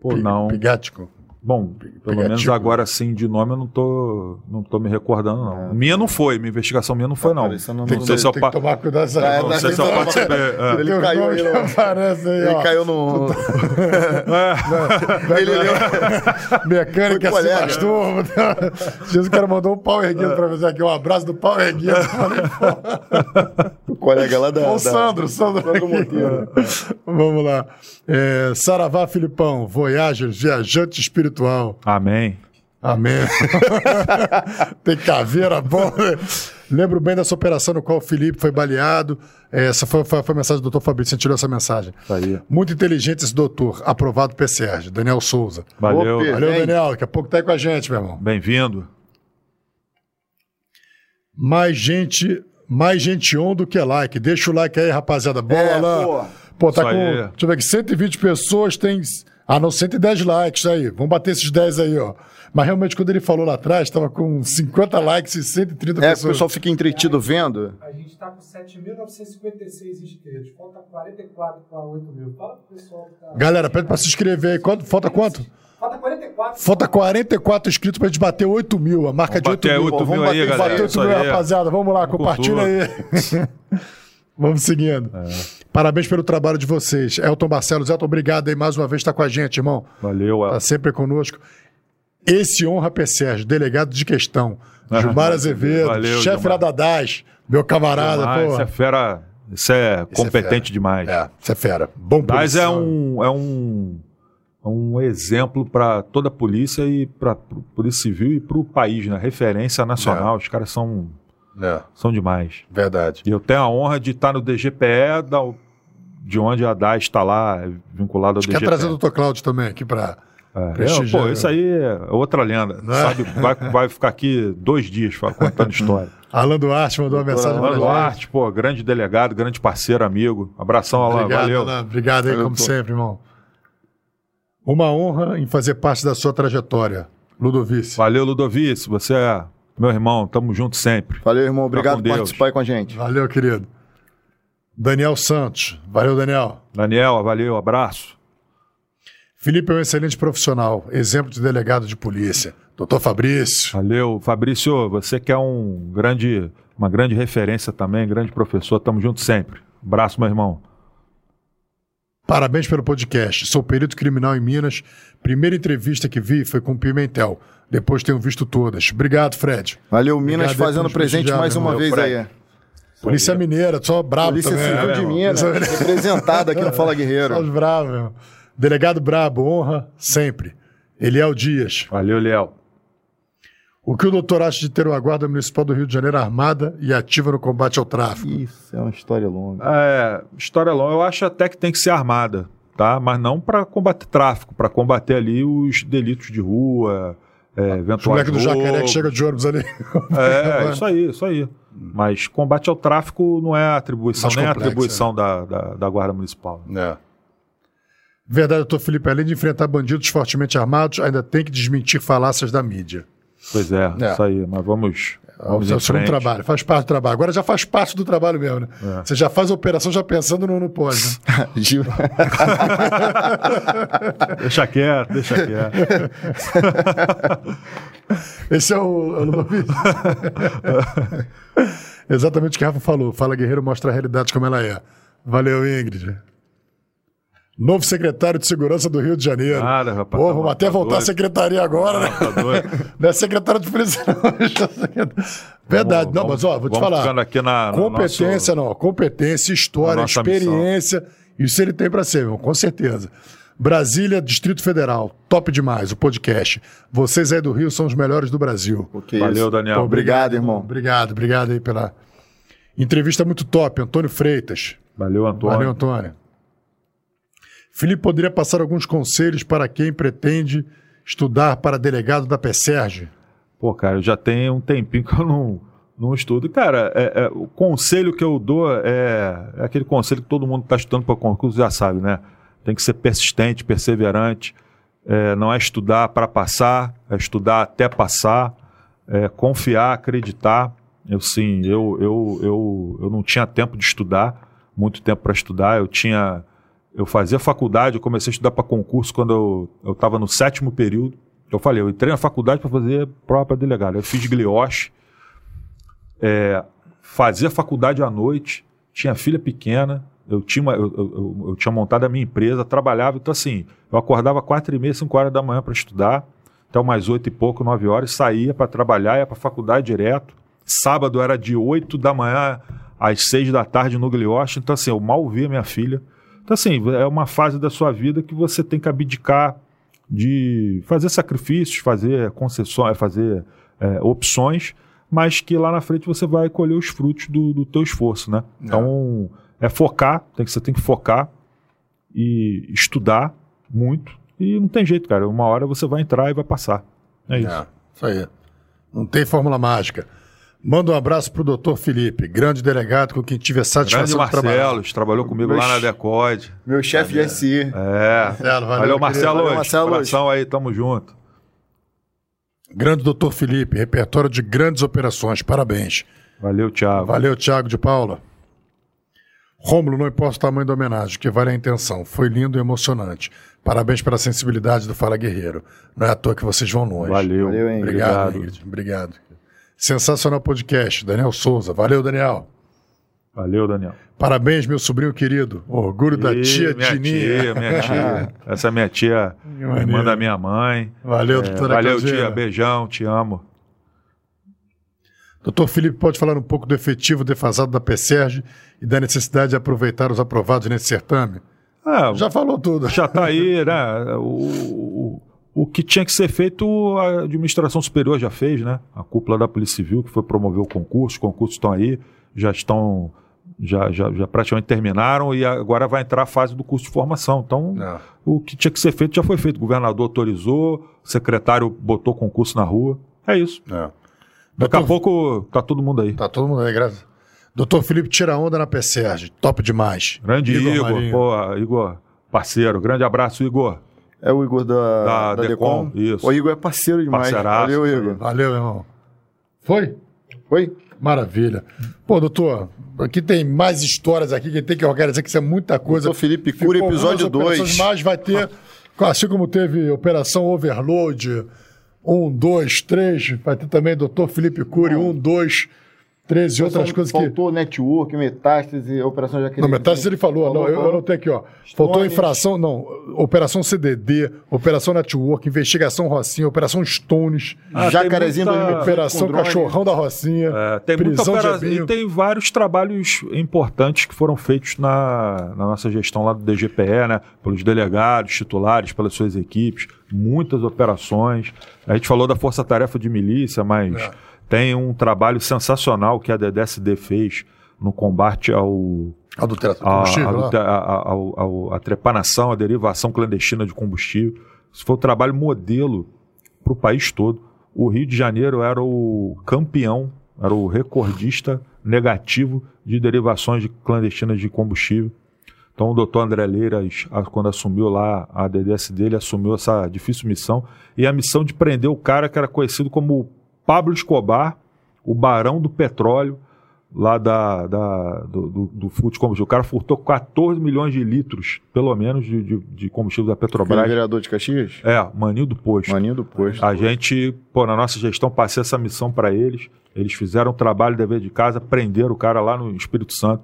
Pô, não. Pigático. Bom, pelo menos agora sim, de nome eu não tô, não tô me recordando, não. Minha não foi, minha investigação minha não foi, não. Tem que, tomar cuidado. essa- É, Não tá sei se eu tentando- participei. é. Ele caiu, aparece aí, Ele ó. caiu no. É. ele leu. Mecânica se colega. bastou. Jesus, o cara mandou um pau erguido pra fazer aqui. Um abraço do pau erguido. O colega lá da. Da- Sandro, Sandro. Sandro Monteiro. Vamos lá. É, Saravá Filipão, Voyager, viajante espiritual. Amém. Amém. Tem caveira bom. né? Lembro bem dessa operação no qual o Felipe foi baleado. Essa foi, foi- foi a mensagem do doutor Fabrício. Você tirou essa mensagem. Isso aí. Muito inteligente esse doutor. Aprovado PCR. Daniel Souza. Valeu. Opa. Valeu. Daniel. Daqui a pouco tá aí com a gente, meu irmão. Bem-vindo. Mais gente, mais gente on do que like. Deixa o like aí, rapaziada. Boa, É, pô. Pô, tá Isso com. aí. Deixa eu ver aqui, 120 pessoas tem. Ah, não, 110 likes aí. Vamos bater esses 10 aí, ó. Mas realmente, quando ele falou lá atrás, tava com 50 likes e 130 É, o pessoas. pessoal fica entretido vendo. A gente tá com 7.956 inscritos. Falta 44 para 8 mil. Fala pro pessoal que tá. Galera, pede pra se inscrever aí. Quanto, falta quanto? Falta 44. Falta 44 inscritos pra gente bater 8 mil. A marca Vamos de 8 bater mil. 8 vamos mil aí, bater- galera. Bateu 8 Isso mil, aí. rapaziada. Vamos lá, compartilha aí. Vamos seguindo. Parabéns pelo trabalho de vocês. Elton Barcelos, Elton, obrigado aí mais uma vez por estar com a gente, irmão. Valeu. Tá sempre conosco. Esse honra P. Sérgio, delegado de questão. Gilmar Azevedo, Valeu, chefe Gilmar. lá da DAS, meu camarada, Ah. Isso é fera. Isso é competente demais. É, você é fera. Bom Daz é policial. um, é um, é um exemplo para toda a polícia e para a Polícia Civil e para o país, né? Referência nacional. Os caras são, É, são demais. verdade. E eu tenho a honra de estar no DGPE, da, de onde a DAS está lá, vinculada ao Quer DGPE. trazer o Dr. Cláudio também aqui pra. É, prestigiar. pô, isso aí é outra lenda. É? Sabe? Vai, vai ficar aqui dois dias contando história. Alan Duarte mandou uma mensagem Alan. Duarte, pô, grande delegado, grande parceiro, amigo. Abração, Alan. Obrigado, Valeu. Alan. Obrigado aí, Valeu, como pô. sempre, irmão. Uma honra em fazer parte da sua trajetória, Ludovice. Valeu, Ludovice. Você é meu irmão. Tamo junto sempre. Valeu, irmão. Obrigado por Deus. participar aí com a gente. Valeu, querido. Daniel Santos. Valeu, Daniel. Daniel, valeu, abraço. Felipe é um excelente profissional, exemplo de delegado de polícia. Doutor Fabrício. Valeu. Fabrício, você que é um grande, uma grande referência também, grande professor. Tamo junto sempre. Abraço, meu irmão. Parabéns pelo podcast. Sou perito criminal em Minas. Primeira entrevista que vi foi com o Pimentel. Depois tenho visto todas. Obrigado, Fred. Valeu, Minas, Obrigado fazendo presente mais uma vez Fred. aí. Polícia Mineira, só brabo Polícia também. Civil né, de irmão? Minas, representada aqui no Fala Só Guerreiro. os bravos, irmão. Delegado brabo, honra sempre. Eliel Dias. Valeu, Léo. O que o doutor acha de ter uma guarda municipal do Rio de Janeiro armada e ativa no combate ao tráfico? Isso, é uma história longa. É, história longa. Eu acho até que tem que ser armada, tá? Mas não para combater tráfico, para combater ali os delitos de rua, é, eventuais moleques do Jacaré que chega de ônibus ali. É, isso aí, isso aí. Mas combate ao tráfico não é a atribuição, Mais nem a complexo, atribuição da, da, da Guarda Municipal. É. Verdade, doutor Felipe, além de enfrentar bandidos fortemente armados, ainda tem que desmentir falácias da mídia. Pois é, É. isso aí. Mas vamos, vamos é o segundo trabalho, faz parte do trabalho. Agora já faz parte do trabalho mesmo, né? É. Você já faz a operação já pensando no, no pós, né? Gil- Deixa quieto, deixa quieto. Esse é o, é o. Exatamente o que o Rafa falou. Fala Guerreiro mostra a realidade como ela é. Valeu, Ingrid. Novo secretário de Segurança do Rio de Janeiro. Nada, rapaz, Pô, tá- vamos tá até voltar à secretaria agora, né? Tá doido? Não é secretário de polícia, não. Verdade. Vamos- não, mas ó, vou te falar. ficando aqui na, no Competência, nosso- não. Competência, história, experiência. Isso ele tem pra ser, meu, com certeza. Brasília, Distrito Federal. Top demais o podcast. Vocês aí do Rio são os melhores do Brasil. Que Valeu, isso. Daniel. Pô, Obrigado, irmão. Obrigado, obrigado aí pela entrevista muito top. Antônio Freitas. Valeu, Antônio. Valeu, Antônio. Felipe poderia passar alguns conselhos para quem pretende estudar para delegado da PSERG? Pô, cara, eu já tenho um tempinho que eu não, não estudo. Cara, é- é, o conselho que eu dou é, é aquele conselho que todo mundo está estudando para concurso já sabe, né? Tem que ser persistente, perseverante. É, não é estudar para passar, é estudar até passar. É confiar, acreditar. Eu sim, eu, eu, eu, eu não tinha tempo de estudar, muito tempo para estudar. Eu tinha, eu fazia faculdade, eu comecei a estudar para concurso quando eu estava no sétimo período. Eu falei, eu entrei na faculdade para fazer prova para delegado. Eu fiz glioche, é, fazia faculdade à noite, tinha filha pequena, eu tinha, uma- eu- eu- eu tinha montado a minha empresa, trabalhava, então assim, eu acordava quatro e meia, cinco horas da manhã para estudar, até umas oito e pouco, nove horas, saía para trabalhar, ia para faculdade direto. Sábado era de oito da manhã às seis da tarde no glioche, então assim, eu mal via minha filha. Então assim, é uma fase da sua vida que você tem que abdicar de fazer sacrifícios, fazer concessões, fazer é, opções, mas que lá na frente você vai colher os frutos do, do teu esforço, né? Então, é focar, tem que, você tem que focar e estudar muito, e não tem jeito, cara. Uma hora você vai entrar e vai passar. É isso. É, isso aí. Não tem fórmula mágica. Manda um abraço pro doutor Felipe, grande delegado com quem tive a Grande satisfação de trabalhar. Marcelo, trabalhou comigo lá na Decode. Meu chefe de SI. É. Marcelo, valeu, valeu. Marcelo. Valeu. Marcelo, Coração aí, tamo junto. Grande doutor Felipe, repertório de grandes operações, parabéns. Valeu, Thiago. Valeu, Thiago de Paula. Rômulo, não importa o tamanho da homenagem, o que vale a intenção. Foi lindo e emocionante. Parabéns pela sensibilidade do Fala Guerreiro. Não é à toa que vocês vão longe. Valeu. Valeu, hein? Obrigado, Obrigado. Ingrid. Obrigado. Sensacional podcast, Daniel Souza. Valeu, Daniel. Valeu, Daniel. Parabéns, meu sobrinho querido. Orgulho da Ih, tia minha Dininha. tia, minha tia. Essa é minha tia, maneiro. irmã da minha mãe. Valeu, É, doutora valeu, Claudina. tia. Beijão, te amo. Doutor Felipe, pode falar um pouco do efetivo defasado da PSERG e da necessidade de aproveitar os aprovados nesse certame? Ah, Já falou tudo. já tá aí, né? O, o, o que tinha que ser feito, a administração superior já fez, né? A cúpula da Polícia Civil, que foi promover o concurso, os concursos estão aí, já estão. Já, já, já praticamente terminaram e agora vai entrar a fase do curso de formação. Então, Não. o que tinha que ser feito já foi feito. O governador autorizou, o secretário botou concurso na rua. É isso. Não. Daqui a Doutor- pouco tá todo mundo aí. Tá todo mundo aí, graças. Doutor Felipe, tira onda na PSERG. Top demais. Grande Igor, Marinho. pô, Igor, parceiro. Grande abraço, Igor. É o Igor da, Da da, Decom, Decom. isso. O Igor é parceiro demais. Parceiraço. Valeu, Igor. Valeu, irmão. Foi? Oi? Maravilha. Pô, doutor, aqui tem mais histórias aqui que tem que organizar, que isso é muita coisa. Doutor Felipe Cury, Ficou episódio algumas operações, 2. Mas vai ter, assim como teve Operação Overload, um, dois, três, vai ter também doutor Felipe Cury, um, dois, três e outras coisas que... Faltou network, metástase, operação Jaqueline. Não, metade ele falou. não, eu, eu anotei aqui, ó. Faltou Stone. infração, não. Operação CDD, Operação Network, Investigação Rocinha, Operação Stones, Ah, Jacarezinho muita- 2018 Operação. Cachorrão da Rocinha, É, tem muita Prisão opera... Ebinho. E tem vários trabalhos importantes que foram feitos na, na nossa gestão lá do DGPE, né? Pelos delegados, titulares, pelas suas equipes, muitas operações. A gente falou da Força Tarefa de Milícia, mas É. tem um trabalho sensacional que a DDSD fez no combate ao Adulteração a, combustível, a, lá. a, a- a- a trepanação, a derivação clandestina de combustível. Isso foi um trabalho modelo para o país todo. O Rio de Janeiro era o campeão, era o recordista negativo de derivações de clandestinas de combustível. Então o doutor André Leiras, quando assumiu lá a DDS dele, assumiu essa difícil missão. E a missão de prender o cara que era conhecido como Pablo Escobar, o barão do petróleo, lá da, da- do, do, do furto de combustível. O cara furtou 14 milhões de litros, pelo menos, de, de, de combustível da Aquele Petrobras. vereador de Caxias? É, maninho do posto. Maninho do posto. A gente, pô, na nossa gestão, passei essa missão para eles. Eles fizeram o trabalho dever de casa, prenderam o cara lá no Espírito Santo.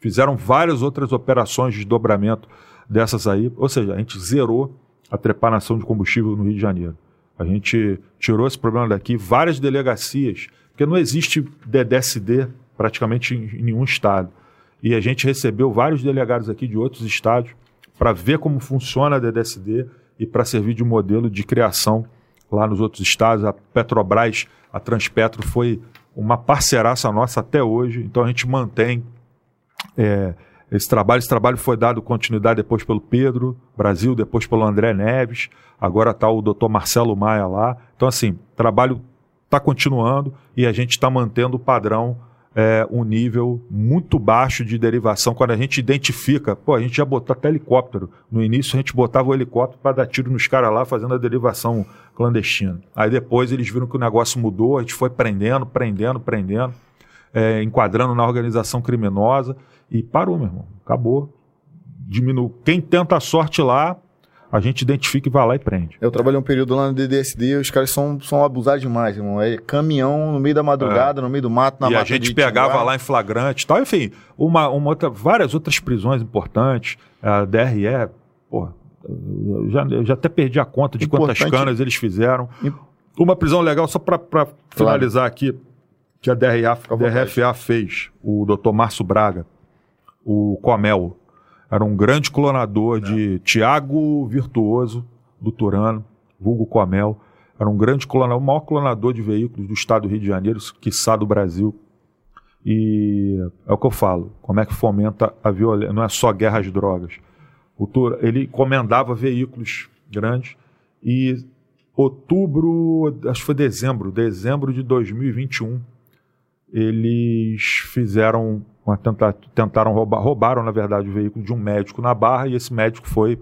Fizeram várias outras operações de desdobramento dessas aí. Ou seja, a gente zerou a trepanação de combustível no Rio de Janeiro. A gente tirou esse problema daqui. Várias delegacias, porque não existe DDSD praticamente em, nenhum estado. E a gente recebeu vários delegados aqui de outros estados para ver como funciona a DDSD e para servir de modelo de criação lá nos outros estados. A Petrobras, a Transpetro foi uma parceiraça nossa até hoje, então a gente mantém é, esse trabalho. Esse trabalho foi dado continuidade depois pelo Pedro Brasil, depois pelo André Neves, agora está o doutor Marcelo Maia lá. Então, assim, trabalho está continuando e a gente está mantendo o padrão é, um nível muito baixo de derivação. Quando a gente identifica, pô, a gente já botou até helicóptero. No início a gente botava o helicóptero para dar tiro nos caras lá fazendo a derivação clandestina. Aí depois eles viram que o negócio mudou, a gente foi prendendo, prendendo, prendendo, é, enquadrando na organização criminosa e parou, meu irmão. Acabou. Diminuiu. Quem tenta a sorte lá, a gente identifica e vai lá e prende. Eu trabalhei um período lá no DDSD, os caras são, são abusados demais, irmão. É caminhão no meio da madrugada, no meio do mato, na É. e a mata gente de pegava lá em flagrante e tal. Enfim, uma, uma outra, várias outras prisões importantes. A DRE, porra, eu já, eu já até perdi a conta de quantas Importante. canas eles fizeram. Uma prisão legal, só para finalizar aqui, que a DRA. DRFA fez, o doutor Márcio Braga, o Comel. Era um grande clonador de Tiago Virtuoso, do Turano, vulgo Coamel. Era um grande clonador, o maior clonador de veículos do estado do Rio de Janeiro, quiçá do Brasil. E é o que eu falo, como é que fomenta a violência, não é só guerra às drogas. O Tur ele comendava veículos grandes e outubro, acho que foi dezembro, dezembro de 2021, eles fizeram uma tentativa, tentaram roubar, roubaram na verdade o veículo de um médico na Barra e esse médico foi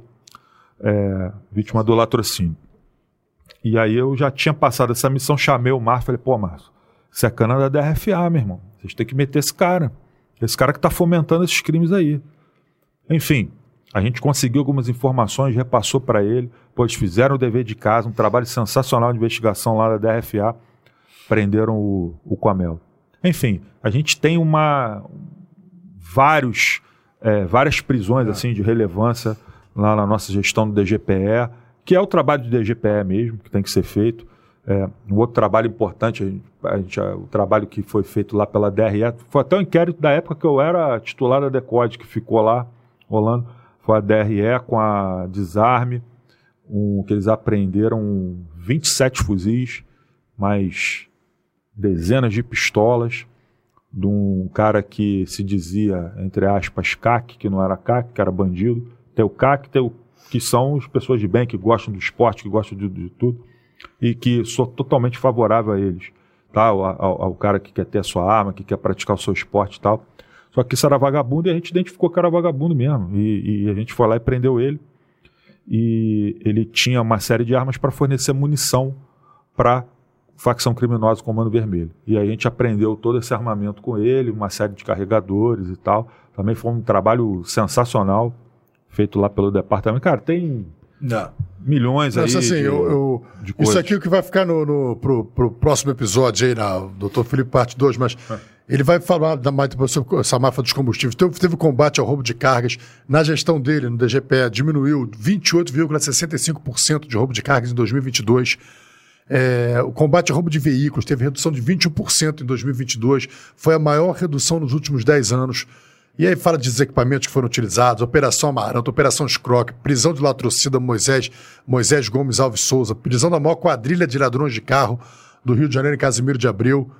é, vítima do latrocínio. E aí eu já tinha passado essa missão, chamei o Márcio, falei, pô Márcio, isso é cana da DRFA, meu irmão, vocês têm que meter esse cara, esse cara que está fomentando esses crimes aí. Enfim, a gente conseguiu algumas informações, repassou para ele, pois fizeram o dever de casa, um trabalho sensacional de investigação lá da DRFA, prenderam o, o Coamel. Enfim, a gente tem uma vários é, várias prisões assim de relevância lá na nossa gestão do DGPE, que é o trabalho do DGPE mesmo que tem que ser feito. É, um outro trabalho importante, a gente, o trabalho que foi feito lá pela DRE, foi até um inquérito da época que eu era titular da Decode, que ficou lá rolando, foi a DRE com a Desarme, um, que eles apreenderam 27 fuzis, mais dezenas de pistolas, de um cara que se dizia, entre aspas, CAC, que não era CAC, que era bandido. Tem o CAC, tem o, que são as pessoas de bem, que gostam do esporte, que gostam de, de tudo, e que sou totalmente favorável a eles. Tá? Ao, ao, ao, cara que quer ter a sua arma, que quer praticar o seu esporte e tal. Só que isso era vagabundo e a gente identificou que era vagabundo mesmo. E, e a gente foi lá e prendeu ele e ele tinha uma série de armas para fornecer munição para facção criminosa Comando Vermelho. E a gente aprendeu todo esse armamento com ele, uma série de carregadores e tal. Também foi um trabalho sensacional feito lá pelo departamento. Cara, tem Não. milhões aí assim, de, eu, eu, de Isso aqui é o que vai ficar no, no, pro, pro próximo episódio aí, na Dr. Felipe Parte 2, mas... É ele vai falar da, essa máfia dos combustíveis. Teve, teve combate ao roubo de cargas. Na gestão dele, no DGPE, diminuiu 28,65% de roubo de cargas em 2022. É, o combate ao roubo de veículos teve redução de 21% em 2022. Foi a maior redução nos últimos 10 anos. E aí fala de equipamentos que foram utilizados, Operação Amaranta, Operação Scroc, prisão de latrocida Moisés, Moisés Gomes Alves Souza, prisão da maior quadrilha de ladrões de carro do Rio de Janeiro em Casimiro de Abril.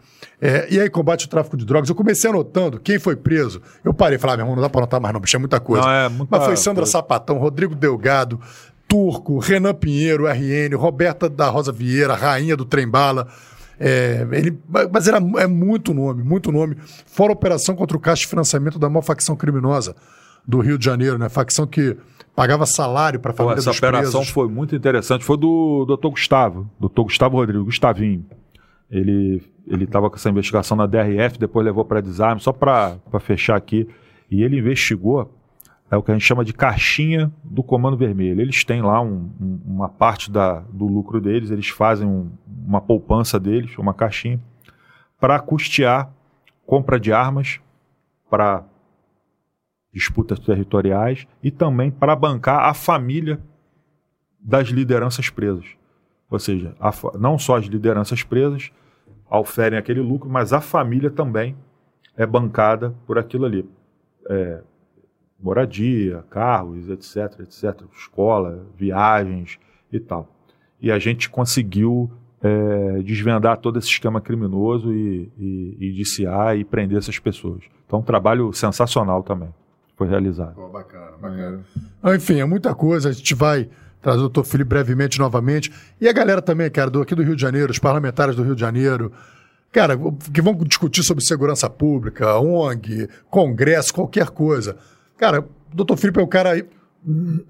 É, e aí combate o tráfico de drogas. Eu comecei anotando quem foi preso. Eu parei e falei, ah, meu irmão, não dá pra anotar mais não, bicho, é muita coisa. Não, é muita Mas foi Sandra coisa. Sapatão, Rodrigo Delgado, Turco, Renan Pinheiro, RN, Roberta da Rosa Vieira, Rainha do Trem-Bala. É, ele, mas era, é muito nome, muito nome. Fora a operação contra o caixa de financiamento da maior facção criminosa do Rio de Janeiro, né? Facção que pagava salário para a família Essa operação presos. foi muito interessante. Foi do doutor Gustavo, doutor Gustavo Rodrigo, Gustavinho. Ele ele estava com essa investigação na DRF, depois levou para desarme, só para fechar aqui. E ele investigou é o que a gente chama de caixinha do Comando Vermelho. Eles têm lá um, um, uma parte da, do lucro deles, eles fazem um, uma poupança deles, uma caixinha, para custear compra de armas para disputas territoriais e também para bancar a família das lideranças presas. Ou seja, a, não só as lideranças presas oferem aquele lucro, mas a família também é bancada por aquilo ali. É, moradia, carros, etc, etc, escola, viagens e tal. E a gente conseguiu é, desvendar todo esse esquema criminoso e, e, e indiciar e prender essas pessoas. Então, um trabalho sensacional também foi realizado. Oh, bacana, bacana. É. Enfim, é muita coisa. A gente vai trazer o doutor Felipe brevemente novamente. E a galera também, cara, do, aqui do Rio de Janeiro, os parlamentares do Rio de Janeiro, cara, que vão discutir sobre segurança pública, ONG, congresso, qualquer coisa. Cara, o doutor Felipe é o cara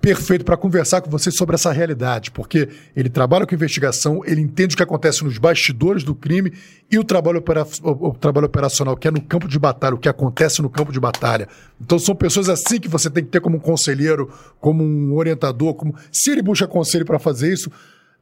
perfeito para conversar com vocês sobre essa realidade, porque ele trabalha com investigação, ele entende o que acontece nos bastidores do crime e o trabalho, opera o, o trabalho operacional, que é no campo de batalha, o que acontece no campo de batalha. Então são pessoas assim que você tem que ter como um conselheiro, como um orientador, como se ele busca conselho para fazer isso,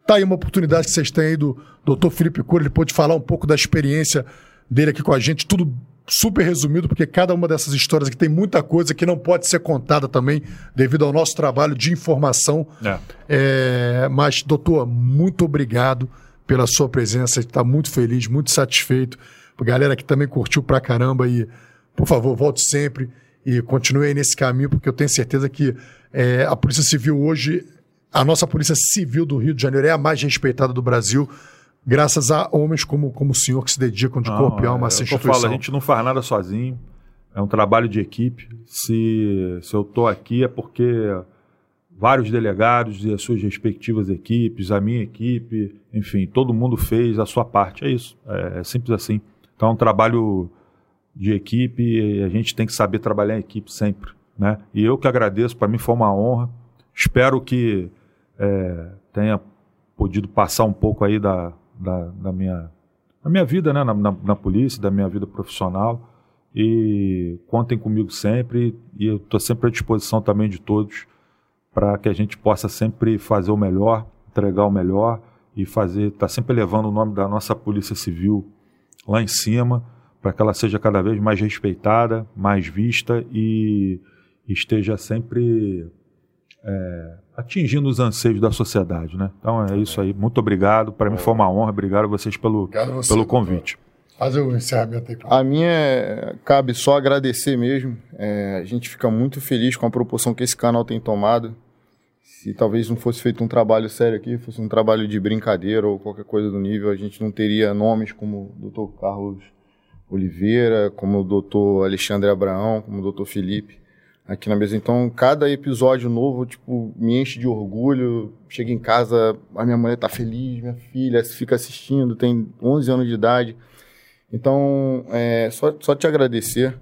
tá aí uma oportunidade que vocês têm aí do doutor Felipe Cura, ele pode falar um pouco da experiência dele aqui com a gente, tudo super resumido, porque cada uma dessas histórias aqui tem muita coisa que não pode ser contada também, devido ao nosso trabalho de informação. É. É, mas, doutor, muito obrigado pela sua presença. Está muito feliz, muito satisfeito. A galera que também curtiu pra caramba e, por favor, volte sempre e continue aí nesse caminho, porque eu tenho certeza que é, a Polícia Civil hoje a nossa Polícia Civil do Rio de Janeiro é a mais respeitada do Brasil, graças a homens como, como o senhor que se dedicam de corpo e alma a essa instituição. falo, a gente não faz nada sozinho. É um trabalho de equipe. Se, se eu estou aqui é porque vários delegados e as suas respectivas equipes, a minha equipe, enfim, todo mundo fez a sua parte. É isso. É, é simples assim. Então é um trabalho de equipe e a gente tem que saber trabalhar em equipe sempre. Né? E eu que agradeço, para mim foi uma honra. Espero que é, tenha podido passar um pouco aí da, da, da minha, da minha vida né? Na, na, na, polícia, da minha vida profissional. E contem comigo sempre e eu estou sempre à disposição também de todos para que a gente possa sempre fazer o melhor, entregar o melhor e fazer, tá sempre levando o nome da nossa Polícia Civil lá em cima para que ela seja cada vez mais respeitada, mais vista e esteja sempre é, atingindo os anseios da sociedade, né? Então é isso aí. Muito obrigado. Para mim foi uma honra. Obrigado a vocês pelo, você, pelo convite. Fazer o encerramento aí. A minha é, cabe só agradecer mesmo. É, a gente fica muito feliz com a proporção que esse canal tem tomado. Se talvez não fosse feito um trabalho sério aqui, fosse um trabalho de brincadeira ou qualquer coisa do nível, a gente não teria nomes como o Dr. Carlos Oliveira, como o Dr. Alexandre Abraão, como o Dr. Felipe aqui na mesa. Então, cada episódio novo, tipo, me enche de orgulho. Chego em casa, a minha mulher tá feliz, minha filha fica assistindo, tem 11 anos de idade. Então, é, só, só te agradecer,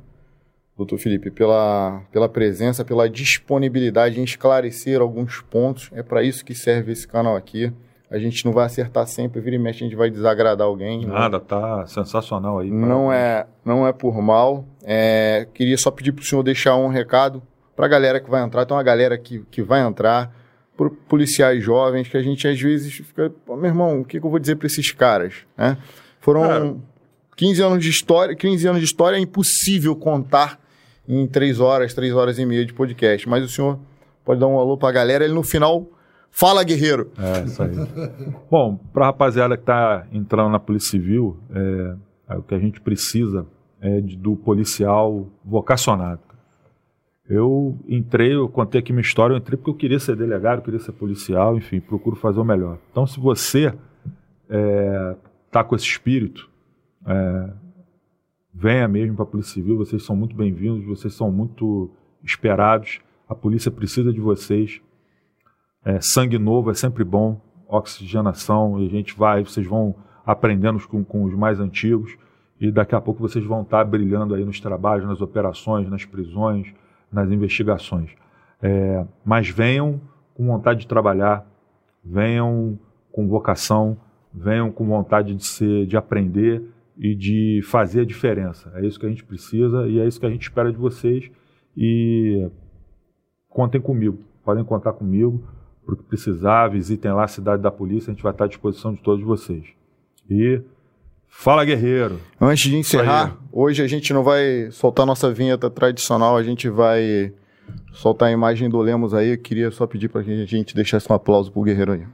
doutor Felipe, pela, pela presença, pela disponibilidade em esclarecer alguns pontos. É para isso que serve esse canal aqui. A gente não vai acertar sempre, vira e mexe, a gente vai desagradar alguém. Né? Nada, né? tá sensacional aí. Não é, não é por mal. É, queria só pedir para o senhor deixar um recado para a galera que vai entrar. Tem uma galera que, que vai entrar, por policiais jovens, que a gente às vezes fica, meu irmão, o que, que eu vou dizer para esses caras? Né? Foram 15 anos de história, 15 anos de história é impossível contar em 3 horas, 3 horas e meia de podcast. Mas o senhor pode dar um alô para a galera, ele no final Fala, guerreiro. É, isso aí. Bom, para a rapaziada que está entrando na Polícia Civil, é, é, o que a gente precisa é de, do policial vocacionado. Eu entrei, eu contei aqui minha história, eu entrei porque eu queria ser delegado, queria ser policial, enfim, procuro fazer o melhor. Então, se você está é, tá com esse espírito, é, venha mesmo para a Polícia Civil, vocês são muito bem-vindos, vocês são muito esperados, a polícia precisa de vocês. É, sangue novo é sempre bom, oxigenação, e a gente vai, vocês vão aprendendo com, com os mais antigos, e daqui a pouco vocês vão estar brilhando aí nos trabalhos, nas operações, nas prisões, nas investigações. É, mas venham com vontade de trabalhar, venham com vocação, venham com vontade de ser, de aprender e de fazer a diferença. É isso que a gente precisa e é isso que a gente espera de vocês. E contem comigo, podem contar comigo para o que precisar, visitem lá a cidade da polícia, a gente vai estar à disposição de todos vocês. E fala, guerreiro! Antes de encerrar, hoje a gente não vai soltar nossa vinheta tradicional, a gente vai soltar a imagem do Lemos aí. Eu queria só pedir para que a gente deixasse um aplauso para o guerreiro aí.